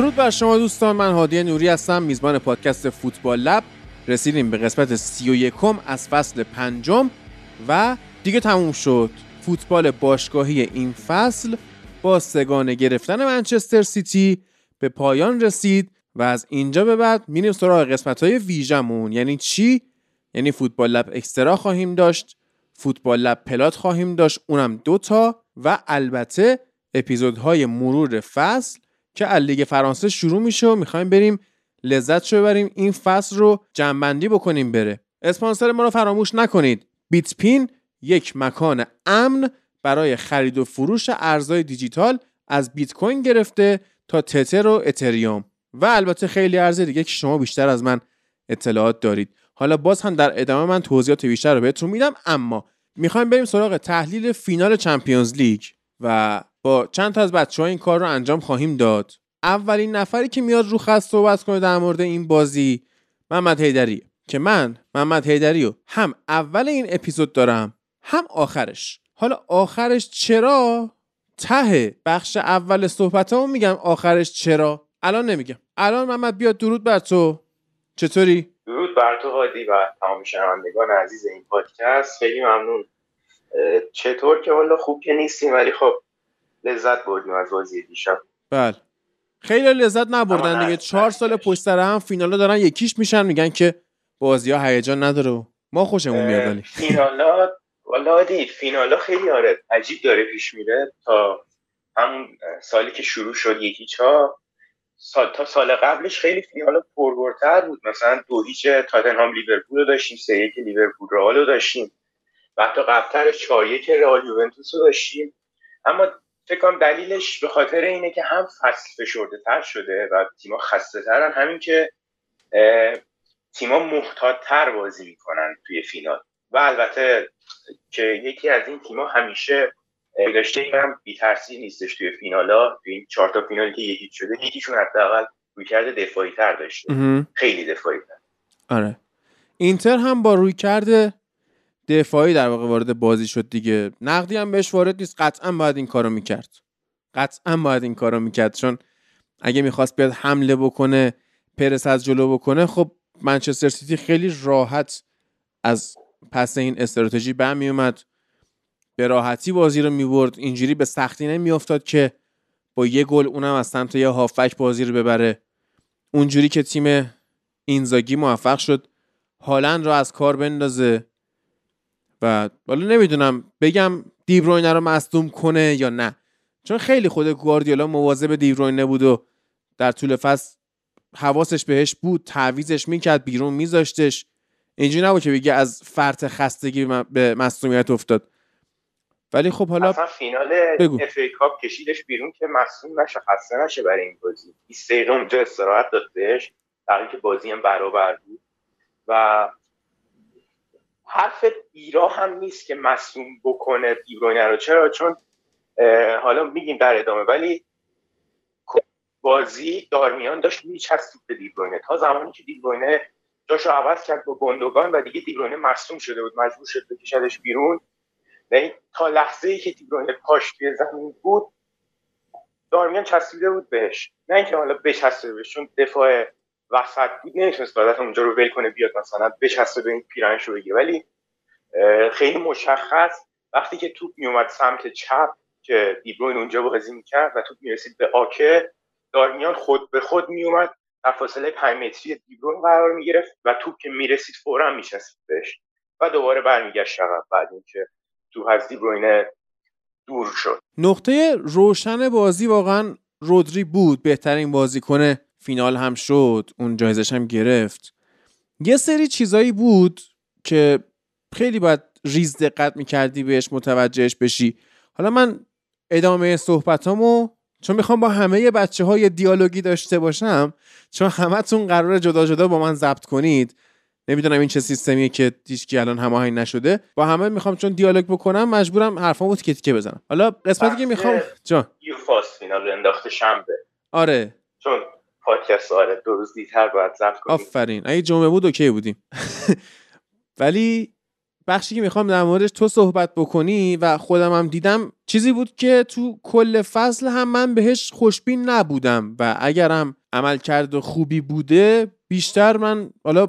درود بر شما دوستان من هادی نوری هستم میزبان پادکست فوتبال لب. رسیدیم به قسمت سی و یکم از فصل پنجم و دیگه تموم شد. فوتبال باشگاهی این فصل با سگانه گرفتن منچستر سیتی به پایان رسید و از اینجا به بعد میریم سراغ قسمت های ویژمون یعنی چی؟ یعنی فوتبال لب اکسترا خواهیم داشت فوتبال لب پلات خواهیم داشت اونم دوتا و البته اپیزودهای مرور فصل که لیگ فرانسه شروع میشه و می‌خوایم بریم لذت شو ببریم این فصل رو جنبندی بکنیم بره. اسپانسر ما رو فراموش نکنید. بیت پین یک مکان امن برای خرید و فروش ارزهای دیجیتال از بیت کوین گرفته تا تتر و اتریوم. و البته خیلی ارز دیگه که شما بیشتر از من اطلاعات دارید. حالا باز هم در ادامه من توضیحات بیشتر رو بهتون میدم اما می‌خوایم بریم سراغ تحلیل فینال چمپیونز لیگ و با چند تا از بچه این کار رو انجام خواهیم داد. اولین نفری که میاد رو خط صحبت کنه در مورد این بازی محمد حیدری که من محمد حیدری رو هم اول این اپیزود دارم هم آخرش. حالا آخرش چرا؟ ته بخش اول صحبت میگم آخرش چرا؟ الان نمیگم. الان محمد بیاد درود بر تو. چطوری؟ درود بر تو هادی و تمام شنوندگان عزیز این پادکست. خیلی ممنون. چطور که والا خوب که نیستیم ولی خب لذت بردیم از بازی دیشب. بله. خیلی لذت نبردن دیگه. چهار سال پشت سر هم فینالا دارن یکیش میشن میگن که بازی ها هیجان نداره ما خوشمون میاد ولی. فینالا والا دید فینالا خیلی آره عجیب داره پیش میره تا همون سالی که شروع شد یکی چا سال تا سال قبلش خیلی فینال پربرتر بود. مثلا دو هیچ تاتنهام لیورپول رو داشتیم سه یک لیورپول رئال رو داشتیم. و حتی قبلترش چهار یک رئال یوونتوس رو داشتیم. اما فکر دلیلش به خاطر اینه که هم فصل فشرده تر شده و تیما خسته ترن. همین که تیما محتاطتر بازی می‌کنن توی فینال. و البته که یکی از این تیما همیشه داشته این هم بیترسی نیستش توی فینالا. توی این چهار تا فینالی که یکی شده یکیشون حداقل روی کرده دفاعی تر داشته. خیلی دفاعی تر. آره. اینتر هم با روی کرده دفاعی در واقع وارد بازی شد دیگه. نقدی هم بهش وارد نیست. قطعا باید این کارو می‌کرد. قطعا باید این کارو می‌کرد. چون اگه می‌خواست بیاد حمله بکنه پرس از جلو بکنه خب منچستر سیتی خیلی راحت از پس این استراتژی برمیومد به راحتی بازی رو می‌برد. اینجوری به سختی نمیافتاد که با یه گل اونم از سمت یه هافک بازی رو ببره. اونجوری که تیم اینزاگی موفق شد هالند رو از کار بندازه. و حالا نمی‌دونم بگم دیبروینه رو مصدوم کنه یا نه. چون خیلی خود گواردیولا مواظب دیبروینه بود و در طول فصل حواسش بهش بود تعویزش می‌کرد بیرون میذاشتش. اینجوری نبود که بگه از فرط خستگی به مصدومیت افتاد. ولی خب حالا اصلا فینال اف ای کاپ کشیدش بیرون که مصدوم نشه خسته نشه برای این بازی. 20 دقیقه اونجا استراحت داد بهش در که بازی هم برابر بود. و حرف ایرا هم نیست که مصوم بکنه دیبروینه رو. چرا؟ چون حالا میگیم در ادامه ولی بازی دارمیان داشت میچسبید به دیبروینه. تا زمانی که دیبروینه جاش رو عوض کرد با گندگان و دیگه دیبروینه مصوم شده بود مجبور شد بکشدش بیرون. و تا لحظه ای که دیبروینه پاش توی زمین بود دارمیان چسبیده بود بهش. نه اینکه حالا بچسبه بهش چون دفاع وسط بود. نمی‌تونست بعدت اونجا رو ول کنه بیاد مثلا بچسبه به این پیرنش رو بگیره. ولی خیلی مشخص وقتی که توپ میومد سمت چپ که دیبروین اونجا بازی می‌کرد و توپ می‌رسید به آکه دارمیان خود به خود میومد در فاصله 5 متری دیبروین قرار می‌گرفت و توپ که می‌رسید فورا میشست بهش و دوباره برمیگشت عقب بعد اینکه توپ از دیبروینه دور شد. نقطه روشن بازی واقعا رودری بود بهترین بازیکن فینال هم شد اون جایزش هم گرفت. یه سری چیزایی بود که خیلی باید ریز دقت می‌کردی بهش متوجهش بشی. حالا من ادامه صحبتامو چون می‌خوام با همه بچه های دیالوگی داشته باشم چون همتون قرار جدا جدا با من ضبط کنید. نمی‌دونم این چه سیستمیه که که الان هماهنگ نشده. با همه می‌خوام چون دیالوگ بکنم مجبورم حرفامو تیکه تیکه بزنم. حالا قسمتی که می‌خوام جان. یو فاست فینال انداخته شنبه. آره. چون پادکست آره. دو روز دیرتر باید ضبط کنیم. آفرین. اگه جمعه بود اوکی بودیم. ولی بخشی که می‌خوام در موردش تو صحبت بکنی و خودم هم دیدم چیزی بود که تو کل فصل هم من بهش خوشبین نبودم و اگرم عمل کرده خوبی بوده بیشتر من حالا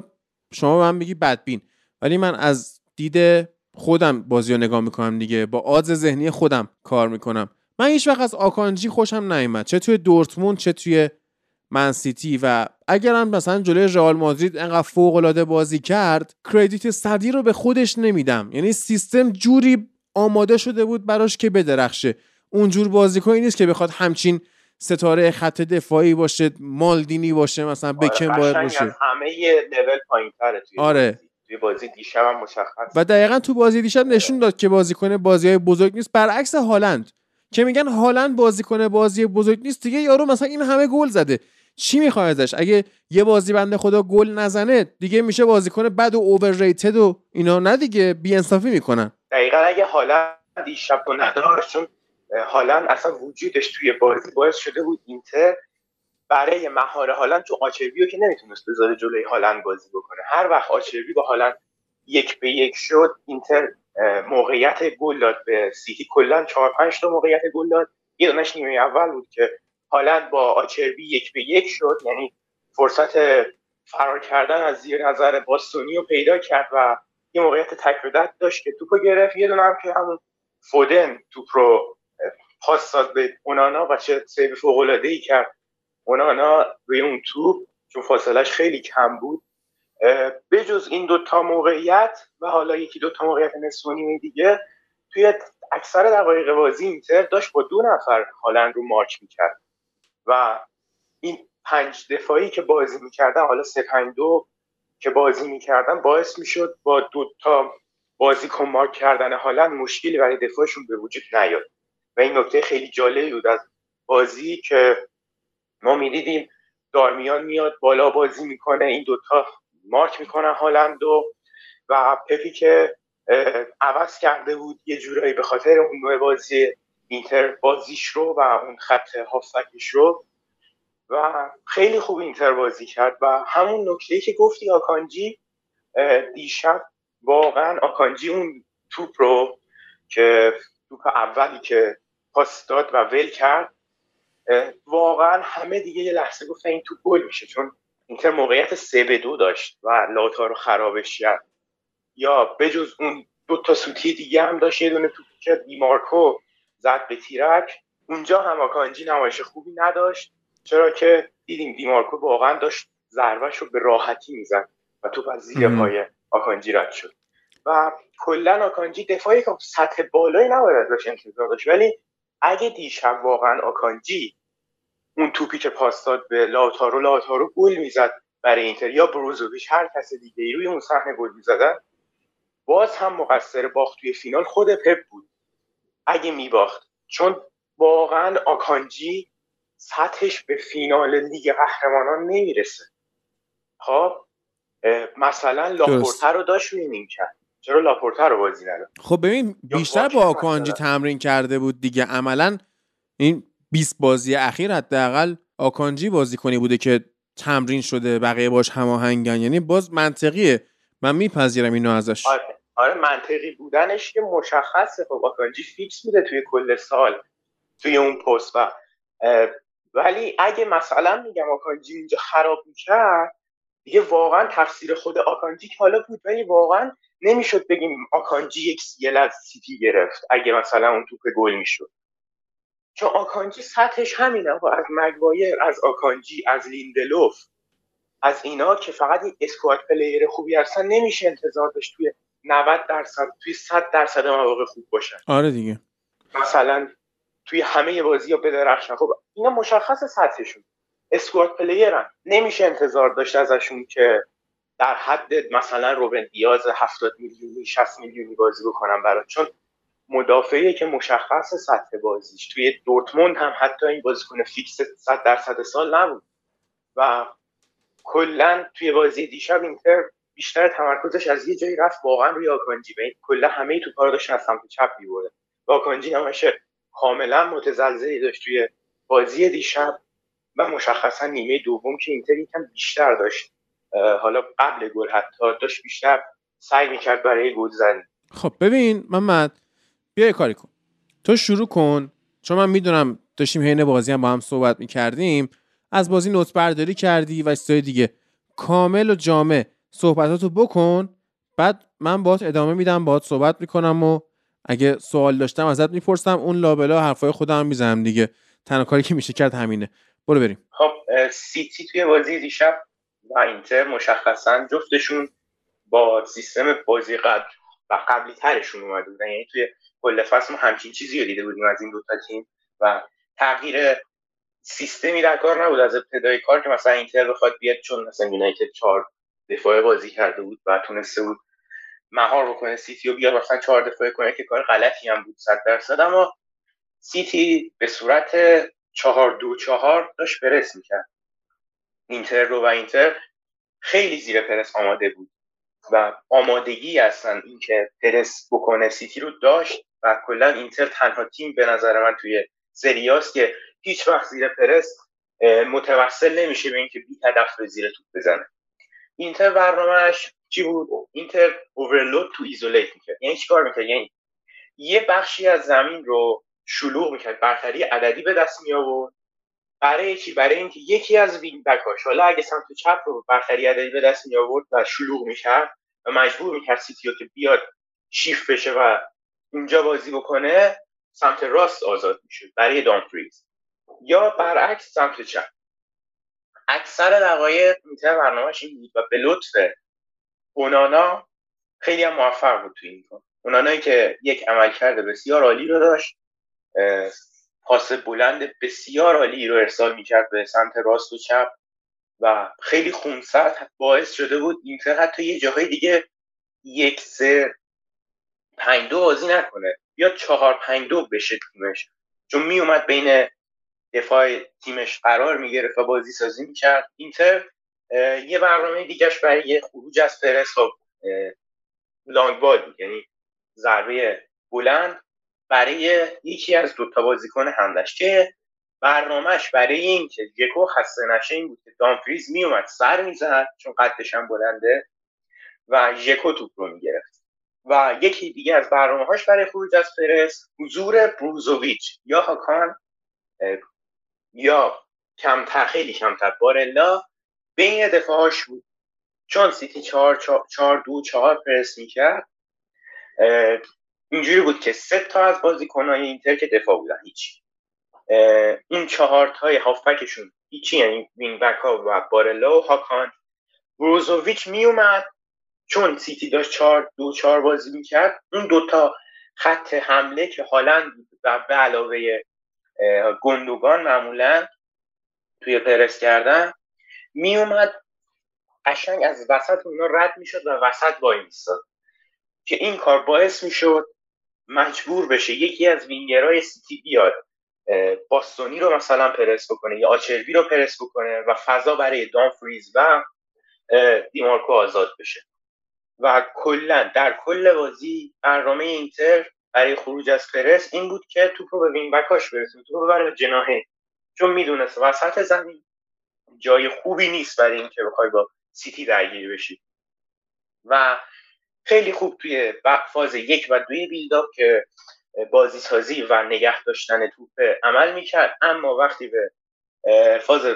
شما به من بگی بدبین. ولی من از دید خودم بازی رو نگاه می‌کنم دیگه. با آز ذهنی خودم کار می‌کنم. من هیچ وقت از آکانجی خوشم نیومد. چه توی دورتموند چه توی منسیتی و اگرم مثلا جلوی رئال مادرید انقدر فوق العاده بازی کرد کردیت صدی رو به خودش نمیدم. یعنی سیستم جوری آماده شده بود براش که بدرخشه. اونجور بازیکنی نیست که بخواد همچین ستاره خط دفاعی باشه مالدینی باشه مثلا آره، بکن باید باشه. همه لول پایینتره توی آره. توی بازی دیشب هم مشخص و دقیقا تو بازی دیشب نشون داد که بازیکن بازی های بزرگ نیست. برعکس هالند. که میگن هالند بازیکن بازی بزرگ نیست دیگه یارو مثلا این همه گل زده. چی می‌خواد ازش؟ اگه یه بازی بنده خدا گل نزنه دیگه میشه بازیکن بد و اوورریتد و اینا. نه دیگه بی انصافی می‌کنن. دقیقا اگه هالند دیشب نداشت چون هالند اصلا وجودش توی بازی باعث شده بود اینتر برای مهار هالند تو آچربیو که نمی‌تونست بذاره جلوی هالند بازی بکنه. هر وقت آچربی با هالند یک به یک شد اینتر موقعیت گل داد. به سیتی کلا 4 5 تا موقعیت گل داد. یه دونش نیمه اول بود که هالند با آچربی یک به یک شد یعنی فرصت فرار کردن از زیر نظر باستونی رو پیدا کرد و یه موقعیت تک داشت که توپو گرفت. یه دونه هم که همون فودن توپ رو پاس داد به اونانا و چه سیو فوق ای کرد. اونانا روی اون توپ چون فاصلش خیلی کم بود. بجز این دوتا موقعیت و حالا یکی دوتا موقعیت نصف دیگه توی اکثر دقایق بازی اینتر داشت با دو نفر هالند رو مارک می‌کرد. و این پنج دفاعی که بازی می‌کردن حالا سه پنج دو که بازی می‌کردن باعث می‌شد با دو تا بازیکن مارک کردن هالند مشکلی برای دفاعشون به وجود نیاد. و این نکته خیلی جالبی بود از بازی که ما می‌دیدیم دارمیان میاد بالا بازی می‌کنه این دوتا مارک می‌کنن هالند و و پپی که عوض کرده بود یه جورایی به خاطر اون نوع بازی اینتر بازیش رو و اون خط هافبکش رو و خیلی خوب اینتر بازی کرد و همون نکته که گفتی آکانجی دیشب واقعا آکانجی اون توپ رو که توپ اولی که پاس داد و ول کرد واقعا همه دیگه یه لحظه گفتن این توپ گل میشه چون اینتر موقعیت سه به دو داشت و لاتا رو خرابش کرد. یا بجز اون دو تا سوتی دیگه هم داشت یه دونه توپ که دیمارکو زد به تیرک. اونجا هم آکانجی نمایش خوبی نداشت چرا که دیدیم دیمارکو واقعا داشت ضربهش رو به راحتی می‌زد و توپ از زیر پای آکانجی رد شد. و کلا آکانجی دفاعی که سطح بالایی نباید ازش انتظار داشت ولی اگه دیشب واقعا آکانجی اون توپی که پاس داد به لاتارو لاتارو گل می‌زد برای اینتر یا بروزوویچ هر کس دیگه ای روی اون صحنه گل می‌زدن باز هم مقصر باخت توی فینال خود پپ بود. اگه میباخت. چون واقعا آکانجی سطحش به فینال لیگ قهرمانان نمی‌رسه. خب؟ مثلا لاپورتا رو داشت روی کرد. چرا لاپورتا رو بازی نداد؟ خب ببین بیشتر با آکانجی تمرین کرده بود دیگه. عملا این 20 بازی اخیر حداقل آکانجی بازیکنی بوده که تمرین شده بقیه باش هماهنگن. یعنی باز منطقیه. من میپذیرم اینو ازش. آره, آره منطقی بودنش که مشخصه. خب آکانجی fix میده توی کل سال توی اون پست و ولی اگه مثلا میگم آکانجی اینجا خراب می‌کرد دیگه واقعا تقصیر خود آکانجی که حالا بود ولی واقعا نمی‌شد بگیم آکانجی یک CL از سیتی گرفت اگه مثلا اون توپ گل می‌شد. چون آکانجی سطحش همینه و از مگوایر از آکانجی از لیندلوف از اینا که فقط یک squad player خوبی هستن نمیشه انتظار داشت توی 90 درصد توی 100 درصد مواقع خوب باشن. آره دیگه. مثلا توی همه بازی ها بدرخشن خب اینا مشخص سطحشون. squad player ن نمیشه انتظار داشت ازشون که در حد مثلا روبن دیاز 70 میلیونی 60 میلیونی بازی بکنن برات. چون مدافعی که مشخص سطح بازیش. توی دورتموند هم حتی این بازیکن fix 100 درصد سال نبود. و کلا توی بازی دیشب اینتر بیشتر تمرکزش از یه جایی رفت واقعا روی آکانجی. و کلا همه تو کار داشتن از سمت چپ می‌بره و آکانجی همشه کاملا متزلزلی داشت توی بازی دیشب و مشخصا نیمه دوم که اینتر یکم بیشتر داشت. حالا قبل گل حتی داشت بیشتر سعی می‌کرد برای گل زنی. خب ببین محمد بیا کاری کن. تو شروع کن. چون من می‌دونم داشتیم حین بازی هم با هم صحبت می‌کردیم از بازی نوت برداری کردی و استای دیگه. کامل و جامع. صحبتاتو بکن بعد من باهات ادامه میدم باهات صحبت می‌کنم و اگه سوال داشتم ازت می‌پرسم اون لابلا حرفای خودم می‌زنم دیگه. تنها کاری که میشه کرد همینه. برو بریم. خب سیتی توی بازی دیشب و اینتر مشخصا جفتشون با سیستم بازی قبل و قبلی ترشون اومده بودن. یعنی توی کل فصل ما همچین چیزی رو دیده بودیم از این دوتا تیم و تغییر سیستمی در کار نبود. از ابتدای کار که مثلا اینتر بخواد بیاد چون مثلا یونایتد 4 دفاع بازی کرده بود و تونسته بود مهار بکنه سیتی و بیاد مثلا چهار دفاعه کنه که کار غلطی هم بود صد درصد. اما سیتی به صورت چهار دو چهار داشت پرس می‌کرد. اینتر رو و اینتر خیلی زیر پرس آماده بود و آمادگی اصلا اینکه پرس بکنه سیتی رو داشت و کلا اینتر تنها تیم به نظر من توی سری آست که هیچ وقت زیر پرس متوسل نمیشه به اینکه بی هدف به زیر توپ بزنه. اینتر برنامهش چی بود؟ اینتر overload to isolate می‌کرد. یعنی چیکار می‌کرد؟ یعنی یه بخشی از زمین رو شلوغ می‌کرد برتری عددی به دست می آورد برای چی؟ برای اینکه یکی از wing back اش حالا اگه سمت چپ رو برتری عددی به دست می آورد و شلوغ می‌کرد و مجبور می‌کرد سیتیو که بیاد شیف بشه و اونجا بازی بکنه سمت راست آزاد می‌شد. برای دامفریز یا برعکس سمت چپ. اکثر دقایق اینتر برنامهش این بود و به لطف اونانا خیلی هم موفق بود توی این کار. اونانایی که یک عملکرد بسیار عالی رو داشت پاس بلند بسیار عالی رو ارسال می‌کرد به سمت راست و چپ و خیلی خونسرد باعث شده بود اینتر حتی یه جاهای دیگه یک سه پنج دو بازی نکنه. یا چهار پنج دو بشه تیمش. چون می اومد بین دفاع تیمش قرار می‌گرفت و بازی سازی می‌کرد. اینتر یه برنامه دیگهش برای خروج از پرس و لانگ بال یعنی ضربه بلند برای یکی از دوتا بازیکن حملش که برنامهش برای این که جکو خسته نشه این بود که دامفریز میومد سر می‌زد چون قدش هم بلنده و ژکو توپ رو می‌گرفت. و یکی دیگه از برنامه هاش برای خروج از پرس حضور بروزوویچ یا هاکان یا کمتر خیلی کمتر. بارلا بین دفاعاش بود. چون سیتی چهار, چهار دو چهار پرس می‌کرد اینجوری بود که سه تا از بازیکنهای اینتر که دفاع بودن هیچی. این چهار تای هافبکشون هیچی یعنی wing back ها و بارلا و هاکان. بروزوویچ میومد چون سیتی داشت چهار دو چهار بازی می‌کرد. اون دوتا خط حمله که هالند و به علاوه گندوگان معمولا توی پرس کردن میومد قشنگ از وسط اونا رد می‌شد و وسط وای میستاد که این کار باعث می‌شد مجبور بشه یکی از وینگرهای سیتی بیاد باستونی رو مثلا پرس بکنه یا آچربی رو پرس بکنه و فضا برای دانفریز و دیمارکو آزاد بشه. و کلا در کل بازی برنامه اینتر برای خروج از پرس این بود که توپ رو به wing back اش برسونه. توپ رو ببره جناح‌ها چون می‌دونست وسط زمین جای خوبی نیست برای اینکه بخوای با سیتی درگیری بشی. و خیلی خوب توی فاز یک و دوی build-up که بازی سازی و نگه داشتن توپ عمل می‌کرد. اما وقتی به فاز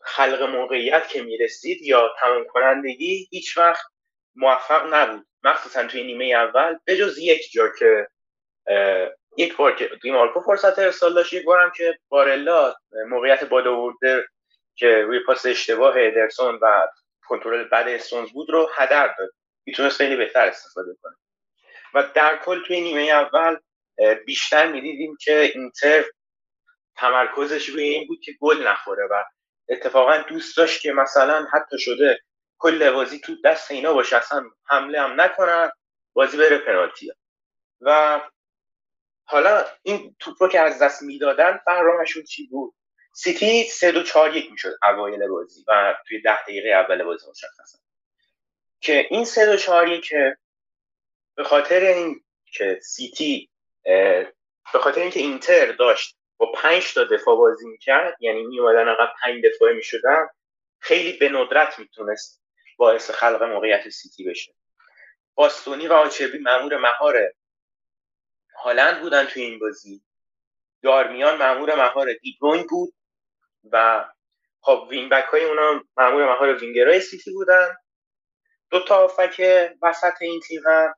خلق موقعیت که می‌رسید یا تمام کنندگی هیچ وقت موفق نبود. مخصوصا توی نیمه اول به جز یک جا که یک بار که دیمارکو فرصت ارسال داشت یک بارم که بارلا موقعیت باد آورده که روی پاس اشتباه ادرسون و کنترل بد استونز بود رو هدر داد. می‌تونست خیلی بهتر استفاده کنه. و در کل توی نیمه اول بیشتر می‌دیدیم که اینتر تمرکزش روی این بود که گل نخوره و اتفاقا دوست داشت که مثلا حتی شده کل بازی تو دست اینا باشه اصلا حمله هم نکنن بازی بره پنالتی. و حالا این توپ رو که از دست می‌دادن برنامهشون چی بود؟ سیتی سه دو چهار یک می‌شد اوایل بازی و توی ده دقیقه اول بازی مشخصا. که این سه دو چهار که به خاطر این که سیتی به خاطر اینکه اینتر داشت با پنج تا دفاع بازی می‌کرد یعنی میومدن عقب پنج دفاعه می‌شدن خیلی به ندرت می‌تونست باعث خلق موقعیت سیتی بشه. باستونی و آچربی مامور مهار هالند بودن توی این بازی. دارمیان مامور مهار دیبروین بود و خب wing back های اونا مامور مهار وینگرهای سیتی بودن. دو تا آفک وسط این تیم هم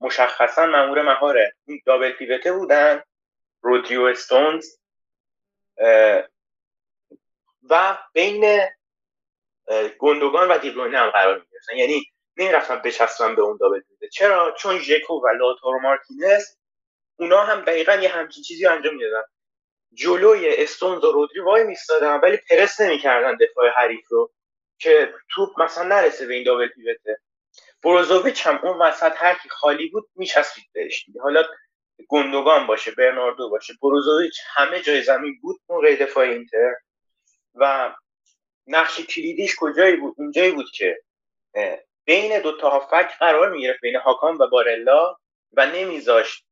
مشخصا مامور مهار دابل پیوته بودن. رودریو استونز. و بین گندگان و دیبروینه هم قرار می‌گرفتن. یعنی نمی‌رفتن بچسبن به اون دابل پیوته چرا؟ چون ژکو و لاتارو مارتینز اونا هم دقیقا یه همچین چیزی انجام می‌دادن. جلوی استونز و رودری وای میستادن ولی پرس نمی‌کردن دفاع حریف رو که توپ مثلا نرسه به این دابل پیوته بروزوویچ هم اون وسط هر کی خالی بود میچسبید بهش حالا گندگان باشه برناردو باشه بروزوویچ همه جای زمین بود اون دفاع اینتر. و نقش کلیدیش کجایی بود؟ اونجایی بود که بین دو تا هافک قرار می‌گرفت بین هاکان و بارلا و نمیذاشت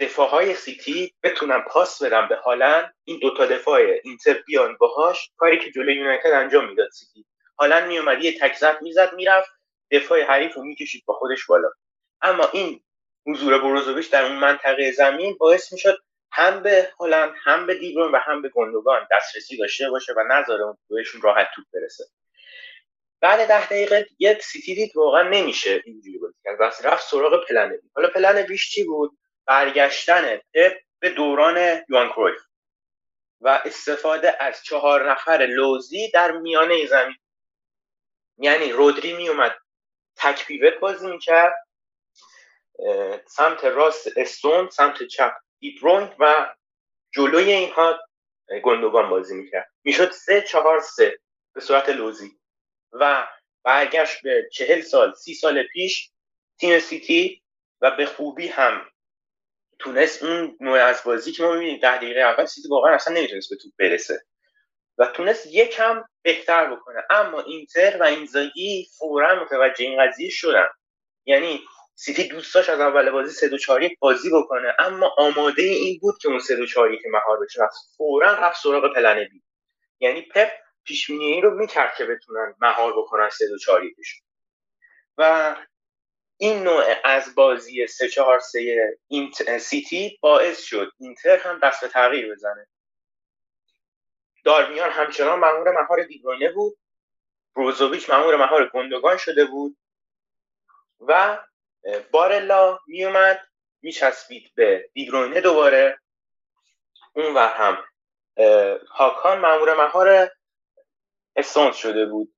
دفاع های سیتی بتونن پاس بدن به هالند. این دوتا دفاع اینتر بیان باهاش کاری که جلوی یونایتد انجام می‌داد سیتی. هالند میومد یه تکزت می‌زد می‌رفت دفاع حریف رو می‌کشید با خودش بالا. اما این حضور بروزوویچ در اون منطقه زمین باعث می‌شد هم به هلند هم به دیبرون و هم به گندگان دسترسی داشته باشه و نذاره بهشون راحت توپ برسه. بعد ده دقیقه یک سیتی دید واقعا نمیشه اینجوری بازی کرد. و رفت سراغ پلن بی. حالا پلن بیش چی بود؟ برگشتن به دوران یوان کرویف. و استفاده از چهار نفر لوزی در میانه زمین. یعنی رودری میومد تک پیوت بازی می‌کرد. سمت راست استون سمت چپ دیبرونگ و جلوی اینها گندگان بازی می‌کرد. می‌شد سه چهار سه به صورت لوزی. و برگشت به چهل سال سی سال پیش تیم سیتی و به خوبی هم تونست اون نوع از بازی که ما می‌بینیم ده دقیقه اول سیتی واقعا اصلا نمی‌تونست به توپ برسه و تونست یکم بهتر بکنه. اما اینتر و اینزاگی فورا متوجه این قضیه شدن. یعنی سیتی دوست داشت از اول بازی سه دو چهار بازی بکنه. اما آماده این بود که اون سه دو چهار که مهار بشه فورا رفت سراغ plan B. یعنی پپ پیش‌بینی رو می‌کرد که بتونن مهار بکنن سه دو چهار و این نوع از بازی سه چهار سه سیتی باعث شد اینتر هم دست به تغییر بزنه. دارمیان همچنان مأمور مهار دیبروینه بود. بروزوویچ مأمور مهار گندگان شده بود. و بارلا میومد میچسبید به دیبروینه دوباره. اون و هم هاکان مأمور مهار استونز شده بود.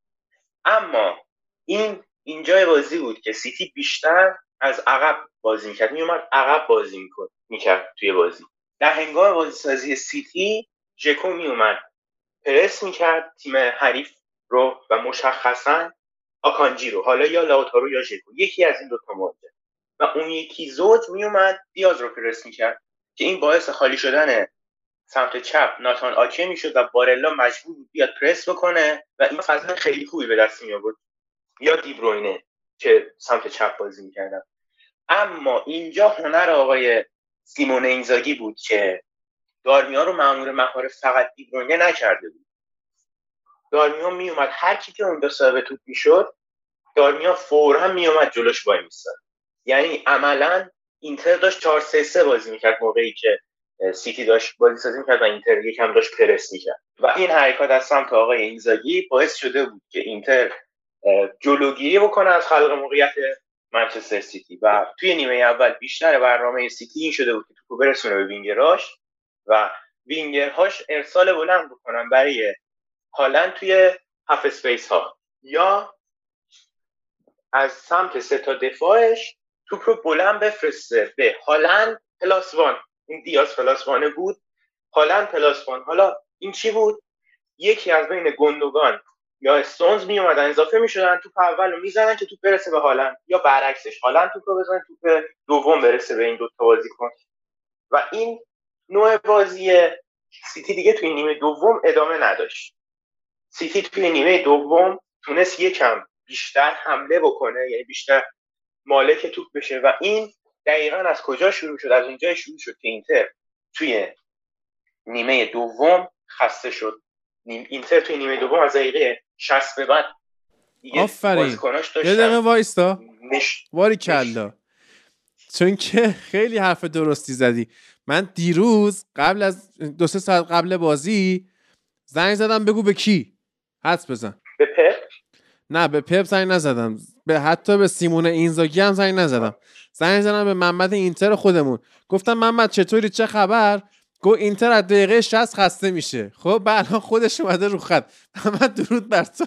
اما این اینجای بازی بود که سیتی بیشتر از عقب بازی می‌کرد. میومد عقب بازی می‌کرد توی بازی. در هنگام بازی سازی سیتی ژکو میومد. پرس می‌کرد تیم حریف رو و مشخصا آکانجی رو حالا یا لاوتارو یا ژکو یکی از این دو تا مورد و اون یکی زوج میومد دیاز رو پرس می‌کرد که این باعث خالی شدن سمت چپ ناتان آکه می‌شد و بارلا مجبور بود بیاد پرس بکنه و این فضا خیلی خوبی به دست می آورد یا دیبروینه که سمت چپ بازی می‌کردن. اما اینجا هنر آقای سیمون اینزاگی بود که دارمیا رو معمور مهار فقط دیبروینه نکرده بود. دارمیا میومد. هر کی که اونجا صاحب توپ می‌شد دارمیا فورا میومد جلوش وای میستاد. یعنی عملا اینتر داشت 4 3 3 بازی می‌کرد موقعی که سیتی داشت بازی سازی می‌کرد و اینتر یکم داشت پرس می‌کرد. و این حرکات از سمت آقای اینزاگی باعث شده بود که اینتر جلوگیری بکنه از خلق موقعیت منچستر سیتی. و توی نیمه اول بیشتر برنامه سیتی این شده بود که توپو برسونه به وینگراش و وینگرهاش ارسال بلند بکنن برای هالند توی half space ها. یا از سمت سه تا دفاعش توپ رو بلند بفرسته. به هالند plus one. این ایده‌ش plus one ه بود. هالند plus one. حالا این چی بود؟ یکی از بین گندوگان یا استونز می اومدن اضافه می‌شدن توپ اول رو می‌زنن که توپ برسه به هالند. یا برعکسش هالند توپ رو بزنه توپ دوم برسه به این دو تا بازیکن. و این نوع بازی سیتی دیگه توی نیمه دوم ادامه نداشت. سیتی توی نیمه دوم تونست یکم بیشتر حمله بکنه یعنی بیشتر مالک توپ بشه. و این دقیقا از کجا شروع شد؟ از اونجا شروع شد که اینتر توی نیمه دوم خسته شد. اینتر توی نیمه دوم از دقیقه 60 به بعد آفرین. یه دقیقه وایستا. واری کلا. چون که خیلی حرف درستی زدی. من دیروز قبل از دو سه ساعت قبل بازی زنگ زدم بگو به کی. حدس بزن. به پپ؟ نه به پپ زنگ نزدم. به حتی به سیمون اینزاگی هم زنگ نزدم. زنگ زدم به محمد اینتر خودمون. گفتم محمد چطوری؟ چه خبر؟ گو اینتر از دقیقه 60 خسته میشه. خب بعد خودش اومده رو خط. محمد درود بر تو.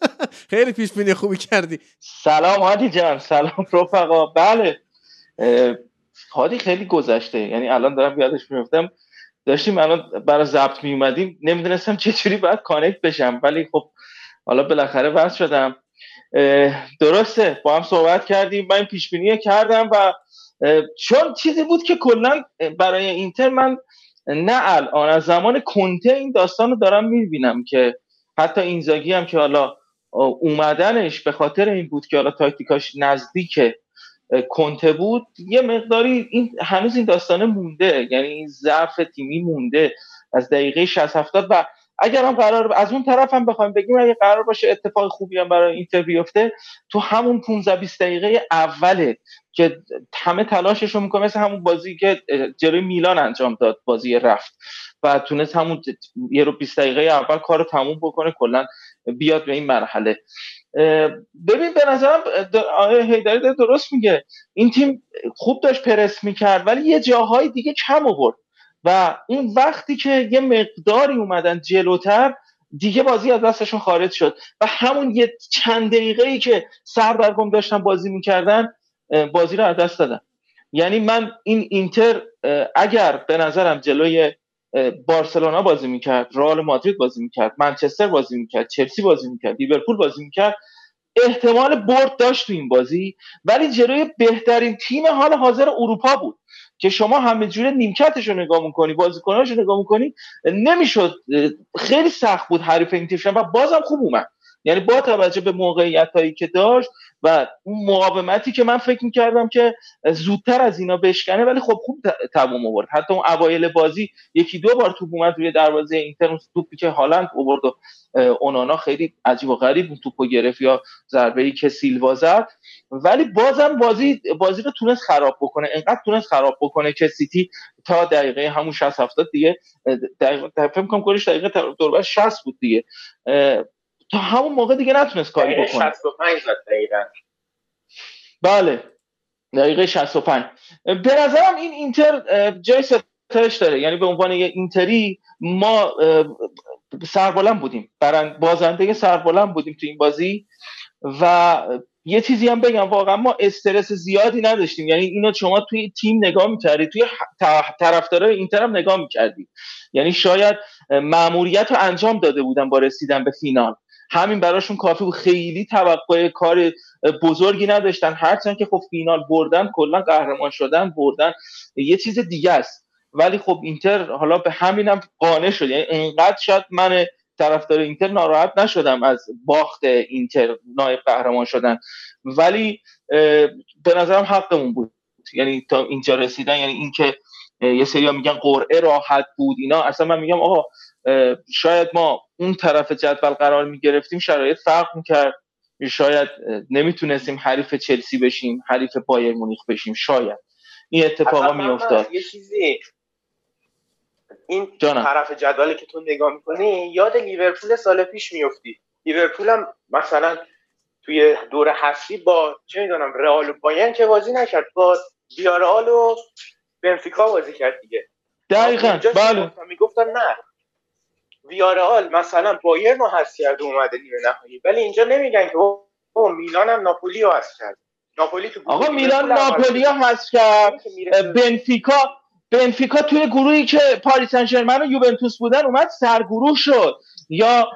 خیلی پیش بینی خوبی کردی. سلام هادی جان. سلام رفقا. بله. هادی خیلی گذشته. یعنی الان دارم یادش میفتم داشتیم الان برای ضبط می اومدیم نمی‌دونستم چجوری باید connect بشم ولی خب حالا بالاخره وصل شدم. درسته با هم صحبت کردیم من پیش بینی کردم و چون چیزی بود که کلا برای اینتر من نه الان از زمان کنته این داستان رو دارم می‌بینم که حتی اینزاگی هم که حالا اومدنش به خاطر این بود که حالا تاکتیکاش نزدیک کنته بود یه مقداری این هنوز این داستانه مونده یعنی این ضعف تیمی مونده از دقیقه 60 70 و اگر هم قرار از اون طرف هم بخوایم بگیم اگه قرار باشه اتفاق خوبی هم برای اینتر بیفته تو همون 15 20 دقیقه اوله که همه تلاشش رو می‌کنه مثل همون بازی که جلوی میلان انجام داد بازی رفت و تونست همون یه رو 20 دقیقه اول کار رو تموم بکنه کلا بیاد به این مرحله. ببین به نظرم آقای هیدری درست میگه. این تیم خوب داشت پرس می‌کرد ولی یه جاهای دیگه کم آورد. و اون وقتی که یه مقداری اومدن جلوتر دیگه بازی از دستشون خارج شد. و همون یه چند دقیقه ای که سردرگم داشتن بازی می‌کردن بازی رو از دست دادن. یعنی من این اینتر اگر به نظرم جلوی بارسلونا بازی می‌کرد رئال مادرید بازی می‌کرد منچستر بازی می‌کرد چلسی بازی می‌کرد لیورپول بازی می‌کرد. احتمال برد داشت تو این بازی ولی جلوی بهترین تیم حال حاضر اروپا بود که شما همه جوره نیمکتش رو نگاه می‌کنی بازیکناش رو نگاه می‌کنی نمی‌شد خیلی سخت بود حریف این تیم و بازم خوب اومد. یعنی با توجه به موقعیت هایی که داشت و اون مقاومتی که من فکر می‌کردم که زودتر از اینا بشکنه ولی خب خوب تموم آورد. حتی اون اوایل بازی یکی دو بار توپ اومد روی دروازه اینتر توپی که هالند آورد و اونانا خیلی عجیب و غریب اون توپو گرفت یا ضربه ای که سیلوا زد. ولی بازم بازی بازی رو تونست خراب بکنه. انقدر تونست خراب بکنه که سیتی تا دقیقه همون 60 70 دیگه دقیقه فکر کنم گلش دقیقه دوربر 60 بود دیگه. تا همون موقع دیگه نتونست کاری بکنه. 65 دقیقا. بله. دقیقه 65 به نظرم این اینتر جای ستایش داره. یعنی به عنوان یه اینتری ما سربلند بودیم. بازنده سربلند بودیم تو این بازی. و یه چیزی هم بگم واقعا ما استرس زیادی نداشتیم. یعنی اینو شما توی تیم نگاه می‌کردی. توی طرفدارای اینتر هم نگاه می‌کردی. یعنی شاید مأموریت رو انجام داده بودن با رسیدن به فینال. همین براشون کافی بود. خیلی توقع کار بزرگی نداشتن. هرچند که خب فینال بردن کلا قهرمان شدن بردن. یه چیز دیگه است. ولی خب اینتر حالا به همینم قانع شد. یعنی انقدر شاید من طرفدار اینتر ناراحت نشدم از باخت اینتر نایب قهرمان شدن. ولی به نظرم حقمون بود. یعنی تا اینجا رسیدن یعنی اینکه یه سری میگن قرعه راحت بود اینا. اصلا من میگم آقا شاید ما اون طرف جدول قرار می‌گرفتیم شرایط فرق می‌کرد. شاید نمی‌تونستیم حریف چلسی بشیم حریف بایر مونیخ بشیم شاید. این اتفاقا میافتاد. یه چیزی این جانم. طرف جدولی که تو نگاه می‌کنی یاد لیورپول سال پیش میفتی لیورپول هم مثلا توی دور حسی با چه می‌دونم رئال و باین که بازی نکرد با بیارال و بنفیکا بازی کرد دیگه. دقیقا. بله. می‌گفتن نه. ویارال مثلا بایر رو حذف کرده اومده نیمه نهایی. ولی اینجا نمیگن که او میلان هم ناپولی رو حذف کرد. ناپولی تو آقا میلان ناپولی رو حذف کرد. بنفیکا بنفیکا توی گروهی که پاریس سن و یوونتوس بودن اومد سرگروه شد. یا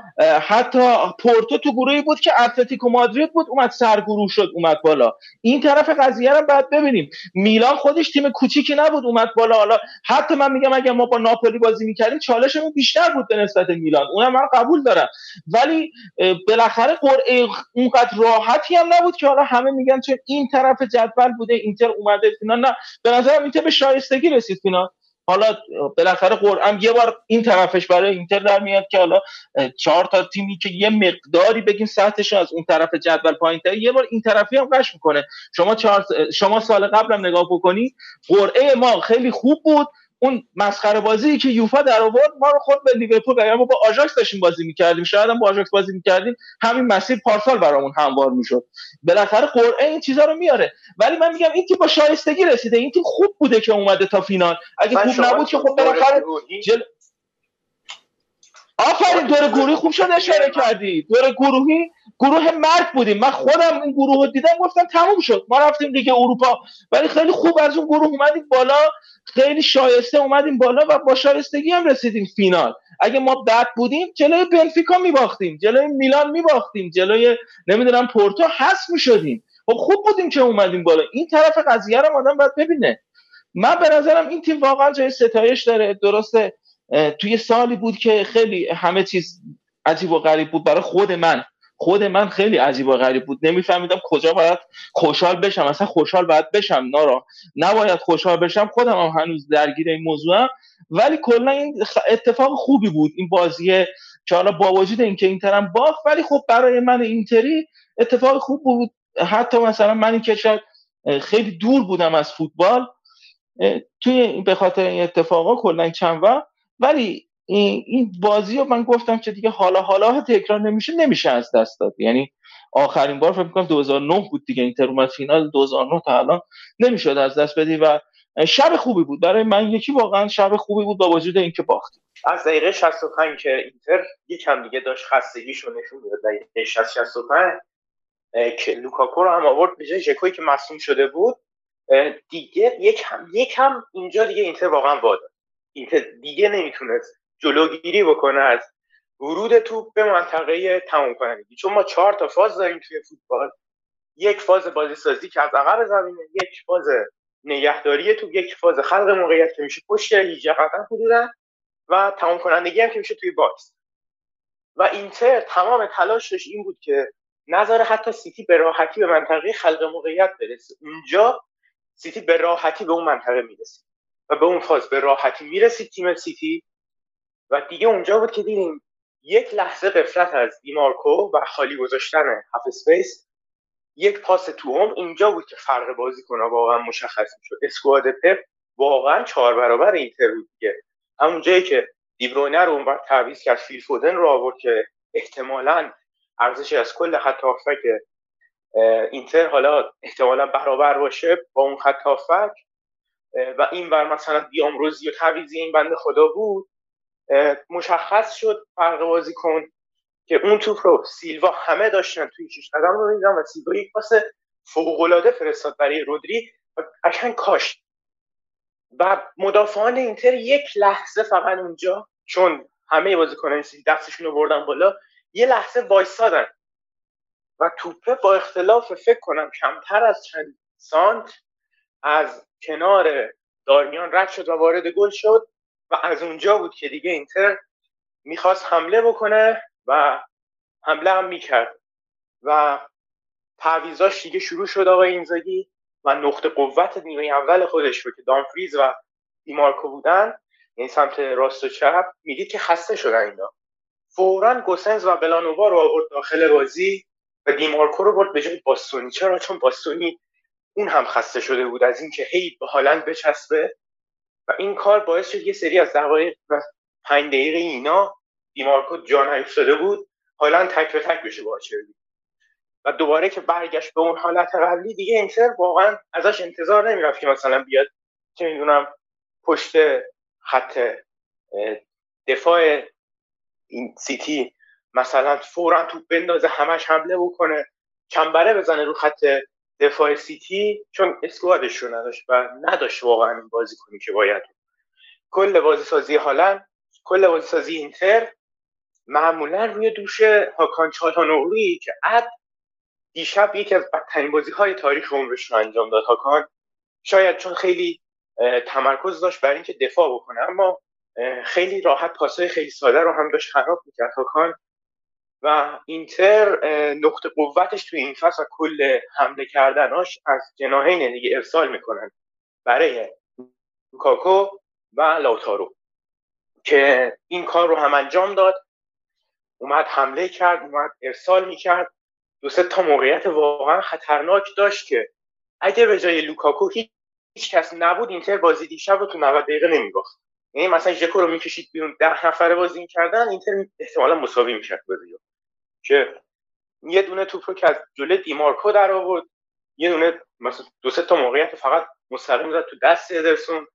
حتی پورتو تو گروهی بود که اتلتیکو مادرید بود اومد سرگروه شد اومد بالا. این طرف قضیه رو باید ببینیم. میلان خودش تیم کوچیکی نبود اومد بالا. حالا حتی من میگم اگر ما با ناپولی بازی می‌کردیم چالشمون بیشتر بود به نسبت میلان. اونم من قبول دارم. ولی بالاخره قرعه اونقدر راحتی هم نبود که حالا همه میگن چه این طرف جدول بوده اینتر اومده فینال. نه به نظرم اینتر به شایستگی رسید فینال. حالا بالاخره قرعه‌م یه بار این طرفش برای اینتر در میاد که حالا چهار تا تیمی که یه مقداری بگیم سطحش از اون طرف جدول پایین یه بار این طرفی هم غش می‌کنه. شما چهار شما سال قبلم نگاه بکنی قرعه ما خیلی خوب بود. اون مسخره بازی که یوفا در آورد ما رو خود به لیورپول ما با آژاکس داشتیم بازی می‌کردیم. شاید هم با آژاکس بازی می‌کردیم. همین مسیر پارسال برامون هموار می‌شد. بالاخره قرعه این چیزا رو میاره. ولی من میگم این تیم با شایستگی رسیده. این تیم خوب بوده که اومده تا فینال. اگه خوب نبود که خب بالاخره جل... آفرین دور گروهی خوب شد اشاره کردی. دور گروهی گروه مرگ بودیم. من خودم این گروه رو دیدم گفتم تموم شد. ما رفتیم لیگ اروپا. ولی خیلی خوب از اون گروه اومدیم بالا. خیلی شایسته اومدیم بالا و با شایستگی هم رسیدیم فینال. اگه ما بد بودیم جلوی بنفیکا میباختیم. جلوی میلان میباختیم. جلوی نمی‌دونم پورتو حس می‌شدیم. خب خوب بودیم که اومدیم بالا. این طرف قضیه رو آدم باید ببینه. من به نظرم این تیم واقعا جای ستایش داره. درسته؟ توی سالی بود که خیلی همه چیز عجیب و غریب بود برای خود من. خود من خیلی عجیب و غریب بود. نمیفهمیدم کجا باید خوشحال بشم. اصلا خوشحال باید بشم نارا. نباید خوشحال بشم. خودم هم هنوز درگیر این موضوعم ولی کلا این اتفاق خوبی بود. این بازی که حالا با وجود اینکه اینترم باخت ولی خب برای من اینتری اتفاق خوب بود. حتی مثلا من که شاید خیلی دور بودم از فوتبال. توی به خاطر این اتفاقا کلا چند وقت ولی این بازی رو من گفتم که دیگه حالا حالا تکرار نمیشه نمیشه از دست داد. یعنی آخرین بار فکر می‌کنم 2009 بود دیگه اینتر اومد فینال 2009 تا الان نمی‌شد از دست بدی و شب خوبی بود. برای من یکی واقعا شب خوبی بود با وجود اینکه باختیم. از دقیقه 65 که اینتر یکم دیگه داشت خستگیشو نشون می‌داد. دقیقه 60 65 که لوکاکو رو هم آورد به جای که مصوم شده بود دیگه یکم یکم اینجا دیگه اینتر واقعا واداد. اینتر دیگه نمی‌تونست جلوگیری بکنه از ورود توپ به منطقه تمام کنندگی چون ما چهار تا فاز داریم توی فوتبال. یک فاز بازی سازی که از عقب زمینه یک فاز نگهداری تو یک فاز خلق موقعیت که میشه پشت 18 قدم حدودا و تمام کنندگی هم که میشه توی box. و اینتر تمام تلاشش این بود که نذاره حتی سیتی به راحتی به منطقه خلق موقعیت برسه. اونجا سیتی به راحتی به اون منطقه می‌رسید و به اون فاز به راحتی. می‌رسید تیم سیتی و دیگه اونجا بود که دیدیم یک لحظه غفلت از دیمارکو و خالی گذاشتن half space. یک پاس تو هم اینجا بود که فرق بازی کنه واقعا مشخص می‌شد. squad پپ واقعا چهار برابر اینتر بود دیگه. همون جایی که دیبروینه رو اونور تعویض کرد. فیل فودن رو آورد که احتمالا ارزش از کل خط که اینتر حالا احتمالا برابر باشه با اون خط و این بر مثلا بیامروزی و تعویزی این بنده خدا بود مشخص شد فرق بازی کن که اون توپ رو سیلوا همه داشتن توی شش قدم رو میدن و سیلوا یک پاس فوقالعاده فرستاد برای رودری و قشنگ کاشت. و مدافعان اینتر یک لحظه فقط اونجا چون همه بازیکنان دستشون رو بردن بالا یه لحظه وایسادن. و توپه با اختلاف فکر کنم کمتر از چند سانت از کنار دارمیان رد شد و وارد گل شد و از اونجا بود که دیگه اینتر می‌خواست حمله بکنه و حمله هم می‌کرد. و تعویزاش دیگه شروع شد آقای اینزاگی و نقطه قوت نیمه اول خودش رو که دامفریز و دیمارکو بودن. این سمت راست و چپ می‌دید که خسته شدن اینا. فورا گوسنز و بلانووا رو آورد داخل بازی و دیمارکو رو برد به جای باستونی. چرا؟ چون باستونی اون هم خسته شده بود از اینکه هی به هالند بچسبه. و این کار باعث شد یه سری از دقایق و پنج دقیقه اینا دیمارکو جان افتاده بود. حالا تک به تک بشه با و دوباره که برگشت به اون حالت قبلی دیگه اینتر واقعا ازش انتظار نمی‌رفت که مثلا بیاد چه می‌دونم پشت خط دفاع این سیتی مثلا فورا توپ بندازه همش حمله بکنه کمبره بزنه رو خط دفاع سیتی چون اسکوادش رو نداشت و نداشت واقعا این بازی کنی که باید کل بازی سازی هالند کل بازی سازی اینتر معمولا روی دوش هاکان چالهانوغلی که اد دیشب یکی از بدترین بازی های تاریخ عمرش رو انجام داد. هاکان شاید چون خیلی تمرکز داشت برای اینکه دفاع بکنه اما خیلی راحت پاسای خیلی ساده رو هم داشت خراب می‌کرد. هاکان و اینتر نقطه قوتش توی این فصل کل حمله کردناش از جناحین دیگه ارسال می‌کنن. برای لوکاکو و لاتارو که این کار رو هم انجام داد. اومد حمله کرد اومد ارسال می‌کرد. دو سه تا موقعیت واقعا خطرناک داشت که اگه به جای لوکاکو هیچ کس نبود اینتر بازی دیشب رو تو 90 دقیقه نمیباخت. یعنی مثلا ژکو رو می‌کشید بیرون ده نفره بازی کردن اینتر احتمالا مساوی می‌کرد بازی که یه دونه توپ رو که از جلوی دیمارکو در آورد یه دونه مثلا دو سه تا موقعیت فقط مستقیم زد تو دست ادرسون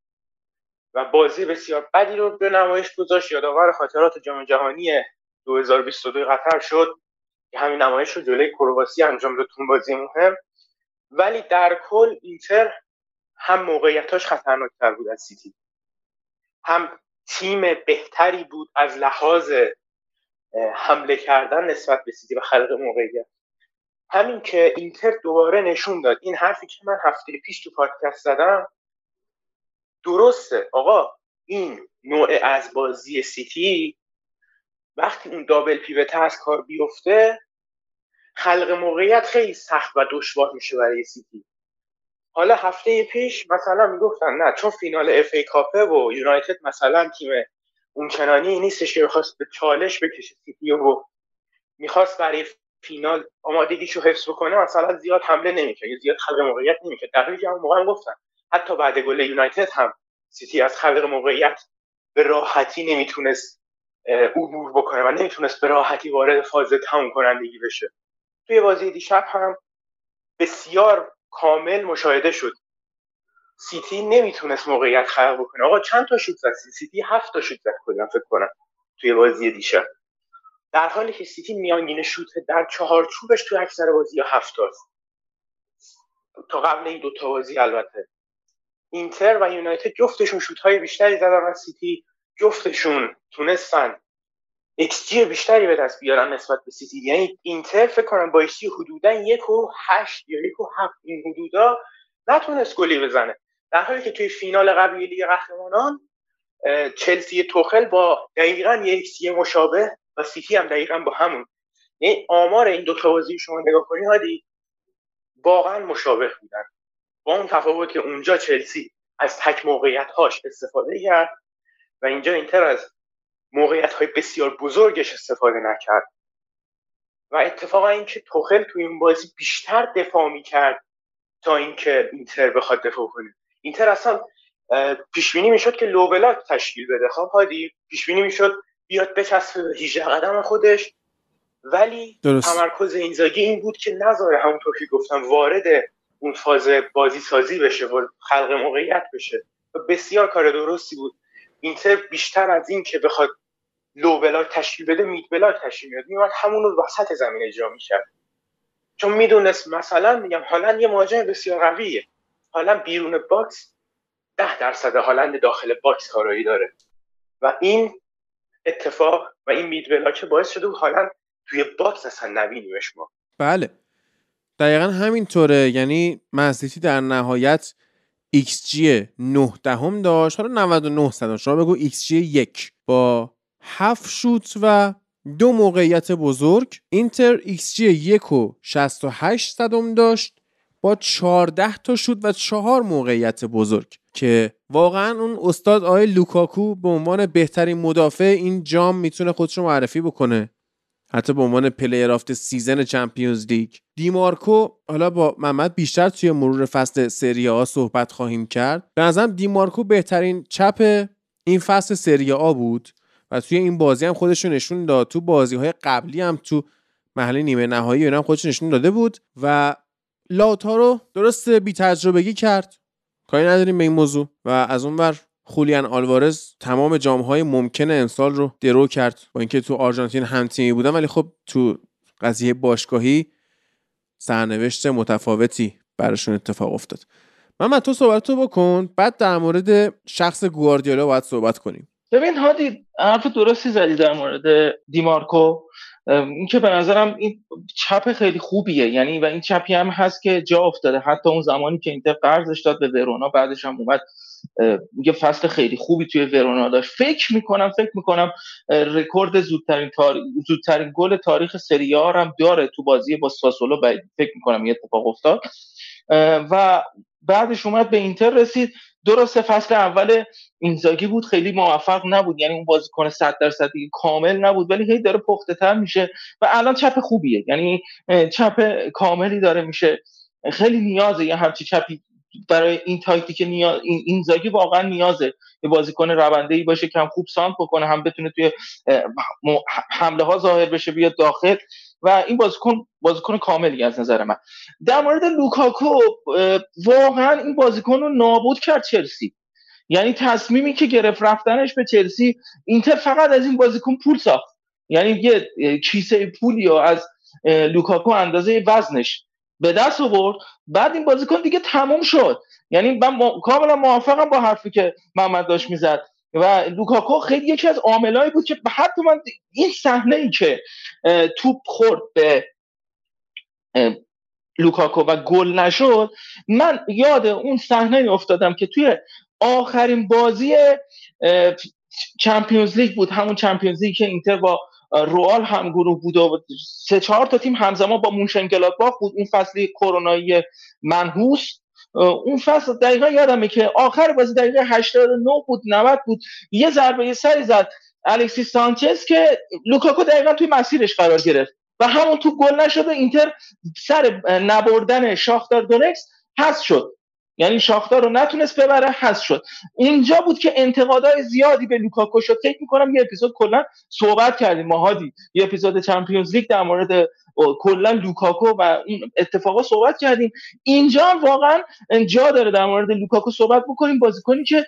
و بازی بسیار بدی رو به نمایش گذاشت. یادآور خاطرات جام جهانی 2022 قطر شد که همین نمایش رو جلوی کرواسی انجام داد تو بازی مهم. ولی در کل اینتر هم موقعیتاش خطرناکتر بود از سیتی. هم تیم بهتری بود از لحاظ حمله کردن نسبت به سیتی و خلق موقعیت. همین که اینتر دوباره نشون داد. این حرفی که من هفته پیش تو پادکست زدم درسته. آقا این نوع از بازی سیتی وقتی اون double pivot ه از کار بیفته خلق موقعیت خیلی سخت و دشوار میشه برای سیتی. حالا هفته پیش مثلا می‌گفتن نه چون فینال FA Cup ه و یونایتد مثلا تیم اون چنانی نیستش که بخواست به چالش بکشه سیتی و می‌خواست برای فینال آمادگیشو حفظ بکنه مثلا زیاد حمله نمی‌کرد. یا زیاد خلق موقعیت نمی‌کرد. در حالی که موقع گفتن. حتی بعد گل یونایتد هم سیتی از خلق موقعیت به راحتی نمی‌تونست عبور بکنه و نمی‌تونست به راحتی وارد فاز تموم کنندگی بشه. توی بازی دیشب هم بسیار کامل مشاهده شد. سیتی نمی‌تونست موقعیت خلق بکنه. آقا چند تا شوت زد؟ سیتی هفت تا شوت زد کلا فکر کنم توی بازی دیشب. در حالی که سیتی میانگین شوت در چوبش توی اکثر بازی ها هفتاست تا قبل این دوتا بازی البته. اینتر و یونایتد جفتشون شوت های بیشتری زدن از سیتی جفتشون تونستن XG بیشتری به دست بیارن نسبت به سیتی. یعنی اینتر فکر کنم با XG حدودا یک و هشت یا یک و هفت این حدودا نتونست گلی بزنه. در حالی که توی فینال قبلی لیگ قهرمانان چلسی توخل با دقیقا یک XG مشابه و سیتی هم دقیقا با همون. یعنی آمار این دو بازی شما نگاه کنی هادی واقعا مشابه بودن. با اون تفاوت که اونجا چلسی از تک موقعیت هاش استفاده کرد و اینجا اینتر از موقعیت های بسیار بزرگش استفاده نکرد. و اتفاقا اینکه توخل تو این بازی بیشتر دفاع می کرد تا اینکه اینتر بخواد دفاع کنه. اینتر اصلا پیش بینی می‌شد که لوبلاک تشکیل بده. خب هادی پیش بینی می‌شد بیاد بچسبه به 18 قدم خودش. ولی درست. تمرکز اینزاگی این بود که نذاره همونطور که گفتم وارد اون فاز بازی سازی بشه و خلق موقعیت بشه. و بسیار کار درستی بود. اینتر بیشتر از این که بخواد low block تشکیل بده mid block تشکیل میاد میومد همون رو وسط زمین اجرا می‌کرد. چون می‌دونست مثلا میگم هالند یه مهاجم بسیار قویه. حالا بیرون box ده درصد هالند داخل box کارایی داره. و این اتفاق و این mid block باعث شده حالا توی box اصلا نبینیمش ما. بله. دقیقا همینطوره. یعنی من سیتی در نهایت XG 9 دهم داشت. حالا 99 صد شما بگو XG یک. با 7 شوت و دو موقعیت بزرگ اینتر XG یک و 68 صدم داشت. با 14 تا شوت و چهار موقعیت بزرگ که واقعا اون استاد آقای لوکاکو به عنوان بهترین مدافع این جام می‌تونه خودش رو معرفی بکنه. حتی به عنوان player of the season Champions League. دیمارکو حالا با محمد بیشتر توی مرور فصل سری آ صحبت خواهیم کرد. به نظرم دیمارکو بهترین چپ این فصل سری آ بود و توی این بازی هم خودش نشون داد. تو بازی های قبلی هم تو محل نیمه نهایی هم خودش نشون داده بود و لاتارو درست بی تجربگی کرد. کاری نداریم به این موضوع. و از اون ور خولیان آلوارز تمام جامهای ممکن امسال رو درو کرد با اینکه تو آرژانتین هم تیمی بودن ولی خب تو قضیه باشگاهی سرنوشت متفاوتی براشون اتفاق افتاد. من تو صحبت تو بکن. بعد در مورد شخص گواردیولا باید صحبت کنیم. ببین هادی حرف درستی زدی در مورد دیمارکو. این که به نظرم این چپ خیلی خوبیه. یعنی و این چپی هم هست که جا افتاده. حتی اون زمانی که اینتر قرضش داد به ورونا بعدش هم اومد. یه فصل خیلی خوبی توی ورونا داشت. فکر می‌کنم فکر می‌کنم رکورد زودترین زودترین گل تاریخ سری آ هم داره تو بازی با ساسولو. فکر می‌کنم یه اتفاق افتاد. و بعدش اومد به اینتر رسید. درسته فصل اول اینزاگی بود خیلی موفق نبود. یعنی اون بازیکن 100 درصدی کامل نبود ولی هی داره پخته تر میشه و الان چپ خوبیه. یعنی چپ کاملی داره میشه. خیلی نیازه یه همچی چپی برای این تاکتیک نیاز این اینزاگی واقعا نیازه. یه بازیکن رونده ای باشه که هم خوب سانتر بکنه هم بتونه توی حمله ها ظاهر بشه بیاد داخل. و این بازیکن بازیکن کاملی از نظر من. در مورد لوکاکو واقعا این بازیکن رو نابود کرد چلسی. یعنی تصمیمی که گرفت رفتنش به چلسی اینتر فقط از این بازیکن پول ساخت. یعنی یه کیسه پولی از لوکاکو اندازه وزنش به دست آورد. بعد این بازیکن دیگه تموم شد. یعنی من کاملا موافقم با حرفی که محمد داشت می‌زد. و لوکاکو خیلی یکی از عاملایی بود که حتی من این صحنه ای که توپ خورد به لوکاکو و گل نشد من یاد اون صحنه افتادم که توی آخرین بازی Champions League بود. همون Champions League که اینتر با رئال هم گروه بود و سه چهار تا تیم همزمان با مونشنگلادباخ بود. اون فصلی کرونایی منحوس. اون فصل دقیقا یادمه که آخر بازی دقیقه 89 بود 90 بود. یه ضربه سری زد الکسیس سانچز که لوکاکو دقیقا توی مسیرش قرار گرفت. و همون توپ گل نشده اینتر سر نبردن شاختار دونکس هست شد. یعنی شاختار رو نتونست ببره هست شد. اینجا بود که انتقادهای زیادی به لوکاکو شد. فکر می‌کنم یه اپیزود کلا صحبت کردیم با هادی یه اپیزود Champions League در مورد کلا لوکاکو و این اتفاقا صحبت کردیم. اینجا واقعا جا داره در مورد لوکاکو صحبت بکنیم. بازیکنی که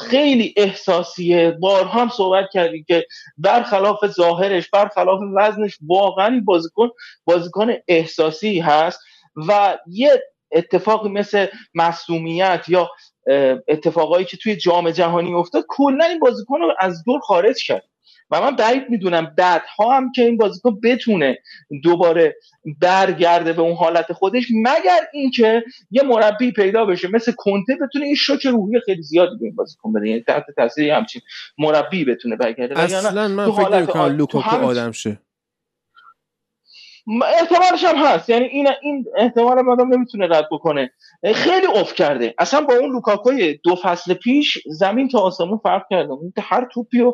خیلی احساسیه. بارها هم صحبت کردیم که برخلاف ظاهرش برخلاف وزنش واقعا بازیکن بازیکن احساسی هست و یه اتفاقی مثل مصدومیت یا اتفاقایی که توی جام جهانی افتاد کلا این بازیکن رو از دور خارج کرد. و من بعید می‌دونم بعدها هم که این بازیکن بتونه دوباره برگرده به اون حالت خودش مگر اینکه یه مربی پیدا بشه مثل کنته بتونه این شوک روحی خیلی زیادی به این بازیکن بده. یعنی تحت تاثیر همچین مربی بتونه برگرده. اصلا من فکر نمی‌کنم لوکاکو آدم شه. احتمالش هم هست. یعنی این این احتمال آدم نمی‌تونه رد بکنه. خیلی افت کرده. اصلا با اون لوکاکوی دو فصل پیش زمین تا آسمون فرق کرده. اون هر توپی و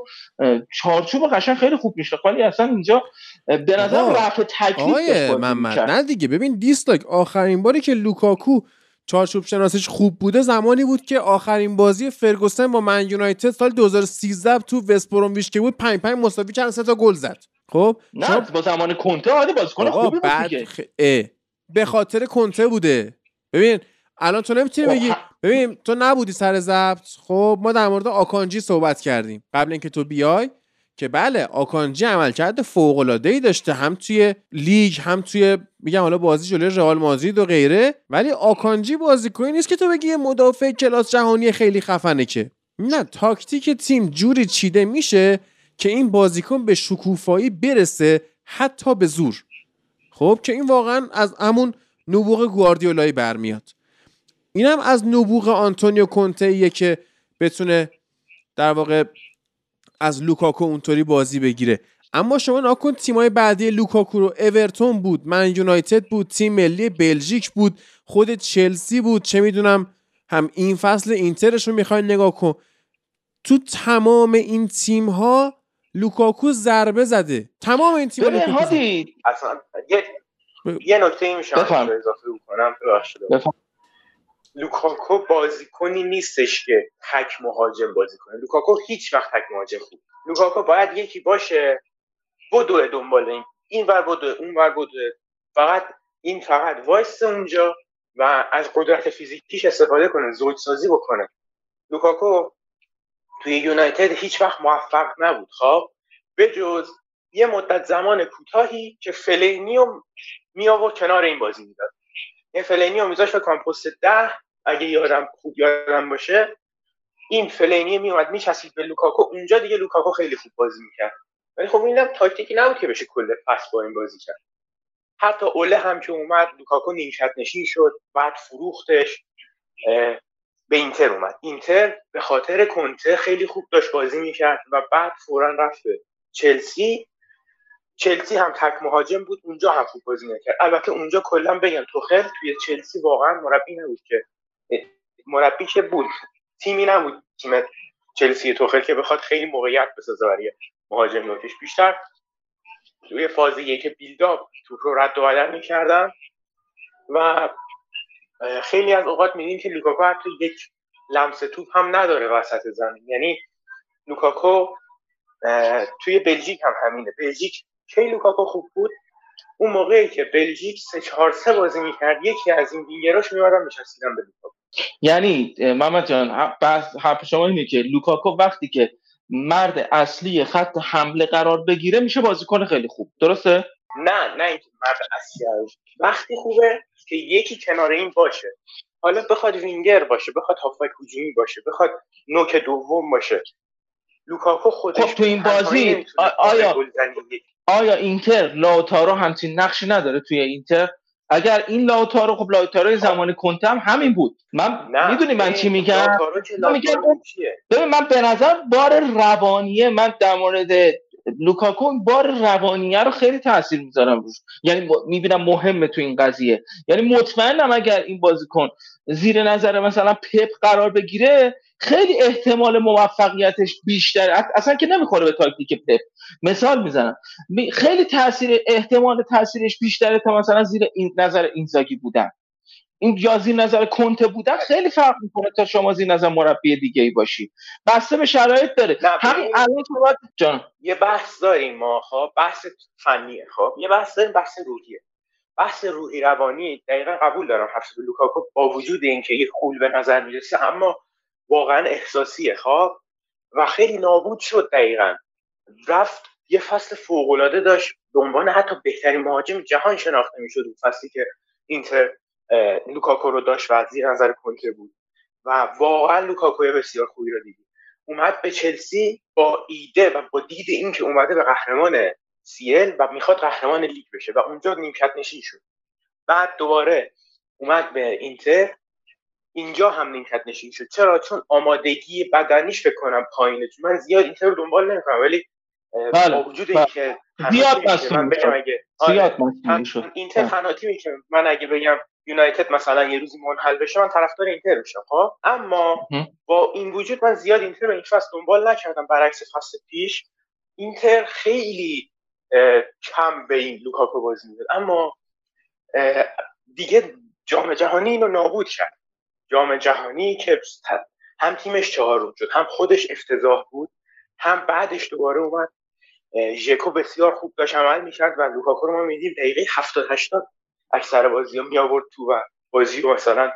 چارچوب قشنگ خیلی خوب میشه ولی اصلا اینجا به نظر رفع تکلیف محمد. نه دیگه. ببین دیسلایک آخرین باری که لوکاکو چارچوب شناسیش خوب بوده زمانی بود که آخرین بازی فرگوسن با من یونایتد سال 2013 تو وست که بود. 5 5 مساوی چند سه تا گل زد. خب نه با زمان کنته عادی بازیکن خوبی بود خ... به خاطر کنته بوده. ببین الان تو نمی‌تونی بگی ببین تو نبودی سر ضبط. خب ما در مورد آکانجی صحبت کردیم. قبل اینکه تو بیای که بله آکانجی عملکرد فوق العاده ای داشته هم توی لیگ هم توی میگم حالا بازی جلوی رئال مادرید و غیره. ولی آکانجی بازیکنی نیست که تو بگی یه مدافع کلاس جهانی خیلی خفنه که. نه تاکتیک تیم جوری چیده میشه که این بازیکن به شکوفایی برسه حتی به زور. خب که این واقعا از همون نبوغ گواردیولایی برمیاد. اینم از نبوغ آنتونیو کونته که بتونه در واقع از لوکاکو اونطوری بازی بگیره. اما شما نگاه کن تیمای بعدی لوکاکو رو اورتون بود من یونایتد بود تیم ملی بلژیک بود خود چلسی بود چه می‌دونم هم این فصل اینترش رو می‌خوای نگاه کن. تو تمام این تیم ها لوکاکو ضربه زده. تمام این تیم هادی اصلا یه یه نکته میشم اضافه کنم لوکاکو بازیکنی نیستش که تک مهاجم بازی کنه. لوکاکو هیچ وقت تک مهاجم خوب. لوکاکو باید یکی باشه بدو دنبال این. این ور بدو اون ور بدو فقط این فقط وایسه اونجا و از قدرت فیزیکیش استفاده کنه زوج سازی بکنه. لوکاکو توی یونایتد هیچ وقت موفق نبود خب؟ جز یه مدت زمان کوتاهی که فلینیو می آورد کنار این بازی می‌داد. این فلینیو میذاش به کامپوست ده اگه یادم خوب یادم باشه این فلینی می اومد میچسید به لوکاکو. اونجا دیگه لوکاکو خیلی خوب بازی می‌کرد. ولی خب اینم تاکتیکی نبود که بشه کل پس با این بازی کرد. حتی اوله هم که اومد لوکاکو نیمکت نشین شد بعد فروختش به اینتر اومد. اینتر به خاطر کنته خیلی خوب داشت بازی می‌کرد و بعد فورا رفت به چلسی. چلسی هم تک مهاجم بود اونجا هم خوب بازی نکرد البته اونجا کلا بگم توخل توی چلسی واقعا مربی نبود که مربی که بود. تیمی نبود تیم چلسی توخل که بخواد خیلی موقعیت بسازه برای مهاجم نوکش بیشتر توی فاز یک بیلداپ توپ رو رد و بدل می‌کردن و خیلی از اوقات می‌دیدیم که لوکاکو حتی یک لمس توپ هم نداره وسط زمین. یعنی لوکاکو توی بلژیک هم همینه. بلژیک کی لوکاکو خوب بود. اون موقعی که بلژیک سه چهار سه بازی می‌کرد یکی از این وینگراش میومدن می‌چسبیدن به لوکاکو. یعنی محمد جان حرف شما اینه که لوکاکو وقتی که مرد اصلی خط حمله قرار بگیره میشه بازیکن خیلی خوب. درسته؟ نه نه اینکه مرد اصلی وقتی خوبه که یکی کنار این باشه. حالا بخواد وینگر باشه بخواد هافبک هجومی باشه بخواد نوک دوم باشه. لوکاکو خودش خب تو این بازی آیا آیا اینتر لاوتارو همچین نقشی نداره توی اینتر؟ اگر این لاوتارو خب لاوتارو زمان کنتم همین بود. من می‌دونی من چی میگم؟ ببین من به نظر بار روانیه من در مورد لوکاکو بار روانیه رو خیلی تاثیر می‌ذارم روش. یعنی می‌بینم مهمه تو این قضیه. یعنی مطمئنم اگر این بازیکن زیر نظر مثلا پپ قرار بگیره خیلی احتمال موفقیتش بیشتر. اصلا که نمی‌خوره به تاکتیک پپ. مثال می‌زنم. خیلی تاثیر احتمال تاثیرش بیشتره تا مثلا زیر این نظر اینزاگی بودن. این یا زیر نظر کنته بودن خیلی فرق می‌کنه تا شما زیر نظر مربی دیگه ای باشی. بسته به شرایط داره همین الان جان. یه بحث داریم ما خب؟ بحث فنیه خب؟ یه بحث داریم بحث روحیه. بحث روحی روانی دقیقا قبول دارم حفظ لوکاکو با وجود اینکه یه غول به نظر می‌رسه اما واقعا احساسیه خب و خیلی نابود شد دقیقا. رفت یه فصل فوقالعاده داشت به عنوان حتی بهترین مهاجم جهان شناخته می‌شد اون فصلی که اینتر لوکاکو رو داشت و زیر نظر کنته بود. و واقعا لوکاکو بسیار خوبی رو دیدیم. اومد به چلسی با ایده و با دید اینکه اومده به قهرمان CL و می‌خواد قهرمان لیگ بشه و اونجا نیمکت نشین شد. بعد دوباره اومد به اینتر. اینجا هم نیمکت نشین شد. چرا؟ چون آمادگی بدنیش فکر کنم پایینه. من زیاد اینتر رو دنبال نمی‌کنم ولی بله. با وجود بله. اینکه زیاد من بگم اگه زیاد آره. اینتر تنها تیمی که من اگه بگم یونایتد مثلا یه روزی منحل بشه من طرفدار اینتر میشم خب؟ اما با این وجود من زیاد اینتر رو این فصل دنبال نکردم. برعکس فصل پیش اینتر خیلی کم به این لوکاکو بازی می‌داد. اما دیگه جام جهانی اینو نابود کرد. جام جهانی که هم تیمش چهارم شد هم خودش افتضاح بود هم بعدش دوباره اومد. ژکو بسیار خوب داشت عمل می‌کرد و لوکاکو رو ما می‌دیدیم دقیقه 70 80 اکثر بازی ها می آورد تو و بازی رو مثلا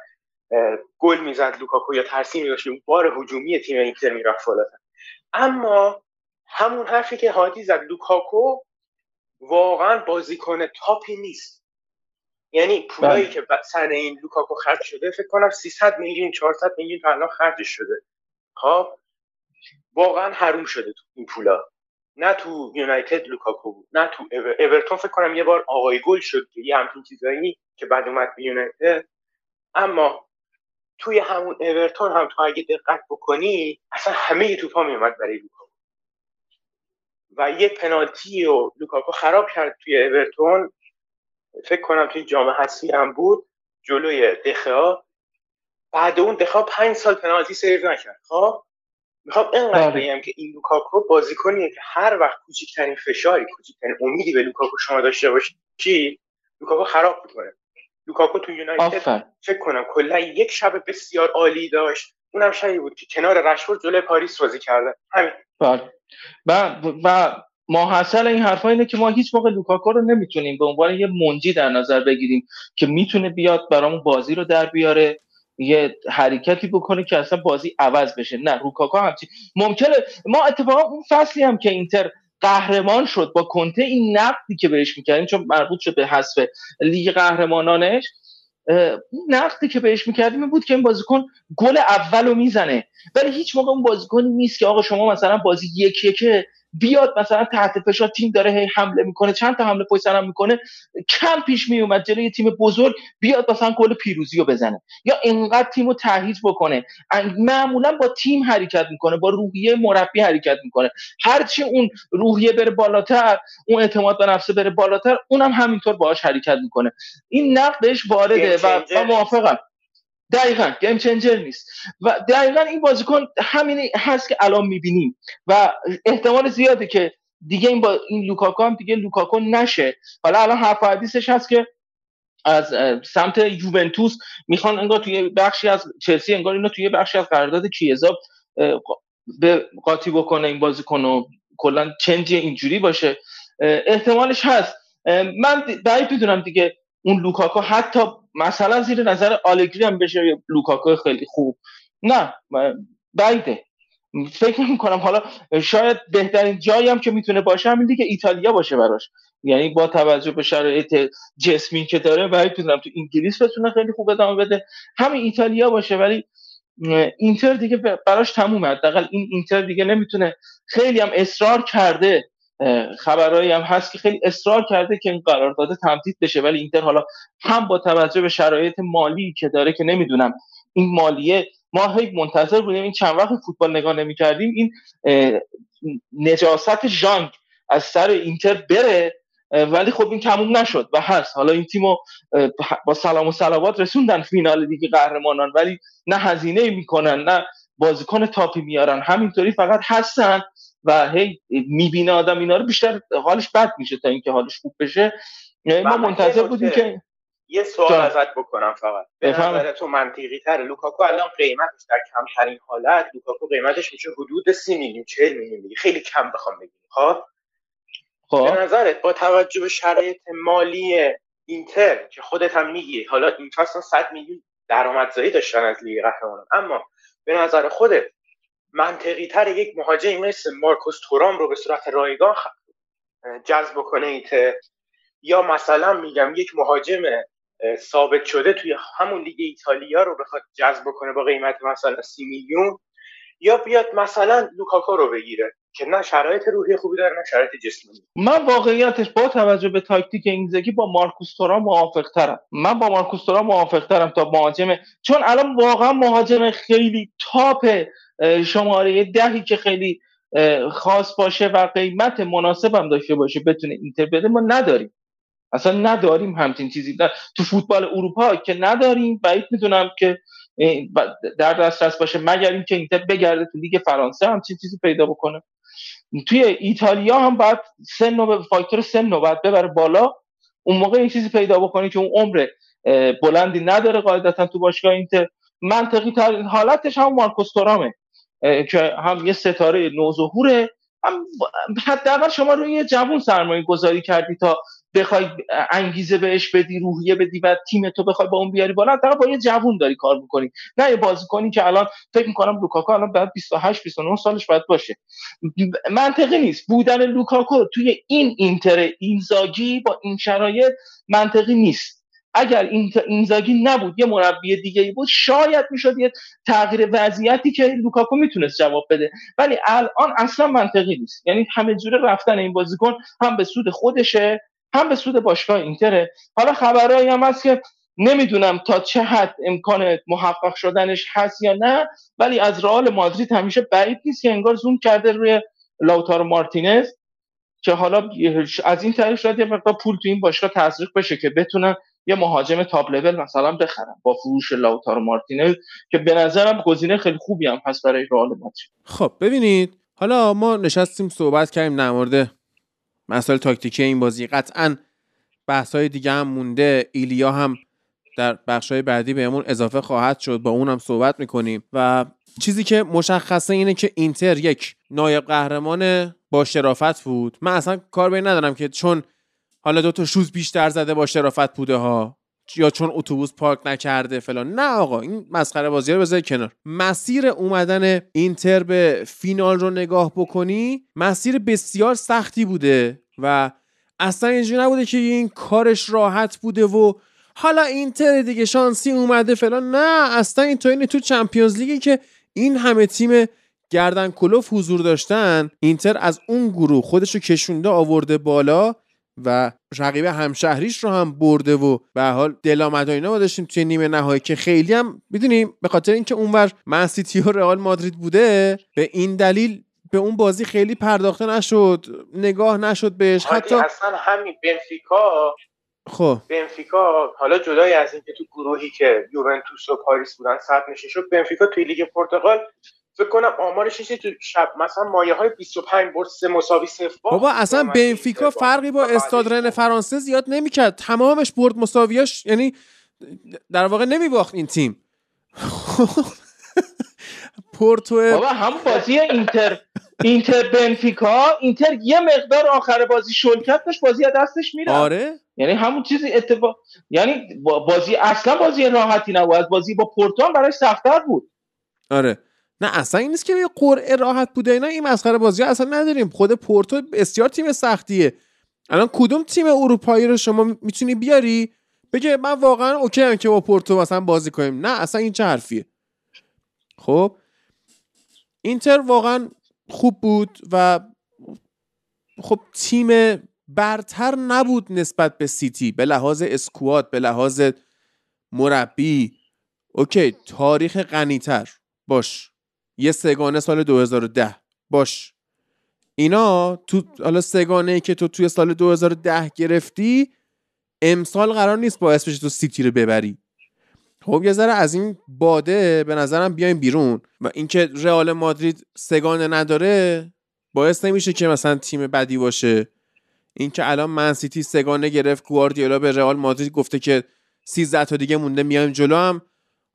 گل می‌زد لوکاکو یا ترسی داشت بار هجومی تیم اینتر می‌رفت بالاتر. اما همون حرفی که هادی زد لوکاکو واقعا بازیکن top ی نیست. یعنی پولایی بله. که سر این لوکاکو خرج شده فکر کنم 300 میلیون 400 میلیون تا الان خرج شده. خب واقعا حروم شده تو این پولا. نه تو یونایتد لوکاکو بود نه تو اورتون فکر کنم یه بار آقای گل شد یه همچین چیزایی که بعد اومد به یونایتد. اما توی همون اورتون هم تو اگه دقت بکنی اصلا همه توپا میومد برای لوکاکو. و یه پنالتی و لوکاکو خراب کرد توی اورتون. فکر کنم توی جام حسی هم بود جلوی دخیا. بعد اون دخیا پنج سال پنالتی save نکرد خب؟ می‌خوام اینقدر بله. بگم که این لوکاکو بازیکنیه که هر وقت کوچکترین فشاری کوچکترین امیدی به لوکاکو شما داشته باشی لوکاکو خراب می‌کنه. لوکاکو تو یونایتد فکر کنم کلا یک شب بسیار عالی داشت. اونم شبی بود که کنار رشفورد جلوی پاریس بازی کرده. همین. بله. و و ماحصل این حرفا اینه که ما هیچ موقع لوکاکو رو نمی‌تونیم به عنوان یه منجی در نظر بگیریم که می‌تونه بیاد برامون بازی رو در بیاره. یه حرکتی بکنه که اصلا بازی عوض بشه. نه لوکاکو همچی ممکنه ما اتفاقا اون فصلی هم که اینتر قهرمان شد با کنته این نقدی که بهش می‌کردیم چون مربوط شد به حذف لیگ قهرمانانش نقدی که بهش می‌کردیم بود که این بازیکن گل اول رو می‌زنه. ولی هیچ موقع اون بازیکنی نیست که آقا شما مثلا بازی یک که بیاد مثلا تحت فشار تیم داره هی حمله می‌کنه چند تا حمله پشت سرم می‌کنه کم پیش میومد جلوی تیم بزرگ بیاد مثلا گل پیروزی رو بزنه. یا اینقدر تیم رو تهیج بکنه. معمولا با تیم حرکت می‌کنه با روحیه مربی حرکت می‌کنه. هرچی اون روحیه بره بالاتر اون اعتماد به نفسه بره بالاتر اونم همینطور باهاش حرکت می‌کنه. این نقدش وارده و موافقم. دقیقا game changer نیست. و دقیقا این بازیکن همین هست که الان می‌بینیم. و احتمال زیاده که دیگه این با این لوکاکو هم دیگه لوکاکو نشه. حالا الان حرف حدیثش هست که از سمت یوونتوس می‌خوان انگار توی بخشی از چلسی انگار اینو توی بخشی از قرارداد کیزا به قاطی بکنه این بازیکن و کلا چنجی اینجوری باشه. احتمالش هست. من بعید می‌دونم دیگه اون لوکاکو حتی مثلا زیر نظر آلگری هم بشه لوکاکو خیلی خوب. نه بعیده. فکر نمی کنم حالا شاید بهترین جایی هم که می‌تونه باشه همین دیگه ایتالیا باشه براش. یعنی با توجه به شرایط جسمی که داره بعید می‌دونم تو انگلیس بتونه خیلی خوب ادامه بده. همین ایتالیا باشه ولی اینتر دیگه براش تمومه. حداقل این اینتر دیگه نمی‌تونه خیلی هم اصرار کرده خبرهایی هم هست که خیلی اصرار کرده که این قرارداد تمدید بشه ولی اینتر حالا هم با توجه به شرایط مالی که داره که نمی‌دونم این مالیه ما هی منتظر بودیم این چند وقت فوتبال نگاه نمی‌کردیم این نجاست ژانگ از سر اینتر بره ولی خب این تموم نشد و هست. حالا این تیمو با سلام و صلوات رسوندن فینال دیگه قهرمانان ولی نه هزینه می‌کنن نه بازیکن top ی میارن. همینطوری فقط هستن و هی می‌بینه آدم اینا رو بیشتر حالش بد میشه تا اینکه حالش خوب بشه. ما منتظر بودیم که یه سوال ازت بکنم فقط. به نظر تو منطقی تره لوکاکو الان قیمتش در کمترین حالت لوکاکو قیمتش میشه حدود سی میلیون 40 میلیون. خیلی کم بخوام بگیم. خب؟ خب. به نظرت با توجه به شرایط مالی اینتر که خودت هم میگی حالا این فصل 100 میلیون درآمدزایی داشتن از لیگ قهرمانان. اما به نظر خودت منطقی تر یک مهاجمی مثل مارکوس تورام رو به صورت رایگان جذب اینتر یا مثلا میگم یک مهاجم ثابت شده توی همون لیگ ایتالیا رو بخواد جذب کنه با قیمت مثلا سی میلیون یا بیاد مثلا لوکاکو رو بگیره که نه شرایط روحی خوبی داره نه شرایط جسمانی من واقعیتش با توجه به تاکتیک اینزاگی با مارکوس تورام موافق ترم من با مارکوس تورام موافق ترم تا مهاجم. چون الان واقعا مهاجم خیلی top شماره دهی که خیلی خاص باشه و قیمت مناسب هم داشته باشه بتونه اینتر بده ما نداریم. اصلا نداریم همچین چیزی. تو فوتبال اروپا که نداریم بعید می‌دونم که در دسترس باشه مگر اینکه اینتر بگرده تو لیگ فرانسه همچین چیزی پیدا بکنه. توی ایتالیا هم باید سن و فاکتور سن رو باید ببره بالا. اون موقع این چیزی پیدا بکنی که اون عمر بلندی نداره قاعدتا تو باشگاه اینتر. منطقی تر حالتش هم مارکوس تورامه که هم یه ستاره نوظهوره. هم حداقل شما روی یه جوون سرمایه گذاری کردی تا بخوای انگیزه بهش بدی روحیه بدی و تیم تو بخوای با اون بیاری بالا حداقل با یه جوون داری کار می‌کنی. نه یه بازیکنی که الان فکر می‌کنم لوکاکو الان بعد 28 29 سالش باید باشه. منطقی نیست. بودن لوکاکو توی این اینتر اینزاگی با این شرایط منطقی نیست. اگر این اینزاگی نبود یه مربی دیگه بود شاید می‌شد یه تغییر وضعیتی که لوکاکو می‌تونست جواب بده. ولی الان اصلا منطقی نیست. یعنی همه جوره رفتن این بازیکن هم به سود خودشه هم به سود باشگاه اینتره. حالا خبرهایی هم هست که نمی‌دونم تا چه حد امکان محقق شدنش هست یا نه ولی از رئال مادرید همیشه بعید نیست که انگار زوم کرده روی لاوتارو مارتینز که حالا از این طریق شاید یه مقدار پول تو این باشگاه تزریق بشه که بتونن یه مهاجم تاپ لول مثلا بخرن با فروش لاوتارو مارتینز که به نظرم گزینه خیلی خوبی هم هست برای رئال مادرید. خب ببینید حالا ما نشستیم صحبت کردیم در مورد مسائل تاکتیکی این بازی. قطعا بحث های دیگه هم مونده. ایلیا هم در بخش های بعدی بهمون اضافه خواهد شد. با اونم صحبت می‌کنیم. و چیزی که مشخصه اینه که اینتر یک نایب قهرمان با شرافت بود. من اصلا کار به ندارم که چون حالا دو تا شوز بیشتر زده با شرافت بوده ها. یا چون اتوبوس پارک نکرده فلان. نه آقا این مسخره بازی رو بذار کنار. مسیر اومدن اینتر به فینال رو نگاه بکنی مسیر بسیار سختی بوده و اصلا اینجوری نبوده که این کارش راحت بوده و حالا اینتر دیگه شانسی اومده فلان. نه اصلا این تو این تو چمپیونز لیگی که این همه تیم گردن کلوف حضور داشتن. اینتر از اون گروه خودشو کشونده آورده بالا. و رقیب همشهریش رو هم برده و به حال دلامد و اینا ما داشتیم توی نیمه نهایی که خیلی هم می‌دونیم به خاطر اینکه اونور من سیتی و رئال مادرید بوده به این دلیل به اون بازی خیلی پرداخته نشد نگاه نشد بهش. حتی اصلا همین بنفیکا خب. بنفیکا حالا جدای از اینکه تو گروهی که یوونتوس و پاریس بودن صد نشین شد بنفیکا توی لیگ پرتغال فکر کنم آمارش تو شب مثلا مایه های 25 برد سه مساوی صفر بابا اصلا بنفیکا فرقی با استاد فرانسه زیاد نمی‌کرد. تمامش برد مساویاش یعنی در واقع نمیباخت این تیم. پورتو بابا هم بازی اینتر اینتر بنفیکا اینتر یه مقدار آخر بازی شلکت داشت بازی دستش میره آره. یعنی همون چیزی اتفاق یعنی بازی اصلا بازی راحتی نبود. از بازی با پورتو هم برای سختتر بود. آره. نه اصلا این نیست که قرعه راحت بوده اینا این مسخره بازی اصلا نداریم. خود پورتو بسیار تیم سختیه. الان کدوم تیم اروپایی رو شما می‌تونی بیاری؟ بگه من واقعا okay ام که با پورتو مثلا بازی کنیم. نه اصلا این چه حرفیه؟ خب؟ اینتر واقعا خوب بود و خب تیم برتر نبود نسبت به سیتی. به لحاظ squad به لحاظ مربی. okay تاریخ غنیتر. باش. یه سه‌گانه سال 2010 باش. اینا تو حالا سه‌گانه ای که تو توی سال 2010 گرفتی امسال قرار نیست باعث بشه تو سیتی رو ببری. خب یه ذره از این باده به نظرم بیایم بیرون. و اینکه رئال مادرید سگانه نداره باعث نمیشه که مثلا تیم بدی باشه. اینکه الان من سیتی سگانه گرفت گواردیولا به رئال مادرید گفته که 13 تا دیگه مونده میایم جلو هم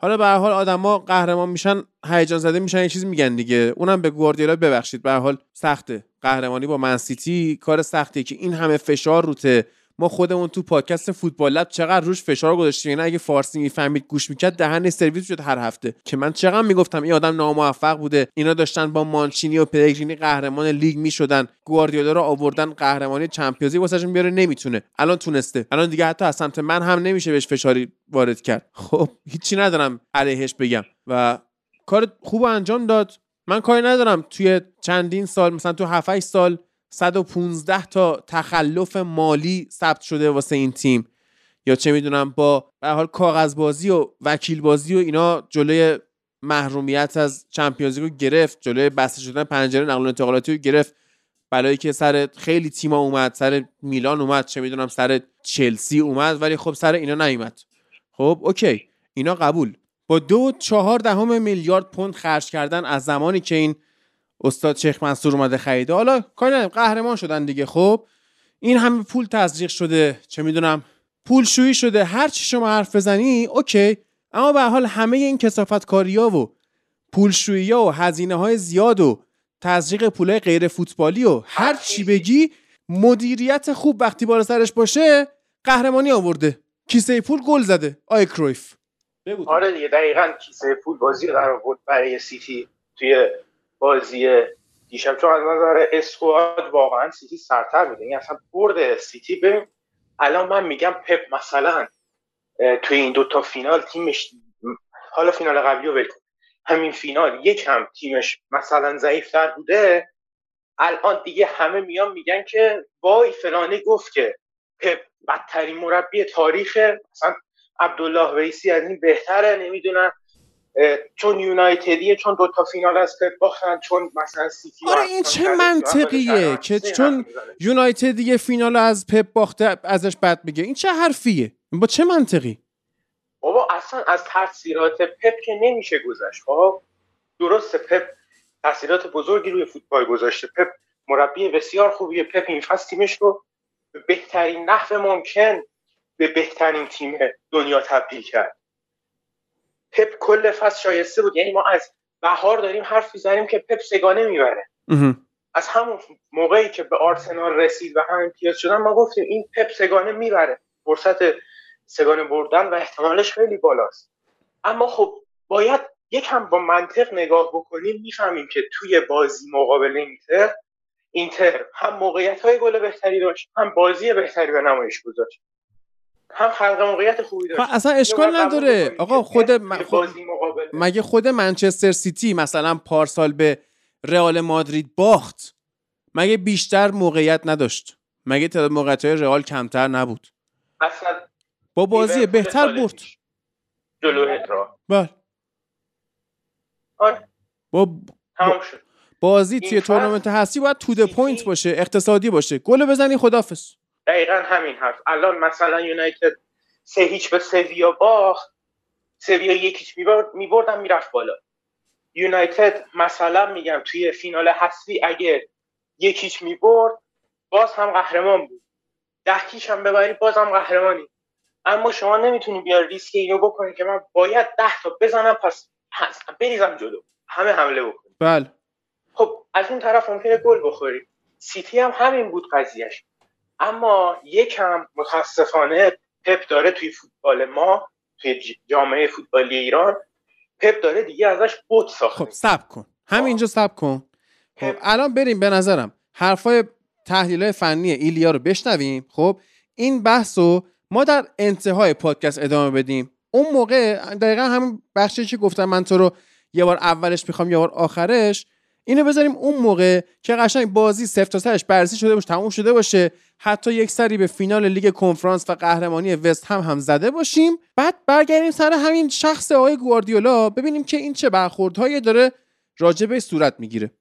حالا به هر حال آدما قهرمان میشن هیجان زده میشن یه چیزی میگن دیگه. اونم به گواردیولا ببخشید. به هر حال سخته. قهرمانی با من سیتی کار سختیه که این همه فشار روته ما خودمون تو پادکست فوتبال لب چقدر روش فشار گذاشتیم. یعنی اگه فارسی می‌فهمید گوش می‌کرد دهن سرویس شد هر هفته. که من چقدر می‌گفتم این آدم ناموفق بوده. اینا داشتن با مانچینی و پلگرینی قهرمان لیگ می‌شدن. گواردیولا رو آوردن قهرمانی چمپیونز واسهشون بیاره نمی‌تونه. الان تونسته. الان دیگه حتی از سمت من هم نمیشه بهش فشاری وارد کرد. خب هیچی ندارم علیهش بگم. و کار خوب انجام داد. من کاری ندارم. توی چندین سال مثلا تو 7 سال 115 تا تخلف مالی ثبت شده واسه این تیم. یا چه می‌دونم با به حال کاغذبازی و وکیل بازی و اینا جلوی محرومیت از چمپیونز رو گرفت جلوی بسته شدن پنجره نقل و انتقالاتی رو گرفت. بلایی که سر خیلی تیما اومد سر میلان اومد چه می‌دونم سر چلسی اومد ولی خب سر اینا نیومد. خب اوکی. اینا قبول. با دو چهار دهم میلیارد پوند خرج کردن از زمانی که این استاد شیخ منصور اومده خریده. حالا کاری نداریم قهرمان شدن دیگه. خب این همه پول تزریق شده. چه می‌دونم پول شویی شده. هر چی شما حرف بزنی okay. اما به حال همه این کثافت ها و پولشویی ها و هزینه های زیاد و تزریق پول غیر فوتبالی و هر چی بگی مدیریت خوب وقتی بالا سرش باشه قهرمانی آورده. کیسه پول گل زده. آی کرویف. آره دیگه دقیقا کیسه پول بازی قرار بود برای سیتی توی بازی دیشب چون از نظر squad واقعا سیتی سرتر بوده. این اصلا برد سیتی ببین الان من میگم پپ مثلا توی این دوتا فینال تیمش حالا فینال قبلی رو همین فینال یکم تیمش مثلا ضعیفتر بوده. الان دیگه همه میان میگن که وای فلانی گفت که پپ بدترین مربی تاریخ مثلا عبدالله ویسی از این بهتره نمی‌دونم. چون یونایتدیه چون دو تا فینال از پپ باختن چون مثلا سیتی آره این چه منطقیه که چون یونایتد فینال از پپ باخته ازش بد میگه. این چه حرفیه؟ با چه منطقی؟ بابا اصلا از تاثیرات پپ که نمیشه گذشت. خب درسته پپ تاثیرات بزرگی روی فوتبال گذاشته. پپ مربی بسیار خوبیه. پپ این فصل تیمش رو به بهترین نحو ممکن به بهترین تیم دنیا تبدیل کرد. پپ کل فصل شایسته بود. یعنی ما از بهار داریم حرف می‌زنیم که پپ سگانه می‌بره. از همون موقعی که به آرسنال رسید و هم امتیاز شدن ما گفتیم این پپ سگانه می‌بره. فرصت سگانه بردن و احتمالش خیلی بالاست. اما خب باید یکم با منطق نگاه بکنیم. می‌فهمیم که توی بازی مقابل اینتر اینتر هم موقعیت های گل بهتری داشت هم بازی بهتری به نمایش گذاشت. هم خلق موقعیت خوبی داشت. اصلا اشکال نداره. آقا خود, مگه خود منچستر سیتی مثلا پارسال به رئال مادرید باخت؟ مگه بیشتر موقعیت نداشت؟ مگه تعداد موقعیت های رئال کمتر نبود؟ اصلا با بازی بهتر برد. جلو بله. آره. با تمام شد. بازی توی تورنمنت هستی باید to point باشه اقتصادی باشه. گل بزنی خدافظ دقیقا همین حرف. الان مثلا یونایتد سه هیچ به سویا باخت سویا یک هیچ میبردن می‌رفت بالا. یونایتد مثلا میگم توی فینال حذفی اگه یک هیچ می‌برد باز هم قهرمان بود. ده کیش هم ببری باز هم قهرمانی. اما شما نمی‌تونی بیا ریسک اینو بکنی که من باید ده تا بزنم پس پس بریزم جلو. همه حمله بکنی بله. خب از اون طرف ممکنه گل بخوری سیتی هم همین بود قضیهش اما یکم متاسفانه پپ داره توی فوتبال ما توی جامعه فوتبالی ایران پپ داره دیگه ازش بود ساخته خب سب کن. همینجا سب کن. خب. الان بریم به نظرم حرفای تحلیل های فنی ایلیا رو بشنویم. خب این بحث رو ما در انتهای پادکست ادامه بدیم. اون موقع دقیقا همون بخشی که گفتم من تو رو یه بار اولش می‌خوام یه بار آخرش اینو بذاریم اون موقع که قشنگ بازی صفر تا سرش بررسی شده باشه تموم شده باشه. حتی یک سری به فینال لیگ کنفرانس و قهرمانی وست هم هم زده باشیم. بعد برگردیم سر همین شخص آقای گواردیولا. ببینیم که این چه برخوردهایی داره راجبه صورت می‌گیره.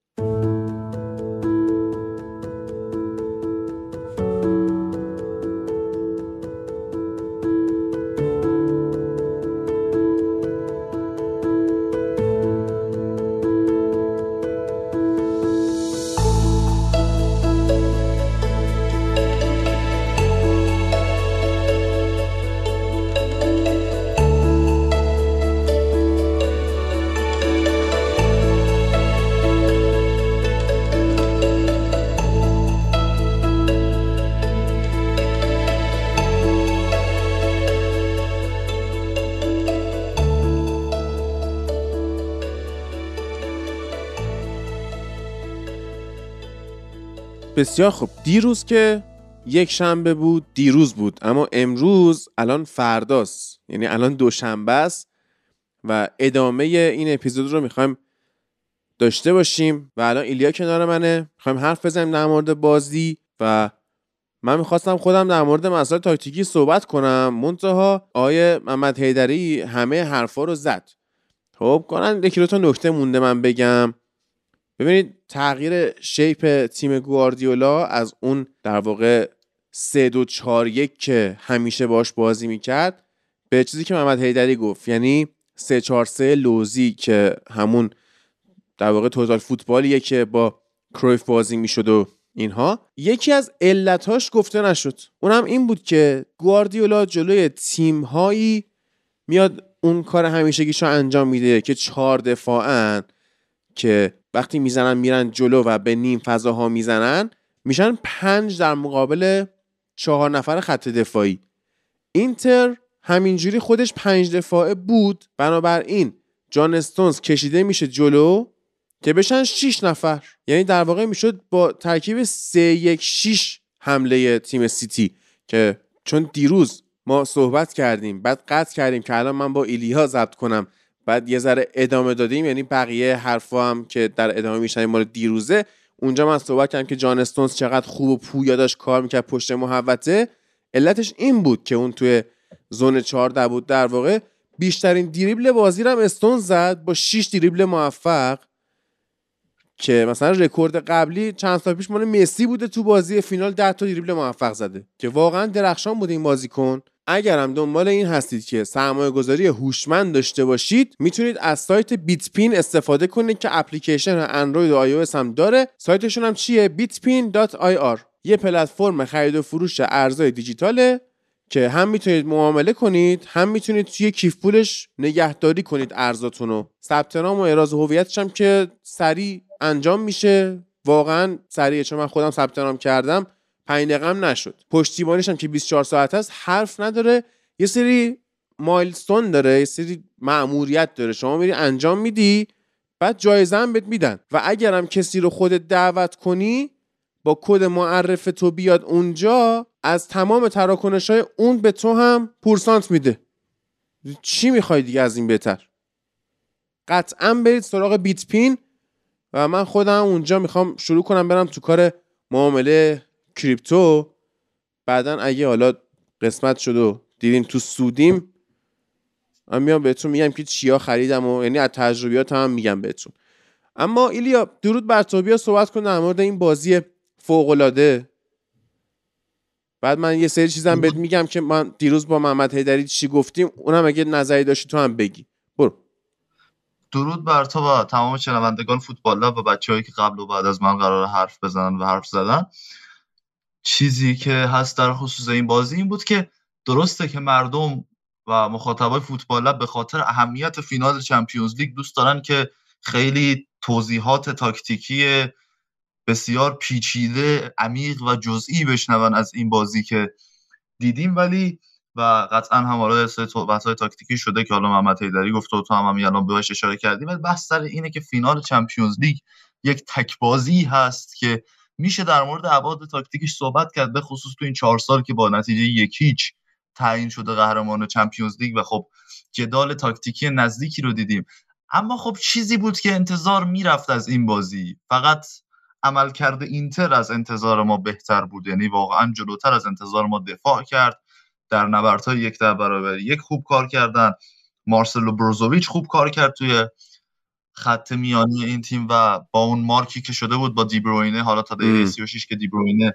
بسیار خوب. دیروز که یک شنبه بود دیروز بود اما امروز الان فرداست. یعنی الان دوشنبه است و ادامه این اپیزود رو می‌خوایم داشته باشیم. و الان ایلیا کنار منه. می‌خوایم حرف بزنیم در مورد بازی و من می‌خواستم خودم در مورد مسائل تاکتیکی صحبت کنم. منتها آقای محمد حیدری همه حرفا رو زد. خب کنن یکی دو تا نکته مونده من بگم. ببینید تغییر شیپ تیم گواردیولا از اون در واقع 3 2 4 1 که همیشه باش بازی می‌کرد به چیزی که محمد حیدری گفت یعنی 3 4 3 لوزی که همون در واقع توتال فوتبالیه که با کرویف بازی می‌شد و اینها یکی از علتاش گفته نشد. اونم این بود که گواردیولا جلوی تیم هایی میاد اون کار همیشگیشو انجام میده که چهار دفاعن که وقتی می‌زنن میرن جلو و به نیم فضاها می‌زنن میشن پنج در مقابل چهار نفر خط دفاعی. اینتر همینجوری خودش پنج دفاعه بود. بنابراین جان استونز کشیده میشه جلو که بشن 6 نفر. یعنی در واقع می‌شد با ترکیب 3 1 6 حمله تیم سیتی که چون دیروز ما صحبت کردیم بعد قطع کردیم که الان من با ایلیا ضبط کنم. بعد یه ذره ادامه دادیم یعنی بقیه حرفا هم که در ادامه میشن مال دیروزه. اونجا من صحبت کردم که جان استونز چقدر خوب و پویا داشت کار می‌کرد پشت محوطه. علتش این بود که اون توی zone 14 بود در واقع بیشترین دریبل بازی رو هم استونز زد با 6 دریبل موفق که مثلا رکورد قبلی چند سال پیش مال مسی بوده تو بازی فینال 10 تا دریبل موفق زده که واقعا درخشان بوده این بازیکن. اگر هم دنبال این هستید که سرمایه گذاری هوشمند داشته باشید می‌تونید از سایت بیت‌پین استفاده کنید که اپلیکیشن اندروید و آی هم داره. سایتشون هم چیه؟ bitpin.ir یه پلتفرم خرید و فروش ارزهای دیجیتاله که هم می‌تونید معامله کنید هم می‌تونید توی کیف پولش نگهداری کنید ارزاتون رو. ثبت نام و اعراض هویتش هم که سریع انجام میشه. واقعا سریع چون من خودم ثبت نام کردم. 5 دقیقه هم نشد. پشتیبانیش هم که 24 ساعت است حرف نداره. یه سری مایلستون داره یه سری مأموریت داره. شما میری انجام میدی بعد جایزه هم بهت میدن. و اگرم کسی رو خودت دعوت کنی با کد معرف تو بیاد اونجا از تمام تراکنش های اون به تو هم پورسانت میده. چی می‌خوای دیگه از این بهتر؟ قطعا برید سراغ بیت پین و من خودم اونجا می‌خوام شروع کنم برم تو کار معامله کریپتو بعدا اگه حالا قسمت شد و دیدیم تو سودیم من میام بهتون میگم که چیا خریدم و یعنی از تجربیات هم میگم بهتون. اما ایلیا درود بر تو. بیا صحبت کن در مورد این بازی فوق العاده بعد من یه سری چیزم بهت میگم که من دیروز با محمد هیدری چی گفتیم اونم اگه نظری داشتی تو هم بگی. برو. درود بر تو و تمام شنوندگان فوتبال و بچههایی که قبل و بعد از من قرار حرف بزنن و حرف زدن. چیزی که هست در خصوص این بازی این بود که درسته که مردم و مخاطبای فوتبال به خاطر اهمیت فینال چمپیونز لیگ دوست دارن که خیلی توضیحات تاکتیکی بسیار پیچیده عمیق و جزئی بشنون از این بازی که دیدیم. ولی و قطعا هم حالا بحث های تاکتیکی شده که حالا محمد حیدری گفته و تو هم, هم الان بهش اشاره کردیم. ولی بحث سر اینه که فینال چمپیونز لیگ یک تک بازی هست که میشه در مورد ابعاد تاکتیکش صحبت کرد به خصوص تو این چهار سال که با نتیجه یک هیچ تعیین شده قهرمان چمپیونز لیگ و خب جدال تاکتیکی نزدیکی رو دیدیم. اما خب چیزی بود که انتظار می‌رفت از این بازی. فقط عملکرد اینتر از انتظار ما بهتر بود. یعنی واقعا جلوتر از انتظار ما دفاع کرد. در نبردهای یک در برابر یک خوب کار کردن. مارسلو بروزوویچ خوب کار کرد توی خط میانی این تیم و با اون مارکی که شده بود با دیبروینه حالا تا دقیقه 36 که دیبروینه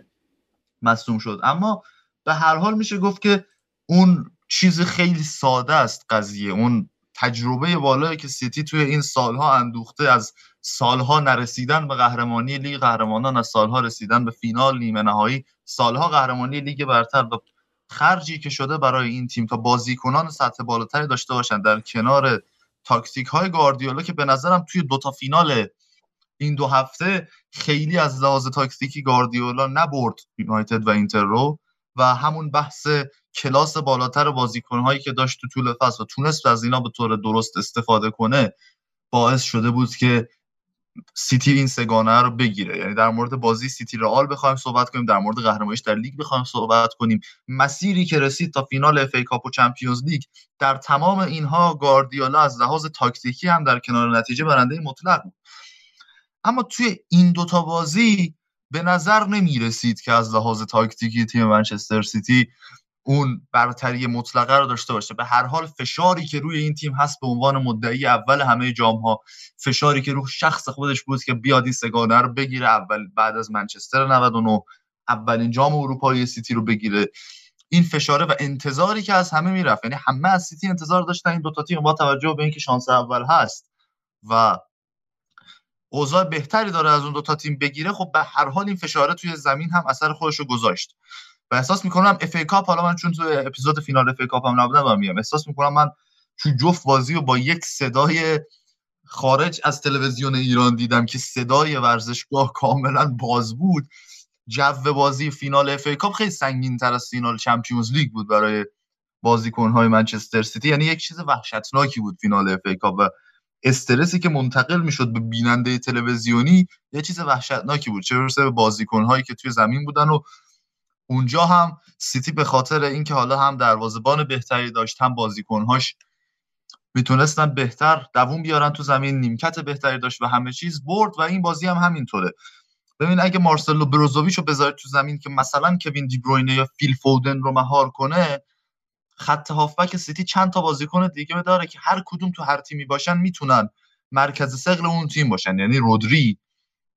مصوم شد. اما به هر حال میشه گفت که اون چیز خیلی ساده است قضیه. اون تجربه بالایی که سیتی توی این سالها اندوخته از سالها نرسیدن به قهرمانی لیگ قهرمانان از سالها رسیدن به فینال نیمه نهایی سالها قهرمانی لیگ برتر و خرجی که شده برای این تیم تا بازیکنان سطح بالاتری داشته باشن در کنار تاکتیک های گاردیولا که به نظرم توی دوتا فینال این دو هفته خیلی از لحاظ تاکتیکی گاردیولا نبرد یونایتد و اینتر رو و همون بحث کلاس بالاتر بازیکنهایی که داشت تو طول فصل و تونست از اینا به طور درست استفاده کنه باعث شده بود که سیتی این سه‌گانه رو بگیره. یعنی در مورد بازی سیتی رئال بخوایم صحبت کنیم در مورد قهرمانیش در لیگ بخوایم صحبت کنیم. مسیری که رسید تا فینال FA Cup و Champions League در تمام اینها گاردیولا از لحاظ تاکتیکی هم در کنار نتیجه برنده مطلق بود. اما توی این دوتا بازی به نظر نمی رسید که از لحاظ تاکتیکی تیم منچستر سیتی اون برتری مطلقه رو داشته باشه. به هر حال فشاری که روی این تیم هست به عنوان مدعی اول همه جام ها فشاری که روی شخص خودش بود که بیاد این سه‌گانه رو بگیره اول بعد از منچستر 99 اولین جام اروپایی سیتی رو بگیره. این فشاره و انتظاری که از همه می‌رفت یعنی همه از سیتی انتظار داشتن این دوتا تیم با توجه به اینکه شانس اول هست و اوضاع بهتری داره از اون دوتا تیم بگیره خب به هر حال این فشاره توی زمین هم اثر خودش رو گذاشت. و احساس می‌کنم FA Cup حالا من چون تو اپیزود فینال FA Cup هم نبودم و میام احساس می‌کنم من تو جفت بازی و با یک صدای خارج از تلویزیون ایران دیدم که صدای ورزشگاه کاملا باز بود. جو بازی فینال FA Cup خیلی سنگین تر از فینال Champions League بود برای بازیکن‌های منچستر سیتی. یعنی یک چیز وحشتناکی بود فینال FA Cup و استرسی که منتقل می‌شد به بیننده تلویزیونی یه چیز وحشتناکی بود. چه برسه به بازیکن‌هایی که توی زمین بودن و اونجا هم سیتی به خاطر اینکه حالا هم دروازه‌بان بهتری داشت هم بازیکن‌هاش می‌تونستن بهتر دووم بیارن تو زمین نیمکت بهتری داشت و همه چیز برد و این بازی هم همینطوره. ببین اگه مارسلو بروزوویچ رو بذارید تو زمین که مثلا کوین دیبروینه یا فیل فودن رو مهار کنه خط هافبک سیتی چند تا بازیکن دیگه داره که هر کدوم تو هر تیمی باشن می‌تونن مرکز ثقل اون تیم باشن. یعنی رودری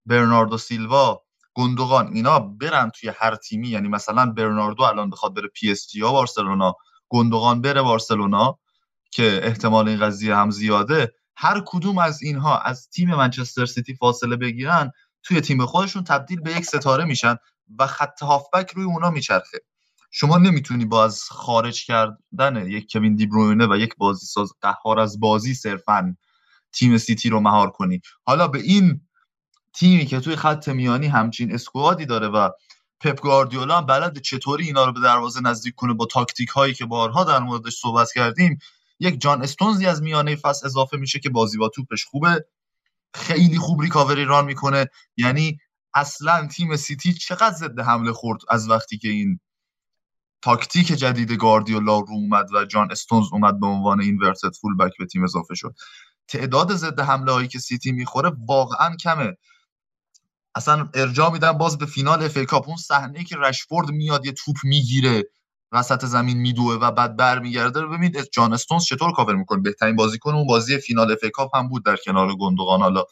برناردو سیلوا گوندوغان اینا برن توی هر تیمی. یعنی مثلا برناردو الان بخواد بره PSG یا بارسلونا گوندوغان بره بارسلونا که احتمال این قضیه هم زیاده. هر کدوم از اینها از تیم منچستر سیتی فاصله بگیرن توی تیم خودشون تبدیل به یک ستاره میشن و خط هافبک روی اونا میچرخه. شما نمی‌تونی با از خارج کردن یک کوین دیبروینه و یک بازی ساز قهار از بازی صرفا تیم سیتی رو مهار کنی. حالا به این تیمی که توی خط میانی همچین اسکوادی داره و پپ گواردیولا هم بلد چطوری اینا رو به دروازه نزدیک کنه با تاکتیک هایی که بارها در موردش صحبت کردیم یک جان استونزی از میانه فصل اضافه میشه که بازی با توپش خوبه. خیلی خوب recovery run می‌کنه. یعنی اصلا تیم سیتی چقدر ضد حمله خورد از وقتی که این تاکتیک جدید گاردیولا رو اومد و جان استونز اومد به عنوان inverted fullback به تیم اضافه شد. تعداد ضد حمله هایی که سیتی می‌خوره واقعا کمه. اصلا ارجاع میدم باز به فینال FA Cup. اون صحنه که رشفورد میاد یه توپ می‌گیره وسط زمین میدوه و بعد برمیگرده رو ببینید. جان استونز چطور کاور می‌کنه؟ بهترین بازیکن اون بازی فینال FA Cup هم بود در کنار گوندوغان حالا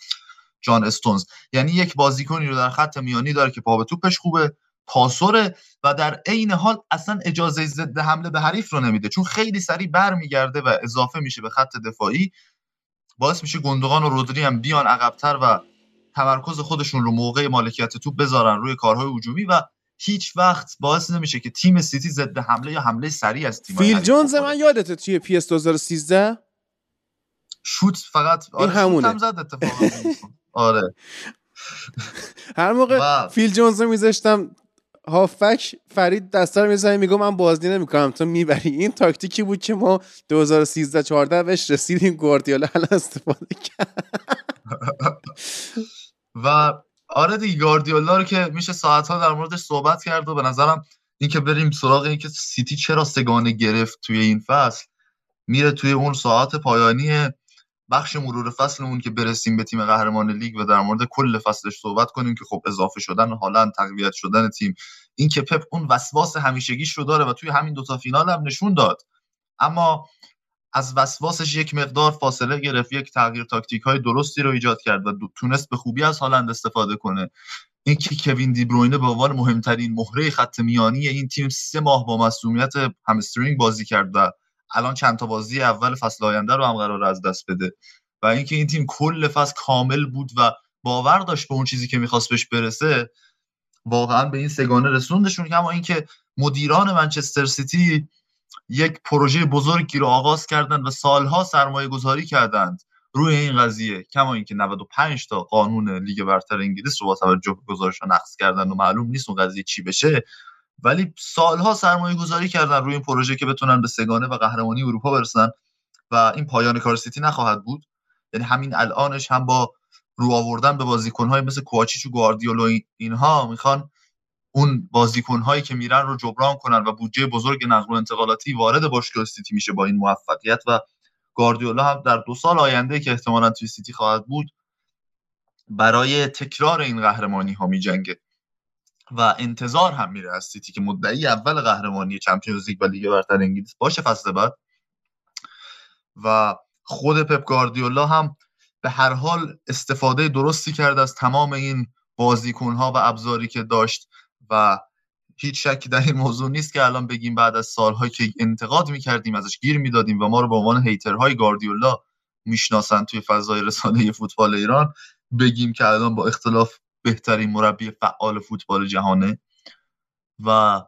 جان استونز یعنی یک بازیکنی رو در خط میانی داره که پا به توپش خوبه پاسوره و در عین حال اصلا اجازه ضد حمله به حریف رو نمیده. چون خیلی سریع برمیگرده و اضافه میشه به خط دفاعی. باعث میشه گوندوغان و رودری هم بیان عقبتر و تمرکز خودشون رو موقع مالکیت توپ بذارن روی کارهای هجومی و هیچ وقت باعث نمیشه که تیم سیتی ضد حمله یا حمله سریع از تیم فیل جونز من یادته توی PES 2013 شوت فقط آره همونه. هم زد اتفاقا. آره. هر موقع فیل جونز رو میذاشتم هافک فرید دستا رو می‌زنه میگم من بازی نمی‌کنم تو می‌بری. این تاکتیکی بود که ما 2013 14 بهش رسیدیم گواردیولا الان استفاده کرد. و آره دیگه گاردیولا رو که میشه ساعت ها در موردش صحبت کرد و به نظرم اینکه بریم سراغ اینکه سیتی چرا سگانه گرفت توی این فصل میره توی اون ساعت پایانی بخش مرور فصلمون که برسیم به تیم قهرمان لیگ و در مورد کل فصلش صحبت کنیم که خب اضافه شدن حالا تقویت شدن تیم این که پپ اون وسواس همیشگیش رو داره و توی همین دوتا فینال هم نشون داد. اما از وسواسش یک مقدار فاصله گرفت یک تغییر تاکتیک های درستی رو ایجاد کرد و تونست به خوبی از هالند استفاده کنه. اینکه کوین دی بروینه به عنوان مهمترین مهره خط میانی این تیم سه ماه با مسئولیت همسترینگ بازی کرد و الان چند تا بازی اول فصل آینده رو هم قراره از دست بده. و اینکه این تیم کل فصل کامل بود و باور داشت به اون چیزی که می‌خواست بهش برسه واقعا به این سه‌گانه رسوندشون. کما اینکه مدیران منچستر سیتی یک پروژه بزرگی رو آغاز کردند و سالها سرمایه گذاری کردند روی این قضیه کما اینکه 95 تا قانون لیگ برتر انگلیس رو با توجه به گزارش نقض کردن و معلوم نیست اون قضیه چی بشه ولی سالها سرمایه گذاری کردن روی این پروژه که بتونن به سگانه و قهرمانی اروپا برسن و این پایان کار سیتی نخواهد بود. یعنی همین الانش هم با رو آوردن به بازیکنهای مثل کوچیچ و گواردیولا اینها می‌خوان اون بازیکنهایی که میرن رو جبران کنن و بودجه بزرگ نقل و انتقالاتی وارد باشگاه سیتی میشه با این موفقیت و گاردیولا هم در دو سال آینده که احتمالا توی سیتی خواهد بود برای تکرار این قهرمانی ها میجنگه و انتظار هم میره از سیتی که مدعی اول قهرمانی Champions League و لیگ برتر انگلیس باشه فصل بعد. و خود پپ گاردیولا هم به هر حال استفاده درستی کرد از تمام این بازیکنها و ابزاری که داشت. و هیچ شکی در این موضوع نیست که الان بگیم بعد از سالهایی که انتقاد می‌کردیم ازش گیر می‌دادیم و ما رو به عنوان hater های گاردیولا می‌شناسن توی فضای رسانه فوتبال ایران بگیم که الان با اختلاف بهترین مربی فعال فوتبال جهانه. و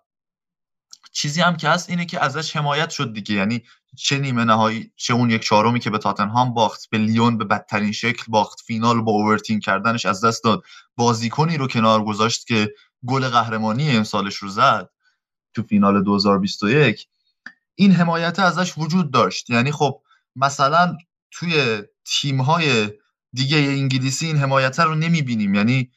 چیزی هم که هست اینه که ازش حمایت شد دیگه. یعنی چه نیمه نهایی چه اون یک چهارمی که به تاتنهام باخت به لیون به بدترین شکل باخت فینال با اوورتین کردنش از دست داد. بازیکنی رو کنار گذاشت که گل قهرمانی امسالش رو زد تو فینال 2021 این حمایت ازش وجود داشت. یعنی خب مثلا توی تیم‌های دیگه انگلیسی این حمایت رو نمی‌بینیم. یعنی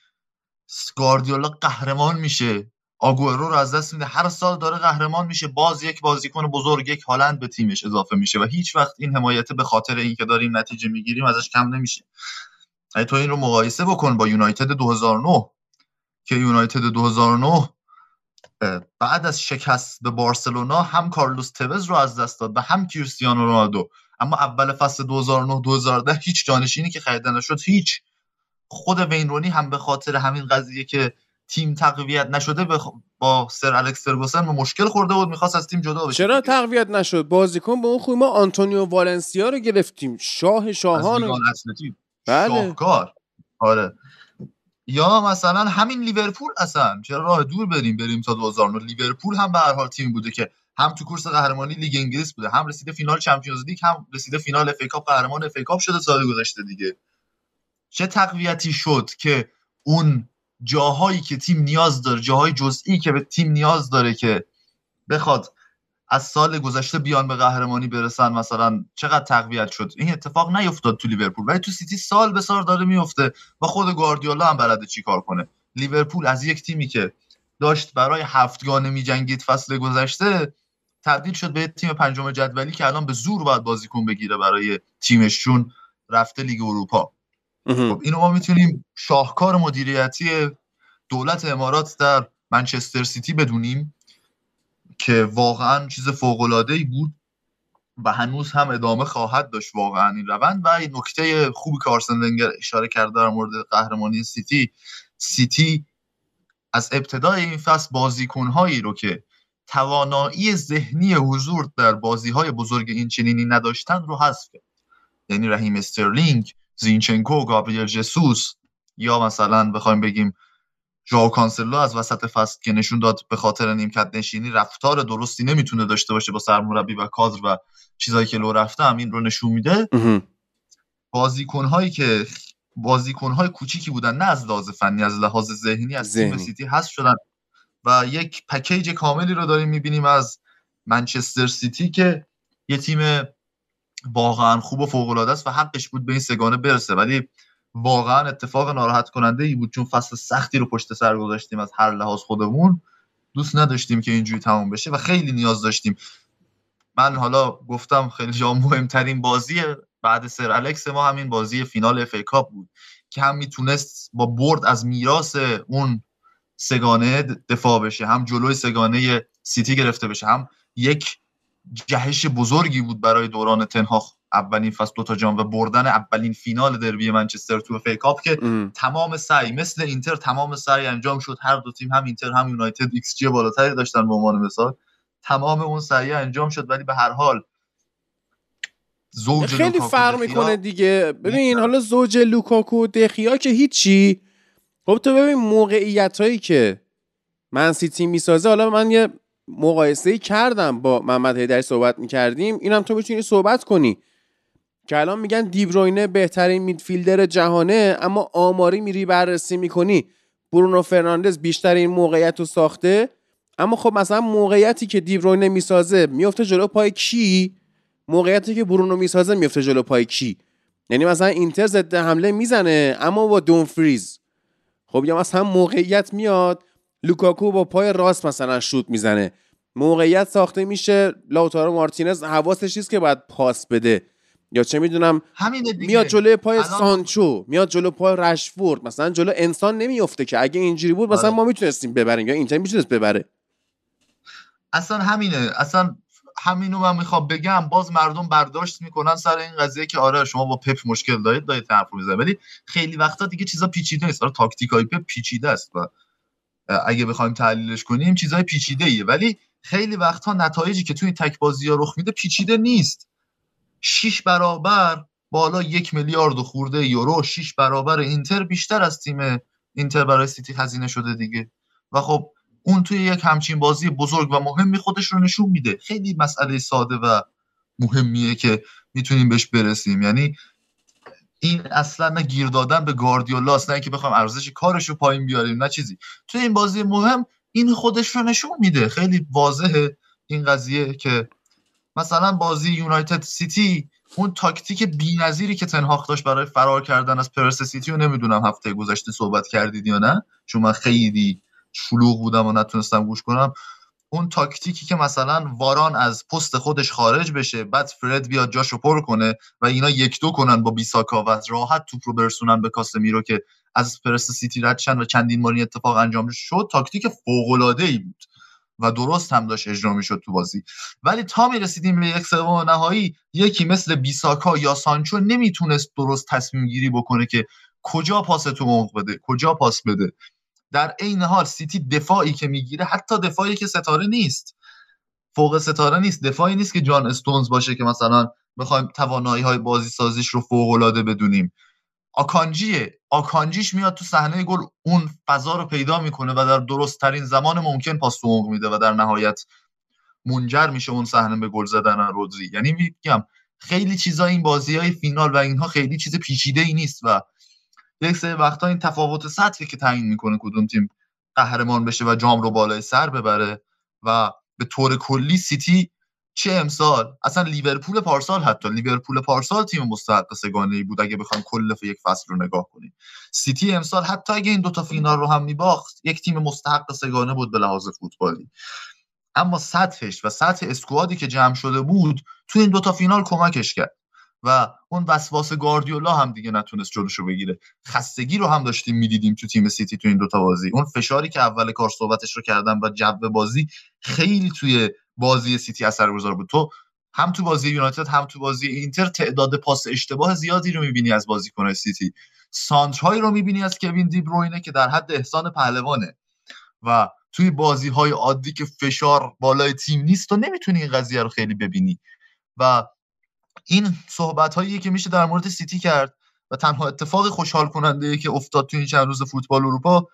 گاردیولا قهرمان میشه آگورو رو از دست میده. هر سال داره قهرمان میشه. باز یک بازیکن بزرگ یک هالند به تیمش اضافه میشه و هیچ وقت این حمایت به خاطر اینکه داریم نتیجه می‌گیریم ازش کم نمیشه. یعنی تو این رو مقایسه بکن با یونایتد 2009 که یونایتد 2009 بعد از شکست به بارسلونا هم کارلوس توز رو از دست داد و هم کریستیانو رونالدو. اما اول فصل 2009 2010 هیچ جانشینی که خریدن شد هیچ. خود وین رونی هم به خاطر همین قضیه که تیم تقویت نشده با سر الکس فرگوسن مشکل خورده بود می‌خواست از تیم جدا بشه. چرا تقویت نشد؟ بازیکن به اون خوبی ما آنتونیو والنسیا رو گرفتیم. شاه شاهان رو... بله. شاهکار. آره. یا مثلا همین لیورپول اصلا چرا راه دور بریم بریم تا 2009 لیورپول هم به هر حال تیم بوده که هم تو کورس قهرمانی لیگ انگلیس بوده هم رسیده فینال Champions League هم رسیده فینال FA Cup قهرمان FA Cup شده سال گذشته دیگه. چه تقویتی شد که اون جاهایی که تیم نیاز داره جاهای جزئی که به تیم نیاز داره که بخواد از سال گذشته بیان به قهرمانی برسن مثلا چقدر تقویت شد؟ این اتفاق نیفتاد تو لیورپول. ولی تو سیتی سال به سال داره میفته و خود گواردیولا هم بلده چی کار کنه. لیورپول از یک تیمی که داشت برای هفتگانه میجنگید فصل گذشته تبدیل شد به تیم پنجم جدولی که الان به زور باید بازیکن بگیره برای تیمش چون رفته لیگ اروپا. خب اینو ما می‌تونیم شاهکار مدیریتی دولت امارات در منچستر سیتی بدونیم. که واقعا چیز فوق ای بود و هنوز هم ادامه خواهد داشت واقعا این روند. و این نکته خوبی که آرسن ونگر اشاره کرده در مورد قهرمانی سیتی سیتی از ابتدای این فصل بازیکنهایی رو که توانایی ذهنی حضور در بازی های بزرگ این چنینی نداشتن رو حذف کرد. یعنی رحیم استرلینگ زینچنکو گابریل جسوس یا مثلا بخوایم بگیم ژائو کانسلو از وسط فصل که نشون داد به خاطر نیمکت نشینی رفتار درستی نمی‌تونه داشته باشه با سرمربی و کادر و چیزایی که لو رفته هم این رو نشون میده. بازیکنهایی که بازیکنهای کوچیکی بودن نه از لحاظ فنی از لحاظ ذهنی از تیم سیتی هست شدن. و یک پکیج کاملی رو داریم می‌بینیم از منچستر سیتی که یه تیم واقعا خوب و فوق العاده است و حقش بود به این سگانه برسه. ولی واقعا اتفاق ناراحت کننده ای بود چون فصل سختی رو پشت سر گذاشتیم از هر لحاظ خودمون. دوست نداشتیم که اینجوری تموم بشه و خیلی نیاز داشتیم. من حالا گفتم خیلی جا مهمترین بازی بعد سر الکس ما همین بازی فینال FA Cup بود که هم می‌تونست با برد از میراث اون سگانه دفاع بشه هم جلوی سگانه سیتی گرفته بشه هم یک جهش بزرگی بود برای دوران تن‌هاخ اولین فصل دوتا جام و بردن اولین فینال دربی منچستر تو FA Cup که تمام سعی مثل اینتر تمام سعی انجام شد. هر دو تیم هم اینتر هم یونایتد ایکس جی بالاتری داشتن به عنوان مثال. تمام اون سعی انجام شد. ولی به هر حال زوج خیلی فرق می‌کنه دیگه. ببین حالا زوج لوکاکو دخیا که هیچی. خب تو ببین موقعیت هایی که من سیتی می‌سازه. حالا من یه مقایسه کردم با محمد هیدری صحبت می‌کردیم. اینم تو می‌تونی صحبت کنی. که الان میگن دیبروینه بهترین میدفیلدر جهانه اما آماری میری بررسی می‌کنی. برونو فرناندز بیشترین موقعیت رو ساخته. اما خب مثلا موقعیتی که دیبروینه می‌سازه میفته جلو پای کی؟ موقعیتی که برونو می‌سازه میفته جلو پای کی؟ یعنی مثلا اینتر ضد حمله می‌زنه اما با دومفریز خب یا مثلا موقعیت میاد لوکاکو با پای راست مثلا شوت می‌زنه. موقعیت ساخته میشه لاوتارو مارتینز حواسش نیست که باید پاس بده. یا چه می‌دونم میاد جلوی پای سانچو میاد جلو پای رشفورد مثلا جلو انسان نمیفته که اگه اینجوری بود مثلا آره. ما می‌تونستیم ببریم یا اینتر می‌تونست ببره. اصلا همینه. اصلا همینو من می‌خوام بگم. باز مردم برداشت می‌کنن سر این قضیه که آره شما با پپ مشکل دارید دارید حرف می‌زنید. ولی خیلی وقتا دیگه چیزا پیچیده نیست. آره تاکتیک های پپ پیچیده است و اگه بخوایم تحلیلش کنیم چیزای پیچیده ایه ولی خیلی وقتها نتایجی که توی تک بازی ها رخ میده پیچیده نیست. 6 برابر بالا یک میلیارد خورده یورو 6 برابر اینتر بیشتر از تیم اینتر برای سیتی هزینه شده دیگه. و خب اون توی یک همچین بازی بزرگ و مهمی خودش رو نشون میده. خیلی مسئله ساده و مهمیه که می‌تونیم بهش برسیم. یعنی این اصلا نه گیر دادن به گاردیولاست نه اینکه بخوام ارزش کارش رو پایین بیاریم نه چیزی. توی این بازی مهم این خودش رو نشون میده. خیلی واضحه این قضیه که مثلا بازی یونایتد سیتی اون تاکتیک بی‌نظیری که تنهاخ داشت برای فرار کردن از پرس سیتی رو نمی‌دونم هفته گذشته صحبت کردید یا نه چون من خیلی شلوغ بودم و نتونستم گوش کنم. اون تاکتیکی که مثلا واران از پست خودش خارج بشه بعد فرد بیاد جاشو پر کنه و اینا یک دو کنن با بیساکا و راحت توپ رو برسونن به کاسمیرو که از پرس سیتی رد و چندین بار اتفاق انجام شد تاکتیک فوق العاده‌ای بود. و درست هم داشت اجرا می‌شد تو بازی. ولی تا می رسیدیم به یک سوم نهایی یکی مثل بیساکا یا سانچو نمی‌تونست درست تصمیم گیری بکنه که کجا پاس تو عمق بده کجا پاس بده. در عین حال سیتی دفاعی که می‌گیره حتی دفاعی که ستاره نیست. فوق ستاره نیست دفاعی نیست که جان استونز باشه که مثلا بخوایم توانایی های بازی سازیش رو فوق العاده بدونیم. آکانجیه آکانجیش میاد تو صحنه گل اون فضا رو پیدا می‌کنه و در درست ترین زمان ممکن پاس تو میده و در نهایت منجر میشه اون صحنه به گل زدن رودری. یعنی میگم خیلی چیزا این بازی های فینال و اینها خیلی چیز پیچیده ای نیست و یک سری وقتا این تفاوت سطحی که تعیین می‌کنه کدوم تیم قهرمان بشه و جام رو بالای سر ببره و به طور کلی سیتی چه امسال؟ اصلا لیورپول پارسال حتی لیورپول پارسال تیم مستحق سگانه ای بود اگه بخوایم کل یک فصل رو نگاه کنیم. سیتی امسال حتی اگه این دوتا فینال رو هم میباخت یک تیم مستحق سگانه بود به لحاظ فوتبالی. اما سطحش و سطح squad ی که جمع شده بود تو این دوتا فینال کمکش کرد. و اون وسواس گاردیولا هم دیگه نتونست جلوشو بگیره. خستگی رو هم داشتیم می‌دیدیم تو تیم سیتی تو این دوتا بازی. اون فشاری که اول کار صحبتش رو کردم و جو بازی خیلی توی بازی سیتی اثرگذار بود. تو هم تو بازی یونایتد هم تو بازی اینتر تعداد پاس اشتباه زیادی رو می‌بینی از بازیکن سیتی. سانترهایی رو می‌بینی از کوین دی بروینه که در حد احسان پهلوانه. و توی بازی های عادی که فشار بالای تیم نیست تو نمی‌تونی این قضیه رو خیلی ببینی. و این صحبت هایی که میشه در مورد سیتی کرد و تنها اتفاق خوشحال کننده که افتاد توی این چند روز فوتبال اروپا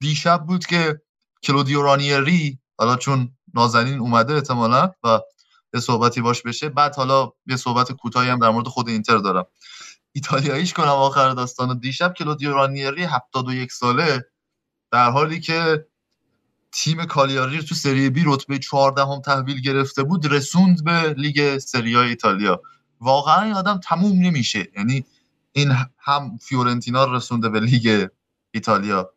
دیشب بود که کلودیو رانیری حالا چون نازنین اومده احتمالا و یه صحبتی باش بشه. بعد حالا یه صحبت کوتاهی هم در مورد خود اینتر دارم. ایتالیاییش کنم آخر داستان دیشب کلودیو رانیری 71 ساله در حالی که تیم کالیاری تو سری بی رتبه 14 هم تحویل گرفته بود رسوند به لیگ سری آ ایتالیا. واقعا این آدم تموم نمیشه. یعنی این هم فیورنتینا رسونده به لیگ ایتالیا.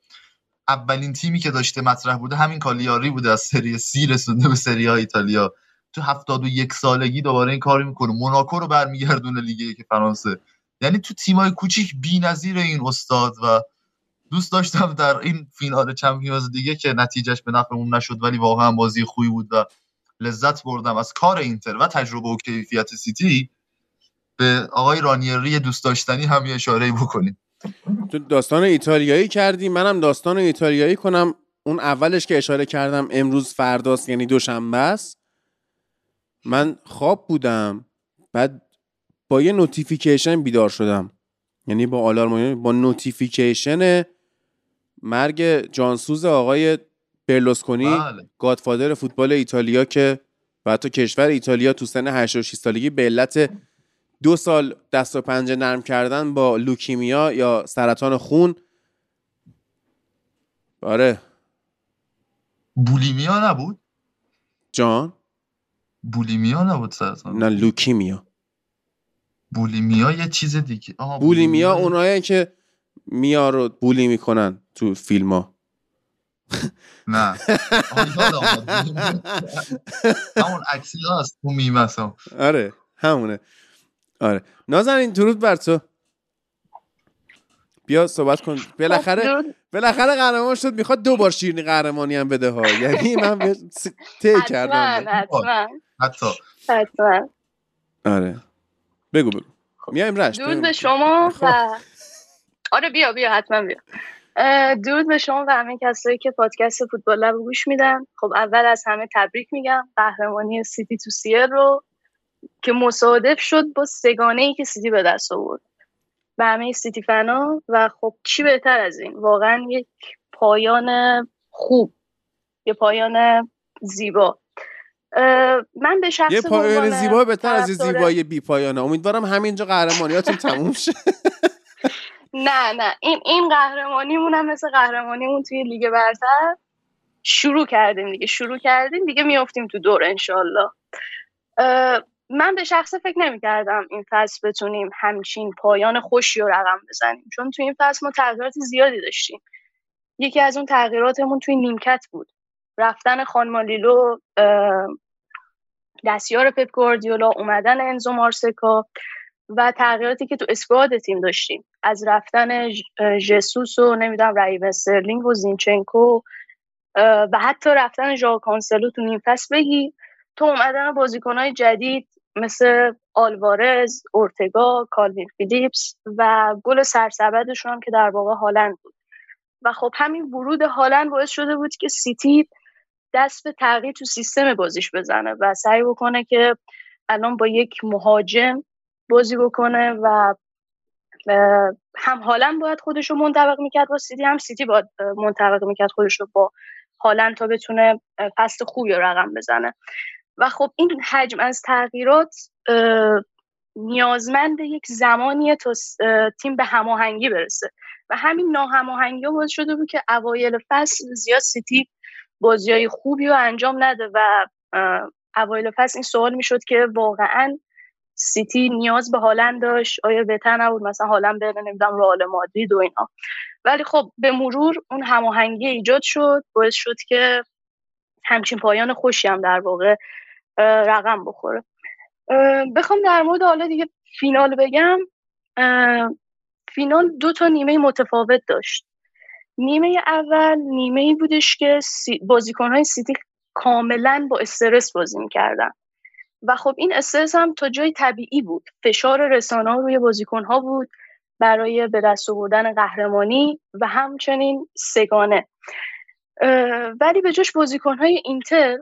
اولین تیمی که داشته مطرح بوده همین کالیاری بوده از سری سی رسونده به سری آ ایتالیا. تو هفتاد و یک سالگی دوباره این کاری می‌کنه. موناکو رو برمیگردونه لیگ یک فرانسه. یعنی تو تیمای کوچیک نظیر این استاد و دوست داشتم در این فینال چمپیونز دیگه که نتیجهش به نفعمون نشد ولی واقعا بازی خوبی بود و لذت بردم از کار اینتر و تجربه و کیفیت سیتی. به آقای رانیری دوست داشتنی هم یه اشاره بکنیم. تو داستان ایتالیایی کردی؟ منم داستان ایتالیایی کنم. اون اولش که اشاره کردم امروز فرداست یعنی دوشنبه است. من خواب بودم. بعد با یه notification بیدار شدم. یعنی با آلارم با notification مرگ جانسوز آقای برلوسکونی بله. godfather فوتبال ایتالیا که و تو کشور ایتالیا تو سن 86 سالگی به علت دو سال دست و پنجه نرم کردن با leukemia یا سرطان خون. آره. بولیمیا نبود؟ جان؟ بولیمیا نبود سرطان نه لوکیمیا. بولیمیا یه چیز دیگه. بولیمیا. اونایی که میا رو بولی می‌کنن تو فیلم ها نه همون عکسی هست تو میمه آره همونه. آره. نازنین درود بر تو. بیا صحبت کن. بالاخره خب، بالاخره قهرمان شد. می‌خواد دو بار شیرینی قهرمانی هم بده ها. یعنی من تی کردم. حتما. حتما. آره. بگو بگو. میایم رشت. درود به شما خب. و آره بیا بیا حتما بیا. درود به شما و همه کسایی که پادکست فوتبال رو گوش میدن. خب اول از همه تبریک میگم. قهرمانی سیتی تو سیر رو. که مصادف شد با سگانه ای که سیتی به دست آورد. به همه سیتی فنا و خب چی بهتر از این؟ واقعا یک پایان خوب یه پایان زیبا. من به شخص یه پایان زیبا بهتر از زیبایی بی پایانه. امیدوارم همینجا قهرمانیاتون تموم شه. نه نه. این این قهرمانیمون هم مثل قهرمانیمون توی لیگ برتر شروع کردیم دیگه. شروع کردیم دیگه میافتیم تو دور انشالله من به شخص فکر نمی کردم این فصل بتونیم همچین پایان خوشی رو رقم بزنیم چون توی این فصل ما تغییرات زیادی داشتیم. یکی از اون تغییراتمون توی نیمکت بود. رفتن خوانما لیو دستیار پپ گواردیولا اومدن انزو مارسکا و تغییراتی که تو squad تیم داشتیم. از رفتن جسوس و نمی‌دونم رحیم استرلینگ و زینچنکو و حتی رفتن ژائو کانسلو تو نیم فصل بگیر تا اومدن بازیکنهای جدید مثل آلوارز، اورتگا، کالوین فیلیپس و گل سرسبدشون هم که در واقع هالند بود. و خب همین ورود هالند باعث شده بود که سیتی دست به تغییر تو سیستم بازیش بزنه و سعی بکنه که الان با یک مهاجم بازی بکنه و هم هالند باید خودش رو منطبق می‌کرد با سیتی هم سیتی باید منطبق می‌کرد خودش رو با هالند تا بتونه فست خوبی رقم بزنه. و خب این حجم از تغییرات نیازمند یک زمانیه تا تیم به هماهنگی برسه. و همین ناهماهنگی باعث شده بود که اوایل فصل زیاد سیتی بازی های خوبی رو انجام نده و اوایل فصل این سوال می‌شد که واقعا سیتی نیاز به هالند داشت؟ آیا بهتر نبود؟ مثلا هالند بره نمی‌دونم رئال مادرید و اینا. ولی خب به مرور اون هماهنگی ایجاد شد باعث شد که همچین پایان خوشی هم در واقع رقم بخوره. بخوام در مورد حالا دیگه فینال بگم. فینال دو تا نیمه متفاوت داشت. نیمه اول نیمه ای بودش که بازیکن های سیتی کاملا با استرس بازی می‌کردن. و خب این استرس هم تا جای طبیعی بود. فشار رسانه روی بازیکن ها بود برای به دست آوردن قهرمانی و همچنین سگانه. ولی به جاش بازیکن های اینتر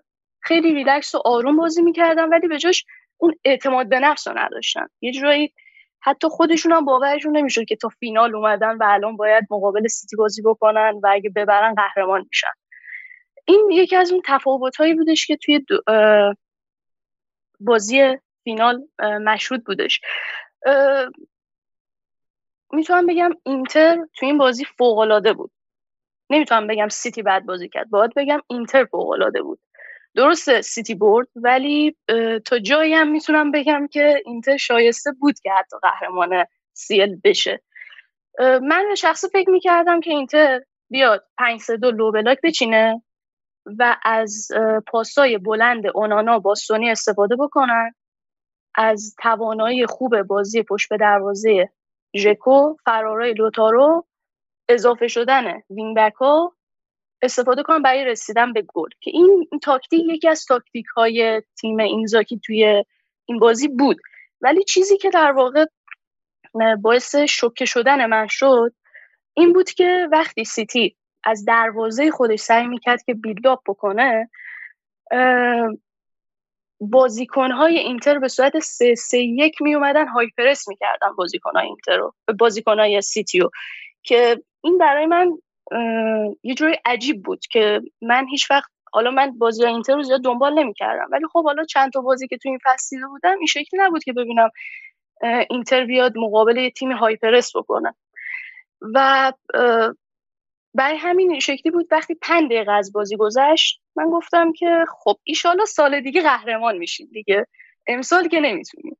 خیلی ریلکس و آروم بازی می‌کردن ولی به جاش اون اعتماد به نفس رو نداشتن. یه جورایی حتی خودشون هم باورشون نمی‌شد که تا فینال اومدن و الان باید مقابل سیتی بازی بکنن و اگه ببرن قهرمان میشن. این یکی از اون تفاوت هایی بودش که توی بازی فینال مشهود بودش. می‌تونم بگم اینتر توی این بازی فوق العاده بود. نمی‌تونم بگم سیتی بد بازی کرد. باید بگم اینتر فوق العاده بود. درسته سیتی برد ولی تا جایی هم می‌تونم بگم که اینتر شایسته بود که حتی قهرمان CL بشه. من به شخص فکر می‌کردم که اینتر بیاد 5 3 2 low block بچینه و از پاسای بلند اونانا باستونی استفاده بکنن. از توانایی خوب بازی پشت به دروازه ژکو فرارای لوتارو اضافه شدن wing ها استفاده کنم برای رسیدن به گل. که این تاکتیک یکی از تاکتیک های تیم اینزاکی توی این بازی بود. ولی چیزی که در واقع باعث شوکه شدن من شد این بود که وقتی سیتی از دروازه خودش سعی می‌کرد که build-up بکنه بازیکن های اینتر به صورت سه سه یک می اومدن high press می‌کردن بازیکن های اینتر رو بازیکن های سیتی رو. که این برای من یه جوری عجیب بود که من هیچ وقت حالا من بازی اینتر رو زیاد دنبال نمی‌کردم ولی خب حالا چند تا بازی که تو این فصل دیده بودم این شکلی نبود که ببینم اینتر بیاد مقابل یه تیم high press بکنه. و برای همین شکلی بود وقتی پنج دقیقه از بازی گذشت من گفتم که خب ایشالا سال دیگه قهرمان میشیم دیگه. امسال که نمی‌تونیم.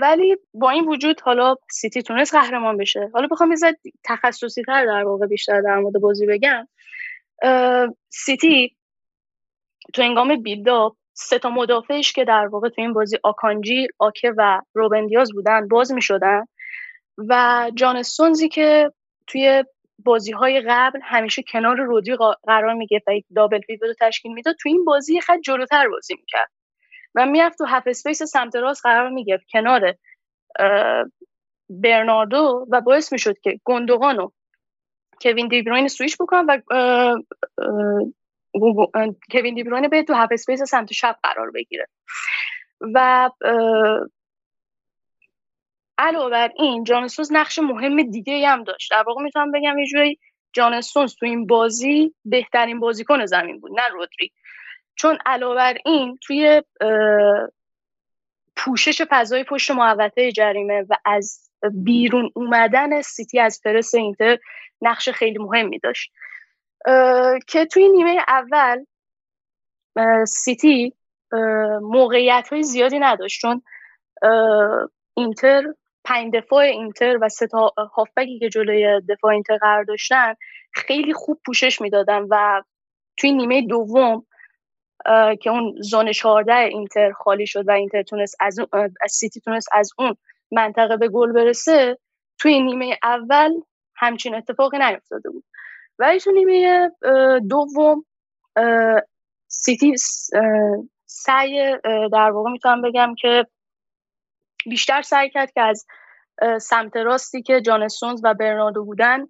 ولی با این وجود حالا سیتی تونست قهرمان بشه. حالا بخوام یه تخصصی تر در واقع بیشتر در مورد بازی بگم. سیتی تو هنگام build-up سه تا مدافعش که در واقع تو این بازی آکانجی، آکه و روبن دیاز بودن باز می شدن و جان سونزی که توی بازی های قبل همیشه کنار رودی قرار می و یک double pivot رو تشکیل می‌داد تو این بازی خب جلوتر بازی می‌کرد. و می‌رفت تو half space سمت راست قرار می‌گرفت کنار برناردو و باعث می‌شد که گندوغان و کوین دیبروین سویش بکنن و کوین دیبروین به تو half space سمت چپ قرار بگیره. و علاوه بر این جانسونز نقش مهم دیگه هم داشت. در واقع می‌تونم بگم یه جوری جانسونز تو این بازی بهترین بازیکن زمین بود نه رودری. چون علاوه بر این توی پوشش فضای پشت محوطه جریمه و از بیرون اومدن سیتی از پرس اینتر نقش خیلی مهمی داشت. که توی نیمه اول سیتی موقعیت های زیادی نداشت چون اینتر پنج دفاع اینتر و سه تا هافبکی که جلوی دفاع اینتر قرار داشتن خیلی خوب پوشش می‌دادن و توی نیمه دوم که اون zone 14 اینتر خالی شد و اینتر تونست از, از سیتی تونست از اون منطقه به گل برسه توی نیمه اول همچین اتفاقی نیفتاده بود. ولی تو نیمه دوم سیتی سعی در واقع می‌تونم بگم که بیشتر سعی کرد که از سمت راستی که جانسونز و برناردو بودن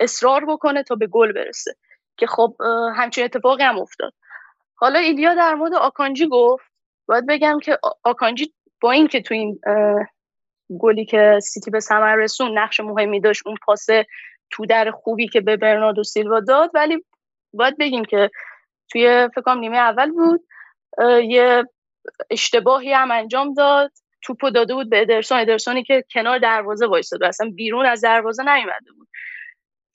اصرار بکنه تا به گل برسه. که خب همچین اتفاقی هم افتاد. حالا ایلیا در مورد آکانجی گفت. باید بگم که آکانجی با اینکه تو این گلی که سیتی به ثمر رسون نقش مهمی داشت اون پاس تو در خوبی که به برناردو سیلوا داد ولی باید بگیم که توی فکرم نیمه اول بود یه اشتباهی هم انجام داد. توپو داده بود به ادرسون. ادرسونی که کنار دروازه وایساد و اصلا بیرون از دروازه نیومده بود.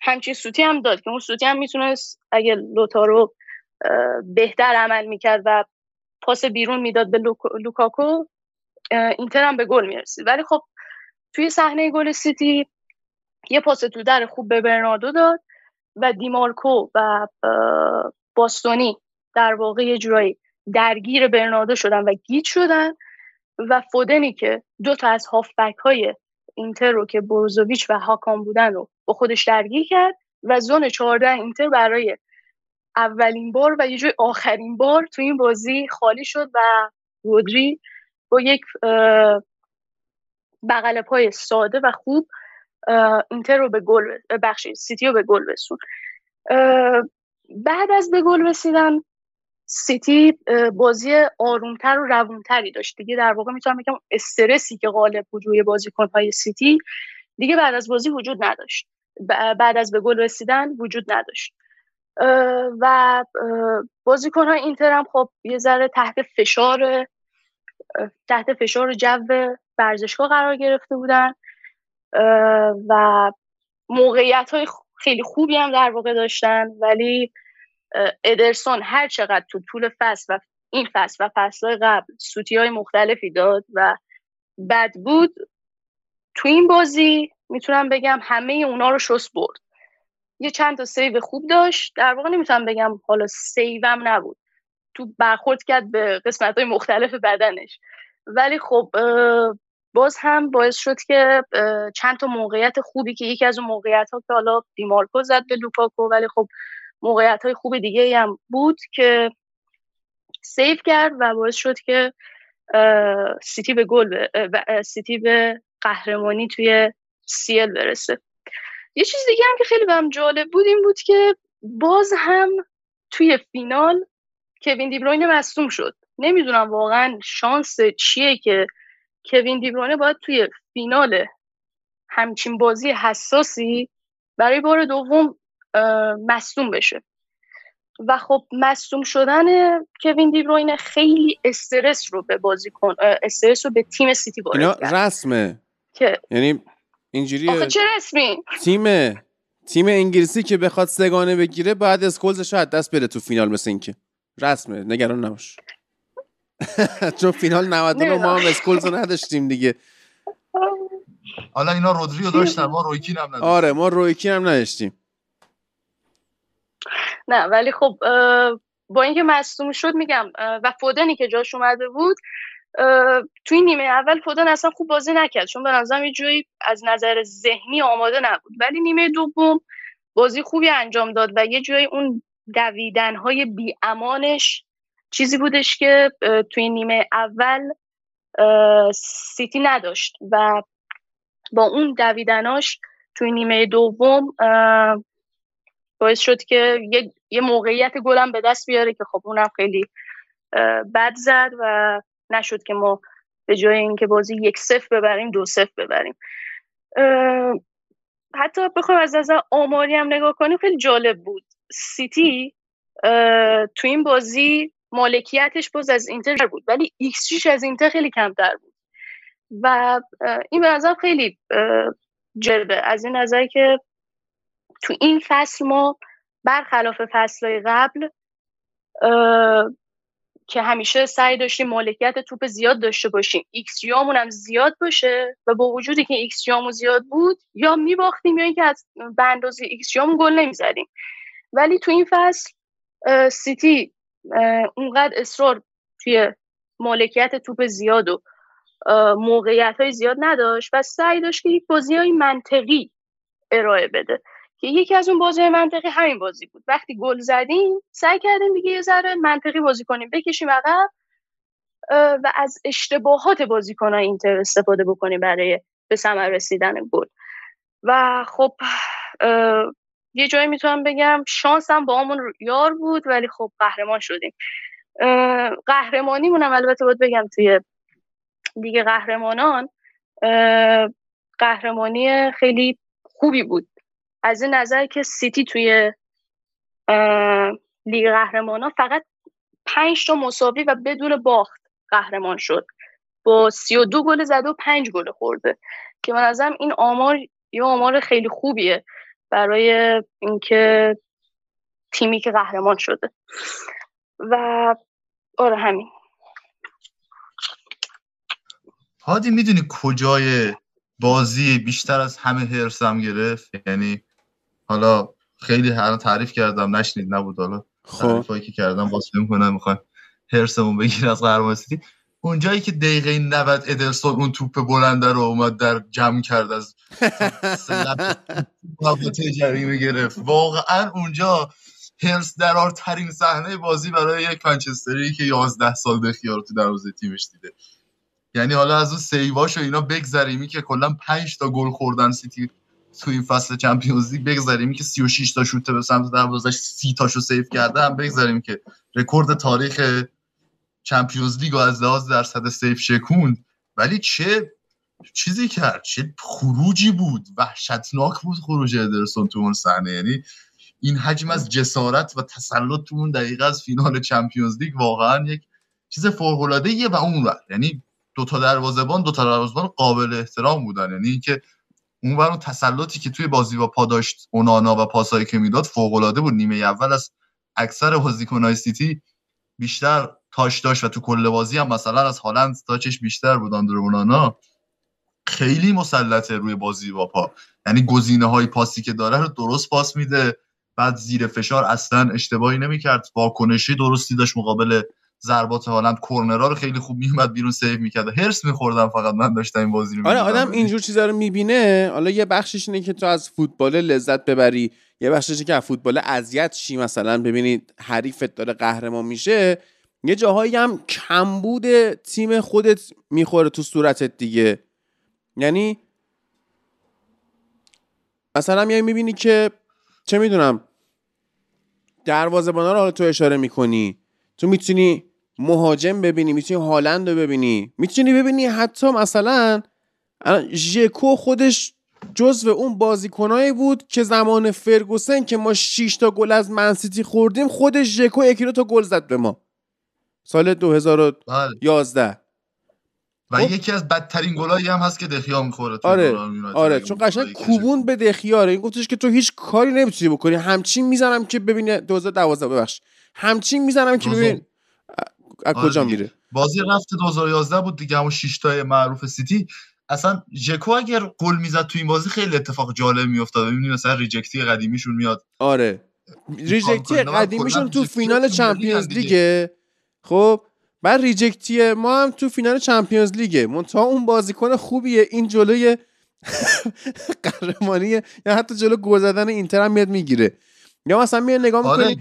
همچین سوتی هم داد که اون سوتی هم می‌تونست اگه لوتارو بهتر عمل می‌کرد و پاس بیرون می‌داد به لوکاکو اینتر هم به گل می‌رسید. ولی خب توی صحنه گل سیتی یه پاس تو در خوب به برناردو داد و دیمارکو و باستونی در واقع یه جورایی درگیر برناردو شدن و گیج شدن و فودنی که دو تا از هافبک های اینتر رو که بروزوویچ و هاکان بودن رو با خودش درگیر کرد و zone 14 اینتر برای اولین بار و یه جای آخرین بار تو این بازی خالی شد و رودری با یک بغل پای ساده و خوب اینتر رو به گل بخشید سیتی رو به گل رسون. بعد از به گل رسیدن سیتی بازی آرومتر و روونتری داشت. دیگه در واقع می‌تونم بگم استرسی که غالب بود روی بازیکنهای سیتی دیگه بعد از بازی وجود نداشت. بعد از به گل رسیدن وجود نداشت. و بازیکنهای اینتر هم خب یه ذره تحت فشار تحت فشار جو ورزشگاه قرار گرفته بودن. و موقعیت های خیلی خوبی هم در واقع داشتن. ولی ادرسون هر چقدر تو طول فصل و این فصل و فصل قبل سوتی های مختلفی داد و بد بود تو این بازی می‌تونم بگم همه اونا رو شست برد. یه چند تا save خوب داشت. در واقع نمی‌تونم بگم حالا save هم نبود. تو برخورد کرد به قسمت های مختلف بدنش. ولی خب باز هم باعث شد که چند تا موقعیت خوبی که یکی از اون موقعیت ها که حالا دیمارکو زد به لوکاکو ولی خب موقعیت های خوب دیگه هم بود که save کرد و باعث شد که سیتی به گل سیتی به قهرمانی توی UCL برسه. یه چیز دیگه هم که خیلی بهم جالب بود این بود که باز هم توی فینال کوین دیبروینه مصدوم شد. نمی‌دونم واقعا شانس چیه که کوین دیبروینه باید توی فینال همچین بازی حساسی برای بار دوم مصدوم بشه. و خب مصدوم شدن کوین دیبروینه خیلی استرس رو به بازیکن استرس رو به تیم سیتی وارد کرد. رسمه. که یعنی اینجوری آخه چه رسمی؟ تیم تیم انگلیسی که بخواد سه‌گانه بگیره بعد اسکولزش از دست بره تو فینال مثل اینکه. رسمه نگران نباش. چون فینال 99 ما هم اسکولز رو نداشتیم دیگه. حالا اینا رودریو داشتن ما رویکین هم نداشتیم. آره ما رویکین هم نداشتیم. نه ولی خب با اینکه مصدوم شد میگم و فودنی که جاش اومده بود توی نیمه اول فودن اصلا خوب بازی نکرد. چون به نظرم یه جوری از نظر ذهنی آماده نبود. ولی نیمه دوم بازی خوبی انجام داد و یه جوری اون دویدن های بی امانش چیزی بودش که توی نیمه اول سیتی نداشت و با اون دویدناش توی نیمه دوم باعث شد که یه, یه موقعیت گلم به دست بیاره که خب اونم خیلی بد زد و نشد که ما به جای اینکه بازی یک صفر ببریم دو صفر ببریم. حتی بخوایم از نظر آماری هم نگاه کنیم خیلی جالب بود. سیتی تو این بازی مالکیتش باز از اینتر بود ولی ایکس از اینتر خیلی کمتر بود. و این به نظر خیلی جالبه از این نظر که تو این فصل ما برخلاف فصلهای قبل که همیشه سعی داشتیم مالکیت توپ زیاد داشته باشیم. ایکس جیامون هم زیاد باشه و با وجودی که ایکس جیامون زیاد بود یا میباختیم یا اینکه از به اندازه ایکس جیامون گل نمی‌زدیم. ولی تو این فصل سیتی اونقدر اصرار توی مالکیت توپ زیاد و موقعیت های زیاد نداشت و سعی داشت که یک بازی های منطقی ارائه بده. که یکی از اون بازی منطقی همین بازی بود. وقتی گل زدیم سعی کردیم دیگه یه ذره منطقی بازی کنیم بکشیم عقب و از اشتباهات بازیکنان اینتر استفاده بکنیم برای به ثمر رسیدن گل. و خب یه جایی می‌تونم بگم شانسم با همون یار بود ولی خب قهرمان شدیم. قهرمانیمون هم البته باید بگم توی دیگه قهرمانان قهرمانی خیلی خوبی بود. از این نظر که سیتی توی لیگ قهرمانان فقط پنج تا مساوی و بدون باخت قهرمان شد. با سی و دو گل زده و پنج گل خورده. که من ازم این آمار یه آمار خیلی خوبیه برای اینکه تیمی که قهرمان شده. و آره همین. هادی می‌دونی کجای بازی بیشتر از همه هرسم گرفت؟ یعنی حالا خیلی هر تعریف کردم نشنید نبود حالا. خب. که کردم واسه می‌کنم می‌خوایم هرسمون بگیر از قهرمان سیتی. اونجایی که دقیقه 90 ادرسون اون توپ بلنده رو اومد در جمع کرد از محوطه جریمه گرفت واقعا اونجا حرص درارترین صحنه بازی برای یک منچستری که 11 سال بخیار تو دروازه تیمش دیده. یعنی حالا از اون save اش و اینا بگذریمی که کلا 5 تا گل خوردن سیتی تو این فصل Champions League بگذاریم که 36 تا شوت به سمت دروازش 30 تاشو save کرده هم بگذاریم که رکورد تاریخ Champions League از لحاظ درصد save شکوند. ولی چه چیزی کرد؟ چه خروجی بود؟ وحشتناک بود خروج ادرسون تو اون صحنه. یعنی این حجم از جسارت و تسلط تو اون دقیقه از فینال Champions League واقعا یک چیز فوق العاده و اون یعنی دو تا دروازه‌بان دو تا دروازه‌بان قابل احترام بودن. یعنی اینکه اون تسلطی که توی بازی با پا داشت اونانا و پاسایی که می‌داد فوق بود. نیمه اول از اکثر بازیکن‌های سیتی بیشتر touch داشت و تو کل بازی هم مثلا از هالند touch ش بیشتر بود آندره اونانا. خیلی مسلطه روی بازی با پا. یعنی گزینه های پاسی که داره رو درست پاس میده بعد زیر فشار اصلا اشتباهی نمی‌کرد. واکنشی درستی داشت مقابل ضربات هالند کورنرها رو خیلی خوب میومد بیرون save می‌کرد. حرص میخوردم فقط من داشتم این بازی رو آره آدم اینجور چیزا رو می‌بینه. حالا یه بخشش اینه که تو از فوتبال لذت ببری. یه بخشش که از فوتبال اذیت شی مثلا. ببینید حریفت داره قهرمان میشه. یه جاهایی هم کمبود تیم خودت می‌خوره تو صورتت دیگه. یعنی مثلا میای می‌بینی که چه می‌دونم دروازه‌بانا رو حالا تو اشاره می‌کنی. تو می‌تونی مهاجم ببینی می‌تونی هالند رو ببینی. می‌تونی ببینی حتی مثلا ژکو خودش جزو اون بازیکنایی بود که زمان فرگوسن که ما 6 تا گل از منسیتی خوردیم خودش ژکو یکی رو تا گل زد به ما. سال 2011 و خب. یکی از بدترین گلایی هم هست که دخیا می‌خوره آره آره چون قشنگ کوبون به دخیاره این گفتش که تو هیچ کاری نمی‌تونی بکنی. همچین می‌زنم که ببینه 2012 ببخش. همچین می‌زنم که ببین از آره کجا میره؟ بازی رفت 2011 بود دیگه همون 6 تا معروف سیتی. اصلا ژکو اگر گل می‌زد تو این بازی خیلی اتفاق جالب میافتاد. ببینید مثلا reject ی قدیمیشون میاد. آره. reject ی قدیمیشون تو فینال چمپیونز لیگه. خب بعد reject ی ما هم تو فینال چمپیونز لیگه. منتها اون بازیکن خوبیه. این جلوی قهرمانی یا حتی جلو گل زدن اینتر هم میاد می‌گیره. یا مثلا میاد نگاه آره.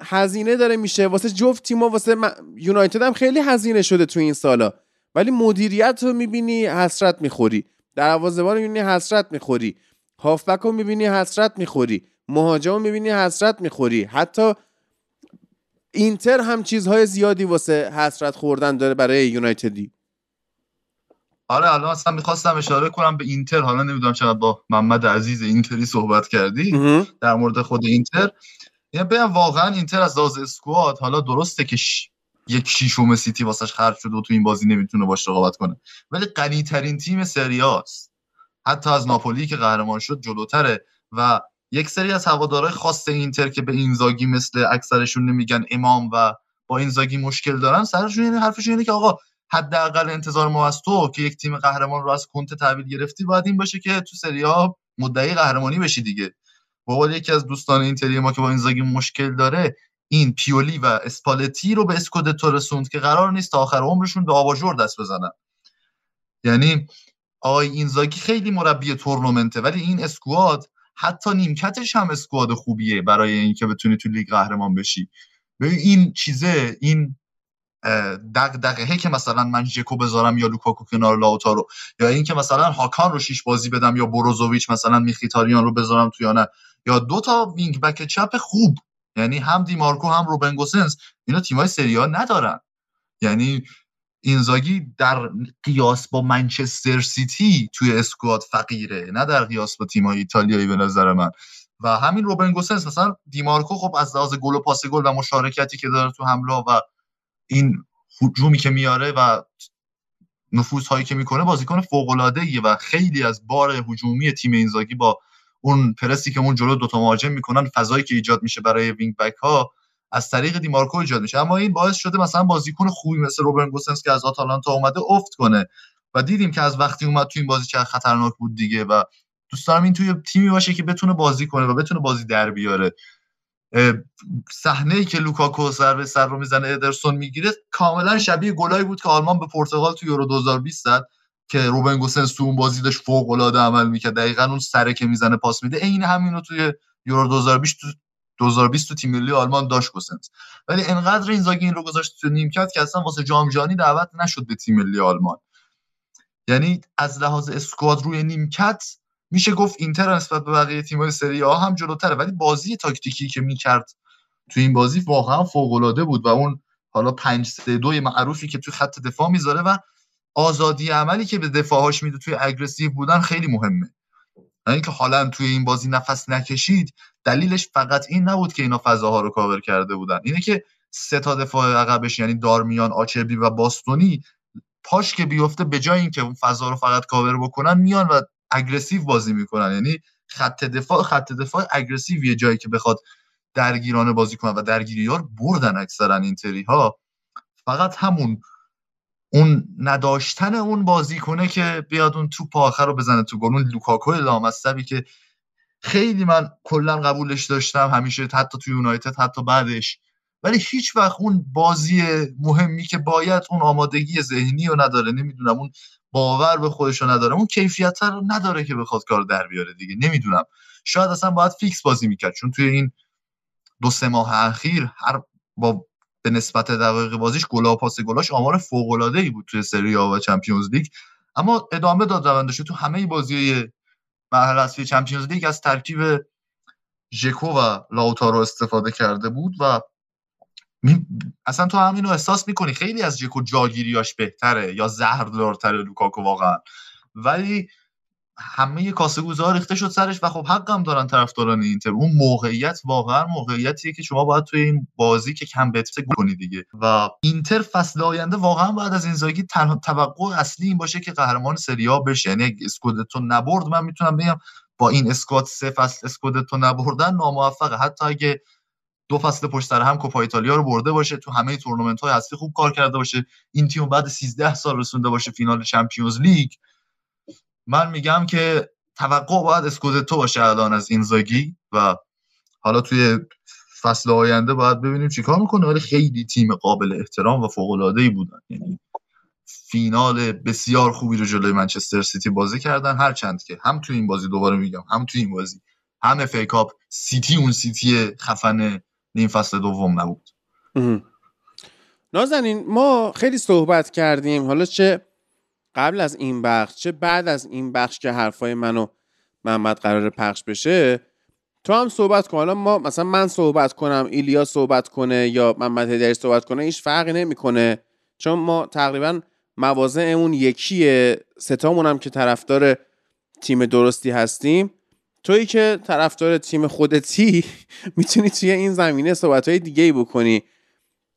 هزینه داره میشه. واسه جفت تیما واسه یونایتد هم خیلی هزینه شده تو این سالا. ولی مدیریت رو می‌بینی حسرت می‌خوری. دروازه‌بان رو می‌بینی حسرت می‌خوری. هافبک رو می‌بینی حسرت می‌خوری. مهاجم رو می‌بینی حسرت می‌خوری. حتی اینتر هم چیزهای زیادی واسه حسرت خوردن داره برای یونایتدی. آره الان اصلا می‌خواستم اشاره کنم به اینتر. حالا نمی‌دونم چقدر با محمد عزیز اینتری صحبت کردی. در مورد خود اینتر. یعنی بگم واقعا اینتر از لحاظ اسکواد حالا درسته که. یک شیشم سیتی واسش خرج شده و تو این بازی نمی‌تونه باش رقابت کنه ولی غنی ترین تیم سریاست حتی از ناپولی که قهرمان شد جلوتره و یک سری از هوادارهای خاص اینتر که به اینزاگی مثل اکثرشون نمیگن امام و با اینزاگی مشکل دارن سرشون یعنی حرفشون اینه که آقا حداقل انتظار ما از تو که یک تیم قهرمان رو از کنت تحویل گرفتی باید این باشه که تو سری مدعی قهرمانی بشی دیگه با یکی از دوستان اینتری ما که با اینزاگی مشکل داره این پیولی و اسپالتی رو به اسکودتو رسوند که قرار نیست تا آخر عمرشون به آباژور دست بزنن. یعنی آقای اینزاگی خیلی مربی تورنمنته ولی این squad حتی نیمکتش هم squad خوبیه برای اینکه بتونی تو لیگ قهرمان بشی. ببین این چیزه این دغدغه که مثلا من ژکو بذارم یا لوکاکو کنار لاوتارو یا اینکه مثلا هاکان رو شیش بازی بدم یا بروزوویچ مثلا میخیتاریان رو بذارم تو یا نه. یا دو تا wing back چپ خوب. یعنی هم دیمارکو هم روبن گوسنس اینا تیمای سری ندارن. یعنی اینزاگی در قیاس با منچستر سیتی توی squad فقیره نه در قیاس با تیمای ایتالیایی به نظر من. و همین روبن گوسنس مثلا دیمارکو خب از لحاظ گل و پاس گل و مشارکتی که داره تو حمله و این هجومی که میاره و نفوذ هایی که می‌کنه بازیکن فوق العاده و خیلی از بار هجومی تیم اینزاگی با اون پرسی که اون جلو دوتا مهاجم می‌کنن فضایی که ایجاد میشه برای wing back ها از طریق دیمارکو ایجاد میشه. اما این باعث شده مثلا بازیکن خوبی مثل روبن گوسنس که از آتالانتا اومده افت کنه و دیدیم که از وقتی اومد تو این بازی چقدر خطرناک بود دیگه و دوست دارم این توی تیمی باشه که بتونه بازی کنه و بتونه بازی در بیاره. صحنه ای که لوکاکو سر به سر رو می‌زنه ادرسون می‌گیره کاملا شبیه گلایی بود که آلمان به پرتغال تو یورو 2020 زد. که روبن گوسنس تو اون بازی داشت فوق العاده عمل می‌کرد. دقیقا اون سره که می‌زنه پاس میده. عین همینو توی یورو 2020 تو 2020 تو تیم ملی آلمان داشت گوسنس ولی انقدر اینزاگی این رو گذاشت تو نیمکت که اصلا واسه جام جهانی دعوت نشد به تیم ملی آلمان. یعنی از لحاظ squad روی نیمکت میشه گفت اینتر نسبت به بقیه تیم‌های سری آ هم جلوتره. ولی بازی تاکتیکی که می‌کرد تو این بازی واقعا فوق بود و اون حالا 5 3 2 معروفی که تو خط دفاع می‌ذاره و آزادی عملی که به دفاعهاش میده توی aggressive بودن خیلی مهمه. اینکه حالا توی این بازی نفس نکشید دلیلش فقط این نبود که اینا فضاها رو کاور کرده بودن. اینه که سه تا دفاع عقبش یعنی دارمیان آچبی و باستونی پاش که بیفته به جای اینکه اون فضا رو فقط کاور بکنن میان و aggressive بازی می‌کنن. یعنی خط دفاع خط دفاع aggressive یه جایی که بخواد درگیرانه بازی کنن و درگیری ها بردن اکثرا اینتری ها فقط همون اون نداشتن اون بازیکنه که بیاد اون توپ آخر رو بزنه تو گل. اون لوکاکو لامصبی که خیلی من کلا قبولش داشتم. همیشه حتی تو یونایتد حتی بعدش. ولی هیچ وقت اون بازی مهمی که باید اون آمادگی ذهنی رو نداره. نمی‌دونم اون باور به خودش رو نداره. اون کیفیت رو نداره که بخواد کار در بیاره دیگه. نمی‌دونم. شاید اصلا باید فیکس بازی می‌کرد. چون توی این دو سه ماه اخیر هر با به نسبت دقایق بازیش گلا پاس گلاش آمار فوق ای بود توی سری آ و چمپیونز لیگ. اما ادامه داد روندش تو همه بازی مرحله اصلی چمپیونز لیگ از ترکیب ژکو و لاوتارو استفاده کرده بود و اصلا تو همینو احساس می‌کنی خیلی از جکو جاگیریاش بهتره یا زهردارتره لوکاکو واقعا. ولی همه کاسه گوزه ریخته شد سرش و خب حقم دارن طرفداران اینتر اون موقعیت واقعا موقعیتیه که شما باید توی این بازی که کم بهتر کنی دیگه. و اینتر فصل آینده واقعا بعد از این زاگی تنها توقع اصلی این باشه که قهرمان سریا بشه. یعنی اسکودتو نبرد من می‌تونم بگم با این اسکواد سه فصل اسکودتو نبردن ناموفقه. حتی اگه دو فصل پشت سر هم کوپا ایتالیا رو برده باشه تو همه تورنمنت های اصلی خوب کار کرده باشه این تیم بعد 13 سال رسونده باشه فینال چمپیونز لیگ. من میگم که توقع باید اسکودتو باشه الان از اینزاگی و حالا توی فصل آینده باید ببینیم چیکار می‌کنه. ولی خیلی تیم قابل احترام و فوق العاده ای بودن. یعنی فینال بسیار خوبی رو جلوی منچستر سیتی بازی کردن. هرچند که هم تو این بازی دوباره میگم هم تو این بازی. هم اف سیتی اون سیتی خفن نیم فصل دوم نبود. نازنین ما خیلی صحبت کردیم. حالا چه قبل از این بخش چه بعد از این بخش که حرفای منو محمد قرار پخش بشه تو هم صحبت کن. حالا ما مثلا من صحبت کنم ایلیا صحبت کنه یا محمد هدری صحبت کنه هیچ فرقی نمی‌کنه. چون ما تقریبا اون یکیه. ستامون هم که طرفدار تیم درستی هستیم. تویی که طرفدار تیم خودتی می‌تونی توی این زمینه صحبت های دیگه ای بکنی.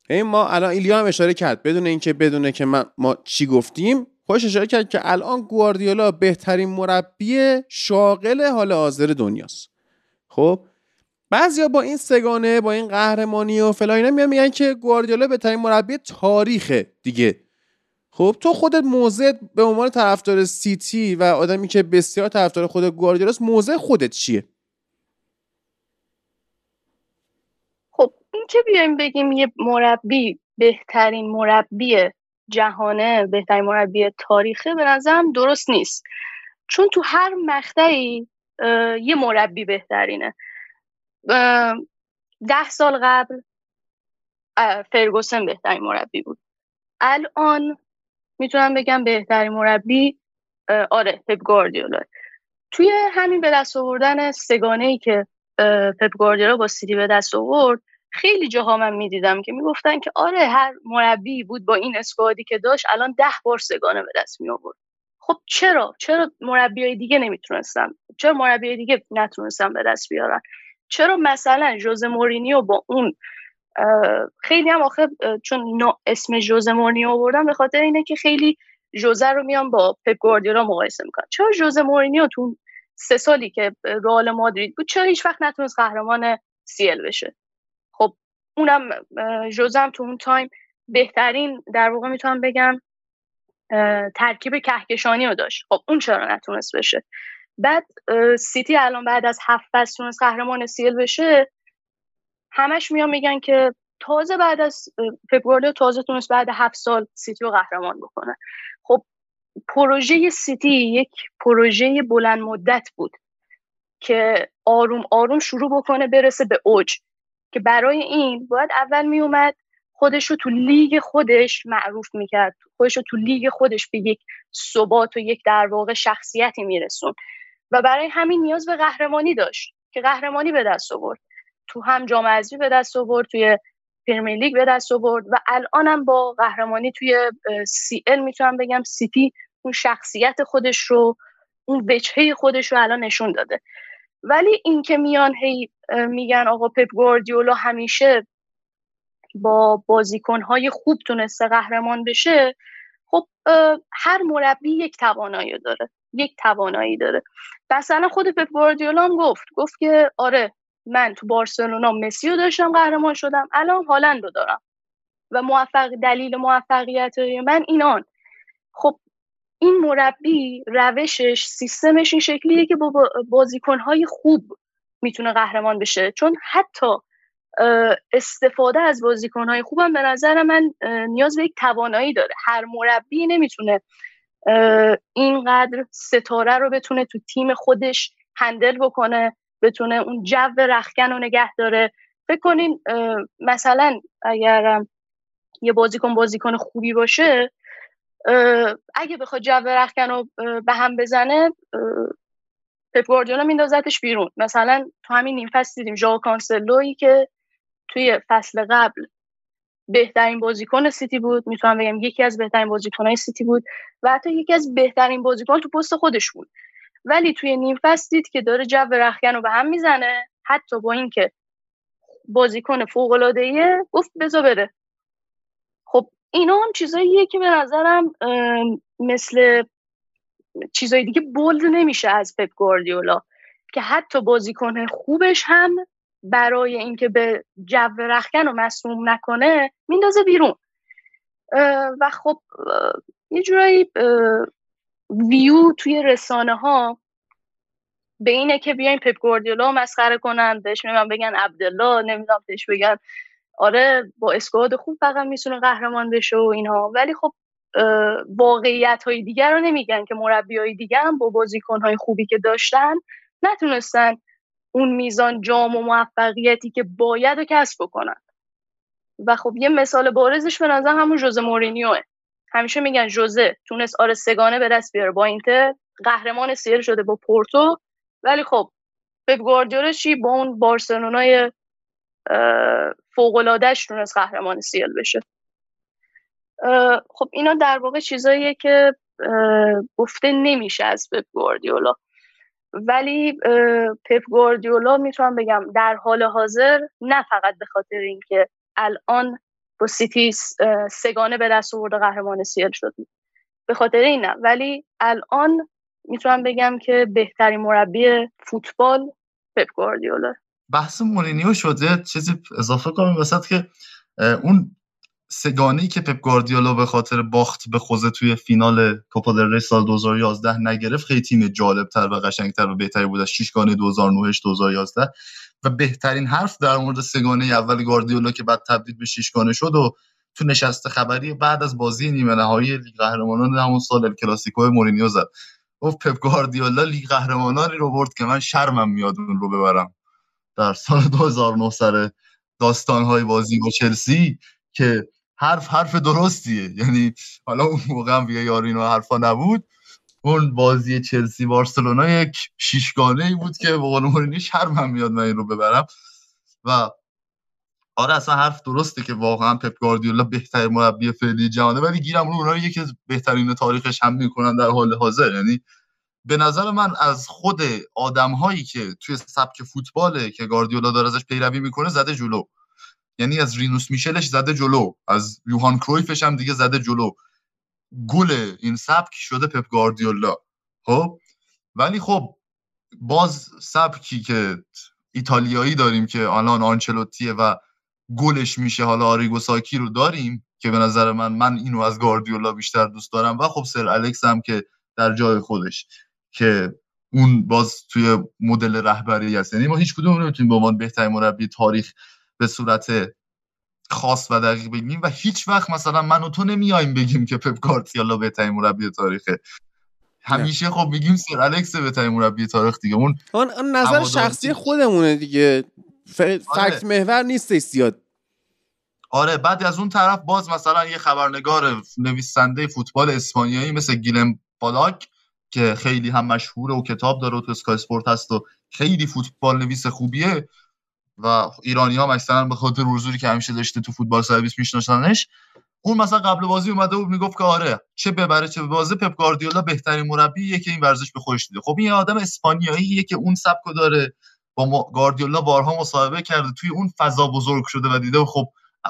این ما الان ایلیا هم اشاره کرد. بدون اینکه بدونه که ما چی گفتیم خوش اشاره کرد که الان گواردیولا بهترین مربی شاغل حال حاضر دنیاست. خب بعضیا با این سگانه با این قهرمانی و فلان اینا میان میگن که گواردیولا بهترین مربی تاریخ دیگه. خب تو خودت موضع به عنوان طرفدار سیتی و آدمی که بسیار طرفدار خود گواردیولاست موضع خودت چیه؟ خب این که بیایم بگیم یه مربی بهترین مربی جهانه بهترین مربی تاریخه به نظرم درست نیست. چون تو هر مقطعی یه مربی بهترینه. ده سال قبل فرگوسن بهترین مربی بود. الان می‌تونم بگم بهترین مربی آره پپ گواردیولا. توی همین به دست آوردن سگانه ای که پپ گواردیولا با سیتی به دست آورد خیلی جاها من می‌دیدم که می‌گفتن که آره هر مربی بود با این اسکوادی که داشت الان ده بار سگانه به دست می آورد خب چرا؟ چرا مربی دیگه نمی‌تونستن؟ چرا مربی دیگه نتونستن به دست بیارن؟ چرا مثلا جوز مورینیو با اون خیلی هم آخه چون اسم جوز مورینیو آوردم به خاطر اینه که خیلی جوزه رو میان با پپ گواردیولا مقایسه می‌کنن. چرا جوز مورینیو تو سه سالی که رئال مادرید بود چرا هیچ وقت نتونست قهرمان CL بشه؟ اونم جوزم تو اون time بهترین در واقع می‌تونم بگم ترکیب کهکشانی رو داشت. خب اون چرا نتونست بشه؟ بعد سیتی الان بعد از هفت فصل تونست قهرمان CL بشه. همش میان میگن که تازه بعد از پپ تازه تونست بعد هفت سال سیتی رو قهرمان بکنه. خب پروژه سیتی یک پروژه بلند مدت بود که آروم آروم شروع بکنه برسه به اوج. که برای این باید اول میومد خودش رو تو لیگ خودش معروف می‌کرد. خودش رو تو لیگ خودش به یک ثبات و یک در واقع شخصیتی میرسون و برای همین نیاز به قهرمانی داشت که قهرمانی به دست آورد. تو هم جام حذفی به دست آورد توی پرمیر لیگ به دست آورد و الانم با قهرمانی توی سی ال می‌تونم بگم سیتی اون شخصیت خودش رو اون وجهه خودش رو الان نشون داده. ولی این که میان هی میگن آقا پپ گواردیولا همیشه با بازیکنهای خوب تونسته قهرمان بشه خب هر مربی یک توانایی داره یک توانایی داره. مثلا خود پپ گواردیولا هم گفت گفت که آره من تو بارسلونا مسی رو داشتم قهرمان شدم الان هالند رو دارم. و موفق دلیل موفقیت من اینان. خب این مربی روشش سیستمش این شکلیه که با بازیکنهای خوب می‌تونه قهرمان بشه. چون حتی استفاده از بازیکنهای خوبم به نظر من نیاز به یک توانایی داره. هر مربی نمی‌تونه اینقدر ستاره رو بتونه تو تیم خودش هندل بکنه بتونه اون جو رخکن رو نگه داره. فکر کنین مثلا اگر یه بازیکن بازیکن خوبی باشه اگه بخواد جو رخکن رو به هم بزنه پپ گواردیولا میندازتش بیرون. مثلا تو همین نیم فصل دیدیم ژائو کانسلویی که توی فصل قبل بهترین بازیکن سیتی بود. می‌تونم بگم یکی از بهترین بازیکنهای سیتی بود و حتی یکی از بهترین بازیکن تو پست خودش بود. ولی توی نیم فصل دید که داره جو رخکن رو به هم می‌زنه حتی با اینکه بازیکن فوق العاده گفت بذار بره. اینا هم چیزاییه که به نظرم مثل چیزای دیگه بولد نمیشه از پپ گواردیولا که حتی بازیکن خوبش هم برای اینکه به جو رخکن رو مسموم نکنه میندازه بیرون. و خب یه جورایی ویو توی رسانه ها به اینه که بیاین پپ گواردیولا مسخره کنن بهش میگن بگن عبدالله نمی‌دونم بهش بگن آره با اسکواد خوب فقط می‌تونه قهرمان بشه و اینها. ولی خب واقعیت های دیگر رو نمیگن که مربی های دیگر هم با بازیکن های خوبی که داشتن نتونستن اون میزان جام و موفقیتی که باید رو کسب بکنن. و خب یه مثال بارزش به نظر همون جوزه مورینیوه. همیشه میگن جوزه تونست آره سگانه به دست بیاره. با اینتر قهرمان سیر شده با پورتو. ولی خب پپ گواردیولا چی؟ با اون بارسلونای فوق العادهش تونست قهرمان سیل بشه. خب اینا در واقع چیزاییه که گفته نمیشه از پپ گواردیولا. ولی پپ گواردیولا می‌تونم بگم در حال حاضر نه فقط به خاطر اینکه الان با سیتی سگانه به دست آورده قهرمان سیل شد. به خاطر این نه ولی الان می‌تونم بگم که بهترین مربی فوتبال پپ گواردیولا بحث مورینیو شده چیزی اضافه کنم وسط که اون سگانی که پپ گواردیولا به خاطر باخت به خوزه توی فینال کوپا دل سال 2011 نگرفت خیلی تیم جالبتر و قشنگتر و بهتری بود از شیشگانه 2009 2011 و بهترین حرف در مورد سگانه اول گواردیولا که بعد تبدیل به شیشگانه شد و تو نشست خبری بعد از بازی نیمه نهایی لیگ قهرمانان همون سال الکلاسیکو مورینیو زد. گفت پپ گواردیولا لیگ قهرمانانی رو برد که من شرمم میاد اون رو ببرم. در سال 2009 سر داستانهای بازی با چلسی که حرف حرف درستیه. یعنی حالا اون موقع هم وی یارین و حرفا نبود. اون بازی چلسی بارسلونا یک شیشگانه ای بود که به قول مورینی شرمم میاد من این رو ببرم. و آره اصلا حرف درسته که واقعا پپ گواردیولا بهترین مربی فعلی جهانه ولی گیرم رو یکی از بهترین تاریخش هم می‌کنن در حال حاضر. یعنی به نظر من از خود آدم هایی که توی سبک فوتباله که گاردیولا داره ازش پیروی می‌کنه زده جلو. یعنی از رینوس میشلش زده جلو از یوهان کرویفش هم دیگه زده جلو. گل این سبک شده پپ گاردیولا خب؟ ولی خب باز سبکی که ایتالیایی داریم که الان آنچلوتیه و گلش میشه حالا آریگو ساکی رو داریم که به نظر من من اینو از گاردیولا بیشتر دوست دارم. و خب سر الکس هم که در جای خودش. که اون باز توی مدل رهبری هست یعنی ما هیچ کدوم نمی‌تونیم به عنوان بهترین مربی تاریخ به صورت خاص و دقیق بگیم و هیچ وقت مثلا من و تو نمیایم بگیم که پپ گاردیولا بهترین مربی تاریخه. همیشه خب میگیم سر الکس بهترین مربی تاریخ دیگه. اون اون نظر شخصی خودمونه دیگه. آره. فکت محور نیست زیاد. آره بعد از اون طرف باز مثلا یه خبرنگار نویسنده فوتبال اسپانیایی مثل گیلم پالاک که خیلی هم مشهوره و کتاب داره و تو اسکای اسپورت هست و خیلی فوتبال نویس خوبیه و ایرانی ها مثلا به خاطر حضوری که همیشه داشته تو فوتبال سرویس میشناسنش اون مثلا قبل بازی اومده بود می‌گفت که آره چه ببره چه بازه پپ گاردیولا بهترین مربیه که این ورزش به خودش دیده. خب این آدم اسپانیاییه که اون سبکو داره با گاردیولا بارها مصاحبه کرده توی اون فضا بزرگ شده و دیده خب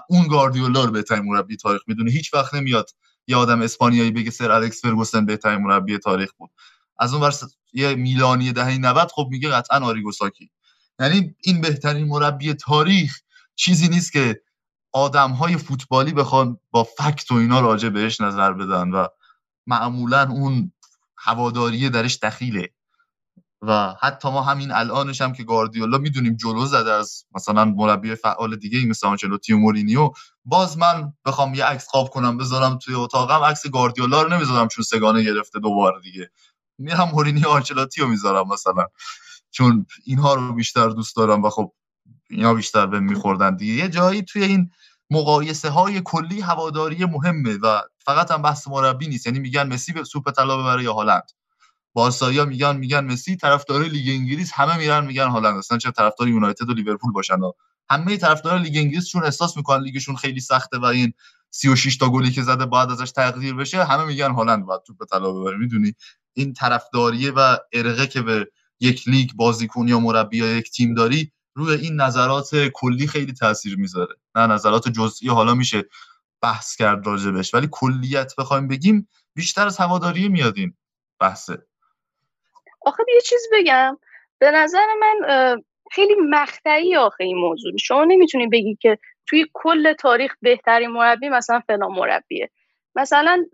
اون گاردیولا رو بهترین مربی تاریخ می‌دونه. هیچ وقت نمیاد یه آدم اسپانیایی بگه سر الکس فرگوسن بهترین مربی تاریخ بود. از اون ورس یه میلانی دهه 90 خب میگه قطعا آریگوساکی. یعنی این بهترین مربی تاریخ چیزی نیست که آدم های فوتبالی بخوان با فکت و اینا راجع بهش نظر بدن و معمولا اون هواداری درش دخیله. و حتی ما همین الانش هم که گاردیولا می‌دونیم جلو زده از مثلا مربی فعال دیگه مثل آنچلوتی و مورینیو باز من بخوام یه عکس خواب کنم بذارم توی اتاقم عکس گاردیولا رو نمی‌ذارم چون سگانه گرفته دوباره دیگه. میرم مورینیو آنچلوتی رو می‌ذارم مثلا. چون اینها رو بیشتر دوست دارم و خب اینا بیشتر به میخوردن دیگه. یه جایی توی این مقایسه های کلی هواداری مهمه و فقط هم بحث مربی نیست. یعنی میگن مسی به سوپ طلا ببره یا هالند. بارسایا میگن میگن مسی طرفدار لیگ انگلیس همه میرن میگن هالند اصلا چه طرفدار یونایتد و لیورپول باشن. و همه طرفدار لیگ انگلیس چون احساس می‌کنن لیگشون خیلی سخته و این 36 تا گلی که زده بعد ازش تقدیر بشه همه میگن هالند باید توپ طلا ببره. می‌دونی؟ این طرفداریه و ارقه که به یک لیگ بازیکن یا مربی یا یک تیم داری روی این نظرات کلی خیلی تاثیر می‌ذاره. نه نظرات جزئی حالا میشه بحث کرد راجبش ولی کلیت بخوایم بگیم بیشتر از هواداری میادین بحثه. آخه یه چیز بگم. به نظر من خیلی مقطعی آخه این موضوع. شما نمی‌تونی بگی که توی کل تاریخ بهترین مربی مثلا فلان مربیه. مثلا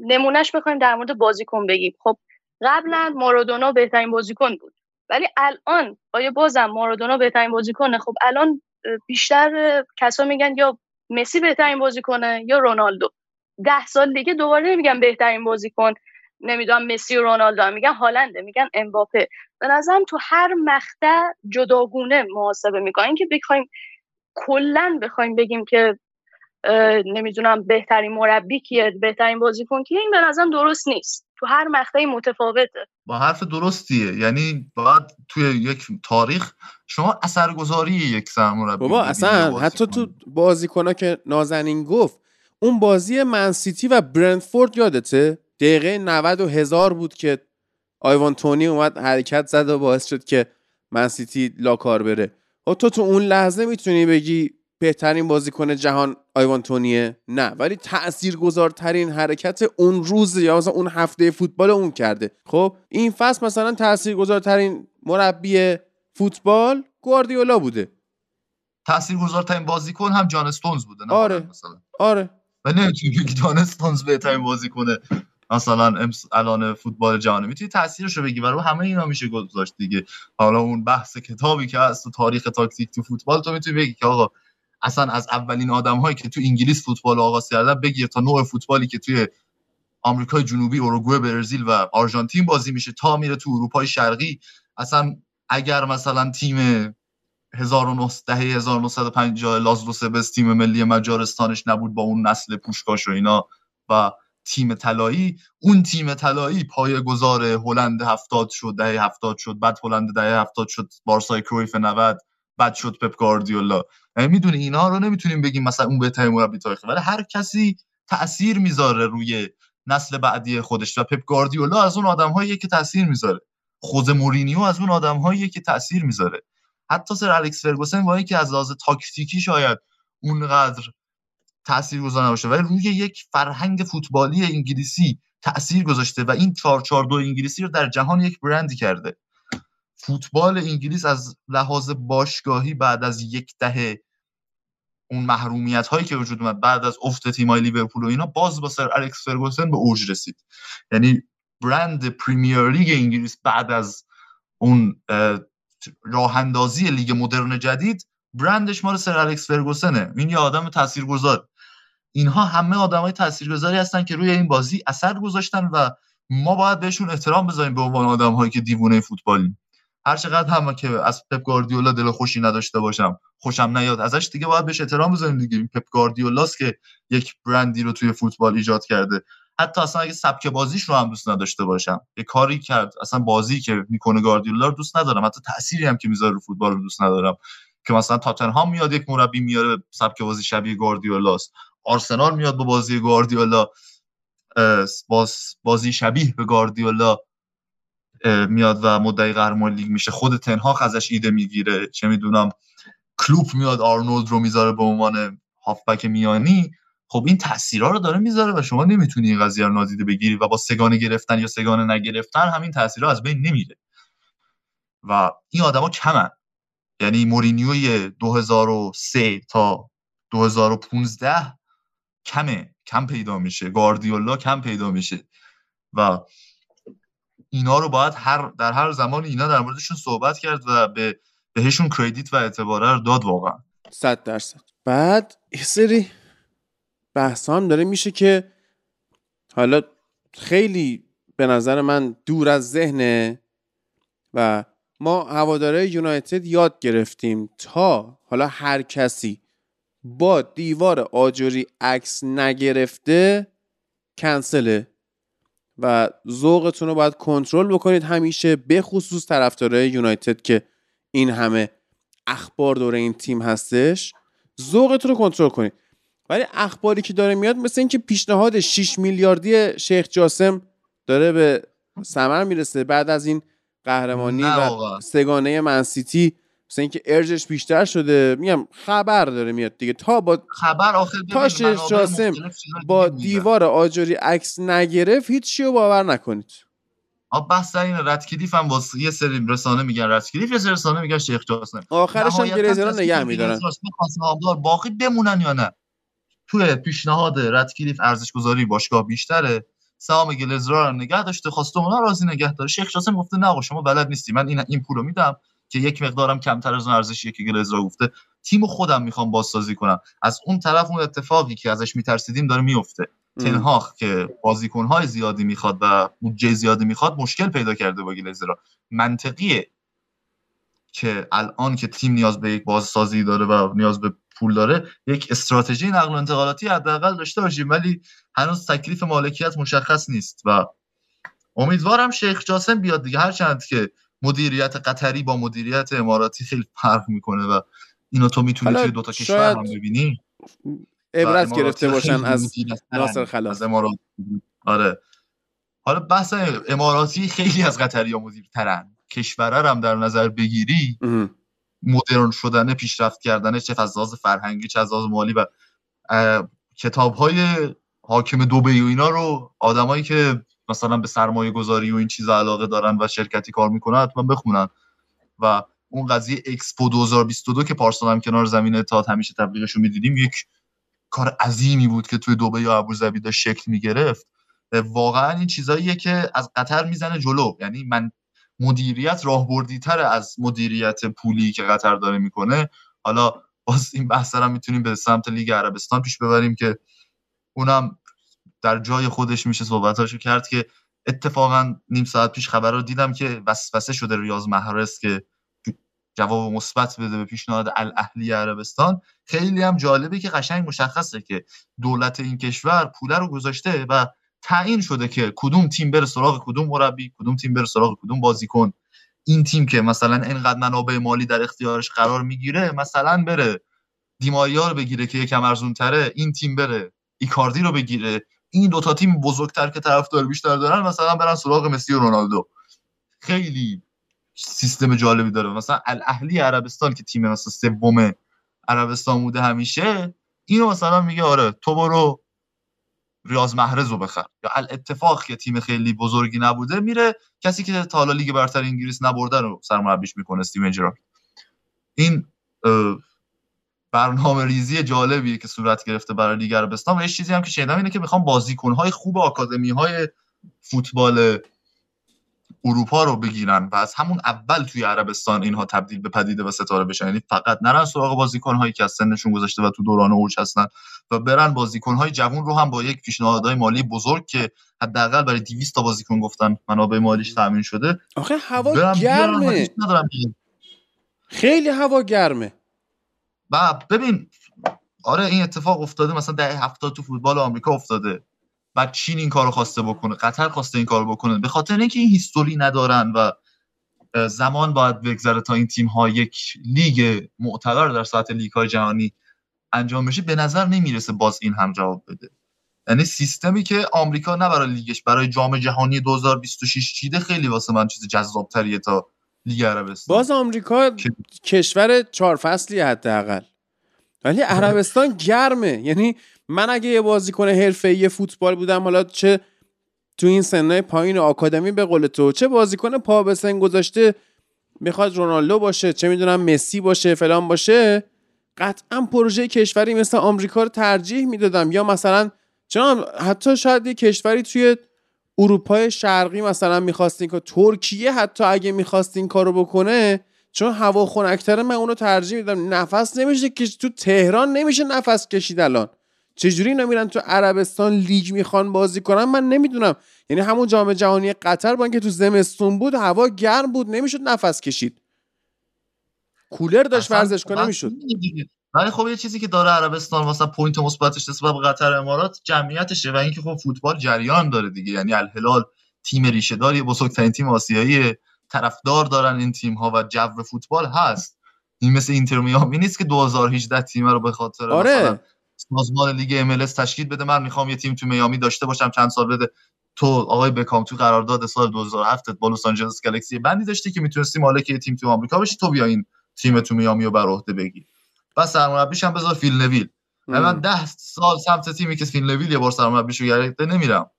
نمونهش بخوایم در مورد بازیکن بگیم. خب قبلا مارادونا بهترین بازیکن بود. ولی الان آیا بازم مارادونا بهترین بازیکنه؟ خب الان بیشتر کسا میگن یا مسی بهترین بازیکنه یا رونالدو. ده سال دیگه دوباره نمیگن بهترین بازیکن. نمی‌دونم مسی و رونالدو میگن هالنده میگن امباپه. به نظرم تو هر مقطع جداگونه محاسبه می‌کنن. که بخوایم کلا بخوایم بگیم که نمی‌دونم بهترین مربی کیه بهترین بازیکن کیه این به نظرم درست نیست. تو هر مقطعی متفاوته. با حرف درستیه. یعنی باید توی یک تاریخ شما اثرگذاری یک سرمربی بابا اصلا حتی تو بازیکن. که نازنین گفت اون بازی منسیتی و برندفورد یادته؟ دقیقه 90 و هزار بود که آیوان تونی اومد حرکت زد و باعث شد که منسیتی لاکار بره. و خب تو تو اون لحظه می‌تونی بگی بهترین بازیکن جهان آیوان تونیه؟ نه ولی تاثیرگذارترین حرکت اون روز یا مثلا اون هفته فوتبال اون کرده. خب این فصل مثلا تاثیرگذارترین مربی فوتبال گواردیولا بوده. تاثیرگذارترین بازیکن هم جان استونز بوده نه آره. مثلا. آره. و نمی‌تونی بگی جان استونز بهترین بازیکنه. مثلا الان فوتبال جهانی می‌تونی تاثیرش رو بگی برای همه اینا میشه گذاشت دیگه. حالا اون بحث کتابی که هست تو تاریخ تاکتیک تو فوتبال تو می‌تونی بگی که آقا اصلا از اولین آدم هایی که تو انگلیس فوتبال آغاز کردن بگیر تا نوع فوتبالی که توی آمریکای جنوبی اوروگوئه برزیل و آرژانتین بازی میشه تا میره تو اروپای شرقی. اصلا اگر مثلا تیم 1900 1950 لازلو سبس تیم ملی مجارستانش نبود با اون نسل پوشکاش و اینا و تیم طلایی اون تیم طلایی پای گذار هلند هفتاد شد دهه هفتاد شد بعد هلند دهه هفتاد شد بارسای کرویف 90 بعد شد پپ گاردیولا یعنی می‌دونی اینا رو نمی‌تونیم بگیم مثلا اون بهترین مربی تاریخ ولی هر کسی تاثیر می‌ذاره روی نسل بعدی خودش. و پپ گاردیولا از اون آدمهایی که تاثیر می‌ذاره. خود مورینیو از اون آدمهایی که تاثیر می‌ذاره. حتی سر الکس فرگوسن با اینکه از لحاظ تاکتیکی شاید اونقدر تاثیر گذار نباشه. ولی روی یک فرهنگ فوتبالی انگلیسی تاثیر گذاشته و این 442 انگلیسی رو در جهان یک برندی کرده. فوتبال انگلیس از لحاظ باشگاهی بعد از یک دهه اون محرومیت هایی که وجود اومد بعد از افت تیمای لیورپول و اینا باز با سر الکس فرگوسن به اوج رسید. یعنی برند Premier League انگلیس بعد از اون راه اندازی لیگ مدرن جدید برندش مال سر الکس فرگوسنه. این یه آدم تاثیرگذار. اینها همه آدمای تاثیرگذاری هستن که روی این بازی اثر گذاشتن و ما باید بهشون احترام بذاریم به عنوان آدم هایی که دیوونه فوتبالیم. هر چقدر هم که از پپ گاردیولا دل خوشی نداشته باشم خوشم نیاد ازش دیگه باید بهش احترام بذاریم دیگه. پپ گاردیولاست که یک برندی رو توی فوتبال ایجاد کرده. حتی اصلا اگه سبک بازیش رو هم دوست نداشته باشم یه کاری کرد اصلا بازی که می‌کنه گاردیولا رو دوست ندارم. حتی تأثیری هم که می‌ذاره رو فوتبال رو دوست ندارم. که مثلا تاتنهام میاد یک مربی میاره سبک بازی شبیه گاردیولاست آرسنال میاد با بازی گاردیولا باز بازی شبیه به گاردیولا میاد و مدعی قهرمان لیگ میشه. خود تنهاخ ازش ایده می‌گیره. چه می‌دونم کلوب میاد آرنولد رو می‌ذاره به عنوان هافبک میانی. خب این تاثیرها رو داره می‌ذاره و شما نمی‌تونی این قضیه رو نادیده بگیری و با سگانه گرفتن یا سگانه نگرفتن همین تاثیرها از بین نمیره. و این آدما کمن. یعنی مورینیوی 2003 تا 2015 کمه کم پیدا میشه. گاردیولا کم پیدا میشه. و اینا رو باید هر در هر زمان اینا در موردشون صحبت کرد و به بهشون کردیت و اعتباره رو داد واقعا. صد درصد. بعد یه سری بحث داره. میشه که حالا خیلی به نظر من دور از ذهنه و ما هواداره یونایتد یاد گرفتیم تا حالا هر کسی با دیوار آجوری عکس نگرفته کنسله و ذوقتون رو باید کنترل بکنید. همیشه به خصوص طرفدارای یونایتد که این همه اخبار دور این تیم هستش ذوقتون رو کنترل کنید. ولی اخباری که داره میاد مثل اینکه پیشنهاد 6 میلیاردی شیخ جاسم داره به ثمر می‌رسه. بعد از این قهرمانی و سگانه منسیتی مثل اینکه ارجش بیشتر شده. میگم خبر داره میاد دیگه. تا با خبر آخر تا شیخ جاسم با دیوار آجری عکس نگرفت هیچ رو باور نکنید. آ بحث این رتکلیف هم واسه یه سری رسانه میگن رتکلیف یه سری رسانه میگن شیخ جاسم. آخرش هم گریزران نگه میدارن. باقی بمونن یا نه؟ توی پیشنهاد ردکلیف ارزش گذاری باشگاه بیشتره. سهام گلزرا رو نگه داشته خواسته اونا راضی نگه داره. شیخ جاسم گفته نه شما بلد نیستی. من این این پولو میدم که یک مقدارم کمتر از اون ارزشی که گلزرا گفته تیم خودم می‌خوام بازسازی کنم. از اون طرف اون اتفاقی که ازش میترسیدیم داره میفته. تنهاخ که بازیکنهای زیادی می‌خواد و بودجه زیادی می‌خواد مشکل پیدا کرده با گلزرا. منطقیه که الان که تیم نیاز به یک بازسازی داره و نیاز به پول داره یک استراتژی نقل و انتقالاتی حداقل داشته باشیم ولی هنوز تکلیف مالکیت مشخص نیست. و امیدوارم شیخ جاسم بیاد دیگه هرچند که مدیریت قطری با مدیریت اماراتی خیلی فرق می‌کنه و اینو تو می‌تونی توی دوتا کشور هم ببینی. عبرت گرفته باشن از ناصر خلاص. آره. حالا بحث اماراتی خیلی از قطری ها مدیرترن کشوره هم در نظر بگیری. مدرن شدن پیشرفت کردن چه از فرهنگی چه از مالی و کتاب های حاکم دوبی و اینا رو آدمایی که مثلا به سرمایه گذاری و این چیزا علاقه دارن و شرکتی کار می‌کنن حتما بخونن. و اون قضیه اکسپو 2022 که پارسال هم کنار زمین اتحاد همیشه تبلیغش رو می‌دیدیم یک کار عظیمی بود که توی دوبه یا ابوظبی داشت شکل می‌گرفت. واقعا این چیزاییه که از قطر می‌زنه جلو. یعنی من مدیریت راهبردی تر از مدیریت پولی که قطر داره می‌کنه. حالا باز این بحث هم می‌تونیم به سمت لیگ عربستان پیش ببریم که اونم در جای خودش میشه صحبتاشو کرد که اتفاقا نیم ساعت پیش خبر رو دیدم که وسوسه شده ریاض محرز که جواب مثبت بده به پیشنهاد الاهلی عربستان. خیلی هم جالبه که قشنگ مشخصه که دولت این کشور پوله رو گذاشته و تعیین شده که کدوم تیم بره سراغ کدوم مربی کدوم تیم بره سراغ کدوم بازیکن. این تیم که مثلا اینقدر منابع مالی در اختیارش قرار می‌گیره مثلا بره دیماریا رو بگیره که یکم ارزون تره این تیم بره ایکاردی رو بگیره. این دوتا تیم بزرگتر که طرفدار بیشتر دارن مثلا برن سراغ مسی و رونالدو. خیلی سیستم جالبی داره. مثلا الاهلی عربستان که تیم مثلا سوم عربستان بوده همیشه اینو مثلا میگه آره تو برو ریاض محرز رو بخر. یا الاتفاق که تیم خیلی بزرگی نبوده میره کسی که تا حالا لیگ برتر انگلیس نبرده رو سرمربیش می‌کنه استیون جرارد. این برنامه ریزی جالبیه که صورت گرفته برای لیگ عربستان. و یه چیزی هم که شنیدم اینه که می‌خوام بازیکنهای خوب آکادمی های فوتبال اروپا رو بگیرن و از همون اول توی عربستان اینها تبدیل به پدیده و ستاره بشن. یعنی فقط نرن سراغ بازیکن هایی که از سنشون گذشته و تو دوران اوج هستن و برن بازیکن های جوون رو هم با یک پیشنهادهای مالی بزرگ که حداقل برای 200 تا بازیکن گفتن منابع مالیش تامین شده آخه هوا گرمه. خیلی هوا گرمه. و ببین آره این اتفاق افتاده مثلا ده هفتاد تو فوتبال آمریکا افتاده. بعد چین این کارو خواسته بکنه قطر خواسته این کارو بکنه. به خاطر اینکه این هیستوری ندارن و زمان باید بگذره تا این تیم ها یک لیگ معتبر در سطح لیگ های جهانی انجام بشه به نظر نمی‌رسه باز این هم جواب بده. یعنی سیستمی که آمریکا نه برای لیگش برای جام جهانی 2026 چیده خیلی واسه من چیز جذاب تریه تا لیگ عربستان. باز آمریکا کشور چهار فصلی حداقل. ولی عربستان گرمه. یعنی من اگه یه بازیکن حرفه‌ای فوتبال بودم حالا چه تو این سنهای پایین آکادمی به قول تو چه بازیکن پا به سن گذاشته می‌خواد رونالدو باشه چه می‌دونم مسی باشه فلان باشه قطعا پروژه کشوری مثل آمریکا رو ترجیح می‌دادم. یا مثلا چون حتی شاید یه کشوری توی اروپای شرقی مثلا می‌خواستین که ترکیه حتی اگه می‌خواستین کارو بکنه چون هوا خنکتره من اونو ترجیح میدم نفس نمیشه که تو تهران نمیشه نفس کشید الان. چجوری اینا میرن تو عربستان لیگ می‌خوان بازی کنن؟ من نمی‌دونم. یعنی همون جام جهانی قطر با اینکه تو زمستون بود هوا گرم بود نمی‌شد نفس کشید. کولر داشت ورزشگاه می‌شد ولی خب یه چیزی که داره عربستان واسه point مثبتش نسبت به قطر امارات جمعیتشه و اینکه خب فوتبال جریان داره دیگه. یعنی الهلال تیم ریشه داری بزرگترین تیم آسیایی طرفدار دارن این تیم ها و جو فوتبال هست. این مثل اینتر میامی نیست که 2018 تیم رو به خاطر آره. سازمان لیگ ام تشکیل بده. من می‌خوام یه تیم تو میامی داشته باشم چند سال بده. تو آقای بکام تو قرارداد سال 2007 با لس آنجلس گالاکسی بندی داشتی که می‌تونستی مالک یه تیم تو آمریکا بشی تو بیا این تیم تو میامی رو بر عهده بگیر. بعد سرمربیش هم بذار فیل نویل من ده سال سمت تیمی که فیل نویل یه بار سرمربیشو گرفته نمیرم.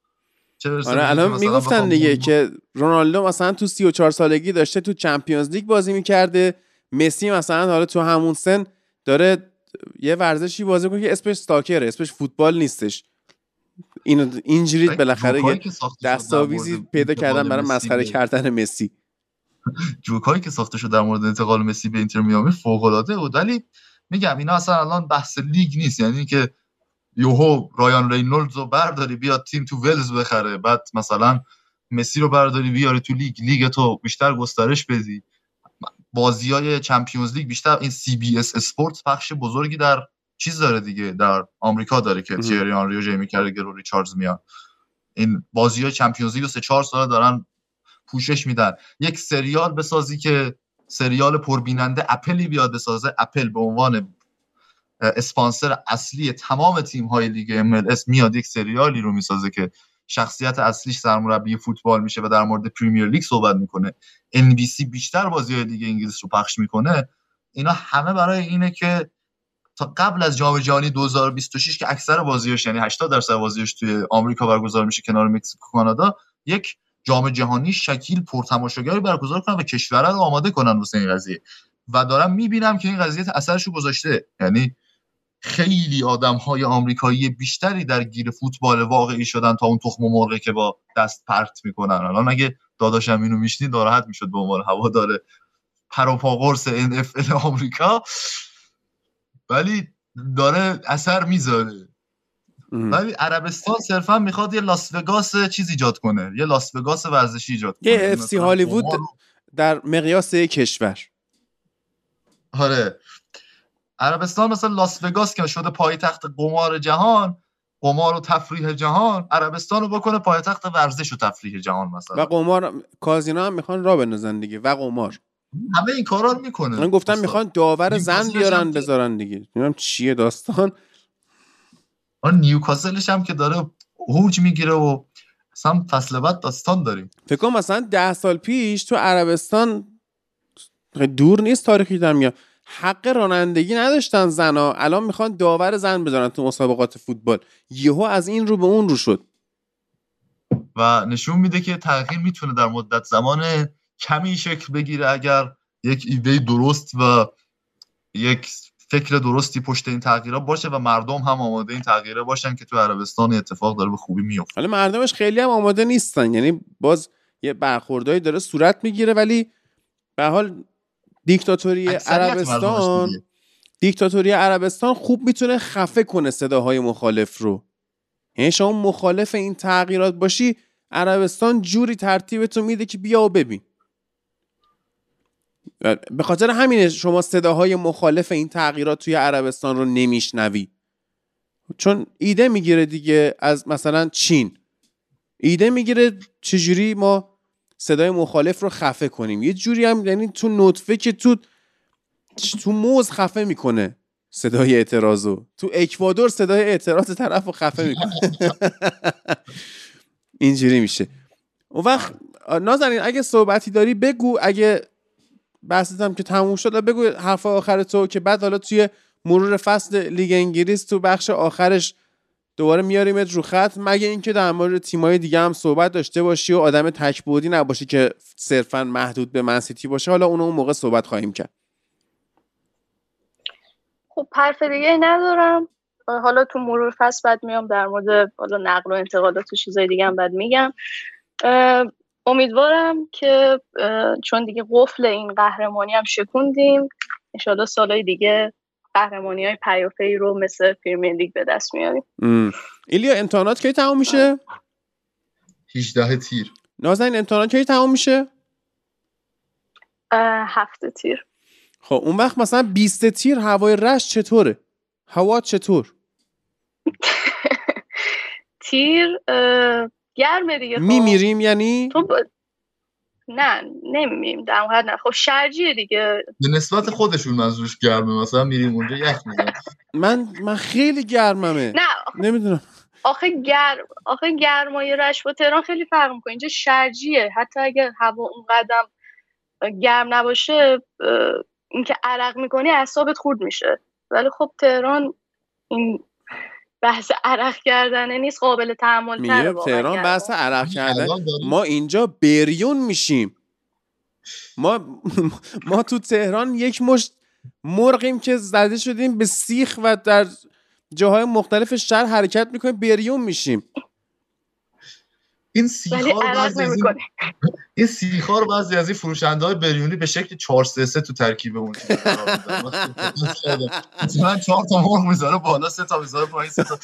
آره الان می‌گفتن دیگه که رونالدو مثلا تو 34 سالگی داشته تو چمپیونز لیگ بازی می‌کرده. مسی مثلا حالا تو همون سن داره یه ورزشی بازی کنه که اسمش استاکره اسمش فوتبال نیستش. این اینجوری بالاخره یه دستاویزی پیدا کردن برای مسخره کردن مسی. جوکایی که ساخته شد در مورد انتقال مسی به اینتر میامی فوق العاده بود. ولی میگم اینا اصلا الان بحث لیگ نیست. یعنی که یهو رایان رینولدز رو برداری بیاد تیم تو ولز بخره. بعد مثلا مسی رو برداری بیاری تو لیگ. لیگ تو بیشتر گسترش بدی. بازی های Champions League بیشتر این CBS Sport پخش بزرگی در چیز داره دیگه در آمریکا داره که تیری آنری و جیمی کرگر و ریچاردز میان. این بازی های Champions League رو سه چهار ساله دارن پوشش میدن. یک سریال بسازی که سریال پربیننده اپلی بیاد بسازه. اپل به عنوان اسپانسر اصلی تمام تیم های لیگ ام میاد یک سریالی رو می‌سازه که شخصیت اصلیش سرمربی فوتبال میشه و در مورد پریمیر لیگ صحبت می‌کنه. NBC بیشتر بازی دیگه انگلیس رو پخش می‌کنه. اینا همه برای اینه که تا قبل از جام جهانی 2026 که اکثر بازیاش یعنی 80 درصد بازیاش توی آمریکا برگزار میشه کنار مکزیک و کانادا یک جام جهانی شکیل پرتماشاگری برگزار کنن و کشورها رو آماده کنن واسه این قضیه. و دارم می‌بینم که این قضیه اثرش رو گذاشته. یعنی خیلی آدم های آمریکایی بیشتری در گیر فوتبال واقعی شدن تا اون تخم مرغ که با دست پرت می‌کنن. الان اگه داداشم اینو میشنید ناراحت می‌شد به عنوان هوا داره پروپا قرص NFL آمریکا. ولی داره اثر می‌ذاره. ولی عربستان صرفا می‌خواد یه لاس وگاس چیز ایجاد کنه یه لاس وگاس ورزشی ایجاد کنه. یه اف سی هالیوود در مقیاس کشور. آره. عربستان مثلا لاس وگاس که شده پایتخت قمار جهان قمار و تفریح جهان. عربستان رو بکنه پایتخت ورزش و تفریح جهان مثلا. و قمار کازینو هم می‌خوان را بندازن دیگه. و قمار. همه این کارا رو می‌کنه. من گفتم می‌خوان داور زن بیارن بذارن دیگه. نمی‌دونم چیه داستان. آن نیوکاسلش هم که داره هوج می‌گیره و اصلا فصل بعد داستان داریم. فکر کنم مثلا ده سال پیش تو عربستان دور نیست تاریخی در میاد. حق رانندگی نداشتن زنا الان می‌خوان داور زن بذارن تو مسابقات فوتبال. یهو از این رو به اون رو شد. و نشون میده که تغییر می‌تونه در مدت زمان کمی شکل بگیره اگر یک ایده درست و یک فکر درستی پشت این تغییرات باشه و مردم هم آماده این تغییره باشن که تو عربستان اتفاق داره به خوبی میفته. حالا مردمش خیلی هم آماده نیستن. یعنی باز یه برخوردایی داره صورت می‌گیره ولی به حال دیکتاتوری عربستان دیکتاتوری عربستان خوب می‌تونه خفه کنه صداهای مخالف رو. یعنی شما مخالف این تغییرات باشی عربستان جوری ترتیبتون میده که بیا و ببین. به خاطر همینه شما صداهای مخالف این تغییرات توی عربستان رو نمیشنوی. چون ایده می‌گیره دیگه از مثلا چین. ایده می‌گیره چجوری ما صدای مخالف رو خفه کنیم. یه جوری هم یعنی تو نطفه که تو تو موز خفه می‌کنه صدای اعتراضو تو اکوادور صدای اعتراض طرف رو خفه می‌کنه. اینجوری میشه. اون وقت نازنین اگه صحبتی داری بگو. اگه بحثتم که تموم شد بگو حرف آخر تو که بعد حالا توی مرور فصل لیگ انگلیس تو بخش آخرش دوباره میاریمت رو خط. مگه اینکه در مورد تیمای دیگه هم صحبت داشته باشی و آدم تکبودی نباشی که صرفا محدود به منسیتی باشه؟ حالا اون اون موقع صحبت خواهیم کرد. خب حرف دیگه ندارم. حالا تو مرور فصل بعد میام در مورد حالا نقل و انتقالات و چیزای دیگه هم بعد میگم. امیدوارم که چون دیگه قفل این قهرمانی هم شکوندیم. انشالله سالهای دیگه قهرمانی های پیوپی رو مثل پریمیر لیگ به دست میاریم. ایلیا امتحانات کی تمام میشه؟ 18 تیر. نازنین امتحانات کی تمام میشه؟ هفته تیر. خب اون وقت مثلا 20 تیر هوای رش چطوره؟ هوا چطور؟ تیر گرمه دیگه خب. میمیریم یعنی؟ تو نه نمیمیم در حد نه. خب شرجیه دیگه. به نسبت خودشون منظورش گرمه مثلا میریم اونجا یخ میزن من من خیلی گرممه. نه نمی‌دونم. آخه گرم آخه گرمای رش با تهران خیلی فرق می‌کنه. اینجا شرجیه. حتی اگر هوا اون قدم گرم نباشه اینکه عرق می‌کنی اعصابت خورد میشه. ولی خب تهران این بحث عرق کردنه نیست قابل تحمل تره تهران بحث عرق کردن. ما اینجا بریون میشیم. ما ما تو تهران یک مشت مرغیم که زده شدیم به سیخ و در جاهای مختلف شهر حرکت می‌کنیم بریون میشیم. این سیخار بعضی از این این سیخار بعضی از این فروشنده های بریونی به شکل 4 3 3 تو ترکیب اون مثلا 4 تا مرغ می‌ذاره بالا سه تا می‌ذاره پایین سه تا.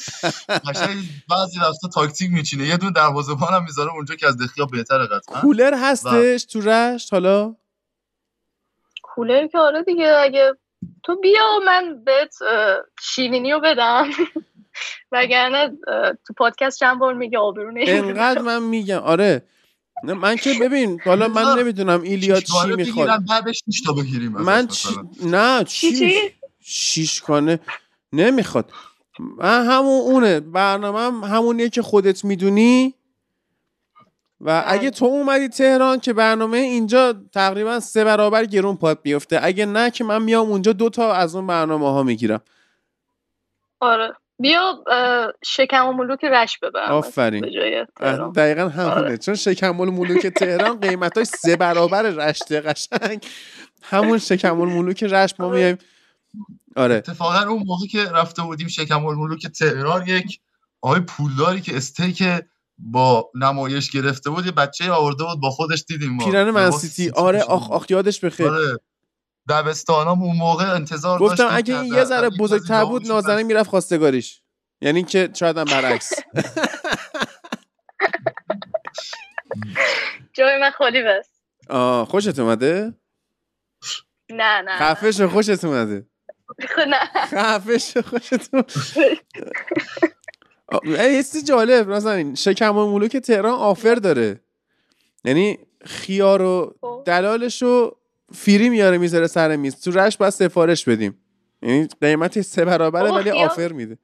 قشنگ بعضی وقتا تاکتیک میچینه. یه دونه دروازه‌بان هم می‌ذاره اونجا که از دخیا بهتره قطعا. کولر هستش تو رشت؟ حالا؟ کولر که آره دیگه اگه تو بیا من بهت شیرینی رو بدم. وگرنه تو پادکست چند بار میگه آبرو انقدر من میگم. آره. نه من که ببین حالا من نمی‌دونم ایلیا چی می‌خواد. من چی... نه چی شیش کانه نمی‌خواد. من همون اونه. برنامه هم همونیه که خودت می‌دونی. و اگه تو اومدی تهران که برنامه اینجا تقریبا سه برابر گرون پاد بیفته. اگه نه که من میام اونجا دوتا از اون برنامه ها می‌گیرم. آره. بیا شکم و ملوک رش ببرم آفرین. دقیقا همونه. آره. چون شکم و ملوک تهران قیمتاش سه برابر رشته قشنگ. همون شکم و ملوک رش ما آره. میایم. آره. اتفاقا اون موقع که رفته بودیم شکم و ملوک تهران یک آقای پولداری که استیک با نمایش گرفته بود یه بچه آورده بود با خودش دیدیم ما. پیرن منسیتی آره آخ آخ یادش بخیر. آره. دبستانام اون موقع انتظار گفتم اگه این یه ذره بزرگتر بود نازنین می‌رفت خواستگاریش. یعنی که شاید هم برعکس. جای من خالی بس. آه خوشت اومده؟ نه نه خفش خوشت اومده. نه. خفش خوشت اومده. یه جالب مثلا شکم و ملوک تهران آفر داره. یعنی خیار و خب. دلالش رو فیری میاره می‌ذاره سر میز. تو رش باید سفارش بدیم. یعنی قیمت سه برابره ولی آفر میده.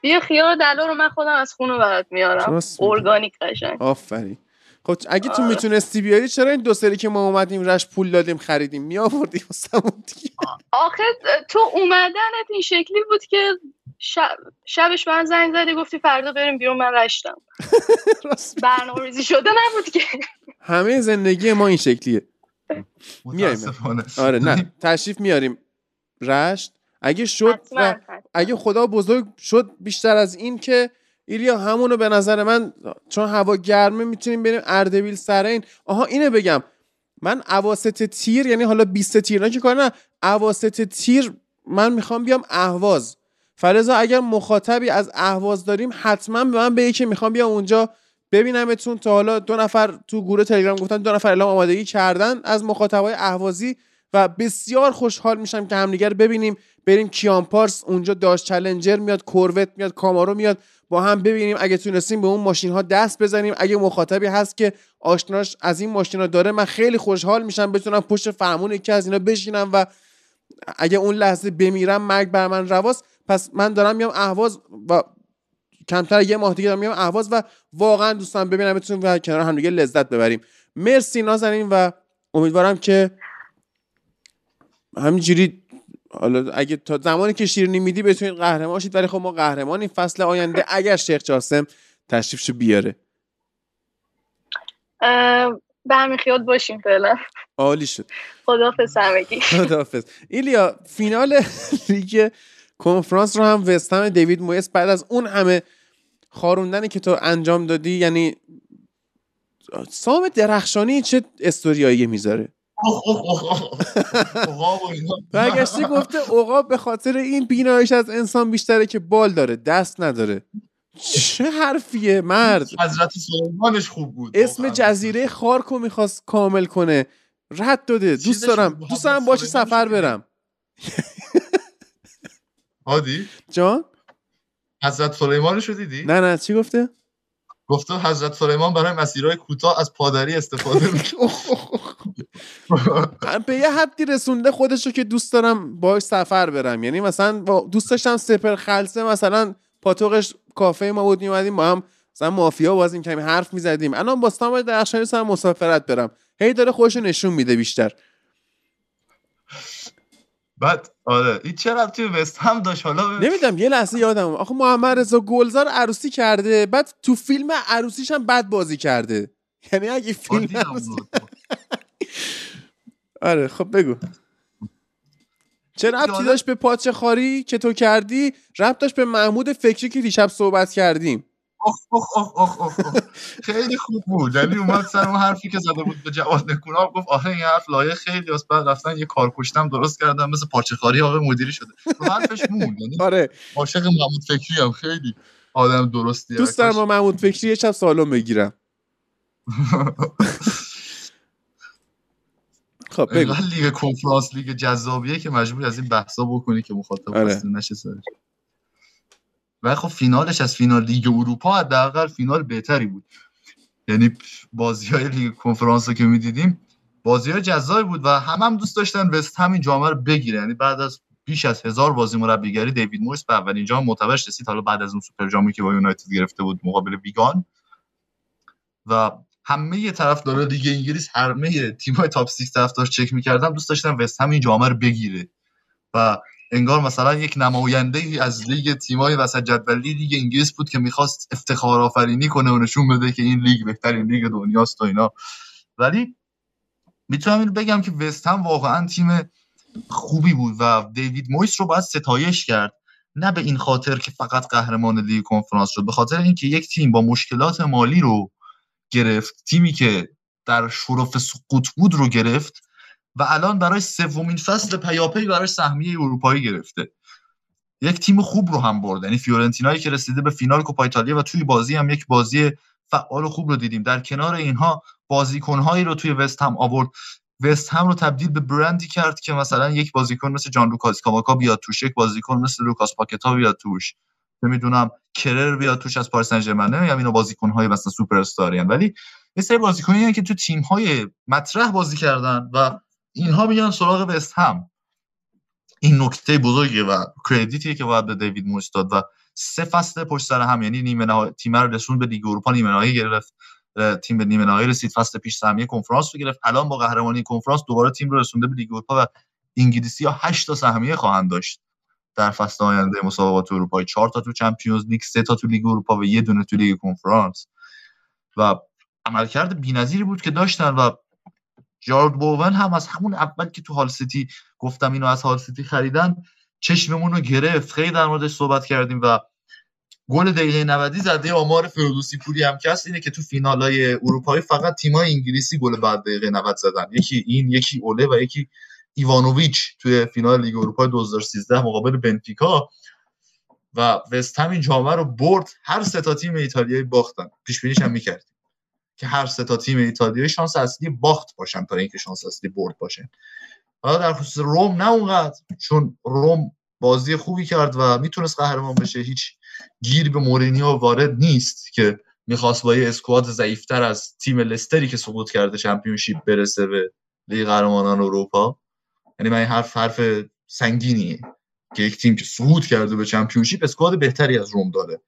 بیا خیار دلو رو من خودم از خونه برات میارم. ارگانیک قشنگ. آفرین. خب اگه تو. می‌تونستی بیاری چرا این دو سری که ما اومدیم رش پول دادیم خریدیم می آوردیم آخه تو اومدنت این شکلی بود که شبش من زنگ زدی گفتی فردا بریم بیرون من رشتم. برنامه ریزی شده نبود که. همه زندگی ما این شکلیه. میایم آره نه. تشریف میاریم. رشت. اگه شد و اگه خدا بزرگ شد بیشتر از این که ایلیا همونو به نظر من چون هوا گرمه می‌تونیم بریم اردبیل سرین آها اینو بگم. من اواسط تیر یعنی حالا 20 تیر نه که کار نه. اواسط تیر من می‌خوام بیام اهواز. فرضا اگر مخاطبی از اهواز داریم حتما به من بگی که می‌خوام بیام اونجا ببینمتون تا حالا دو نفر تو گروه تلگرام گفتن دو نفر اعلام آمادگی کردن. از مخاطبای اهوازی و بسیار خوشحال میشم که همدیگر ببینیم. بریم کیان پارس اونجا داشت چلنجر میاد کوروت میاد کامارو میاد. با هم ببینیم اگه تونستیم به اون ماشین ها دست بزنیم. اگه مخاطبی هست که آشناش از این ماشین ها داره من خیلی خوشحال میشم بتونم پشت فرمون یکی از اینا بشینم و اگه اون لحظه بمیرم مرگ بر من رواست. پس من دارم میام اهواز و کمتر یه ماه دیگه دارم میام اهواز و واقعا دوستان ببینم بتونیم و کنار هم دیگه لذت ببریم. مرسی نازنین و امیدوارم که همینجوری حالا اگه تا زمانی که شیرینی میدی بتونید قهرمان شید ولی خب ما قهرمان این فصل آینده اگر شیخ جاسم تشریفشو بیاره. به همین خیال باشیم فعلا. عالی شد. خدافظ همگی. ایلیا فینال لیگ کنفرانس رو هم وستهم دیوید مویس بعد از اون همه خاروندنی که تو انجام دادی یعنی سام درخشانی چه استوریایی می‌ذاره؟ برگشتی گفته عقاب به خاطر این بینایش از انسان بیشتره که بال داره دست نداره. چه حرفیه مرد. حضرت سلیمانش خوب بود اسم جزیره خارکو می‌خواست کامل کنه. رد داده. دوست دارم دوست دارم باشی سفر برم. هادی جان؟ حضرت سلیمانش رو دیدی؟ نه نه چی گفته؟ گفته حضرت سلیمان برای مسیرهای کوتاه از پادری استفاده می‌کنه. به یه حدی رسونده خودشو که دوست دارم باش سفر برم. یعنی مثلا دوست داشتم سپر خلصه مثلا پاتوقش کافه ما بود میومدیم با هم مثلا مافیا بازیم کمی حرف می‌زدیم. الان با سام درخشانی سر مسافرت برم. هی داره خودشو نشون میده بیشتر. بعد آره این چرا توی وست هم داشت. حالا نمی‌دونم یه لحظه یادم. آخه محمد رضا گلزار عروسی کرده بعد تو فیلم عروسیش هم بد بازی کرده. یعنی اگه فیلم آره خب بگو. چه ربطی داشت به پاچه خاری که تو کردی؟ ربط داشت به محمود فکری که دیشب صحبت کردیم. خیلی خوب بود. یعنی اومد سر اون حرفی که زده بود به جواد نکونام گفت آره این حرف لایه خیلی از بعد رفتن یه کار کشتم درست کردم مثل پاچه خاری آقای مدیری شده. رو حرفش مون یعنی آره. عاشق محمود فکری ام. خیلی آدم درستی دوست دارم محمود فکری یه شب سالم بگیرم. خب بگو. لیگ کنفرانس لیگ جذابیه که مجبور از این بحثا بکنی که مخاطب آره. نشه و خب فینالش از فینال لیگ اروپا حداقل فینال بهتری بود. یعنی بازی های لیگ کنفرانس رو که می‌دیدیم بازی های جذابی بود و هم هم دوست داشتن وست هم این جام رو بگیره یعنی بعد از بیش از هزار بازی مربیگری دیوید مویس به اولین جام معتبرش رسید. حالا بعد از اون سوپر جامی که با یونایتد گرفته بود مقابل ویگان. و همه طرفدارای لیگ انگلیس همه تیم‌های top 6 طرفدار چک می‌کردن دوست داشتن وست هم این رو بگیره. و انگار مثلا یک نماینده ای از لیگ تیمای وسط جدولی لیگ انگلیس بود که می‌خواست افتخار آفرینی کنه و نشون بده که این لیگ بهترین لیگ دنیاست و اینا. ولی می‌تونم این بگم که وست هم واقعا تیم خوبی بود و دیوید مویس رو باید ستایش کرد. نه به این خاطر که فقط قهرمان لیگ کنفرانس شد به خاطر اینکه یک تیم با مشکلات مالی رو گرفت تیمی که در شرف سقوط بود رو گرفت. و الان برای سومین فصل پیاپی برای سهمیه اروپایی گرفته. یک تیم خوب رو هم برد. یعنی فیورنتینایی که رسیده به فینال کوپا ایتالیا و توی بازی هم یک بازی فعال و خوب رو دیدیم. در کنار اینها بازیکنهایی رو توی وست هم آورد. وست هم رو تبدیل به برندی کرد که مثلا یک بازیکن مثل جان لوکا اسکاماکا بیاد توش یک بازیکن مثل لوکاس پاکتا بیاد توش. نمی‌دونم کرر بیاد توش از پاریس سن ژرمن نمیگم اینا بازیکن های مثلا سوپر استاری ولی یه سری بازیکنایی که تو تیم های مطرح بازی کردن و اینها میان سراغ وست هم. این نکته بزرگی و credit یه که باید به دیوید مویس داد و سه فصل پشت سر هم. یعنی نیمه نهایی تیم رو رسون به لیگ اروپا نیمه نهایی گرفت. تیم به نیمه نهایی رسید فصل پیش سهمیه کنفرانس رو گرفت. الان با قهرمانی کنفرانس دوباره تیم رو رسونده به لیگ اروپا و انگلیسی ها 8 تا سهمیه خواهند داشت. در فصل آینده مسابقات اروپایی 4 تا تو Champions League 3 تا تو لیگ اروپا و یه دونه تو لیگ کنفرانس. و عملکرد بی‌نظیری بود که داشتن و جارد بوون هم از همون اول که تو هال سیتی گفتم اینو از هال سیتی خریدن چشممون رو گرفت. خیلی در موردش صحبت کردیم و گل دقیقه 90 زده آمار فردوسی پوری هم که هست اینه که تو فینال های اروپایی فقط تیمای انگلیسی گل بعد دقیقه 90 زدن. یکی این یکی اوله و یکی ایوانوویچ توی فینال لیگ اروپا 2013 مقابل بنفیکا. و وست هم این جام رو برد. هر سه تا تیم ایتالیایی باختن. پیش بینیش هم می‌کردیم. که هر سه تا تیم ایتالیایی شانس اصلی باخت باشن تا اینکه شانس اصلی برد باشن. حالا در خصوص روم نه اونقدر چون روم بازی خوبی کرد و می‌تونست قهرمان بشه. هیچ گیر به مورینیو وارد نیست که می‌خواست با یه اسکواد ضعیفتر از تیم لستری که سقوط کرده چمپیونشیپ برسه به لیگ قهرمانان اروپا. یعنی من این حرف حرف سنگینیه که یک تیم که سقوط کرده به چمپیونشیپ اسکواد بهتری از روم داره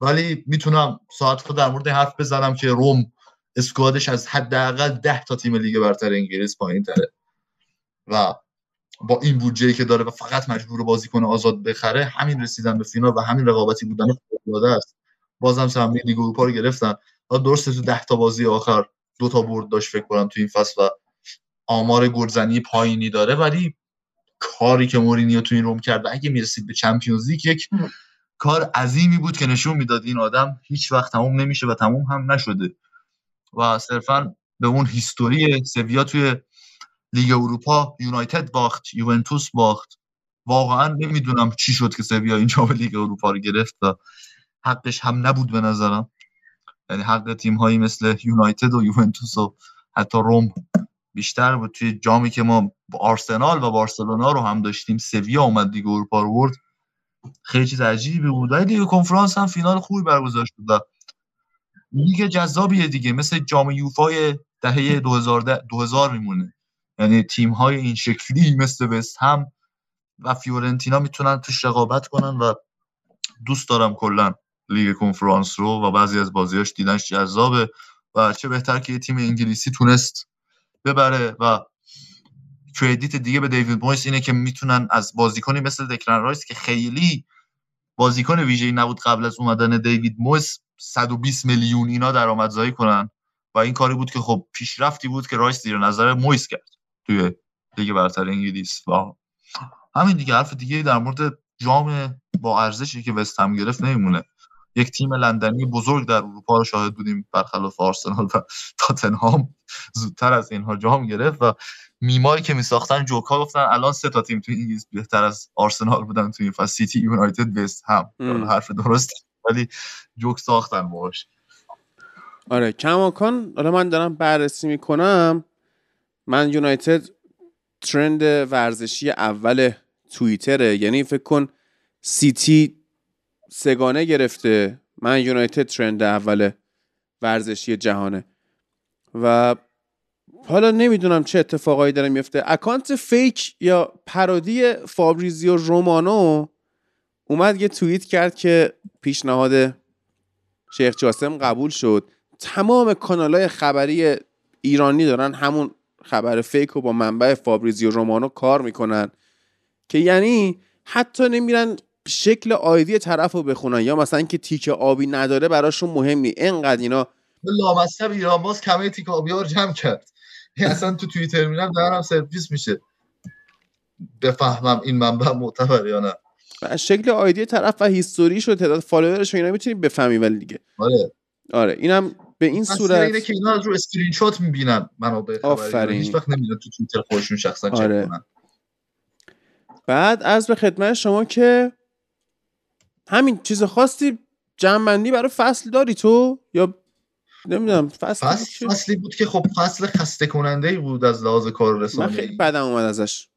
ولی می‌تونم ساعت خود در مورد حرف بزنم که روم squad ش از حداقل ده تا تیم لیگ برتر انگلیس پایین تره. و با این بودجه که داره و فقط مجبور بازیکن آزاد بخره همین رسیدن به فینال و همین رقابتی بودن داده است. بازم سهمیه لیگ اروپا رو گرفتن. درسته تو ده تا بازی آخر دو تا برد داشت فکر کنم تو این فصل و آمار گلزنی پایینی داره ولی کاری که مورینیو تو این روم کرد و اگه می‌رسید به Champions League یک کار عظیمی بود که نشون می‌داد. این آدم هیچ وقت تموم نمیشه و تموم هم نشده. و صرفا به اون history سویا توی لیگ اروپا یونایتد باخت یوونتوس باخت. واقعا نمی‌دونم چی شد که سویا این جام لیگ اروپا رو گرفت و حقش هم نبود به نظرم. یعنی حق تیم هایی مثل یونایتد و یوونتوس و حتی روم بیشتر بود. توی جامی که ما با آرسنال و بارسلونا رو هم داشتیم سویا اومد لیگ اروپا رو برد. خیلی چیز عجیبی بود. ولی دیگه کنفرانس هم فینال خوبی برگزار شد لیگ جذابیه دیگه. مثل جام یوفای دهه 2000 2000 میمونه. یعنی تیم های این شکلی مثل وست هم و فیورنتینا می‌تونن توش رقابت کنن و دوست دارم کلا لیگ کنفرانس رو و بعضی از بازیاش دیدنش جذابه و چه بهتر که یه تیم انگلیسی تونست ببره و credit دیگه به دیوید مویس اینه که می‌تونن از بازیکنی مثل دکلن رایس که خیلی بازیکن ویژه‌ای نبود قبل از اومدن دیوید مویس 120 میلیون اینا درآمدزایی کنن. و این کاری بود که خب پیشرفتی بود که رایس زیر نظر مویس کرد توی لیگ برتر انگلیس. و همین دیگه حرف دیگه در مورد جام با ارزشی که وست هم گرفت نمیمونه. یک تیم لندنی بزرگ در اروپا رو شاهد بودیم برخلاف آرسنال و تاتنهام. زودتر از اینها جام گرفت و میمایی که میساختن جوکا گفتن الان سه تا تیم تو انگلیس بهتر از آرسنال بودن تو این فصل. سیتی یونایتد وست هم. حرف درست ولی جوک ساختن باش آره کماکان حالا من دارم بررسی می‌کنم. من یونایتد trend ورزشی اول توییتره. یعنی فکر کن سیتی سگانه گرفته. من یونایتد trend اول ورزشی جهانه. و حالا نمی‌دونم چه اتفاقایی داره میفته account fake یا parody فابریزیو رومانو اومد یه توییت کرد که پیشنهاد شیخ جاسم قبول شد. تمام کانال های خبری ایرانی دارن همون خبر فیک رو با منبع فابریزیو رومانو کار می‌کنن که یعنی حتی نمیرن شکل آیدی طرف رو بخونن یا مثلا که تیک آبی نداره براشون مهم نی انقدر اینا لامصب ایران باز کمه تیک آبی ها رو جمع کرد. اصلا تو توییتر میرم دارم سرویس میشه. بفهمم این منبع معتبر یا نه. شکل ID طرف و history ش و تعداد follower ش اینا می‌تونی بفهمی ولی دیگه. آره. آره اینم به این صورت اینه که اینا رو اسکرین شات می‌بینن منابع خبری هیچ وقت نمی‌دونن تو توییتر خودشون شخصا آره. چک کنن بعد از به خدمت شما که همین چیز خاصی جمع برای فصل داری تو؟ یا نمی‌دونم فصل فصل فصلی بود که خب فصل خسته کننده ای بود از لحاظ کار رسانه من خیلی بدم اومد ازش.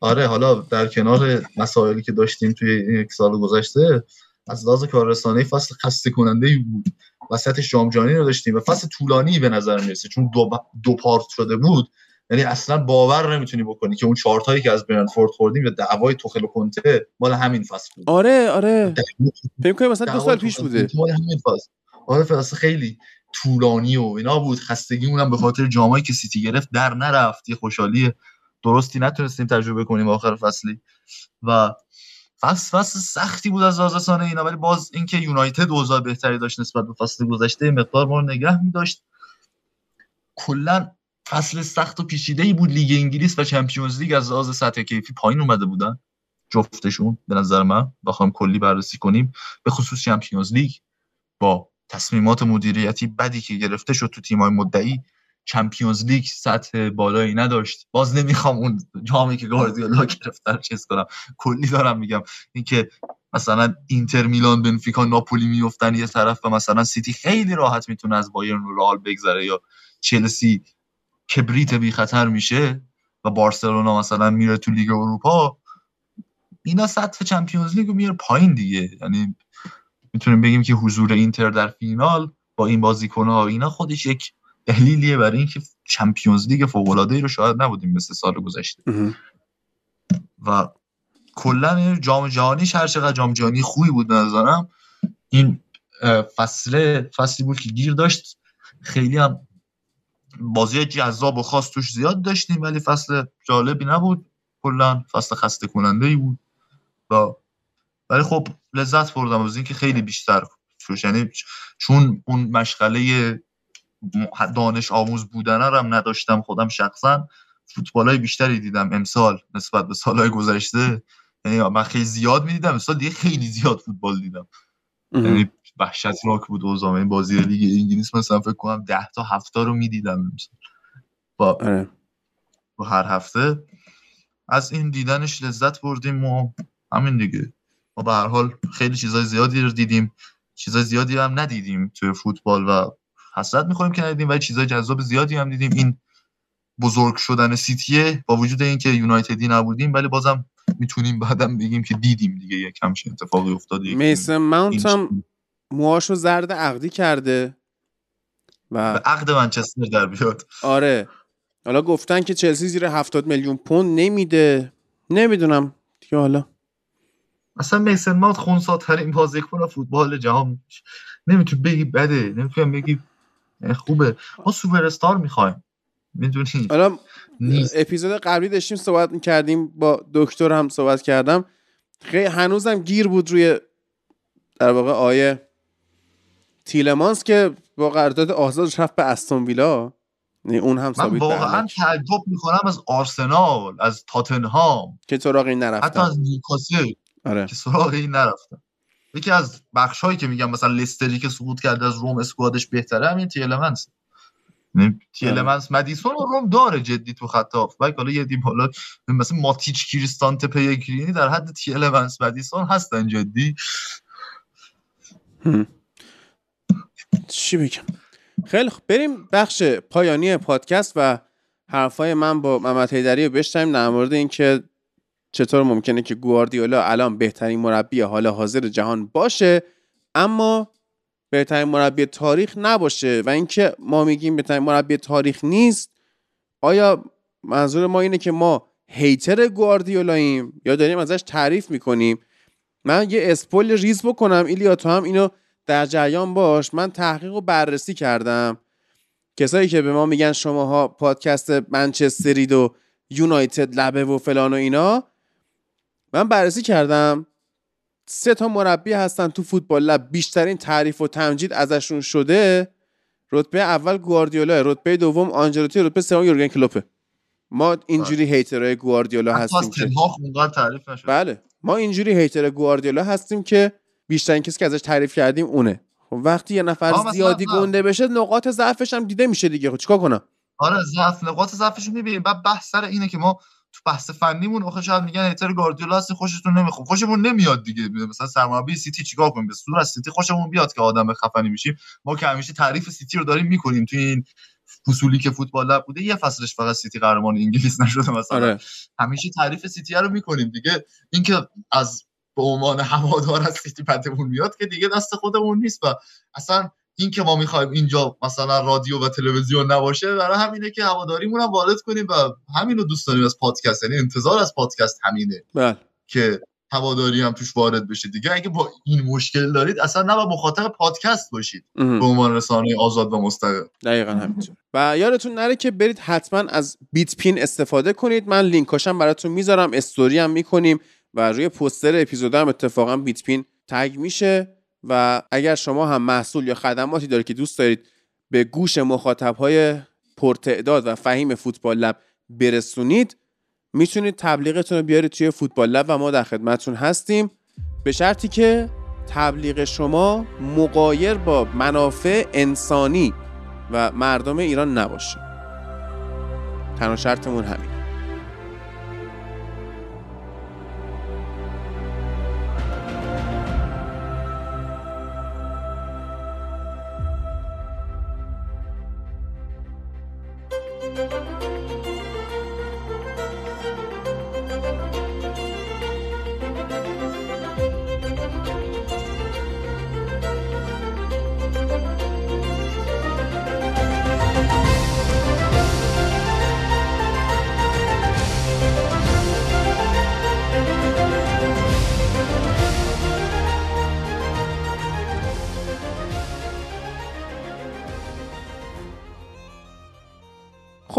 آره حالا در کنار مسائلی که داشتیم توی یک سال گذشته از لحاظ کار رسانه فصل خسته کننده ای بود. وسطش جام جهانی رو داشتیم و فصل طولانی به نظر می‌رسه. چون دو, دو پارت شده بود یعنی اصلا باور نمی‌تونی بکنی که اون چارت هایی که از برنفورد خوردیم یا دعوای توخل و کنته مال همین فصل بود. آره آره. فکر کنم مثلا دو سال پیش بوده. مال همین فصل. آره فصل خیلی طولانی و اینا بود. خستگی اونم به خاطر جامایی که سیتی گرفت در نرفت. یه خوشحالی درستی نتونستیم تجربه کنیم آخر فصلی. و فصل فصل سختی بود از لحاظ اینا ولی باز اینکه یونایتد اوضاع بهتری داشت نسبت به فصل گذشته مقدار ما نگه می‌داشت. کلا فصل سخت و پیچیده ای بود لیگ انگلیس و Champions League از لحاظ سطح کیفی پایین اومده بودن. جفتشون به نظر من بخوام کلی بررسی کنیم. به خصوص Champions League با تصمیمات مدیریتی بدی که گرفته شد تو تیمای مدعی Champions League سطح بالایی نداشت. باز نمی‌خوام اون جامی که گاردیولا گرفته رو چیز کنم. کلی دارم میگم. اینکه مثلا اینتر میلان بنفیکا ناپولی میفتن یه طرف و مثلا سیتی خیلی راحت می‌تونه از بایرن و رئال بگذره یا چلسی کبریت بی خطر میشه و بارسلونا مثلا میره تو لیگ اروپا اینا سطح Champions League رو میاره پایین دیگه. یعنی می‌تونیم بگیم که حضور اینتر در فینال با این بازیکن‌ها اینا خودش یک دلیلیه برای اینکه چمپیونز لیگ فوق العاده رو شاید نبودیم مثل سال گذشته. و کلا جام جهانی هر چقدر جام جهانی خوبی بود نظرم این فصل فصلی بود که گیر داشت. خیلی هم بازی جذاب و خاص توش زیاد داشتیم ولی فصل جالبی نبود. کلا فصل خسته کننده ای بود. و ولی خب لذت بردم از اینکه خیلی بیشتر یعنی چون اون مشغله دانش آموز بودن هم نداشتم. خودم شخصا فوتبال های بیشتری دیدم امسال نسبت به سالهای گذشته. یعنی من خیلی زیاد می‌دیدم. امسال دیگه خیلی زیاد فوتبال دیدم. یعنی وحشتناک بود اوضاع این بازی لیگ انگلیس مثلا فکر کنم 10 تا هفته رو می‌دیدم با آره. با هر هفته. از این دیدنش لذت بردیم و همین دیگه. ما به هر حال خیلی چیزای زیادی رو دیدیم. چیزای زیادی هم ندیدیم توی فوتبال و حسرت می‌خوریم که ندیدیم ولی چیزای جذاب زیادی هم دیدیم. این بزرگ شدن سیتیه با وجود اینکه یونایتدی نبودیم ولی بازم می‌تونیم بعدم بگیم که دیدیم دیگه. یک همچین اتفاقی افتاده میسن ماونت هم موهاشو زرد عقدی کرده و به عقد منچستر در بیاد. آره. حالا گفتن که چلسی زیر 70 میلیون پوند نمیده. نمی‌دونم دیگه حالا. اصلا میسن ماونت خونساترین بازیکن فوتبال جهان نمی‌تونی بگی بده. نمی‌تونی بگی خوبه. ما سوپر استار می‌خوایم. می‌دونی؟ حالا اپیزود قبلی داشتیم صحبت می‌کردیم با دکتر هم صحبت کردم. خیلی هنوزم گیر بود روی در واقع آیه تیلمانس که با قرارداد آزاد رفت به استون ویلا. یعنی اون هم من واقعا تعجب می‌کنم از آرسنال از تاتنهام. که سراغ این نرفتن. حتی از نیوکاسل آره. که سراغ این نرفتن. یکی از بخش هایی که میگم مثلا لستری که سقوط کرده از روم اسکوادش بهتره همین تیلمنس یعنی تیلمنس مدیسون و روم داره جدی تو خط بای حالا یه دیم حالا مثلا ماتیچ کریستانت پیگرینی در حد تیلمنس مدیسون هستن جدی. چی بگم خیلی خب بریم بخش پایانی پادکست و حرفای من با محمد حیدری رو بشتیم در مورد اینکه چطور ممکنه که گواردیولا الان بهترین مربی حال حاضر جهان باشه اما بهترین مربی تاریخ نباشه و اینکه ما میگیم بهترین مربی تاریخ نیست آیا منظور ما اینه که ما هیتر گواردیولاییم یا داریم ازش تعریف می‌کنیم؟ من یه اسپول ریز بکنم ایلیا تو هم اینو در جریان باش. من تحقیق و بررسی کردم. کسایی که به ما میگن شماها پادکست منچسترید و یونایتد لبه و فلان و اینا من بررسی کردم. سه تا مربی هستن تو فوتبال لب. بیشترین تعریف و تمجید ازشون شده رتبه اول گواردیولا رتبه دوم آنجلوتی رتبه سوم یورگن کلوپه. ما اینجوری بله. هیترهای گواردیولا هستیم که تعریف نشد بله. ما اینجوری hater گواردیولا هستیم که بیشترین کسی که ازش تعریف کردیم اونه. خب وقتی یه نفر زیادی گنده بشه نقاط ضعفش هم دیده میشه دیگه. خب چیکار کنم؟ آره ضعف نقاط ضعفش می‌بینیم. بعد بحث سر اینه که ما بحث فنیمون آخه شاید میگن hater گاردیولا هستی خوشتون نمی‌خواد خوشمون نمیاد دیگه. مثلا سرمربی سیتی چیکار کنیم؟ به صورت سیتی خوشمون بیاد که آدم خفنی میشیم. ما که همیشه تعریف سیتی رو داریم می‌کنیم تو این فصولی که فوتبال لب بوده. یه فصلش فقط سیتی قهرمان انگلیس نشده مثلا. آره. همیشه تعریف سیتی رو می‌کنیم دیگه. اینکه از به عنوان هوادار از سیتی پتمون میاد که دیگه دست خودمون نیست و اصلا این که ما می‌خوایم اینجا مثلا رادیو و تلویزیون نباشه برای همینه که هواداریمون هم وارد کنیم و همینو دوست داریم از پادکست یعنی انتظار از پادکست همینه بله. که هواداری هم توش وارد بشه دیگه اگه با این مشکل دارید اصلا نه مخاطب پادکست باشید. به عنوان رسانه آزاد و مستقل دقیقا همینطور و یادتون نره که برید حتما از بیت پین استفاده کنید. من لینکاشم براتون می‌ذارم استوری هم می‌کنیم و روی پوستر اپیزود هم اتفاقا بیت پین تگ میشه. و اگر شما هم محصول یا خدماتی دارید که دوست دارید به گوش مخاطب های پرتعداد و فهیم فوتبال لب برسونید می‌تونید تبلیغتون رو بیارید توی فوتبال لب و ما در خدمتتون هستیم. به شرطی که تبلیغ شما مقایر با منافع انسانی و مردم ایران نباشه. تنها شرطمون همین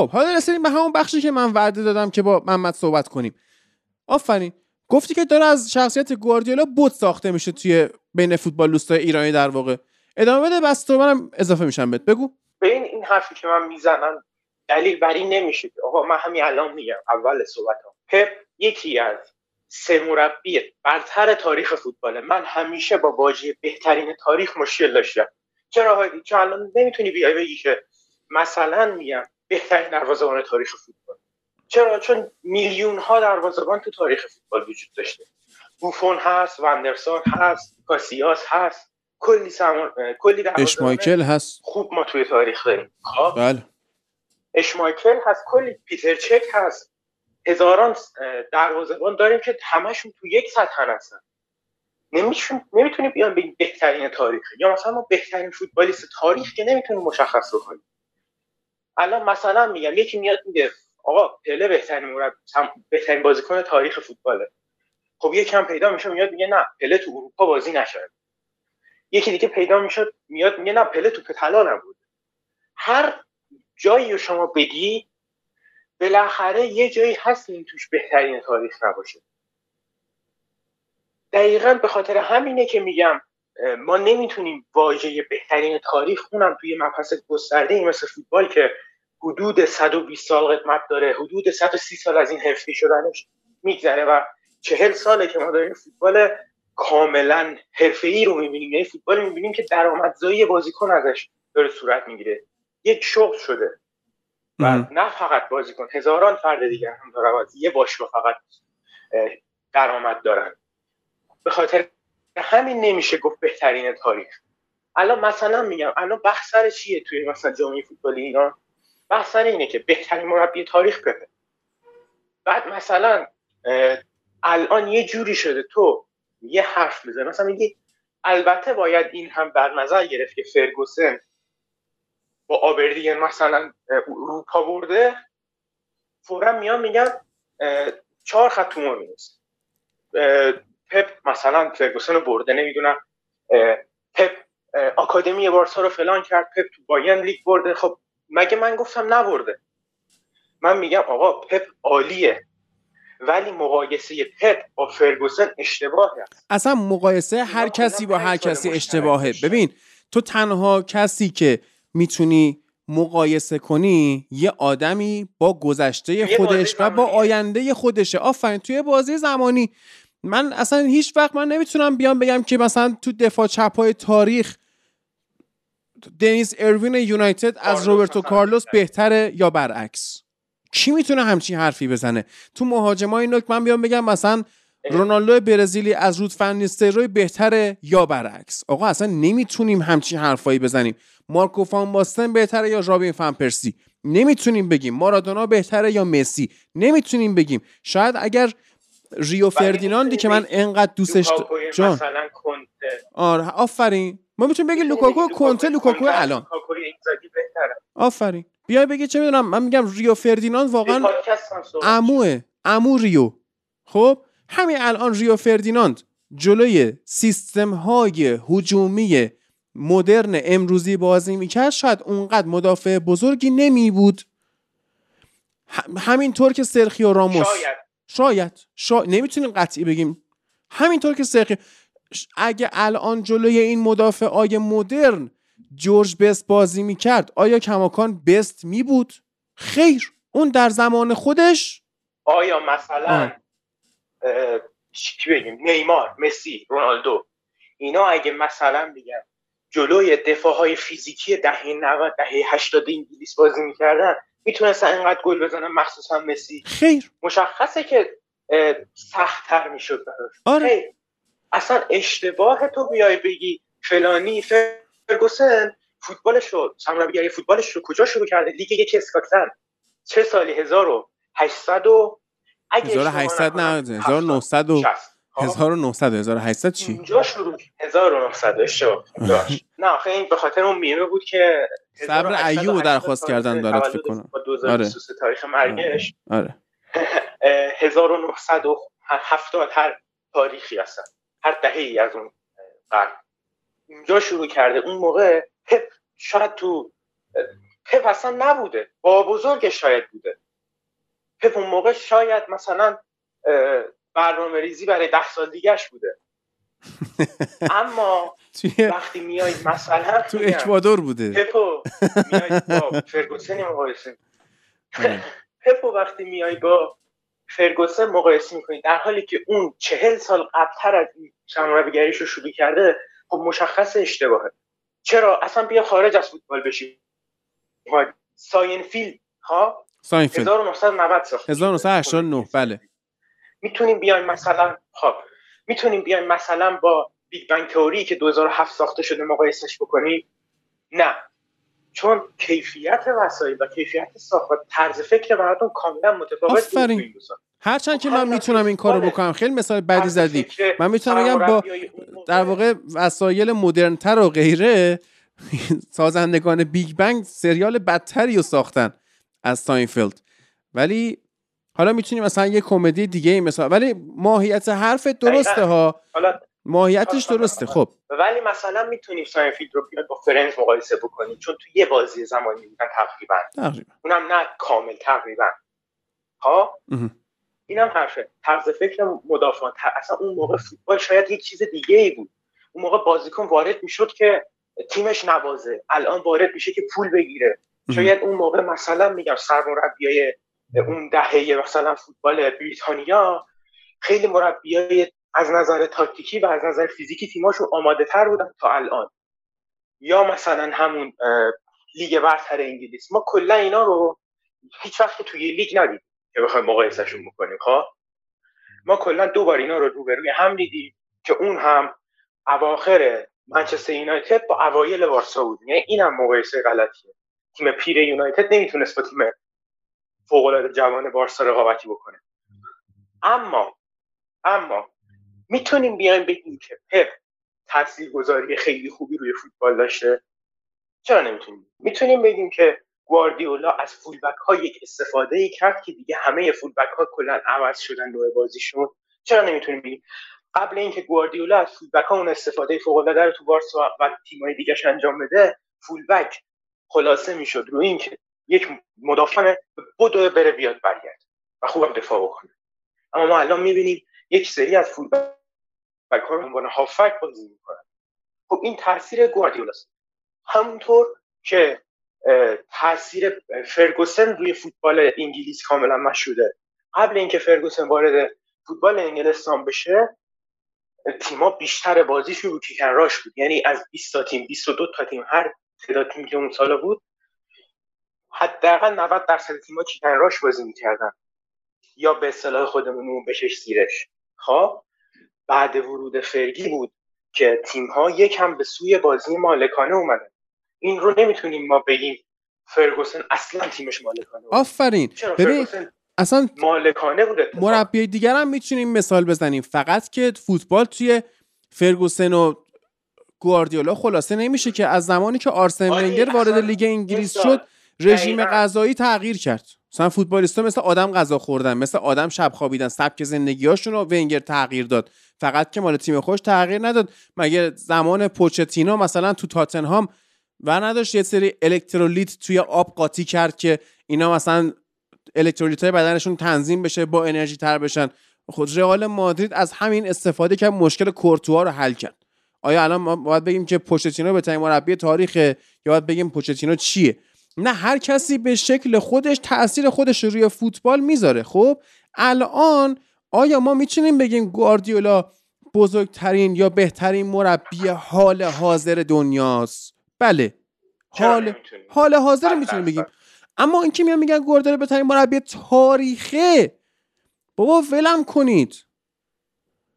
خب حالا رسیدیم به همون بخشی که من وعده دادم که با محمد صحبت کنیم. آفرین. گفتی که داره از شخصیت گواردیولا بوت ساخته میشه توی بین فوتبال دوستای ایرانی در واقع. ادامه بده بس تو منم اضافه میشم بهت. بگو. به این حرفی که من می‌زنم دلیل بر این نمیشه. آقا من همین الان میگم اول صحبتم پپ یکی از سه مربی برتر تاریخ فوتباله. من همیشه با باجی بهترین تاریخ مشکل داشتم. چرا هایدی چون الان نمی‌تونی بیای بگی که مثلا میگم بهترین دروازه‌بان تاریخ فوتبال. چرا؟ چون میلیون ها دروازه‌بان تو تاریخ فوتبال وجود داشته. بوفون هست وندرسار هست کاسیاس هست. کلی سمان... کلی اشمایکل هست. خوب ما توی تاریخ داریم. خب؟ بله. اشمایکل هست کلی پیتر چک هست. هزاران دروازه‌بان داریم که همشون تو یک سطح هستن نمیشون نمی‌تونی بیان به بهترین تاریخ یا مثلا ما بهترین فوتبالیست تاریخ که نمی‌تونیم مشخص بکنیم. الان مثلا میگم یکی میاد میگه آقا پله بهترین مربی بهترین بازیکن تاریخ فوتباله. خب هم پیدا میشه میاد میگه نه پله تو اروپا بازی نشد یکی دیگه پیدا می‌شد میاد میگه نه پله تو طلا نبود هر جایی رو شما بگی بالاخره یه جایی هست این توش بهترین تاریخ نباشه. دقیقا به خاطر همینه که میگم ما نمی‌تونیم واژه بهترین تاریخ اونم توی مبحث گسترده مثل فوتبال که حدود 120 سال قدمت داره. حدود 130 سال از این حرفی شدنش میگذره و چهل ساله که ما داریم فوتبال کاملا ای رو می‌بینیم. یعنی فوتبال می‌بینیم که درآمدزایی بازیکن ازش داره صورت می‌گیره. یک شغل شده. و نه فقط بازیکن هزاران فرد دیگر هم داره یه باشگاه فقط درآمد دارن. به خاطر همین نمیشه گفت بهترین تاریخ. الان مثلا میگم الان بحث سر چیه توی مثلا جامعه فوتبال ایران بحث سر اینه که بهترین مربی تاریخ پپه بعد مثلا الان یه جوری شده تو یه حرف بزن. مثلا میگی البته باید این هم در نظر گرفت که فرگوسن با آبردین مثلا اروپا برده. فورا میان میگن چهار خط تو می‌رسه پپ مثلا فرگوسن برده نمی‌دونم. پپ آکادمی بارسا رو فلان کرد پپ تو بایرن لیگ برده. خب مگه من گفتم نبرده؟ من میگم آقا پپ عالیه ولی مقایسه پپ با فرگوسن اشتباهه. اصلا مقایسه هر کسی با هر کسی اشتباهه. ببین تو تنها کسی که می‌تونی مقایسه کنی یه آدمی با گذشته خودش و با آینده خودشه. آفرین توی بازی زمانی. من اصلا هیچ وقت من نمی‌تونم بیام بگم که مثلا تو دفاع چپ های تاریخ دنیس اروین یونایتد از روبرتو کارلوس بهتره یا برعکس؟ کی می‌تونه همچین حرفی بزنه؟ تو مهاجمای نوک من بیام بگم مثلا رونالدو برزیلی از رود فن روی بهتره یا برعکس؟ آقا اصلا نمی‌تونیم همچین حرفایی بزنیم. مارکو فان باستن بهتره یا رابین فن پرسی؟ نمی‌تونیم بگیم. مارادونا بهتره یا مسی؟ نمی‌تونیم بگیم. شاید اگر ریو فردیناندی که من انقدر دوستش جان مثلا آره آفرین. ما می‌تونیم بگیم لوکاکو کنته لوکاکو الان. آفرین. بیای بگی چه می‌دونم من میگم ریو فردیناند واقعا عموه عمو ریو. خب همین الان ریو فردیناند جلوی سیستم های هجومی مدرن امروزی بازی می‌کرد شاید اونقدر مدافع بزرگی نمی بود همینطور که سرخیو راموس. شاید. شاید, نمی‌تونیم قطعی بگیم. همینطور که سرخیو اگه الان جلوی این مدافع آی مدرن جورج بست بازی می‌کرد آیا کماکان بست می بود؟ خیر اون در زمان خودش؟ آیا مثلا چی بگیم؟ نیمار مسی رونالدو اینا اگه مثلا بگم جلوی دفاع های فیزیکی دهه 90 دهه 80 انگلیس بازی می‌کردن می‌تونستن اینقدر گل بزنن مخصوصا مسی. خیر. مشخصه که سختتر می‌شد براش. آره. اصلا اشتباه تو بیای بگی فلانی فرگوسن فوتبالش رو سرمربیگری فوتبالش رو کجا شروع کرده؟ لیگ یک اسکاتلند. چه سالی؟ 1800 و 1800 نه 1900 و 1900 1800 چی؟ اینجا شروع 1900 اشتباه نه آخه این به خاطر اون میمه بود که صبر ایوب درخواست کردن دارد فکر کنم. آره. تاریخ مرگش. آره. 1970 هر تاریخی هستن. هر دهه ای از اون قرن. اینجا شروع کرده. اون موقع پپ شاید تو پپ اصلا نبوده. با بزرگ شاید بوده. پپ اون موقع شاید مثلا برنامه ریزی برای ده سال دیگهش بوده. اما وقتی میای مثلا تو اکوادور بوده. پپو میای با فرگوسن مقایسه؟ پپو وقتی میای با فرگوسن مقایسه می‌کنی در حالی که اون چهل سال قبلتر از این سرمربیگریش رو شروع کرده خب مشخص اشتباهه. چرا؟ اصلا بیا خارج از فوتبال بشی. ساینفیلد. ها ساینفیلد. 1990 ساخت 1989 بله. می‌تونیم بیایم مثلا خب می‌تونیم بیایم مثلا با Big Bang Theory که 2007 ساخته شده مقایسش بکنیم؟ نه. چون کیفیت وسایل و کیفیت ساخت و طرز فکر مردم کاملا متفاوت آفرین. هرچند که من می‌تونم این کارو بکنم. خیلی مثال بعدی زدی. من می‌تونم بگم با در واقع وسایل مدرنتر و غیره سازندگان Big Bang سریال بدتری رو ساختن از ساینفیلد ولی حالا می‌تونیم مثلا یه کمدی دیگه ای مثلا ولی ماهیت حرفت درسته ها. ماهیتش درسته خب. ولی مثلا می‌تونیم ساینفیلد رو بیاد با فرندز مقایسه بکنیم چون تو یه بازه زمانی بودن تقریبا. تقریبا. اونم نه کامل تقریبا. ها؟ اینم حرفه. طرز فکر مدافعان. اصلا اون موقع فوتبال شاید یه چیز دیگه ای بود. اون موقع بازیکن وارد می‌شد که تیمش نوازه. الان وارد میشه که پول بگیره. شاید اون موقع مثلا میگم سرمربیای اون دهه مثلا فوتبال بریتانیا خیلی مربیای از نظر تاکتیکی و از نظر فیزیکی تیماشون آماده تر بودن تا الان. یا مثلا همون لیگ برتر انگلیس. ما کلا اینا رو هیچ وقت توی لیگ ندیدیم که بخوایم مقایسهشون بکنیم خب؟ ما کلا دو بار اینا رو روبروی هم دیدیم که اون هم اواخر منچستر یونایتد با اوایل بارسا بود. یعنی اینم مقایسه غلطیه. تیم پیر یونایتد نمی‌تونست با تیم فوق العاده جوان بارسا رقابتی بکنه. اما اما می‌تونیم بیایم بگیم که پپ تاثیرگذاری خیلی خوبی روی فوتبال داشته؟ چرا نمی‌تونیم؟ می‌تونیم بگیم که گواردیولا از فولبک ها یک استفاده ای کرد که دیگه همه فولبک ها کلا عوض شدن نوع بازیشون. چرا نمی‌تونیم بگیم؟ قبل اینکه گواردیولا از فولبک ها اون استفاده فوق العاده رو تو بارسا و تیم‌های دیگه‌ش انجام بده فولبک خلاصه می‌شد. رو اینکه یک مدافع بدو بره بیاد برگرد و خوبم دفاع بکنه. اما ما الان می‌بینیم یک سری از فولبک ها رو عنوان هافک بازی می‌کنن. خب این تاثیر گواردیولاست همونطور که تاثیر فرگوسن روی فوتبال انگلیس کاملا مشهوده. قبل اینکه فرگوسن وارد فوتبال انگلستان بشه تیما بیشتر بازیش رو کیکن راش بود. یعنی از 20 تا تیم 22 تا تیم هر تعداد تیم که اون سالا بود حداقل 90 درصد تیم‌ها کیکن راش بازی می‌کردن. یا به اصطلاح خودمون اون بشش زیرش. خب؟ بعد ورود فرگی بود که تیم ها یکم به سوی بازی مالکانه اومدن. این رو نمی‌تونیم ما بگیم فرگوسن اصلا تیمش مالکانه بود. آفرین. ببین اصلا مالکانه بوده مربی دیگر هم می‌تونیم مثال بزنیم. فقط که فوتبال توی فرگوسن و گواردیولا خلاصه نمیشه که از زمانی که آرسن ونگر وارد لیگ انگلیس شد رژیم غذایی تغییر کرد. مثلا فوتبالیستا مثل آدم غذا خوردن مثل آدم شب خوابیدن سبک زندگیهاشون رو ونگر تغییر داد. فقط که مال تیم خوش تغییر نداد. مگه زمان پوچتینو مثلا تو تاتنهام و نداشت یه سری الکترولیت توی آب قاطی کرد که اینا مثلا الکترولیت های بدنشون تنظیم بشه با انرژی تر بشن؟ خود رئال مادرید از همین استفاده که مشکل کورتوا رو حل کرد. آیا الان ما باید بگیم که پوچتینو به مربی تاریخ یا باید بگیم پوچتینو چیه؟ نه هر کسی به شکل خودش تاثیر خودش روی فوتبال می‌ذاره. خب الان آیا ما می‌تونیم بگیم گواردیولا بزرگترین یا بهترین مربی حال حاضر دنیاست؟ بله. حال حال حاضر می‌تونیم بگیم. اما این که میان میگن گواردیولا بهترین مربی تاریخه. بابا ولم کنید.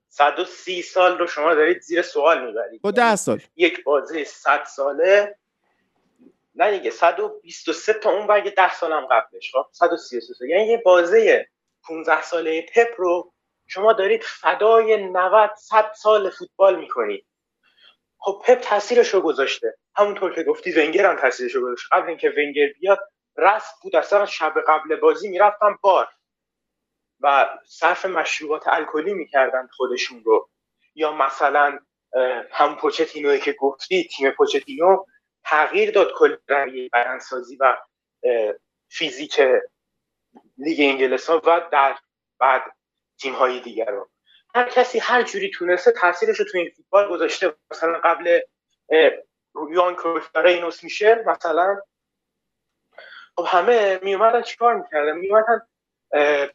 130 سال رو شما دارید زیر سوال می‌برید. با 10 سال. یک بازی 100 ساله نه دیگه 123 تا اون برگ 10 سال هم قبلش خب؟ 133 یعنی یه بازی 15 ساله پپ رو شما دارید فدای 90 100 سال فوتبال می‌کنید. خب پپ تاثیرش رو گذاشته. همونطور که گفتی ونگر هم تاثیرش رو گذاشته. قبل اینکه ونگر بیاد رست بود. اصلا شب قبل بازی می‌رفتن بار. و صرف مشروبات الکلی می‌کردن خودشون رو. یا مثلا هم پوچتینوی که گفتی تیم پوچتینو تغییر داد کل رویه بدنسازی و فیزیک لیگ انگلستان و در بعد تیم های دیگر رو هر کسی هر جوری تونسته تاثیرش رو تو این فوتبال گذاشته مثلا قبل یوهان کرویف رینوس میشلز مثلا خب همه می اومدن چیکار می‌کردن؟ می اومدن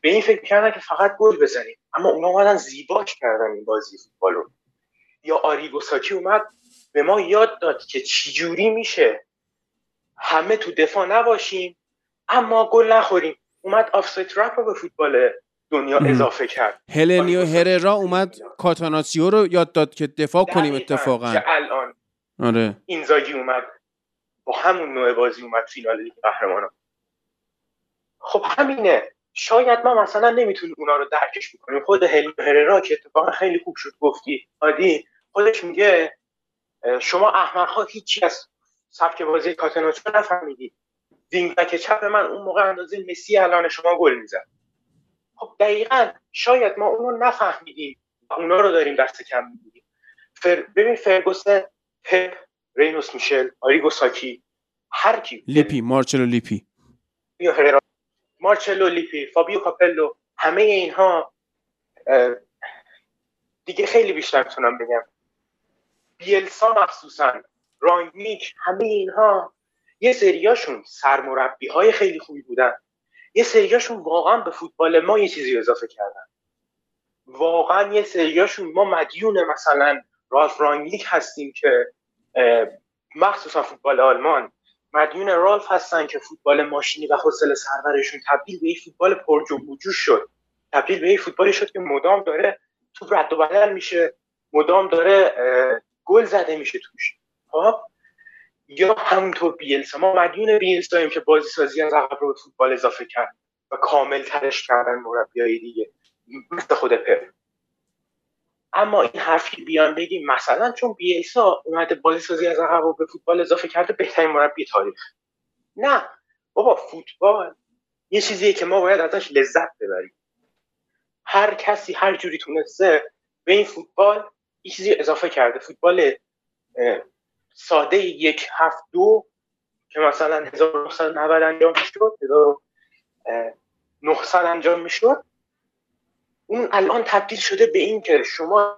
به این فکر کردن که فقط گل بزنیم. اما اونا اومدن زیباش کردن این بازی فوتبال رو. یا آریگو ساکی اومد به ما یاد داد که چجوری میشه همه تو دفاع نباشیم اما گل نخوریم. اومد offside trap رو به فوتبال دنیا اضافه کرد. هلنیو هررا اومد catenaccio رو یاد داد که دفاع کنیم اتفاقا. که الان آره. اینزاگی اومد با همون نوع بازی اومد فینال قهرمانان. خب همینه. شاید ما مثلا نمی‌تونیم اونا رو درکش بکنیم خود هلنیو هررا که اتفاقا خیلی خوب شد گفتی عادی خودش میگه شما احمق ها هیچی از سبک بازی catenaccio نفهمیدید. wing back چپ من اون موقع اندازه مسی الان شما گل می‌زد. خب دقیقا شاید ما اونو نفهمیدیم و اونا رو داریم دست کم می‌گیریم. فر... ببین فرگوسن پپ رینوس میشل آریگو ساکی هر کی. لیپی مارچلو لیپی. مارچلو لیپی فابیو کاپلو همه اینها دیگه خیلی بیشتر می‌تونم بگم. بیلسا مخصوصا رانگنیک همه اینها یه سریاشون سرمربی های خیلی خوبی بودن. یه سریاشون واقعا به فوتبال ما یه چیزی اضافه کردن. واقعا یه سریاشون ما مدیون مثلا رالف رانگلیک هستیم که مخصوصا فوتبال آلمان مدیون رالف هستن که فوتبال ماشینی و حوصله سرورشون تبدیل به یه فوتبال پرجنب و شد. تبدیل به یه فوتبالی شد که مدام داره تو رد و بدل میشه مدام داره گل زده میشه توش. خب؟ یا همونطور بیلسا. ما مدیون بیلسا داریم که بازی سازی از عقب رو فوتبال اضافه کرد و کامل ترش کردن مربیای دیگه. مثل خود پپ. اما این حرفی بیان بگیم مثلا چون بیلسا اومده بازی سازی از عقب رو به فوتبال اضافه کرده بهترین مربی تاریخ. نه. بابا فوتبال. یه چیزیه که ما باید ازش لذت ببریم. هر کسی هر جوری تونسته به این فوتبال یه چیزی اضافه کرده. فوتبال ساده یک هفت دو که مثلا 1990 انجام می‌شد 1900 انجام می‌شد. اون الان تبدیل شده به این که شما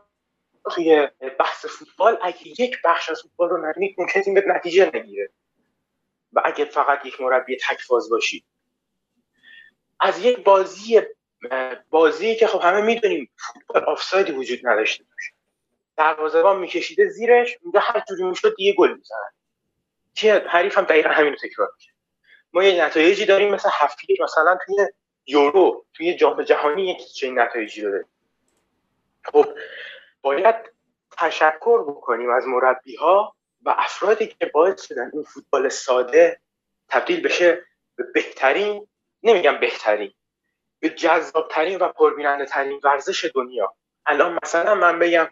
توی بحث فوتبال اگه یک بخش از فوتبال رو نبینید ممکن تیمت نتیجه نگیره. و اگه فقط یک مربی تکفاز باشید از یک بازی بازی که خب همه می‌دونیم فوتبال آفسایدی وجود نداشته باشه. دروازه‌بان میکشیده زیرش میگه هر جوری می‌شد دیگه گل می‌زنن که حریف هم دقیقا همین رو تکرار می‌کنه ما یه نتایجی داریم مثل هفته مثلا توی یورو توی جام جهانی یکی چه نتایجی داره. خب باید تشکر بکنیم از مربی ها و افرادی که باعث شدن این فوتبال ساده تبدیل بشه به بهترین نمیگم بهترین به جذابترین و پربیننده ترین ورزش دنیا. الان مثلا من بگم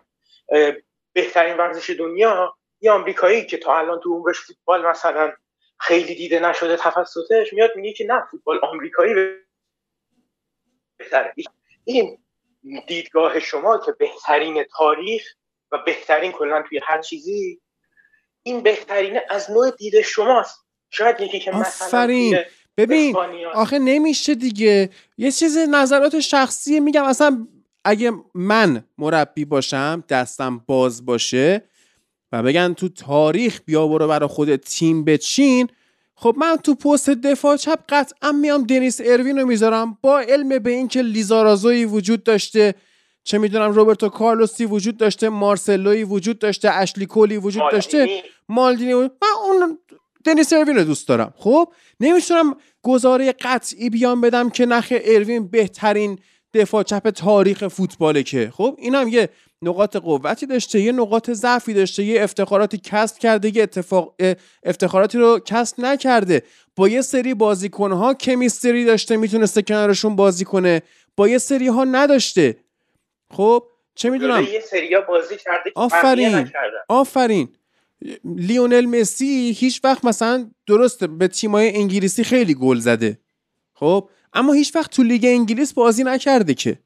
بهترین ورزش دنیا یه آمریکایی که تا الان تو عمرش فوتبال مثلا خیلی دیده نشده تفسطش میاد میگه که نه فوتبال آمریکایی بهتره. این دیدگاه شما که بهترین تاریخ و بهترین کلا توی هر چیزی این بهترینه از نوع دید شماست. شاید یکی که آفرین. ببین آخه نمیشه دیگه. یه چیز نظرات شخصی میگم. اصلا اگه من مربی باشم دستم باز باشه و بگن تو تاریخ بیا برو برای خود تیم بچین خب من تو پست دفاع چپ قطعا میام دنیس اروین رو می‌ذارم با علم به اینکه لیزارازوی وجود داشته چه می‌دونم روبرتو کارلوسی وجود داشته مارسلوی وجود داشته اشلی کولی وجود داشته مالدینی وجود. من اون دنیس اروین رو دوست دارم خب نمی‌تونم گزاره قطعی بیان بدم که نخ اروین بهترین دفاع چپ تاریخ فوتباله که. خب اینم یه نقاط قوتی داشته یه نقاط ضعفی داشته یه افتخاراتی کسب کرده یه اتفاق افتخاراتی رو کسب نکرده. با یه سری بازیکنها کمیستری داشته می‌تونسته کنارشون بازی کنه. با یه سری ها نداشته. خب چه می‌دونم؟ یه سری بازی کرده آفرین. آفرین. لیونل مسی هیچ وقت مثلا درسته به تیمای انگلیسی خیلی گل زده. خب اما هیچ وقت تو لیگ انگلیس بازی نکرده که.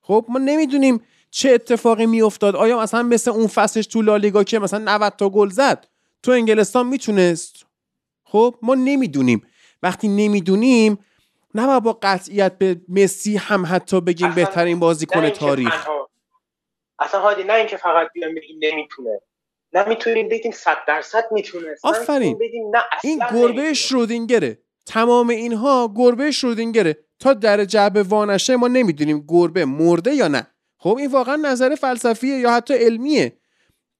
خب ما نمی‌دونیم چه اتفاقی میافتاد. آیا مثلا مثل اون فصلش تو لالیگا که مثلا 90 تا گل زد تو انگلستان می‌تونست؟ خب ما نمی‌دونیم. وقتی نمی‌دونیم نه با قطعیت به مسی هم حتی بگیم بهترین بازیکن تاریخ. اصلا هادی نه اینکه فقط بیان بگیم نمی‌تونه. نمی‌تونیم بگیم 100 درصد می‌تونه آفرین. این گربه شرودینگره. تمام اینها گربه شرودینگره. تا در جعبه وانشه ما نمی‌دونیم گربه مرده یا نه. خب این واقعا نظر فلسفیه یا حتی علمیه.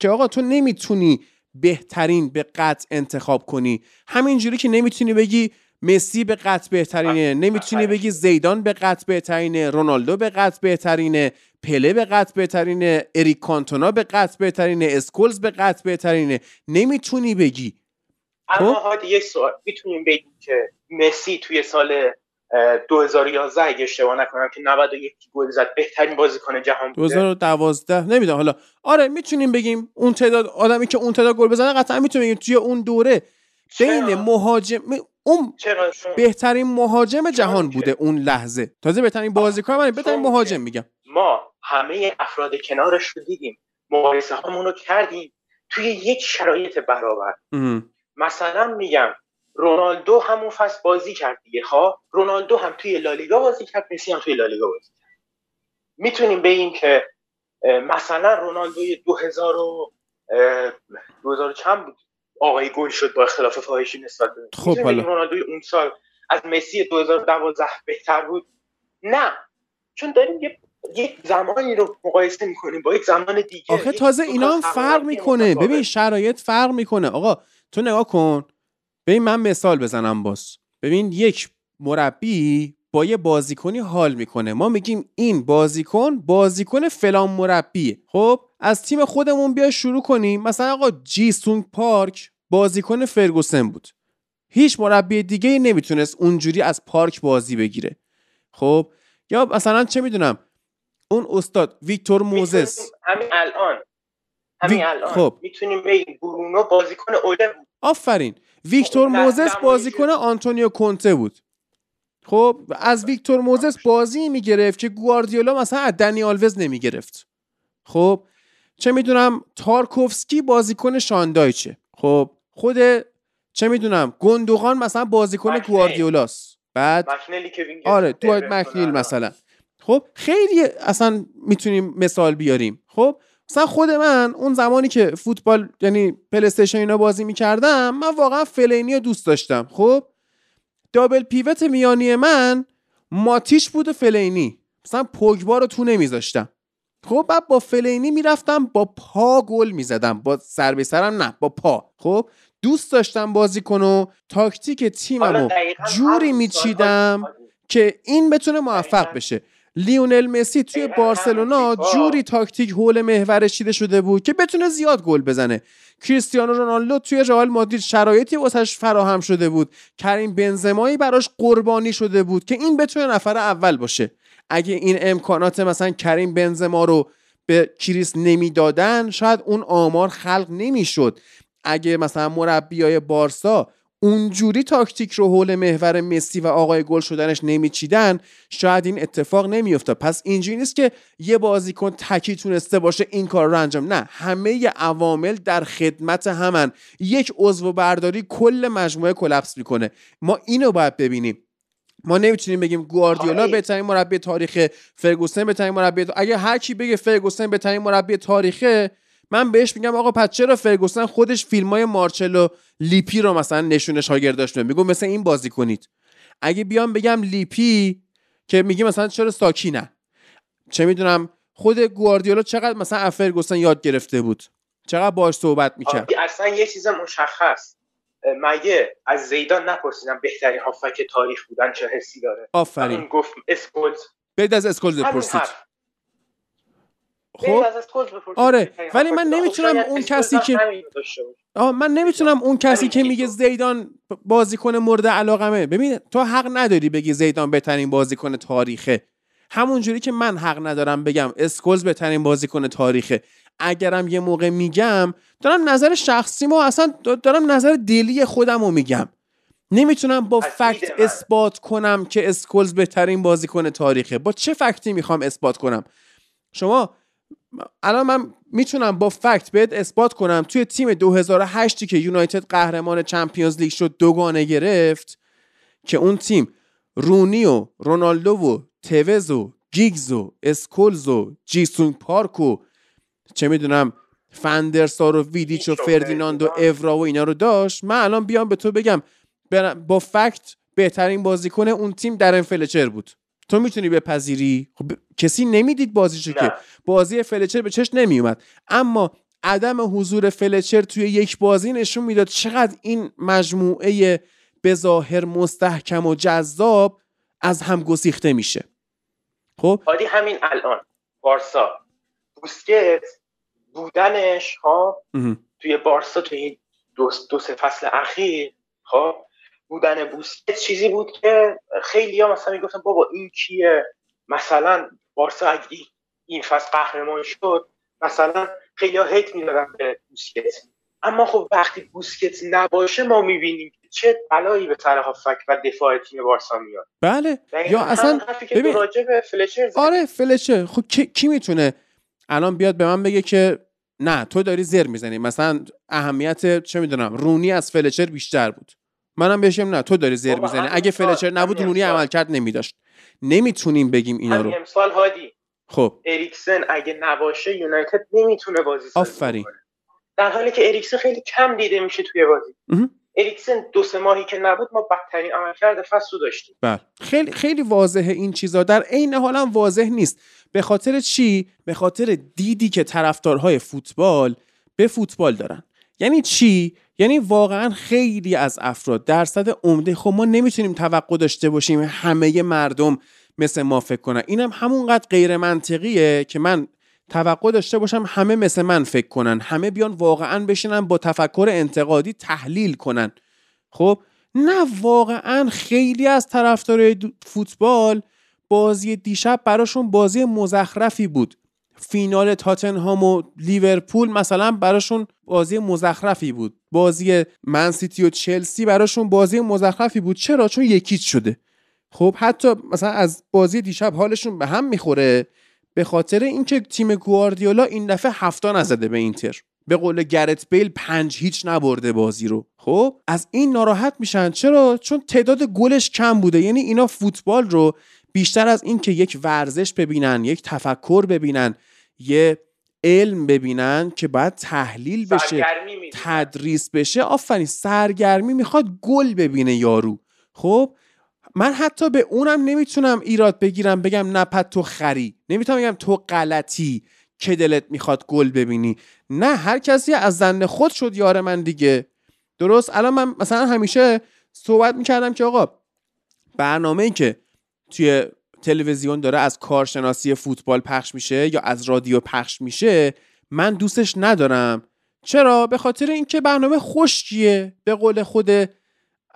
که آقا تو نمی‌تونی بهترین به قطع انتخاب کنی. همینجوری که نمی‌تونی بگی مسی به قطع بهترینه نمی‌تونی بگی زیدان به قطع بهترینه رونالدو به قطع بهترینه پله به قطع بهترینه اریک کانتونا به قطع بهترینه اسکولز به قطع بهترینه. نمی‌تونی بگی اما خب؟ یه سوال. می‌تونیم بگیم که مسی توی سال 2011 اگه اشتباه نکنم که 91 گل زد بهترین بازیکن جهان بوده. 2012 نمی‌دونم. حالا آره می‌تونیم بگیم اون تعداد آدمی که اون تعداد گل بزنه قطعا می‌تونیم بگیم توی اون دوره بین مهاجم اون بهترین مهاجم جهان بوده اون لحظه. تازه بهترین بازیکن من بهترین مهاجم میگم. ما همه افراد کنارش رو دیدیم. مقایسه رو کردیم. توی یک شرایط برابر. مثلا میگم رونالدو همون فصل بازی کرد دیگه ها رونالدو هم توی لالیگا بازی کرد مسی هم توی لالیگا بازی کرد. می‌تونیم بگیم که مثلا رونالدوی 2000 و 2000 چند بود؟ آقای گل شد با اختلاف فاحشی نسبت به خب حالا. رونالدوی اون سال از مسی 2012 بهتر بود؟ نه. چون داریم یه یک زمانی رو مقایسه می‌کنیم با یک زمان دیگه. آخه تازه اینا هم فرق می‌کنه. ببین شرایط فرق می‌کنه. آقا تو نگاه کن. ببین من مثال بزنم باز. ببین یک مربی با یه بازیکنی حال می‌کنه. ما میگیم این بازیکن بازیکن فلان مربیه. خب؟ از تیم خودمون بیا شروع کنیم. مثلا آقا جیسون پارک بازیکن فرگوسن بود. هیچ مربی دیگه نمی‌تونست اونجوری از پارک بازی بگیره. خب؟ یا مثلا چه می‌دونم؟ اون استاد ویکتور موزس. همین الان. همین الان. خب. می‌تونیم بگیم برونو بازیکن اوله بود. آفرین. ویکتور موزس بازیکن آنتونیو کونته بود. خب از ویکتور موزس بازی می‌گرفت که گواردیولا مثلا از دنی آلوز نمی‌گرفت. خب چه می‌دونم تارکوفسکی بازیکن شان دایچه. خب خود چه می‌دونم گندوغان مثلا بازیکن گواردیولاست. بعد آره دوایت مکنیل مثلا. خب خیلی اصلا می‌تونیم مثال بیاریم. خب مثلا خود من اون زمانی که فوتبال یعنی پلیستشن اینا بازی می‌کردم من واقعا فلینی رو دوست داشتم. خب؟ دابل پیوت میانی من ماتیش بود و فلینی. مثلا پوگبا رو تو نمیذاشتم. خب؟ بعد با فلینی می‌رفتم با پا گل می‌زدم. با سر به سرم نه با پا. خب؟ دوست داشتم بازی کنو تاکتیک تیممو جوری میچیدم که این بتونه موفق بشه. لیونل مسی توی بارسلونا جوری تاکتیک حول محور چیده شده بود که بتونه زیاد گل بزنه. کریستیانو رونالدو توی رئال مادرید شرایطی واسش فراهم شده بود. کریم بنزمایی براش قربانی شده بود که این بتونه نفر اول باشه. اگه این امکانات مثلا کریم بنزما رو به کریس نمی‌دادن شاید اون آمار خلق نمی‌شد. اگه مثلا مربیای بارسا اونجوری تاکتیک رو حول محور مسی و آقای گل شدنش نمیچیدن شاید این اتفاق نمیافتاد. پس اینجوری نیست که یه بازیکن تکی تونسته باشه این کار رو انجام. نه همه عوامل در خدمت همن. یک عضو برداری کل مجموعه کلپس می‌کنه. ما اینو باید ببینیم. ما نمی‌تونیم بگیم گواردیولا آره. بهترین مربی تاریخ فرگوسن بهترین مربی اگه هر کی بگه فرگوسن بهترین مربی تاریخه من بهش میگم آقا پس چرا فرگوسن خودش فیلم های مارچلو لیپی رو مثلا نشون شاگرداش میگه مثل این بازی کنید. اگه بیام بگم لیپی که میگه مثلا چرا ساکی نه چه می‌دونم خود گواردیولا چقدر مثلا از فرگوسن یاد گرفته بود؟ چقدر باش صحبت می‌کرد؟ اصلا یه چیز مشخص. مگه از زیدان نپرسیدم بهترین هافبک تاریخ بودن چه حسی داره؟ آفرین. گفت اسکولز. بید از اسکولز بپرسید. خب؟ آره ولی من نمی‌تونم اون کسی که آه من نمی‌تونم اون کسی که میگه زیدان بازیکن مورد علاقمه. ببین تو حق نداری بگی زیدان بهترین بازیکن تاریخه. همونجوری که من حق ندارم بگم اسکولز بهترین بازیکن تاریخه. اگرم یه موقع میگم دارم نظر شخصی ما اصلا دارم نظر دلی خودم رو میگم. نمی‌تونم با fact اثبات کنم که اسکولز بهترین بازیکن تاریخه. با چه fact ی می‌خوام اثبات کنم؟ شما الان من می‌تونم با fact بهت اثبات کنم توی تیم 2008 که یونایتد قهرمان Champions League شد دوگانه گرفت که اون تیم رونی و رونالدو و توز و گیگز و اسکولز و جی سونگ پارک و چه می‌دونم فندرسار و ویدیچ و فردیناند و اورا و اینا رو داشت. من الان بیام به تو بگم با فکت بهترین بازیکن اون تیم در فلچر بود. تو می‌تونی بپذیری؟ خب کسی نمی‌دید بازیشو که. بازی فلچر به چش نمیومد اما عدم حضور فلچر توی یک بازی نشون می‌داد چقدر این مجموعه به ظاهر مستحکم و جذاب از هم گسیخته میشه. خب؟ عادی همین الان. بارسا. بوسکت بودنش ها توی بارسا توی دو, دو سه فصل اخیر خب؟ بودن بوسکت چیزی بود که خیلی ها مثلا می‌گفتن بابا این کیه؟ مثلا بارسا اگه این فصل قهرمان شد مثلا خیلی ها هیت می‌دادن به بوسکت. اما خب وقتی بوسکت نباشه ما می‌بینیم چه بلایی به سر فک و دفاع تیم بارسا میاد. بله. یا اصلا ببین فلچر آره فلچر. خب کی, کی می‌تونه؟ الان بیاد به من بگه که نه تو داری زر می‌زنی. مثلا اهمیت چه می‌دونم رونی از فلچر بیشتر بود. منم بهشم نه تو داری زر می‌زنی. اگه فلچر نبود رونی عمل کرد نمیداشت. نمی‌تونیم بگیم اینا رو. امسال هادی. خب. اریکسن اگه نباشه یونایتد نمی‌تونه بازی آفرین. در حالی که اریکسن خیلی کم دیده میشه توی بازی. اریکسن دو سه ماهی که نبود ما بدترین عملکرد فصل داشتیم. بله. خیلی خیلی واضحه این چیزا. در عین حال هم واضح نیست. به خاطر چی؟ به خاطر دیدی که طرفدارهای فوتبال به فوتبال دارن. یعنی چی؟ یعنی واقعا خیلی از افراد درصد عمده خب ما نمی‌تونیم توقع داشته باشیم همه مردم مثل ما فکر کنن. اینم همونقدر غیر منطقیه که من توقع داشته باشم همه مثل من فکر کنن. همه بیان واقعا بشینن با تفکر انتقادی تحلیل کنن. خب؟ نه واقعا خیلی از طرفدارای فوتبال بازی دیشب براشون بازی مزخرفی بود. فینال تاتنهام و لیورپول مثلا براشون بازی مزخرفی بود. بازی منسیتی و چلسی براشون بازی مزخرفی بود. چرا؟ چون یکیچ شده. خب حتی مثلا از بازی دیشب حالشون به هم می‌خوره. به خاطر اینکه تیم گواردیولا این دفعه هفتا نزده به اینتر. به قول گرت بیل پنج هیچ نبرده بازی رو. خب از این ناراحت میشن. چرا؟ چون تعداد گلش کم بوده. یعنی اینا فوتبال رو بیشتر از اینکه یک ورزش ببینن یک تفکر ببینن یه علم ببینن که باید تحلیل بشه تدریس بشه. آفرین سرگرمی می‌خواد گل ببینه یارو. خب من حتی به اونم نمی‌تونم ایراد بگیرم بگم نه تو خری. نمی‌تونم بگم تو غلطی که دلت می‌خواد گل ببینی. نه هر کسی از زن خود شد یار من دیگه. درست؟ الان من مثلا همیشه صحبت می‌کردم که آقا برنامه ای که توی تلویزیون داره از کارشناسی فوتبال پخش میشه یا از رادیو پخش میشه من دوستش ندارم. چرا؟ به خاطر اینکه برنامه خشکیه. به قول خود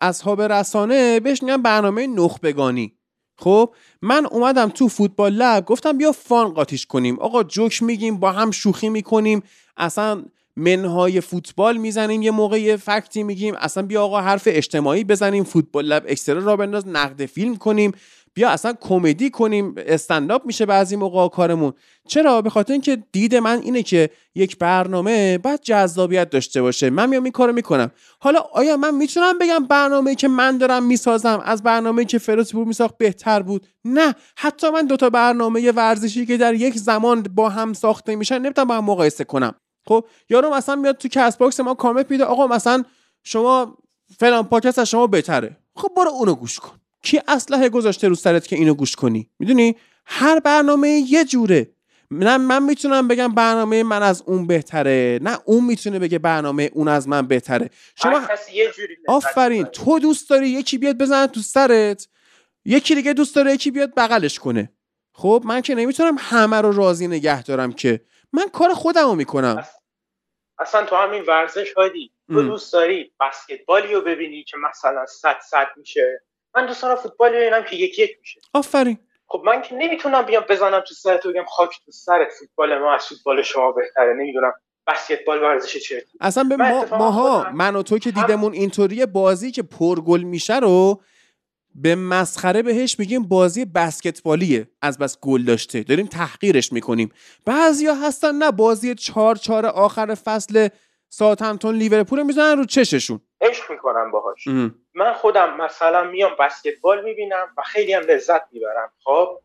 اصحاب رسانه بهش میگن برنامه نخبگانی. خب من اومدم تو فوتبال لب گفتم بیا فان قاتیش کنیم. آقا جوک میگیم با هم شوخی می‌کنیم. اصلا منهای فوتبال می‌زنیم یه موقع فکتی میگیم. اصلا بیا آقا حرف اجتماعی بزنیم فوتبال لب اکسترا را بنداز نقد فیلم کنیم. بیا اصلا کمدی کنیم استنداپ میشه بعضی موقع کارمون. چرا؟ به خاطر اینکه دید من اینه که یک برنامه باید جذابیت داشته باشه. من میام این کارو می‌کنم. حالا آیا من می‌تونم بگم برنامه که من دارم می‌سازم از برنامه که فروتبور میساخت بهتر بود؟ نه. حتی من دوتا برنامه ورزشی که در یک زمان با هم ساخته میشن نمی‌تونم با هم مقایسه کنم. خب یارو مثلا میاد تو کست باکس ما کامنت میده آقا مثلا شما فلان پادکست از شما بهتره. خب برو اونو گوش کن. کی اسلحه گذاشته رو سرت که اینو گوش کنی؟ می‌دونی؟ هر برنامه یه جوره. نه من می‌تونم بگم برنامه من از اون بهتره نه اون می‌تونه بگه برنامه اون از من بهتره. شما یه جوری آفرین تو دوست داری یکی بیاد بزنه تو سرت یکی دیگه دوست داره یکی بیاد بغلش کنه. خب من که نمی‌تونم همه رو راضی نگه دارم که. من کار خودم رو می‌کنم اصلا تو همین ورزش هادی. تو دوست داری بسکتبالی رو ببینی که مثلا صد صد میشه؟ من دوست دارم فوتبال ببینم که یکی یک میشه. آفرین. خب من که نمی‌تونم بیام بزنم تو سرت بگم خاک تو سرت فوتبال ما از فوتبال شما بهتره. نمی‌دونم بسکتبال ورزش چه اصلا به ما ماها من و تو که دیدمون اینطوری بازی که پرگل میشه رو به مسخره بهش میگیم بازی بسکتبالیه. از بس گل داشته. داریم تحقیرش می‌کنیم. بعضیا هستن نه بازی چهار چهار آخر فصل ساعت همتون لیورپول می‌زنن رو چششون. عشق می‌کنم باهاش. من خودم مثلا میام بسکتبال می‌بینم و خیلی هم لذت می‌برم خب؟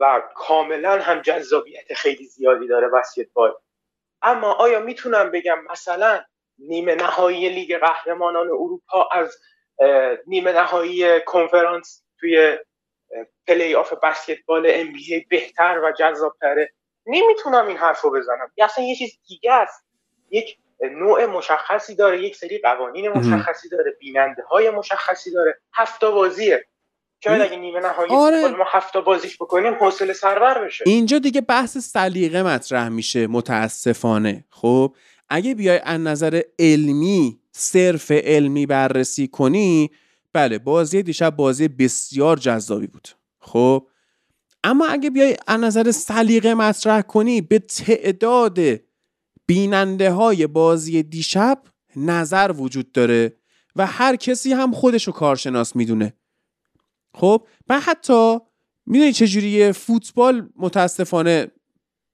و کاملا هم جذابیت خیلی زیادی داره بسکتبال. اما آیا می‌تونم بگم مثلا نیمه نهایی لیگ قهرمانان اروپا از نیمه نهایی کنفرانس توی پلی آف بسکتبال ام بهتر و جذابتره؟ نمی‌تونم این حرف رو بزنم. اصلا یه چیز دیگه است. یک نوع مشخصی داره یک سری قوانین مشخصی داره بیننده های مشخصی داره. هفت تا بازیه. شاید اگه نیمه نهایی آره. ما هفت تا بازیش بکنیم حوصله سربر بشه. اینجا دیگه بحث سلیقه مطرح میشه متاسفانه. خب اگه بیای از نظر علمی صرف علمی بررسی کنی بله بازی دیشب بازی بسیار جذابی بود. خب اما اگه بیای از نظر سلیقه مطرح کنی به تعداد بیننده های بازی دیشب نظر وجود داره و هر کسی هم خودش رو کارشناس می‌دونه. خب و حتی می‌دونی چجوریه فوتبال متاسفانه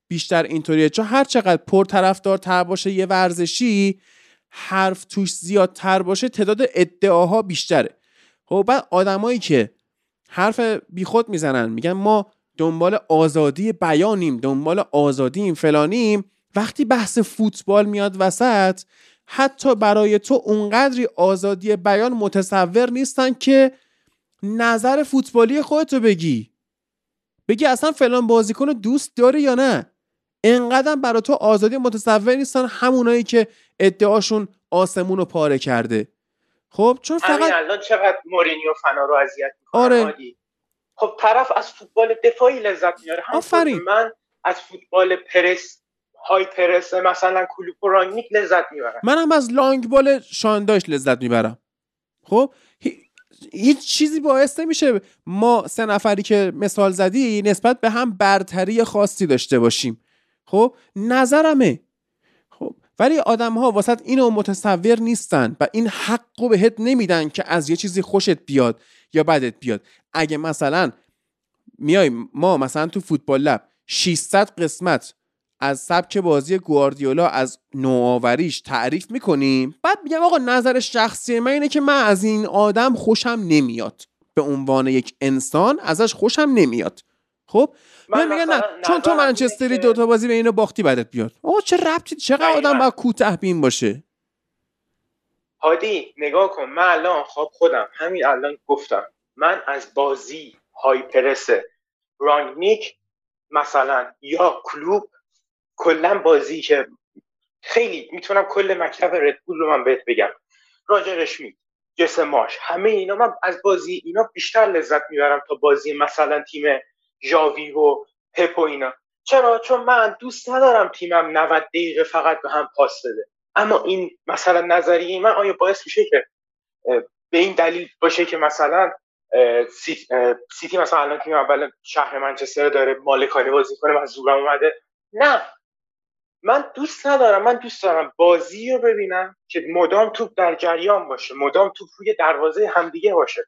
بیشتر اینطوریه. چون هر چقدر پرطرفدار تر باشه یه ورزشی حرف توش زیادتر باشه تعداد ادعاها بیشتره. خب بعد آدمایی که حرف بیخود می‌زنن میگن ما دنبال آزادی بیانیم دنبال آزادیم فلانیم. وقتی بحث فوتبال میاد وسط حتی برای تو اونقدری آزادی بیان متصور نیستن که نظر فوتبالی خودتو بگی. بگی اصلا فلان بازیکن دوست داری یا نه؟ انقدر برای تو آزادی متصور نیستن همونایی که ادعاشون آسمون رو پاره کرده. خب چون فقط الان چقدر مورینیو فنا رو اذیت آره. خب طرف از فوتبال دفاعی لذت میاره آفرین. من از فوتبال پرس های پرس مثلا کلوپ و رانگنیک لذت می‌برم منم از لانگ بال شانداش لذت می‌برم. خب؟ هیچ چیزی باعث نمیشه ما سه نفری که مثال زدی نسبت به هم برتری خاصی داشته باشیم. خب؟ نظرمه. خب؟ ولی آدم ها واسط اینو متصور نیستن و این حق رو بهت نمیدن که از یه چیزی خوشت بیاد یا بدت بیاد. اگه مثلا میای ما مثلا تو فوتبال لب 600 قسمت از سبک بازی گواردیولا از نوآوریش تعریف می‌کنیم. بعد میگم آقا نظر شخصی من اینه که من از این آدم خوشم نمیاد. به عنوان یک انسان ازش خوشم نمیاد. خب؟ من میگن نه چون تو منچستری دوتا بازی به اینو باختی بعدت بیاد. آقا چه ربطی چقدر آدم باید کوتاه بین باشه؟ هادی نگاه کن. من الان خب خودم. همین الان گفتم. من از بازی های پرس رانگنیک مثلا یا کلوب کلا بازی که خیلی می‌تونم کل مکتب ردبول رو من بهت بگم. راجر اشمیت جسماش همه اینا من از بازی اینا بیشتر لذت می‌برم تا بازی مثلا تیم ژاوی و پپ و اینا. چرا؟ چون من دوست ندارم تیمم 90 دقیقه فقط به هم پاس بده. اما این مثلا نظریه من آیا باعث میشه که به این دلیل باشه که مثلا سیتی مثلا الان تیم اول شهر منچستر داره مالکانه بازی کنه و زورم اومده؟ نه. من دوست ندارم من دوست دارم بازی رو ببینم که مدام توپ در جریان باشه مدام توپ روی دروازه همدیگه باشه.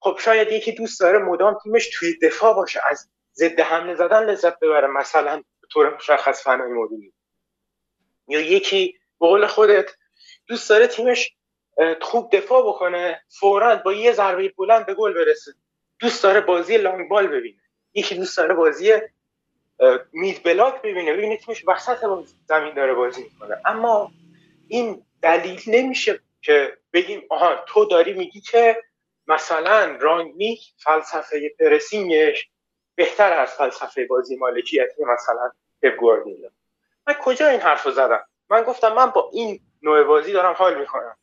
خب شاید یکی دوست داره مدام تیمش توی دفاع باشه از ضد حمله زدن لذت ببره مثلا به طور مشخص فنای مدونی یا یکی به قول خودت دوست داره تیمش خوب دفاع بکنه فورا با یه ضربه بلند به گل برسه. دوست داره بازی لانگ بال ببینه. یکی دوست داره بازی مید بلاک ببینه ببینه تیمش وسط زمین داره بازی می‌کنه. اما این دلیل نمیشه که بگیم آها تو داری میگی که مثلا رانگنیک فلسفه پرسینگش بهتر از فلسفه بازی مالکیتی مثلا پپ گواردیولا. من کجا این حرف رو زدم؟ من گفتم من با این نوع بازی دارم حال می‌کنم.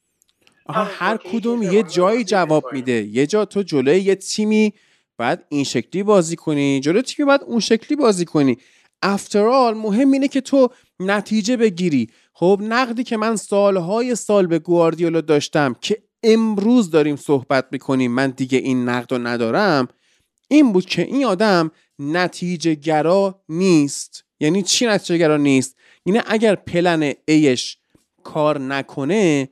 آها هر کدوم یه جایی جواب میده. یه جا تو جلوی یه تیمی بعد این شکلی بازی کنی. جلوی تیمی باید اون شکلی بازی کنی. افترال مهم اینه که تو نتیجه بگیری. خب نقدی که من سالهای سال به گواردیولا داشتم که امروز داریم صحبت می‌کنیم من دیگه این نقد رو ندارم این بود که این آدم نتیجه گرا نیست. یعنی چی نتیجه گرا نیست؟ یعنی اگر پلن ایش کار نکنه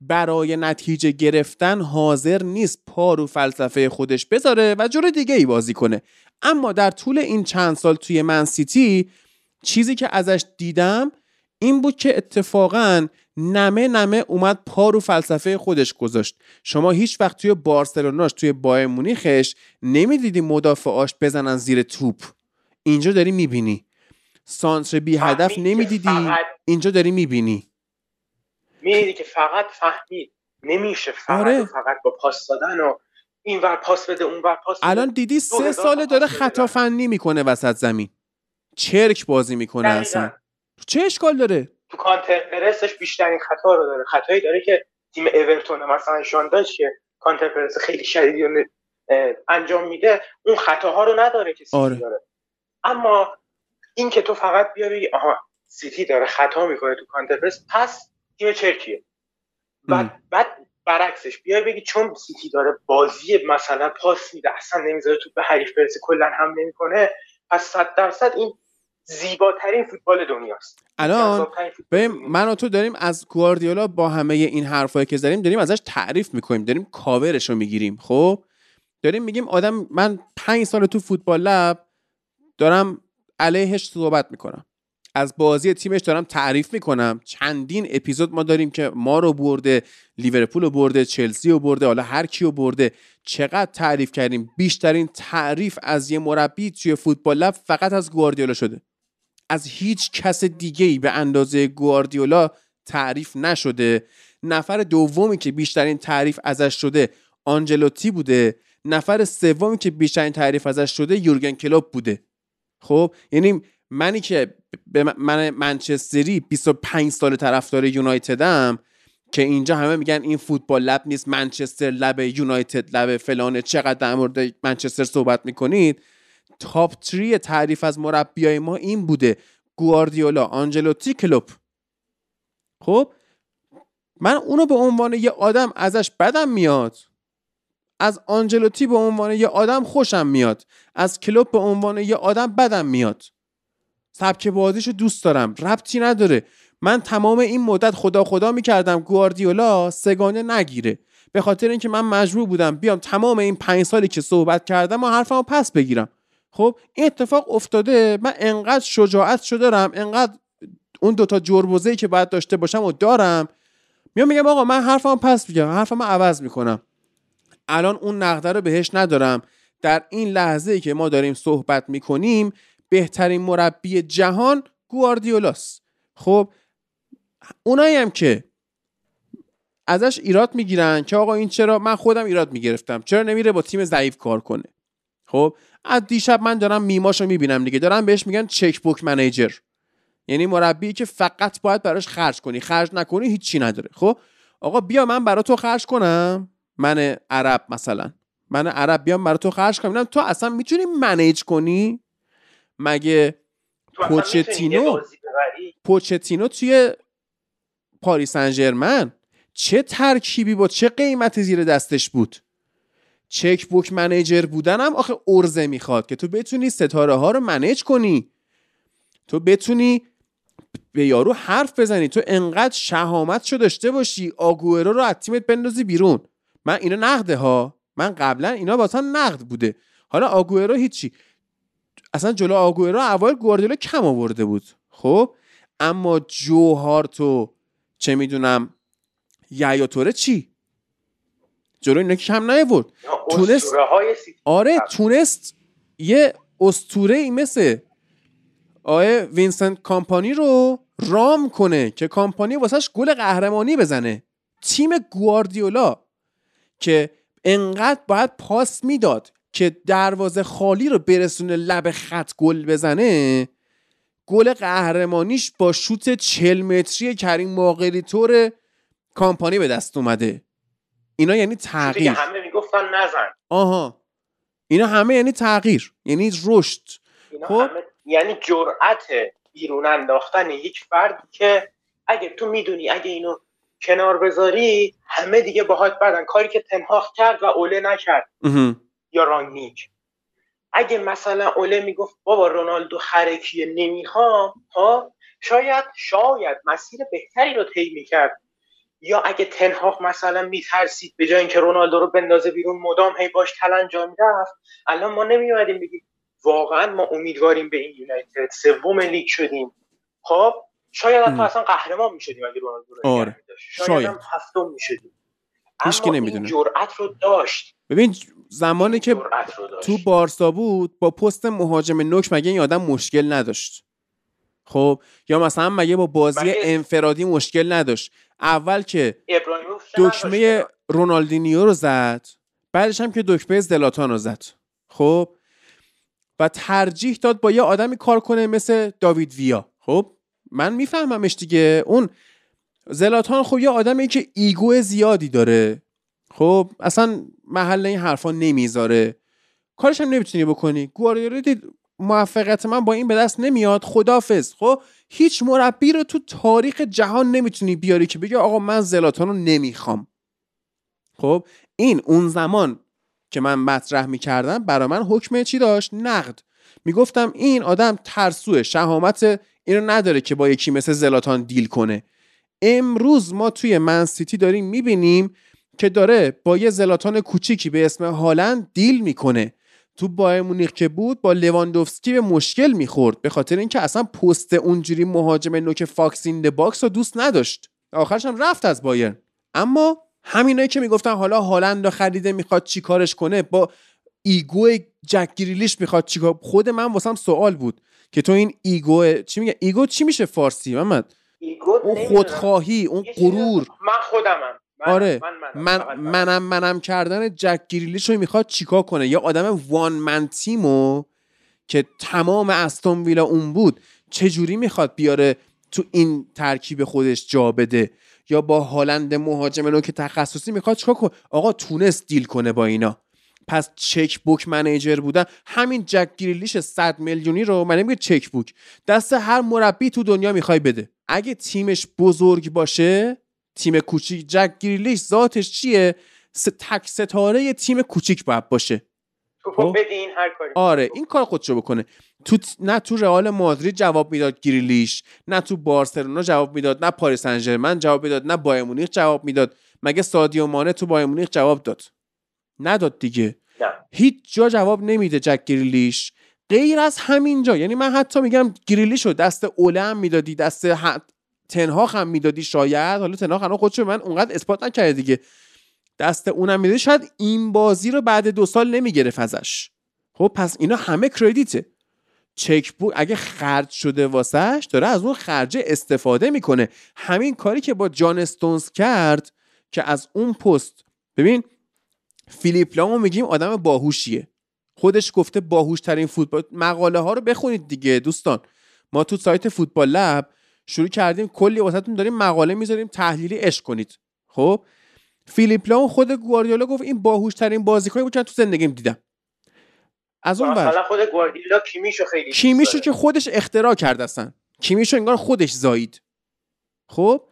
برای نتیجه گرفتن حاضر نیست پا رو فلسفه خودش بذاره و جور دیگه ای بازی کنه. اما در طول این چند سال توی من سیتی چیزی که ازش دیدم این بود که اتفاقا نمه نمه اومد پا رو فلسفه خودش گذاشت. شما هیچ وقت توی بارسلوناش توی بایر مونیخش نمی‌دیدی مدافعاش بزنن زیر توپ. اینجا داری می‌بینی. سانتر بی هدف نمی‌دیدی اینجا داری می‌بینی. می‌دیدی که فقط فهمید. نمیشه فقط آره. فقط با پاس دادن و این ور پاس بده اون ور پاس بده. الان دیدی سه ساله داره خطا فنی می‌کنه وسط زمین. چرک بازی می‌کنه اصلا. چه اشکال داره؟ تو counter press ش بیشترین خطا رو داره. خطایی داره که تیم اورتون مثلا شان دایچ که counter press خیلی شدیدی انجام میده اون خطاها رو نداره که سیتی آره. داره. اما این که تو فقط بیا بگی آها سیتی داره خطا می‌کنه تو counter press. پس تیم چرکیه. بعد بعد برعکسش بیا بگی چون سیتی داره بازی مثلا پاس میده اصلا نمی‌ذاره تو به حریف برسه کلا هم نمی‌کنه پس صد درصد این زیباترین فوتبال دنیاست. الان به من و تو داریم از گواردیولا با همه این حرفایی که زدیم داریم ازش تعریف می‌کنیم داریم کاورش رو می‌گیریم. خب؟ داریم میگیم آدم من پنج سال تو فوتبال لب دارم علیهش صحبت می‌کنم. از بازی تیمش دارم تعریف می‌کنم. چندین اپیزود ما داریم که ما رو برده لیورپول رو برده چلسی رو برده حالا هر کی رو برده. چقدر تعریف کردیم؟ بیشترین تعریف از یه مربی توی فوتبال لب فقط از گواردیولا شده. از هیچ کس دیگه ای به اندازه گواردیولا تعریف نشده. نفر دومی که بیشترین تعریف ازش شده آنجلوتی بوده. نفر سومی که بیشترین تعریف ازش شده یورگن کلوب بوده. خب یعنی منی که به من منچستری 25 سال طرفدار یونایتدم که اینجا همه میگن این فوتبال لب نیست منچستر لب یونایتد لب فلانه چقدر در مورد منچستر صحبت می‌کنید؟ تاپ تری تعریف از مربیای ما این بوده گواردیولا آنجلوتی کلوب خب؟ من اونو به عنوان یه آدم ازش بدم میاد. از آنجلوتی به عنوان یه آدم خوشم میاد. از کلوب به عنوان یه آدم بدم میاد. سبک بازیشو دوست دارم. ربطی نداره. من تمام این مدت خدا خدا می‌کردم گواردیولا سگانه نگیره. به خاطر اینکه من مجبور بودم بیام تمام این پنج سالی که صحبت کردم و حرفمو پس بگیرم. خب این اتفاق افتاده. من انقدر شجاعت شده دارم انقدر اون دوتا جربوزه که باید داشته باشم و دارم. میام میگم آقا من حرفم پس میگم حرفم عوض می‌کنم. الان اون نقده رو بهش ندارم. در این لحظه که ما داریم صحبت می‌کنیم بهترین مربی جهان گواردیولاست خب اونایی هم که ازش ایراد می‌گیرن که آقا این چرا من خودم ایراد می‌گرفتم چرا نمیره با تیم ضعیف کار کنه؟ خب از دیشب من دارم میماشو می‌بینم دیگه دارم بهش میگن چک بوک منیجر. یعنی مربی که فقط باید براش خرج کنی خرج نکنی هیچی نداره. خب آقا بیا من برا تو خرج کنم. من عرب مثلا. من عرب بیام برا تو خرج کنم. تو اصلا می‌تونی منیج کنی؟ مگه پوچتینو پوچتینو توی پاریس انجرمن چه ترکیبی با چه قیمتی زیر دستش بود؟ چک بوک منیجر بودن هم آخه ارزه می‌خواد که تو بتونی ستاره ها رو منیج کنی. تو بتونی به یارو حرف بزنی. تو انقدر شهامت شو داشته باشی آگوئرو رو از تیمت بندازی بیرون. من اینا نقده ها من قبلا اینا واسه نقد بوده. حالا آگوئرو هیچی. اصلا جلو آگوئرو اول گواردیولا کم آورده بود. خب؟ اما جوهار تو چه می‌دونم یا توره چی؟ جلو اینا که کم نیورد تونست آره تونست یه اسطوره ای مثل آقای وینسنت کامپانی رو رام کنه که کامپانی واسهش گل قهرمانی بزنه. تیم گواردیولا که انقدر باید پاس می‌داد. که دروازه خالی رو برسونه لب خط گل بزنه گل قهرمانیش با شوت 40 متری کریم باقری طور کامپانی به دست اومده. اینا یعنی تغییر. همه می‌گفتن نزن. آها. اینا همه یعنی تغییر. یعنی رشد. خب؟ یعنی جرأت بیرون انداختن یک فرد که اگه تو می‌دونی اگه اینو کنار بذاری همه دیگه باهات بدن. کاری که تنهاخ کرد و اوله نکرد. یا رانگنیک اگه مثلا اوله می‌گفت بابا رونالدو خرکیه نمی‌خوام ها شاید شاید مسیر بهتری رو طی می‌کرد. یا اگه تنهاخ مثلا میترسید به جای اینکه رونالدو رو بندازه بیرون مدام هی باش کلنجا می‌رفت. الان ما نمیومدیم بگیم واقعا ما امیدواریم به این یونایتد سوم لیگ شدیم. خب شاید حتی اصلا قهرمان می‌شدیم اگه رونالدو رو آره. شاید, شاید. هفتم می‌شدیم. کی نمی‌دونه. جرأت رو داشت. ببین زمانی که تو بارسا بود با پست مهاجم نوک مگه این آدم مشکل نداشت؟ خب یا مثلا مگه با بازی انفرادی مشکل نداشت؟ اول که دکمه رونالدینیو رو زد بعدش هم که دکمه زلاتان رو زد. خب و ترجیح داد با یه آدمی کار کنه مثل داوید ویا. خب من میفهممش دیگه. اون زلاتان خب یه آدمی که ایگو زیادی داره. خب اصلا محل این حرفا نمی‌ذاره. کارش هم نمی‌تونی بکنی. گواردیولا دید موفقیت من با این به دست نمیاد. خدافظ خب؟ هیچ مربی رو تو تاریخ جهان نمی‌تونی بیاری که بگه آقا من زلاتان رو نمی‌خوام. خب؟ این اون زمان که من مطرح می‌کردم برا من حکم چی داشت؟ نقد. می‌گفتم این آدم ترسوه. شهامت اینو نداره که با یکی مثل زلاتان دیل کنه. امروز ما توی منسیتی داریم می‌بینیم که داره با یه زلاتان کوچیکی به اسم هالند deal می‌کنه. تو بایر مونیخ که بود با لواندوفسکی به مشکل می‌خورد به خاطر اینکه اصلا پست اونجوری مهاجم نوک fox in box رو دوست نداشت. آخرش هم رفت از بایر اما همینایی که می‌گفتن حالا هالند رو خریده می‌خواد چیکارش کنه با ego جک گریلیش می‌خواد چیکار خود من واسم سوال بود که تو این ego چی میگه؟ ego چی میشه فارسی محمد؟ اون خودخواهی اون غرور. من خودمم. من آره. من منم منم. کردن جک گریلیش رو می‌خواد چیکار کنه؟ یه آدم وان من تیمو که تمام استون ویلا اون بود چجوری می‌خواد بیاره تو این ترکیب خودش جا بده؟ یا با هالند مهاجم نو که تخصصی می‌خواد چیکار کنه؟ آقا تونست دیل کنه با اینا. پس چک بوک منیجر بودن. همین جک گریلیش 100 میلیونی رو من نمیگه چک بوک. دست هر مربی تو دنیا می‌خوای بده. اگه تیمش بزرگ باشه تیم کوچیک. جک گریلیش ذاتش چیه؟ تک ستاره تیم کوچیک باید باشه. خب این هر کاری. آره این کار خودشو بکنه. تو نه تو رئال مادرید جواب می‌داد گریلیش نه تو بارسلونا جواب می‌داد نه پاریس سن جواب می‌داد نه بایر مونیخ جواب می‌داد. مگه سادیو مانه تو بایر مونیخ جواب داد؟ نداد دیگه. نه. هیچ جا جواب نمیده جک گریلیش. غیر از همین جا یعنی من حتی میگم گریلیش رو دست اوله هم می‌دادی دست تنها هم می‌دادی شاید. حالا تنها هم خودشو من اونقدر اثبات نکرده دیگه. دست اونم می‌دادی. شاید این بازی رو بعد دو سال نمی‌گرفت ازش. خب پس اینا همه کردیته. چک بوک اگه خرج شده واسهش داره از اون خرجه استفاده می‌کنه. همین کاری که با جان استونز کرد که از اون پست ببین فیلیپ لامو میگیم آدم باهوشیه. خودش گفته باهوش ترین فوتبال مقاله ها رو بخونید دیگه دوستان. ما تو سایت فوتبال لب شروع کردیم کلی واسهتون داریم مقاله می‌ذاریم تحلیلی اش کنید. خب؟ فیلیپ لام خود گواردیولا گفت این باهوش ترین بازیکنی بود که تو زندگیم دیدم. از اون ور. خود گواردیولا کیمیشو خیلی کیمیشو که خودش اختراع کرد اصلا. کیمیشو انگار خودش زایید. خب؟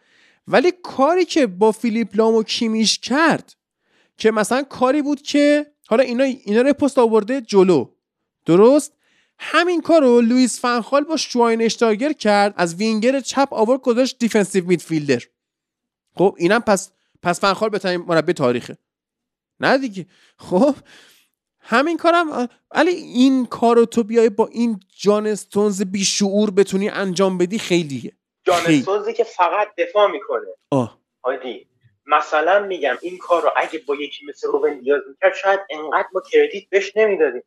ولی کاری که با فیلیپ لام و کیمیش کرد که مثلا کاری بود که حالا اینا اینا رو پست آورده جلو. درست؟ همین کار رو لوئیس فنخال با اشتایگر کرد از وینگر چپ آورد گذاشت defensive midfielder. خب اینم پس پس فنخال بهترین مربی تاریخه. نه دیگه. خب همین کارم ولی این کارو تو بیای با این جان استونز بی شعور بتونی انجام بدی خیلیه. جان استونزی که فقط دفاع می‌کنه. آه. هایدی مثلا میگم این کار رو اگه با یکی مثل روبن دیاز می‌کرد شاید انقدر ما کردیت بهش نمی‌دادیم.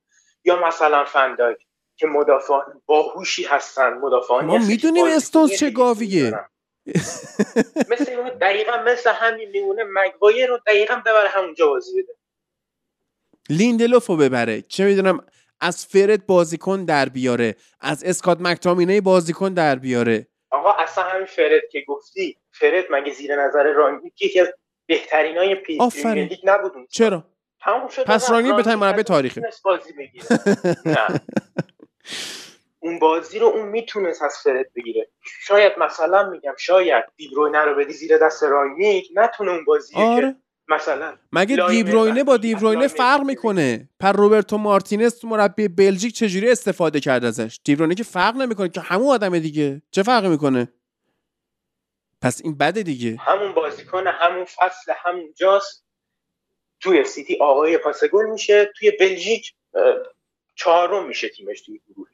یا مثلا فنداک که مدافعان باهوشی هستن مدافعان ما می‌دونیم استونز چه گاویه. مثل دقیقا مثل همین میمونه مگوایر رو دقیقا ببره همونجا بازی بده. لیندلوف رو ببره. چه می‌دونم از فرد بازیکن در بیاره. از اسکات مکتامینه بازیکن در بیاره. آقا اصلا همین فرد که گفتی فرد مگه زیر نظر رانگیک یکی از بهترین های پی نبود چرا؟ پس رانگیک به مربی تاریخه. بازی بگیره. نه. اون بازی رو اون می‌تونست از فرد بگیره. شاید مثلا میگم شاید دیبروینه رو بدی زیر دست رانگیک نتونه اون بازی آره. مثلا مگه دیبروینه با دیبروینه فرق می‌کنه؟ پر روبرتو مارتینز تو مربی بلژیک چجوری استفاده کرد ازش؟ دیبروینه که فرق نمی‌کنه که همون آدم دیگه. چه فرقی می‌کنه؟ پس این بده دیگه. همون بازیکن همون فصل همون جاست توی سیتی آقای پاس گل میشه. توی بلژیک چهارم میشه تیمش توی گروه.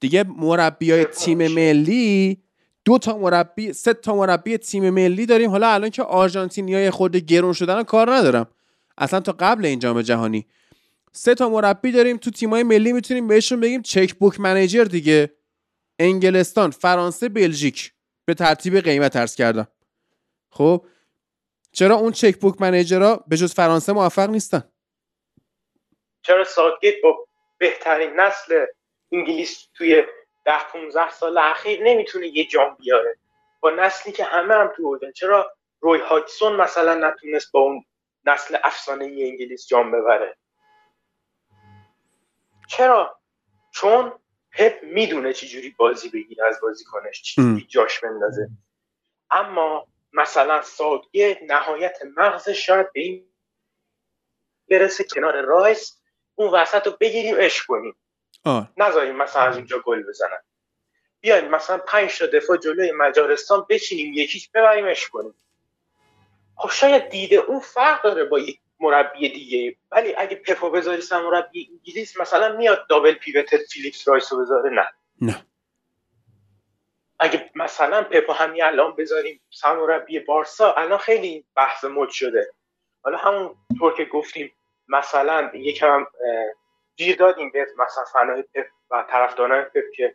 دیگه مربیای تیم ملی دو تا مربی سه تا مربی تیم ملی داریم. حالا الان که آرژانتینیای خود گرون شدن کار ندارم. اصلا تا قبل این جام جهانی. سه تا مربی داریم تو تیمای ملی می‌تونیم بهشون بگیم چک بوک منیجر دیگه. انگلستان فرانسه بلژیک. به ترتیب قیمت ارز کردم. خب؟ چرا اون چک بوک منیجرها به جز فرانسه موفق نیستن؟ چرا ساکت با بهترین نسل انگلیس توی ده 15 سال اخیر نمی‌تونه یه جام بیاره. با نسلی که همه هم تو بودن چرا روی هاکسون مثلا نتونست با اون نسل افسانه ای انگلیس جام ببره؟ چرا؟ چون پپ می‌دونه چجوری بازی بگیره از بازیکنش چی جاش بندازه. اما مثلا ساوتگیت نهایت مغزش شاید به این برسه کنار رایس اون وسط رو بگیریم اش کنیم. نذاریم مثلا از اونجا گل بزنن. بیاین مثلا پنج تا دفاع جلوی مجارستان بچینیم یکیش ببریمش کنیم. خب شاید دیده اون فرق داره با یک مربی دیگه. ولی اگه پپو بذاری سرمربی انگلیس مثلا میاد double pivot فیلیپس رایس رو بذاره نه. نه. اگه مثلا پپو همین الان بذاریم سن مربی بارسا الان خیلی بحث مد شده. حالا همون طور که گفتیم مثلا یکم گیر دادیم به مثلا فنای پپ و طرفداران پپ که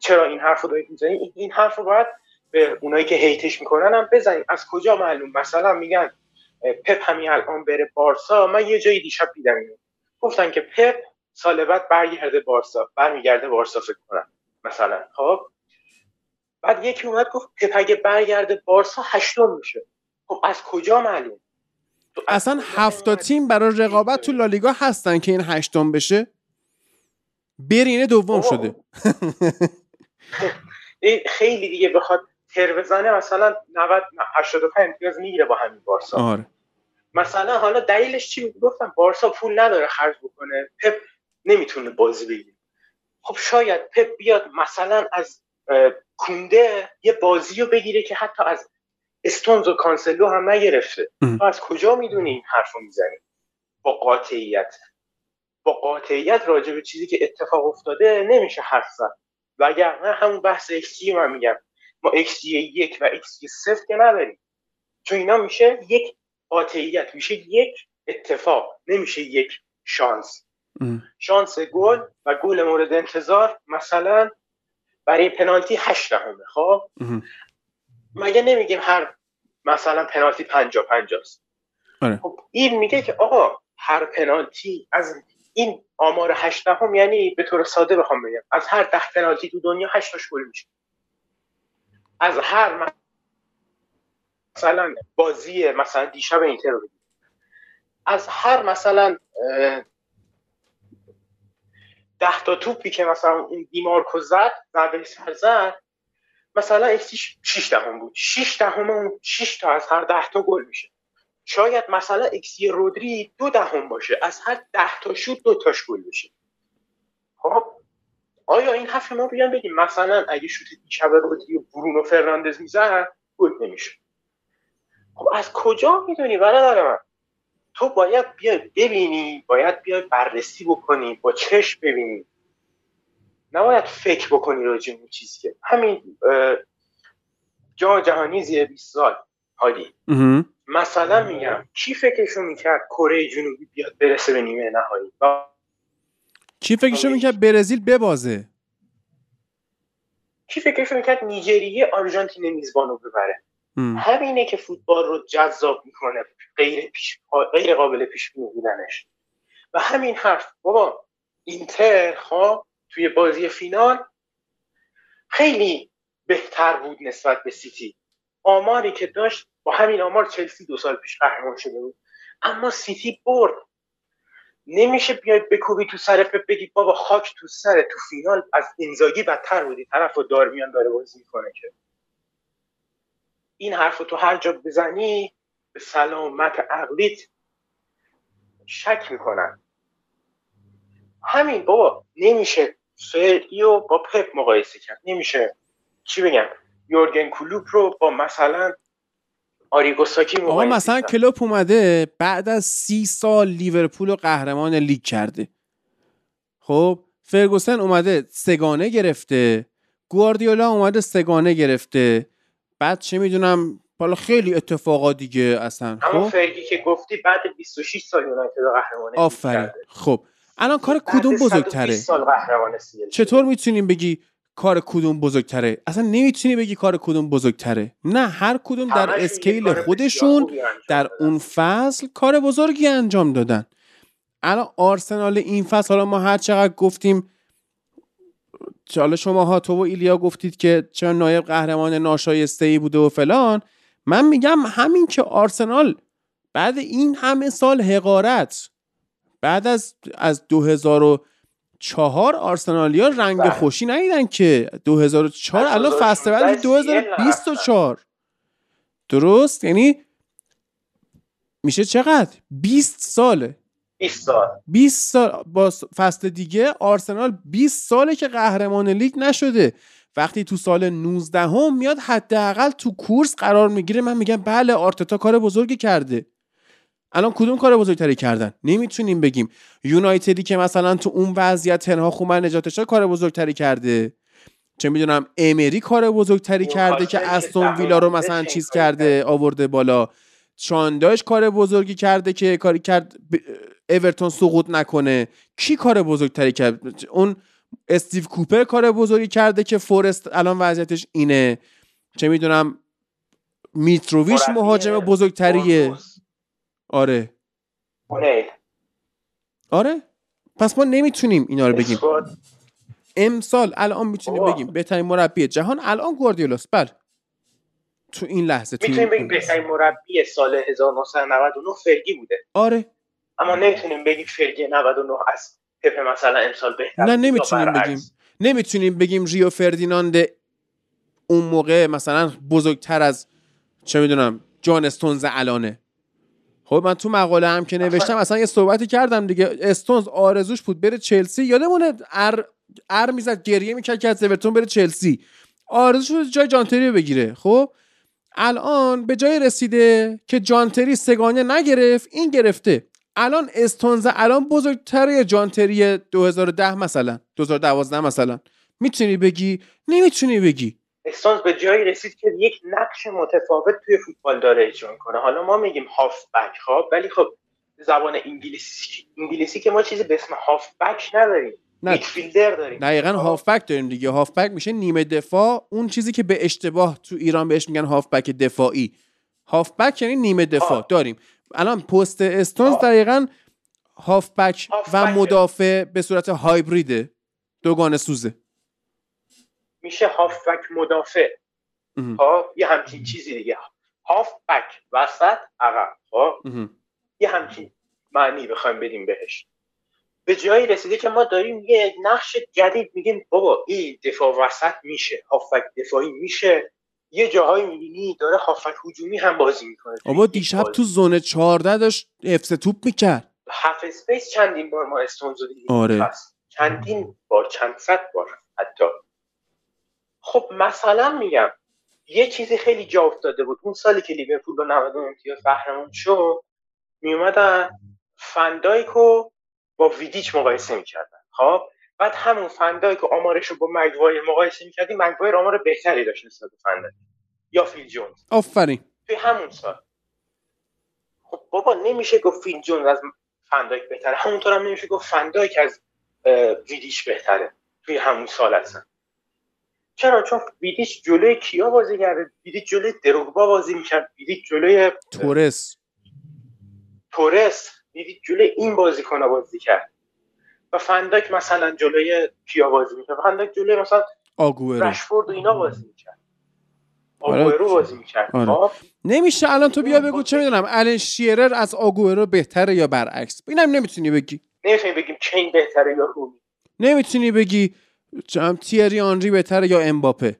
چرا این حرف رو دارید می‌زنید؟ این حرف رو باید به اونایی که هیتش می‌کنن هم بزنید از کجا معلوم؟ مثلا میگن پپ همین الان بره بارسا. من یه جایی دیشب دیدم اینو. گفتن که پپ سال بعد برگرده بارسا. برمیگرده بارسا فکر کنم مثلا. خب؟ بعد یکی اومد گفت پپ اگه برگرده بارسا هشتم میشه. خب از کجا معلوم؟ اصلا هفتا تیم برای رقابت تو لالیگا هستن که این هشتم بشه. برینه دوم شده. خیلی دیگه بخواد تر بزنه مثلا 90 85 امتیاز می‌گیره با همین بارسا. آره. مثلا حالا دلیلش چی گفتم بارسا پول نداره خرج بکنه. پپ نمی‌تونه بازی بگیره. خب شاید پپ بیاد مثلا از کونده یه بازی رو بگیره که حتی از استونز و کانسلو هم نگرفته. تو از کجا می‌دونی این حرف رو می‌زنی؟ با قاطعیت. با قاطعیت راجع به چیزی که اتفاق افتاده نمیشه حرف زد. وگرنه همون بحث اکسی من میگم. ما اکسی یک و اکسی صفر که نداریم. چون اینا میشه یک قاطعیت میشه یک اتفاق نمیشه یک شانس. شانس گل و گل مورد انتظار مثلا برای پنالتی هشت دهمه خب؟ مگه نمیگیم هر مثلا پنالتی پنجا پنجاست آره. خب این میگه که آقا هر پنالتی از این آمار هشتهم یعنی به طور ساده بخوام بگم از هر ده پنالتی تو دنیا هشتاش گل میشه. از هر مثلا بازی مثلا دیشب اینتر رو از هر مثلا ده تا توپی که مثلا این دیمارکو زد ضربه سر زد مثلا اکسیش 6 دهم بود. 6 دهم اون 6 تا از هر 10 تا گل میشه. شاید مثلا اکسی رودری دو دهم باشه. از هر 10 تا شوت دو تاش گل بشه. خب؟ آیا این حرف ما بیان بگیم مثلا اگه شوت دیشب رودری و برونو فرناندز می‌زد گل نمیشه خب از کجا می‌دونی برادر من؟ تو باید بیای ببینی باید بیای بررسی بکنی با چشم ببینی. نباید فکر بکنی راجع این چیزی که همین جا جهانی زیر 20 سال حالی. مثلا میگم کی فکرشو می‌کرد کره جنوبی بیاد برسه به نیمه نهایی؟ کی فکرشو می‌کرد برزیل ببازه؟ کی فکرشو می‌کرد نیجریه آرژانتین میزبان رو ببره. همینه که فوتبال رو جذاب می‌کنه غیر, پیش... غیر قابل پیش بودنش. و همین حرف. بابا اینتر ها توی بازی فینال خیلی بهتر بود نسبت به سیتی. آماری که داشت با همین آمار چلسی دو سال پیش قهرمان شده بود. اما سیتی برد. نمیشه بیای بکوبی تو سر بگی بابا خاک تو سر تو فینال از اینزاگی بدتر بودی. طرف و دارمیان داره بازی می‌کنه که. این حرف تو هر جا بزنی به سلامت عقلیت شک می‌کنن. همین بابا نمیشه فردی رو با پپ مقایسه کرد. نمیشه. چی بگم؟ یورگن کلوپ رو با مثلا آریگو ساکی آقا مقایسه مثلا کرد. کلوپ اومده بعد از سی سال لیورپول رو قهرمان لیگ کرده. خب فرگوسن اومده سگانه گرفته. گواردیولا اومده سگانه گرفته. بعد چه می‌دونم حالا خیلی اتفاقات دیگه اصلا خب؟ فرگی که گفتی بعد 26 سال یونایتد قهرمان لیگ آفرین. خب الان کار کدوم 120 بزرگتره؟ سال. چطور می‌تونیم بگی کار کدوم بزرگتره؟ اصلا نمی‌تونی بگی کار کدوم بزرگتره. نه هر کدوم در scale خودشون در. اون فصل کار بزرگی انجام دادن. الان آرسنال این فصل حالا ما هر چقدر گفتیم حالا شما ها تو و ایلیا گفتید که چه نایب قهرمان ناشایسته ای بوده و فلان. من میگم همین که آرسنال بعد این همه سال حقارت بعد از از 2004 آرسنالیا رنگ بله. خوشی ندیدن که 2004 از الان فصل بعد 2016 2024 درست؟ یعنی میشه چقدر؟ 20 ساله. 20 سال. 20 سال. با فصل دیگه آرسنال 20 ساله که قهرمان لیگ نشده. وقتی تو سال 19 هم میاد حداقل تو کورس قرار می‌گیره. من میگم بله آرتتا کار بزرگی کرده. الان کدوم کار بزرگتری کردن؟ نمی‌تونیم بگیم. یونایتدی که مثلا تو اون وضعیت تنها خومن نجاتش کار بزرگتری کرده؟ چه می‌دونم امری کار بزرگتری کرده که استون ویلا رو مثلا چیز کرده آورده بالا. چانداش کار بزرگی کرده که کاری کرد اورتون سقوط نکنه. کی کار بزرگتری کرد؟ اون استیو کوپر کار بزرگی کرده که فورست الان وضعیتش اینه. چه می‌دونم میتروویچ مربی مهاجم بزرگتریه. آره. اونیل. آره؟ پس ما نمی‌تونیم اینا رو بگیم. امسال الان می‌تونیم. بگیم بهترین مربی جهان الان گواردیولاست بله. تو این لحظه تو می‌تونیم بگیم بهترین مربی سال 1999 فرگی بوده. آره. اما نمی‌تونیم بگیم فرگی 99 از پپ مثلا امسال بهتر نه نمی‌تونیم. بگیم. نمی‌تونیم بگیم ریو فردیناند اون موقع مثلا بزرگتر از چه می‌دونم جان استونز الانه. خب من تو مقاله هم که نوشتم اصلا یه صحبتی کردم دیگه. استونز آرزوش بود بره چلسی. یادمونه ار ار می‌زد گریه می‌کرد که از اورتون بره چلسی. آرزوش بود جای جانتری رو بگیره. خب؟ الان به جای رسیده که جانتری سگانه نگرفت این گرفته. الان استونز الان بزرگتره جانتری 2010 مثلا 2012 مثلا. می‌تونی بگی؟ نمی‌تونی بگی. استونز به جایی رسید که یک نقش متفاوت توی فوتبال داره اجرا کنه حالا ما میگیم هاف بک ها ولی خب زبان انگلیسی انگلیسی که ما چیزی به اسم هاف بک نداریم. نه. میدفیلدر داریم. دقیقا هافبک داریم دیگه. هافبک میشه نیمه دفاع. اون چیزی که به اشتباه تو ایران بهش میگن هافبک دفاعی. هافبک یعنی نیمه دفاع. آه. داریم. الان پست استونز آه. دقیقا هافبک و هافبکه. مدافع به صورت هایبریده. دوگانه سوزه. میشه هاف بک مدافع. مهم. خب یه همچین چیزی دیگه. هاف بک وسط عقب. خب؟ مهم. یه همچین معنی بخوایم بدیم بهش. به جایی رسیده که ما داریم یه نقش جدید میگیم بابا این دفاع وسط میشه هافبک دفاعی میشه. یه جاهایی می‌بینی داره هافبک هجومی هم بازی می‌کنه. بابا دیشب تو zone 14 داشت حفظ توپ می‌کرد. half space چندین بار ما استونز رو دیدیم؟ آره. چندین بار چند صد بار حتی. خب مثلا میگم یه چیزی خیلی جا افتاده بود. اون سالی که لیورپول با 90 امتیاز قهرمان شد میومدن فندایک رو با ویدیچ مقایسه می‌کردن. خب؟ بعد همون فندایک و آمارش رو با مگوایر مقایسه می‌کردی مگوایر آمار بهتری داشت نسبت به فندایک. یا فیل جونز. آفرین. توی همون سال. خب بابا نمیشه گفت فیل جونز از فندایک بهتره. همونطور هم نمیشه گفت فندایک از ویدیش بهتره. توی همون سال هستن چرا؟ چون ویدیش جلوی کیا بازی کرده؟ ویدیش جلوی دروگبا بازی می‌کرد. ویدیش جلوی تورس. تورس. ویدیش جلوی این بازیکن بازی کرد. و فندک مثلا جلوی کیا بازی می‌کرد. فندک جلوی مثلا آگوئرو. رشفورد و اینا بازی می‌کرد. آگوئرو بازی می‌کرد. آره. خب؟ نمیشه الان تو بیا بگو چه می‌دونم الان شیرر از آگوئرو بهتره یا برعکس؟ اینم نمی‌تونی بگی. نمی‌تونیم بگیم کین بهتره یا رونی. نمی‌تونی بگی. چم تیری آنری بهتره یا امباپه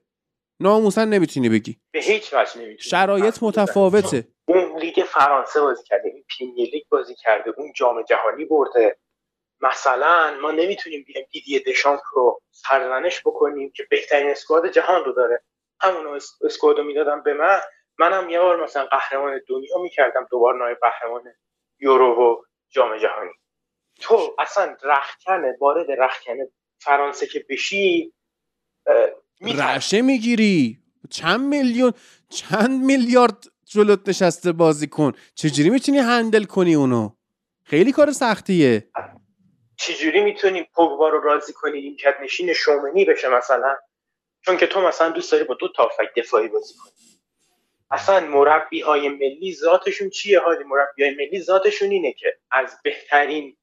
ناموساً نمی‌تونی بگی. به هیچ وجه نمی‌تونیم شرایط متفاوته. اون لیگ فرانسه بازی کرده این پریمیر لیگ بازی کرده اون جام جهانی برده. مثلا ما نمی‌تونیم بیایم دیدیه دشان رو سرزنش بکنیم که بهترین squad جهان رو داره. همون اس- squad رو می‌دادم به من. منم یه بار مثلا قهرمان دنیا می‌کردم دوبار نایب قهرمان یورو و جام جهانی. تو اصلا رخکنه وارد رخکنه فرانسه که بشی. رعشه می‌گیری. چند میلیون چند میلیارد جلوت نشسته بازی کن. چجوری می‌تونی هندل کنی اونو؟ خیلی کار سختیه. چجوری می‌تونی پوگبا رو راضی کنی؟ این نشین شومنی بشه مثلا. چون که تو مثلا دوست داری با دو تا فک دفاعی بازی کنی. اصلا مربی های ملی ذاتشون چیه حالی مربی های ملی ذاتشون اینه که از بهترین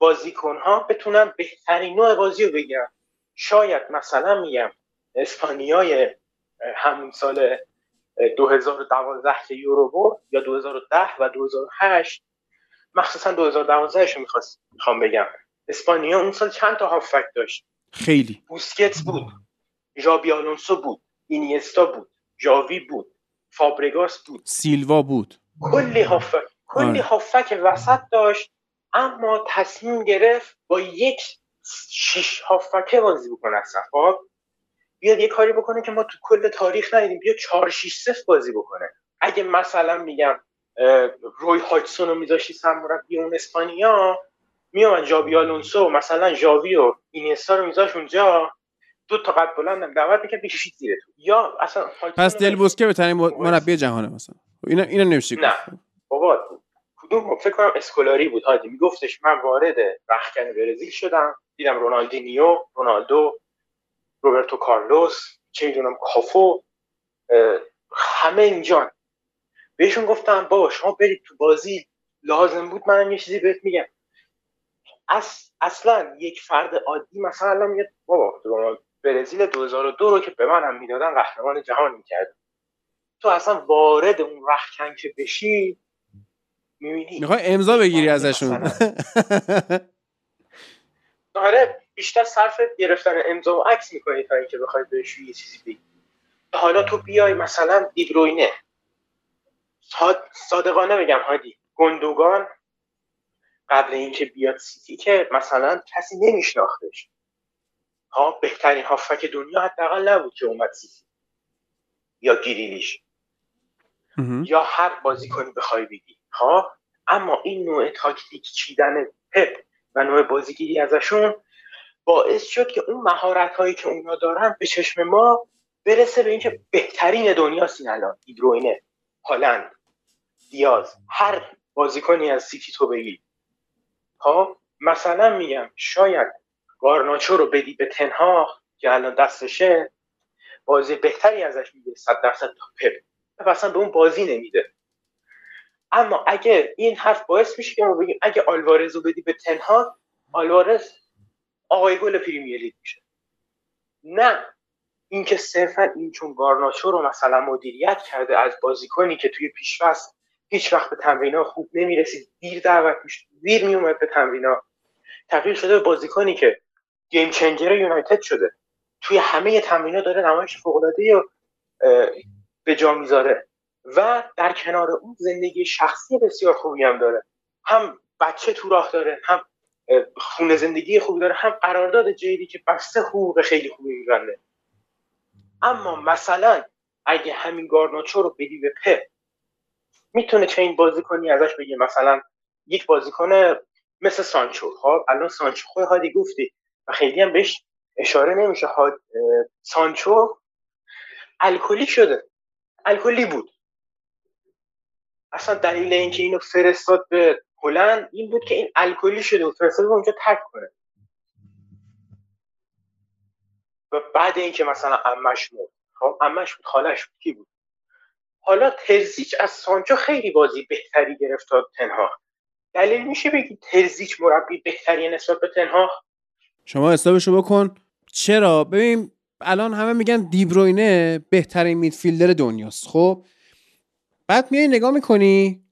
بازیکن ها بتونن بهترین نوع بازی رو بگیرن. شاید مثلا میگم اسپانیای همون سال اه، 2012 که یورو برد یا 2010 و 2008 مخصوصا 2012 رو می‌خواست می‌خوام بگم. اسپانیا اون سال چند تا هافک داشت؟ خیلی. بوسکتس بود ژابی آلونسو بود اینیستا بود جاوی بود فابرگاس بود. سیلوا بود. کلی هافک کلی آره. هافک وسط داشت. اما تصمیم گرفت با یک شیش هافکه بازی بکنه اصلا خب بیاد یه کاری بکنه که ما تو کل تاریخ ندیدیم. بیا 4 6 0 بازی بکنه. اگه مثلا میگم روی هاجسون رو میذاشتی سرمربی اون اسپانیا میومد جابی آلونسو مثلا ژاوی و اینستا رو میذاش اونجا. دو تا قد بلندم دعوت می‌کرد بکشید زیر تو. یا اصلا پس دل بوسکه بهترین مربی جهانه مثلا. اینا اینا نمیشه نه. بابا کدوم فکر کنم اسکولاری بود. هادی میگفتش من وارد رخکن برزیل شدم. دیدم رونالدینیو رونالدو روبرتو کارلوس چه می‌دونم کافو همه اینجان بهشون گفتم بابا شما برید تو بازی لازم بود منم یه چیزی بهت میگم. اص... اصلا یک فرد عادی مثلا الان میگه بابا برزیل 2002 رو که به منم می‌دادن قهرمان جهان می‌کرد. تو اصلا وارد اون رخکن که بشی می‌بینی. می‌خوای امضا بگیری ازشون. آره بیشتر صرف گرفتن امضا و عکس می‌کنی تا اینکه بخوای بهش یه چیزی بگی. حالا تو بیای مثلا دیبروینه صاد- صادقانه بگم هادی. گندوگان قبل اینکه بیاد سیتی که مثلا کسی نمیشناختش. ها بهترین هافبک دنیا حداقل نبود که اومد سیتی. یا گریلیش مهم. یا هر بازیکنی بخوای بگی. ها اما این نوع تاکتیک چیدن پپ و نوع بازیگیری ازشون باعث شد که اون مهارت هایی که اونا دارن به چشم ما برسه به اینکه بهترین دنیاست این الان دیبروینه هالند دیاز هر بازیکنی از سیتی تو بگی ها مثلا میگم شاید گارناچو رو بدی به تنها که الان دستشه بازی بهتری ازش میده صد درصد تا پپ. اصلا به اون بازی نمیده. اما اگه این حرف باعث میشه که ما بگیم اگه آلوارز رو بدی به تنها آلوارز آقای گل پریمیر لیگ میشه. نه اینکه صرفا این چون گارناچو رو مثلا مدیریت کرده از بازیکنی که توی پیشفصل هیچ وقت به تمرینا خوب نمی‌رسید. دیر دعوت می‌شد. دیر میومد به تمرینا تغییر شده به بازیکنی که گیم چنجر یونایتد شده. توی همه تمرینا داره نمایش فوق‌العاده‌ای رو اه، به جا می‌ذاره. و در کنار اون زندگی شخصی بسیار خوبی هم داره. هم بچه تو راه داره هم خونه زندگی خوبی داره هم قرارداد جدیدی که بسته حقوق خیلی خوبی میبنده اما مثلا اگه همین گارناچو رو بدی به پپ می‌تونه چه این بازیکنی ازش بگه؟ مثلا یک بازیکن مثل سانچو. خب الان سانچو خود هادی گفتی و خیلی هم بهش اشاره نمیشه. هاد سانچو الکلی شده. الکلی بود. اصلا دلیل اینکه اینو فرستاد به هلند این بود که این الکلی شده و فرستاد اونجا ترک کنه. و بعد اینکه مثلا امش مرد. خب امش بود خالش بود. کی بود؟ حالا ترزیچ از سانچو خیلی بازی بهتری گرفت تا تنها دلیل میشه بگی ترزیچ مربی بهتری نسبت به تنها شما حسابشو بکن. چرا؟ ببین الان همه میگن دیبروینه بهترین میدفیلدر دنیاست. خب بعد میای نگاه می‌کنی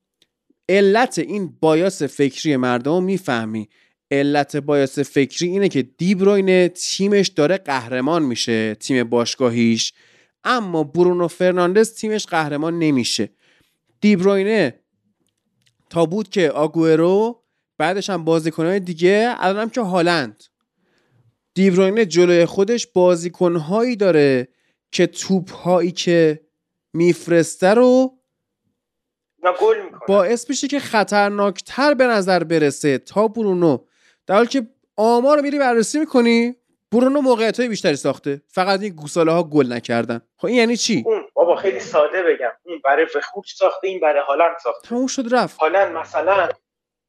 علت این بایاس فکری مردم می‌فهمی. علت بایاس فکری اینه که دیبروینه تیمش داره قهرمان میشه تیم باشگاهیش. اما برونو فرناندز تیمش قهرمان نمیشه. دیبروینه تا بود که آگورو بعدش هم بازیکنهای دیگه الان هم که هالند. دیبروینه جلوی خودش بازیکنهایی داره که توپ هایی که میفرسته رو باعث میشه که خطرناکتر به نظر برسه تا برونو. در حالی که آمار رو میری بررسی می‌کنی برونو موقعیت های بیشتری ساخته. فقط این گوساله ها گل نکردن. خب این یعنی چی؟ اون بابا خیلی ساده بگم. اون برای وخوک ساخته این برای هالند ساخته. تموم شد رفت. هالند مثلا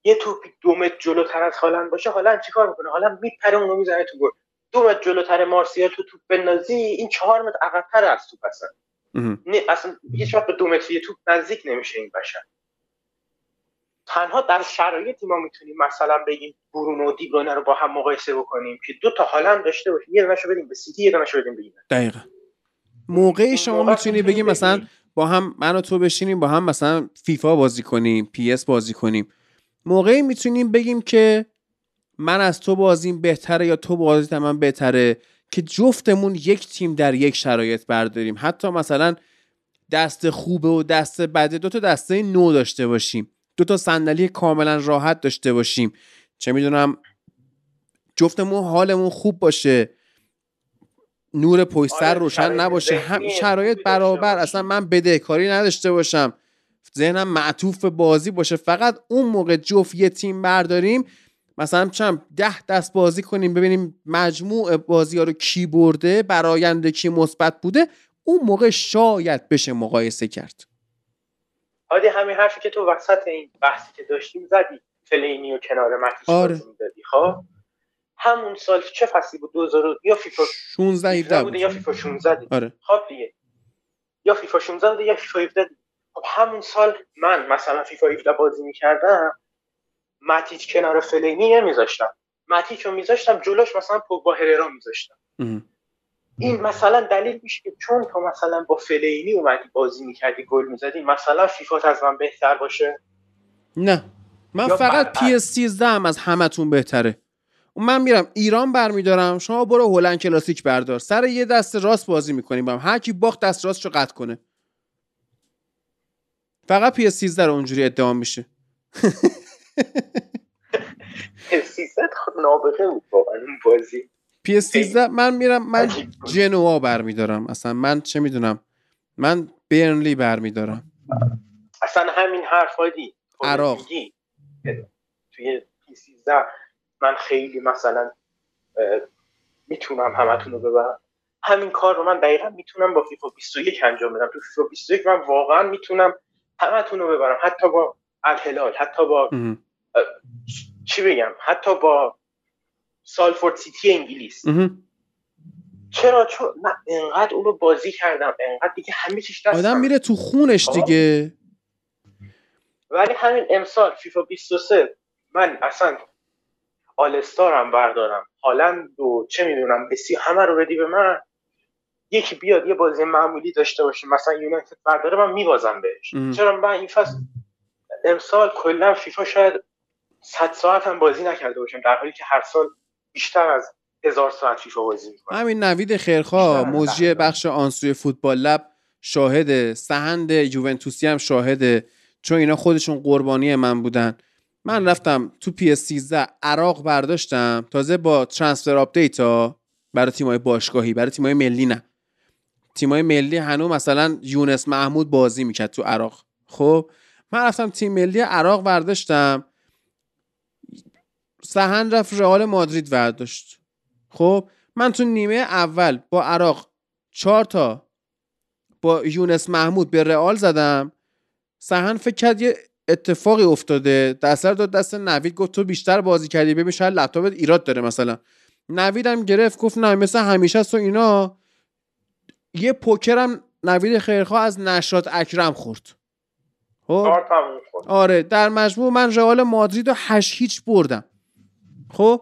یه توپ دو متر جلوتر از هالند باشه هالند چیکار می‌کنه؟ هالند میپره اونو می‌زنه تو گل. دو متر جلوتر مارسیا تو توپ بندازی این چهار متر عقبتر از توپ هستن. نه اصلا هیچ وقت به دو متری توپ نزدیک نمیشه این بشر. تنها در شرایطی ما می‌تونیم مثلا بگیم برونو و دیبرونه رو با هم مقایسه بکنیم که دو تا حالا داشته باشیم یه دونهشو بدیم به سیتی یه دونهشو بدیم به دقیقا. موقعی شما می‌تونی بگیم مثلا با هم من و تو بشینیم با هم مثلا فیفا بازی کنیم PES بازی کنیم. موقعی می‌تونیم بگیم که من از تو بازیم بهتره یا تو بازیت من بهتره؟ که جفتمون یک تیم در یک شرایط برداریم. حتی مثلا دست خوبه و دست بده دو تا دسته نو داشته باشیم. دو تا صندلی کاملا راحت داشته باشیم. چه می‌دونم جفتمون حالمون خوب باشه. نور پشت سر آره، روشن نباشه. هم شرایط برابر. اصلا من بدهکاری نداشته باشم. ذهنم معطوف به بازی باشه. فقط اون موقع جفت یه تیم برداریم. مثلا چم ده دست بازی کنیم ببینیم مجموع بازی ها رو کی برده براینده کی مثبت بوده اون موقع شاید بشه مقایسه کرد. عادی همین حرفی که تو وسط این بحثی که داشتیم زدی فلینی و کنار مکیش آره. می‌دادی خب؟ همون سال چه فصلی بود؟ 2000 یا فیفا 16 17 بود یا فیفا 16 آره. خب دیگه. یا فیفا 16 بود یا فیفا 17 خب همون سال من مثلا فیفا 17 بازی می‌کردم ماتیچ کنار فلینی نمیذاشتم. ماتیچ رو میذاشتم جلوش مثلا پوگبا هررا میذاشتم. این مثلا دلیل میشه که چون تو مثلا با فلینی اومدی بازی می‌کردی گل می‌زدی مثلا فیفا از من بهتر باشه؟ نه. من فقط PES 13 هم از همتون بهتره. من میرم ایران برمیدارم شما برو هلند کلاسیک بردار. سر یه دست راست بازی می‌کنیم با هم. هر کی باخت دست راست رو قطع کنه. فقط PES 13 رو اونجوری ادعا میشه. خب نابغه بود واقعا بازی. پی 13 من میرم من جنوا برمیدارم. اصلا من چه می‌دونم من برنلی برمیدارم. اصلا همین حرف هادی عراق. توی پی 13 من خیلی مثلا می‌تونم همتون رو ببرم. همین کار رو من دقیقا می‌تونم با فیفا 21 انجام بدم. تو فیفا 21 من واقعا می‌تونم همتون رو ببرم. حتی با الهلال حتی با چی بگم؟ حتی با سالفورد سیتی انگلیس. چرا؟ چون من انقدر اون رو بازی کردم انقدر دیگه همه چیش دستم آدم میره تو خونش دیگه. ولی همین امسال فیفا 23 من اصلا آلستارم بردارم. هالند و چه می‌دونم بسی همه رو بدی به من. یکی بیاد یه بازی معمولی داشته باشه مثلا یونایتد برداره من میبازم بهش. چرا؟ من این فصل امسال کلا فیفا شاید 100 ساعت هم بازی نکرده باشم در حالی که هر سال بیشتر از هزار ساعت فیفا بازی می‌کنم همین نوید خیرخوا مجری بخش آنسوی فوتبال لب شاهد سهند یوونتوسی هم شاهده چون اینا خودشون قربانی من بودن. من رفتم تو PES 13 عراق برداشتم تازه با transfer update ها برای تیمای باشگاهی برای تیمای ملی نه. تیمای ملی هنو مثلا یونس محمود بازی می‌کرد تو عراق. خب من رفتم تیم ملی عراق برداشتم. سهن رفت رئال مادرید برداشت خب من تو نیمه اول با عراق چهار تا با یونس محمود به رئال زدم. سهن فکر کرد یه اتفاقی افتاده. دستر داد دست نوید گفت تو بیشتر بازی کردی ببین شاید لپتاپت ایراد داره مثلا. نویدم گرفت گفت نه مثل همیشه است و اینا. یه پوکرم نوید خیرخواه از نشرات اکرم خورد. خب؟ آره در مجموع من رئال مادرید رو هشت هیچ بردم. خب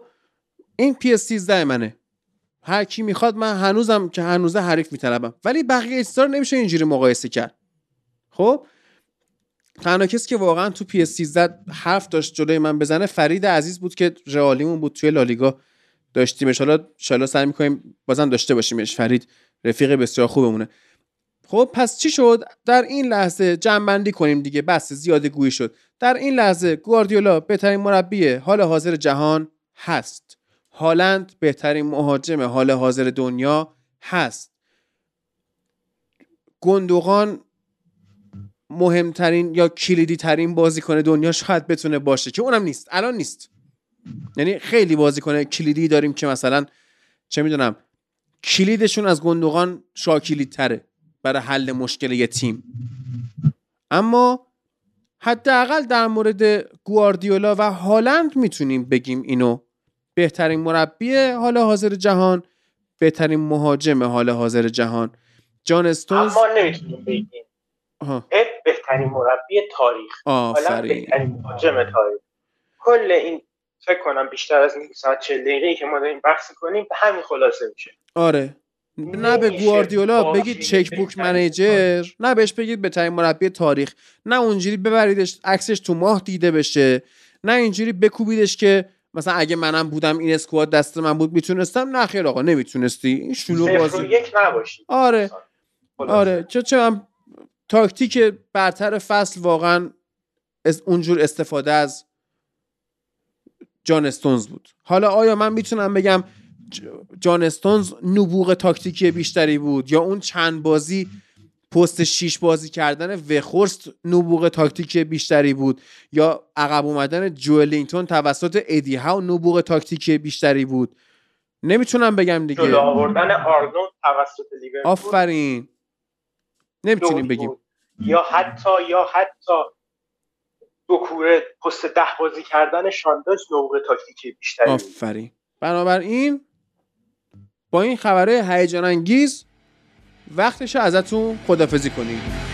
این پی اس 13 منه. هر کی می‌خواد من هنوزم که هنوزه حریف میطلبم. ولی بقیه استار نمیشه اینجوری مقایسه کرد. خب تنها کسی که واقعا تو پی اس 13 حرف داشت جلوی من بزنه فرید عزیز بود که رئالیمون بود توی لالیگا. داشتیمش. حالا ان سعی می‌کنیم بازم داشته باشیمش. فرید رفیق بسیار خوبمونه. خب پس چی شد؟ در این لحظه جمع کنیم دیگه. بس زیاده گویی شد. در این لحظه گواردیولا بهترین مربی حال حاضر جهان. هست. هالند بهترین مهاجم حال حاضر دنیا هست. گندوغان مهمترین یا کلیدی ترین بازیکن دنیا شاید بتونه باشه که اونم نیست. الان نیست. یعنی خیلی بازیکن کلیدی داریم که مثلا چه می‌دونم کلیدشون از گندوغان شاکلیدتره تره برای حل مشکل یه تیم. اما حداقل در مورد گواردیولا و هالند می‌تونیم بگیم اینو. بهترین مربی حال حاضر جهان بهترین مهاجم حال حاضر جهان. جان استونز اما نمی‌تونیم بگیم. بهترین مربی تاریخ. آفرین. بهترین مهاجم تاریخ. کل این فکر کنم بیشتر از نیم ساعت چه دقیقه که ما داریم بحث کنیم به همین خلاصه میشه. آره. نه به گواردیولا بگید چک بوک منیجر. نه بهش بگید بهترین مربی تاریخ. نه اونجوری ببریدش عکسش تو ماه دیده بشه. نه اینجوری بکوبیدش که مثلا اگه منم بودم این اسکواد دست من بود می‌تونستم؟ نه خیر آقا نمی‌تونستی. این شلوغ بازی. یک نباشی آره. آره. چه چه من تاکتیک برتر فصل واقعا از اونجور استفاده از جان استونز بود. حالا آیا من می‌تونم بگم جان استونز نبوغ تاکتیکی بیشتری بود یا اون چند بازی پست شیش بازی کردن وخورست نبوغ تاکتیکی بیشتری بود. یا عقب اومدن جوئلینگتون توسط ادی هاو نبوغ تاکتیکی بیشتری بود. نمی‌تونم بگم دیگه. جلو آوردن آرنولد توسط لیورپول. آفرین. نمی‌تونیم بگیم. یا حتی یا حتی دو کوره پست ده بازی کردن شانداش نبوغ تاکتیکی بیشتری آفرین. بنابراین با این خبره هیجان انگیز وقتش ازتون خدافزی کنید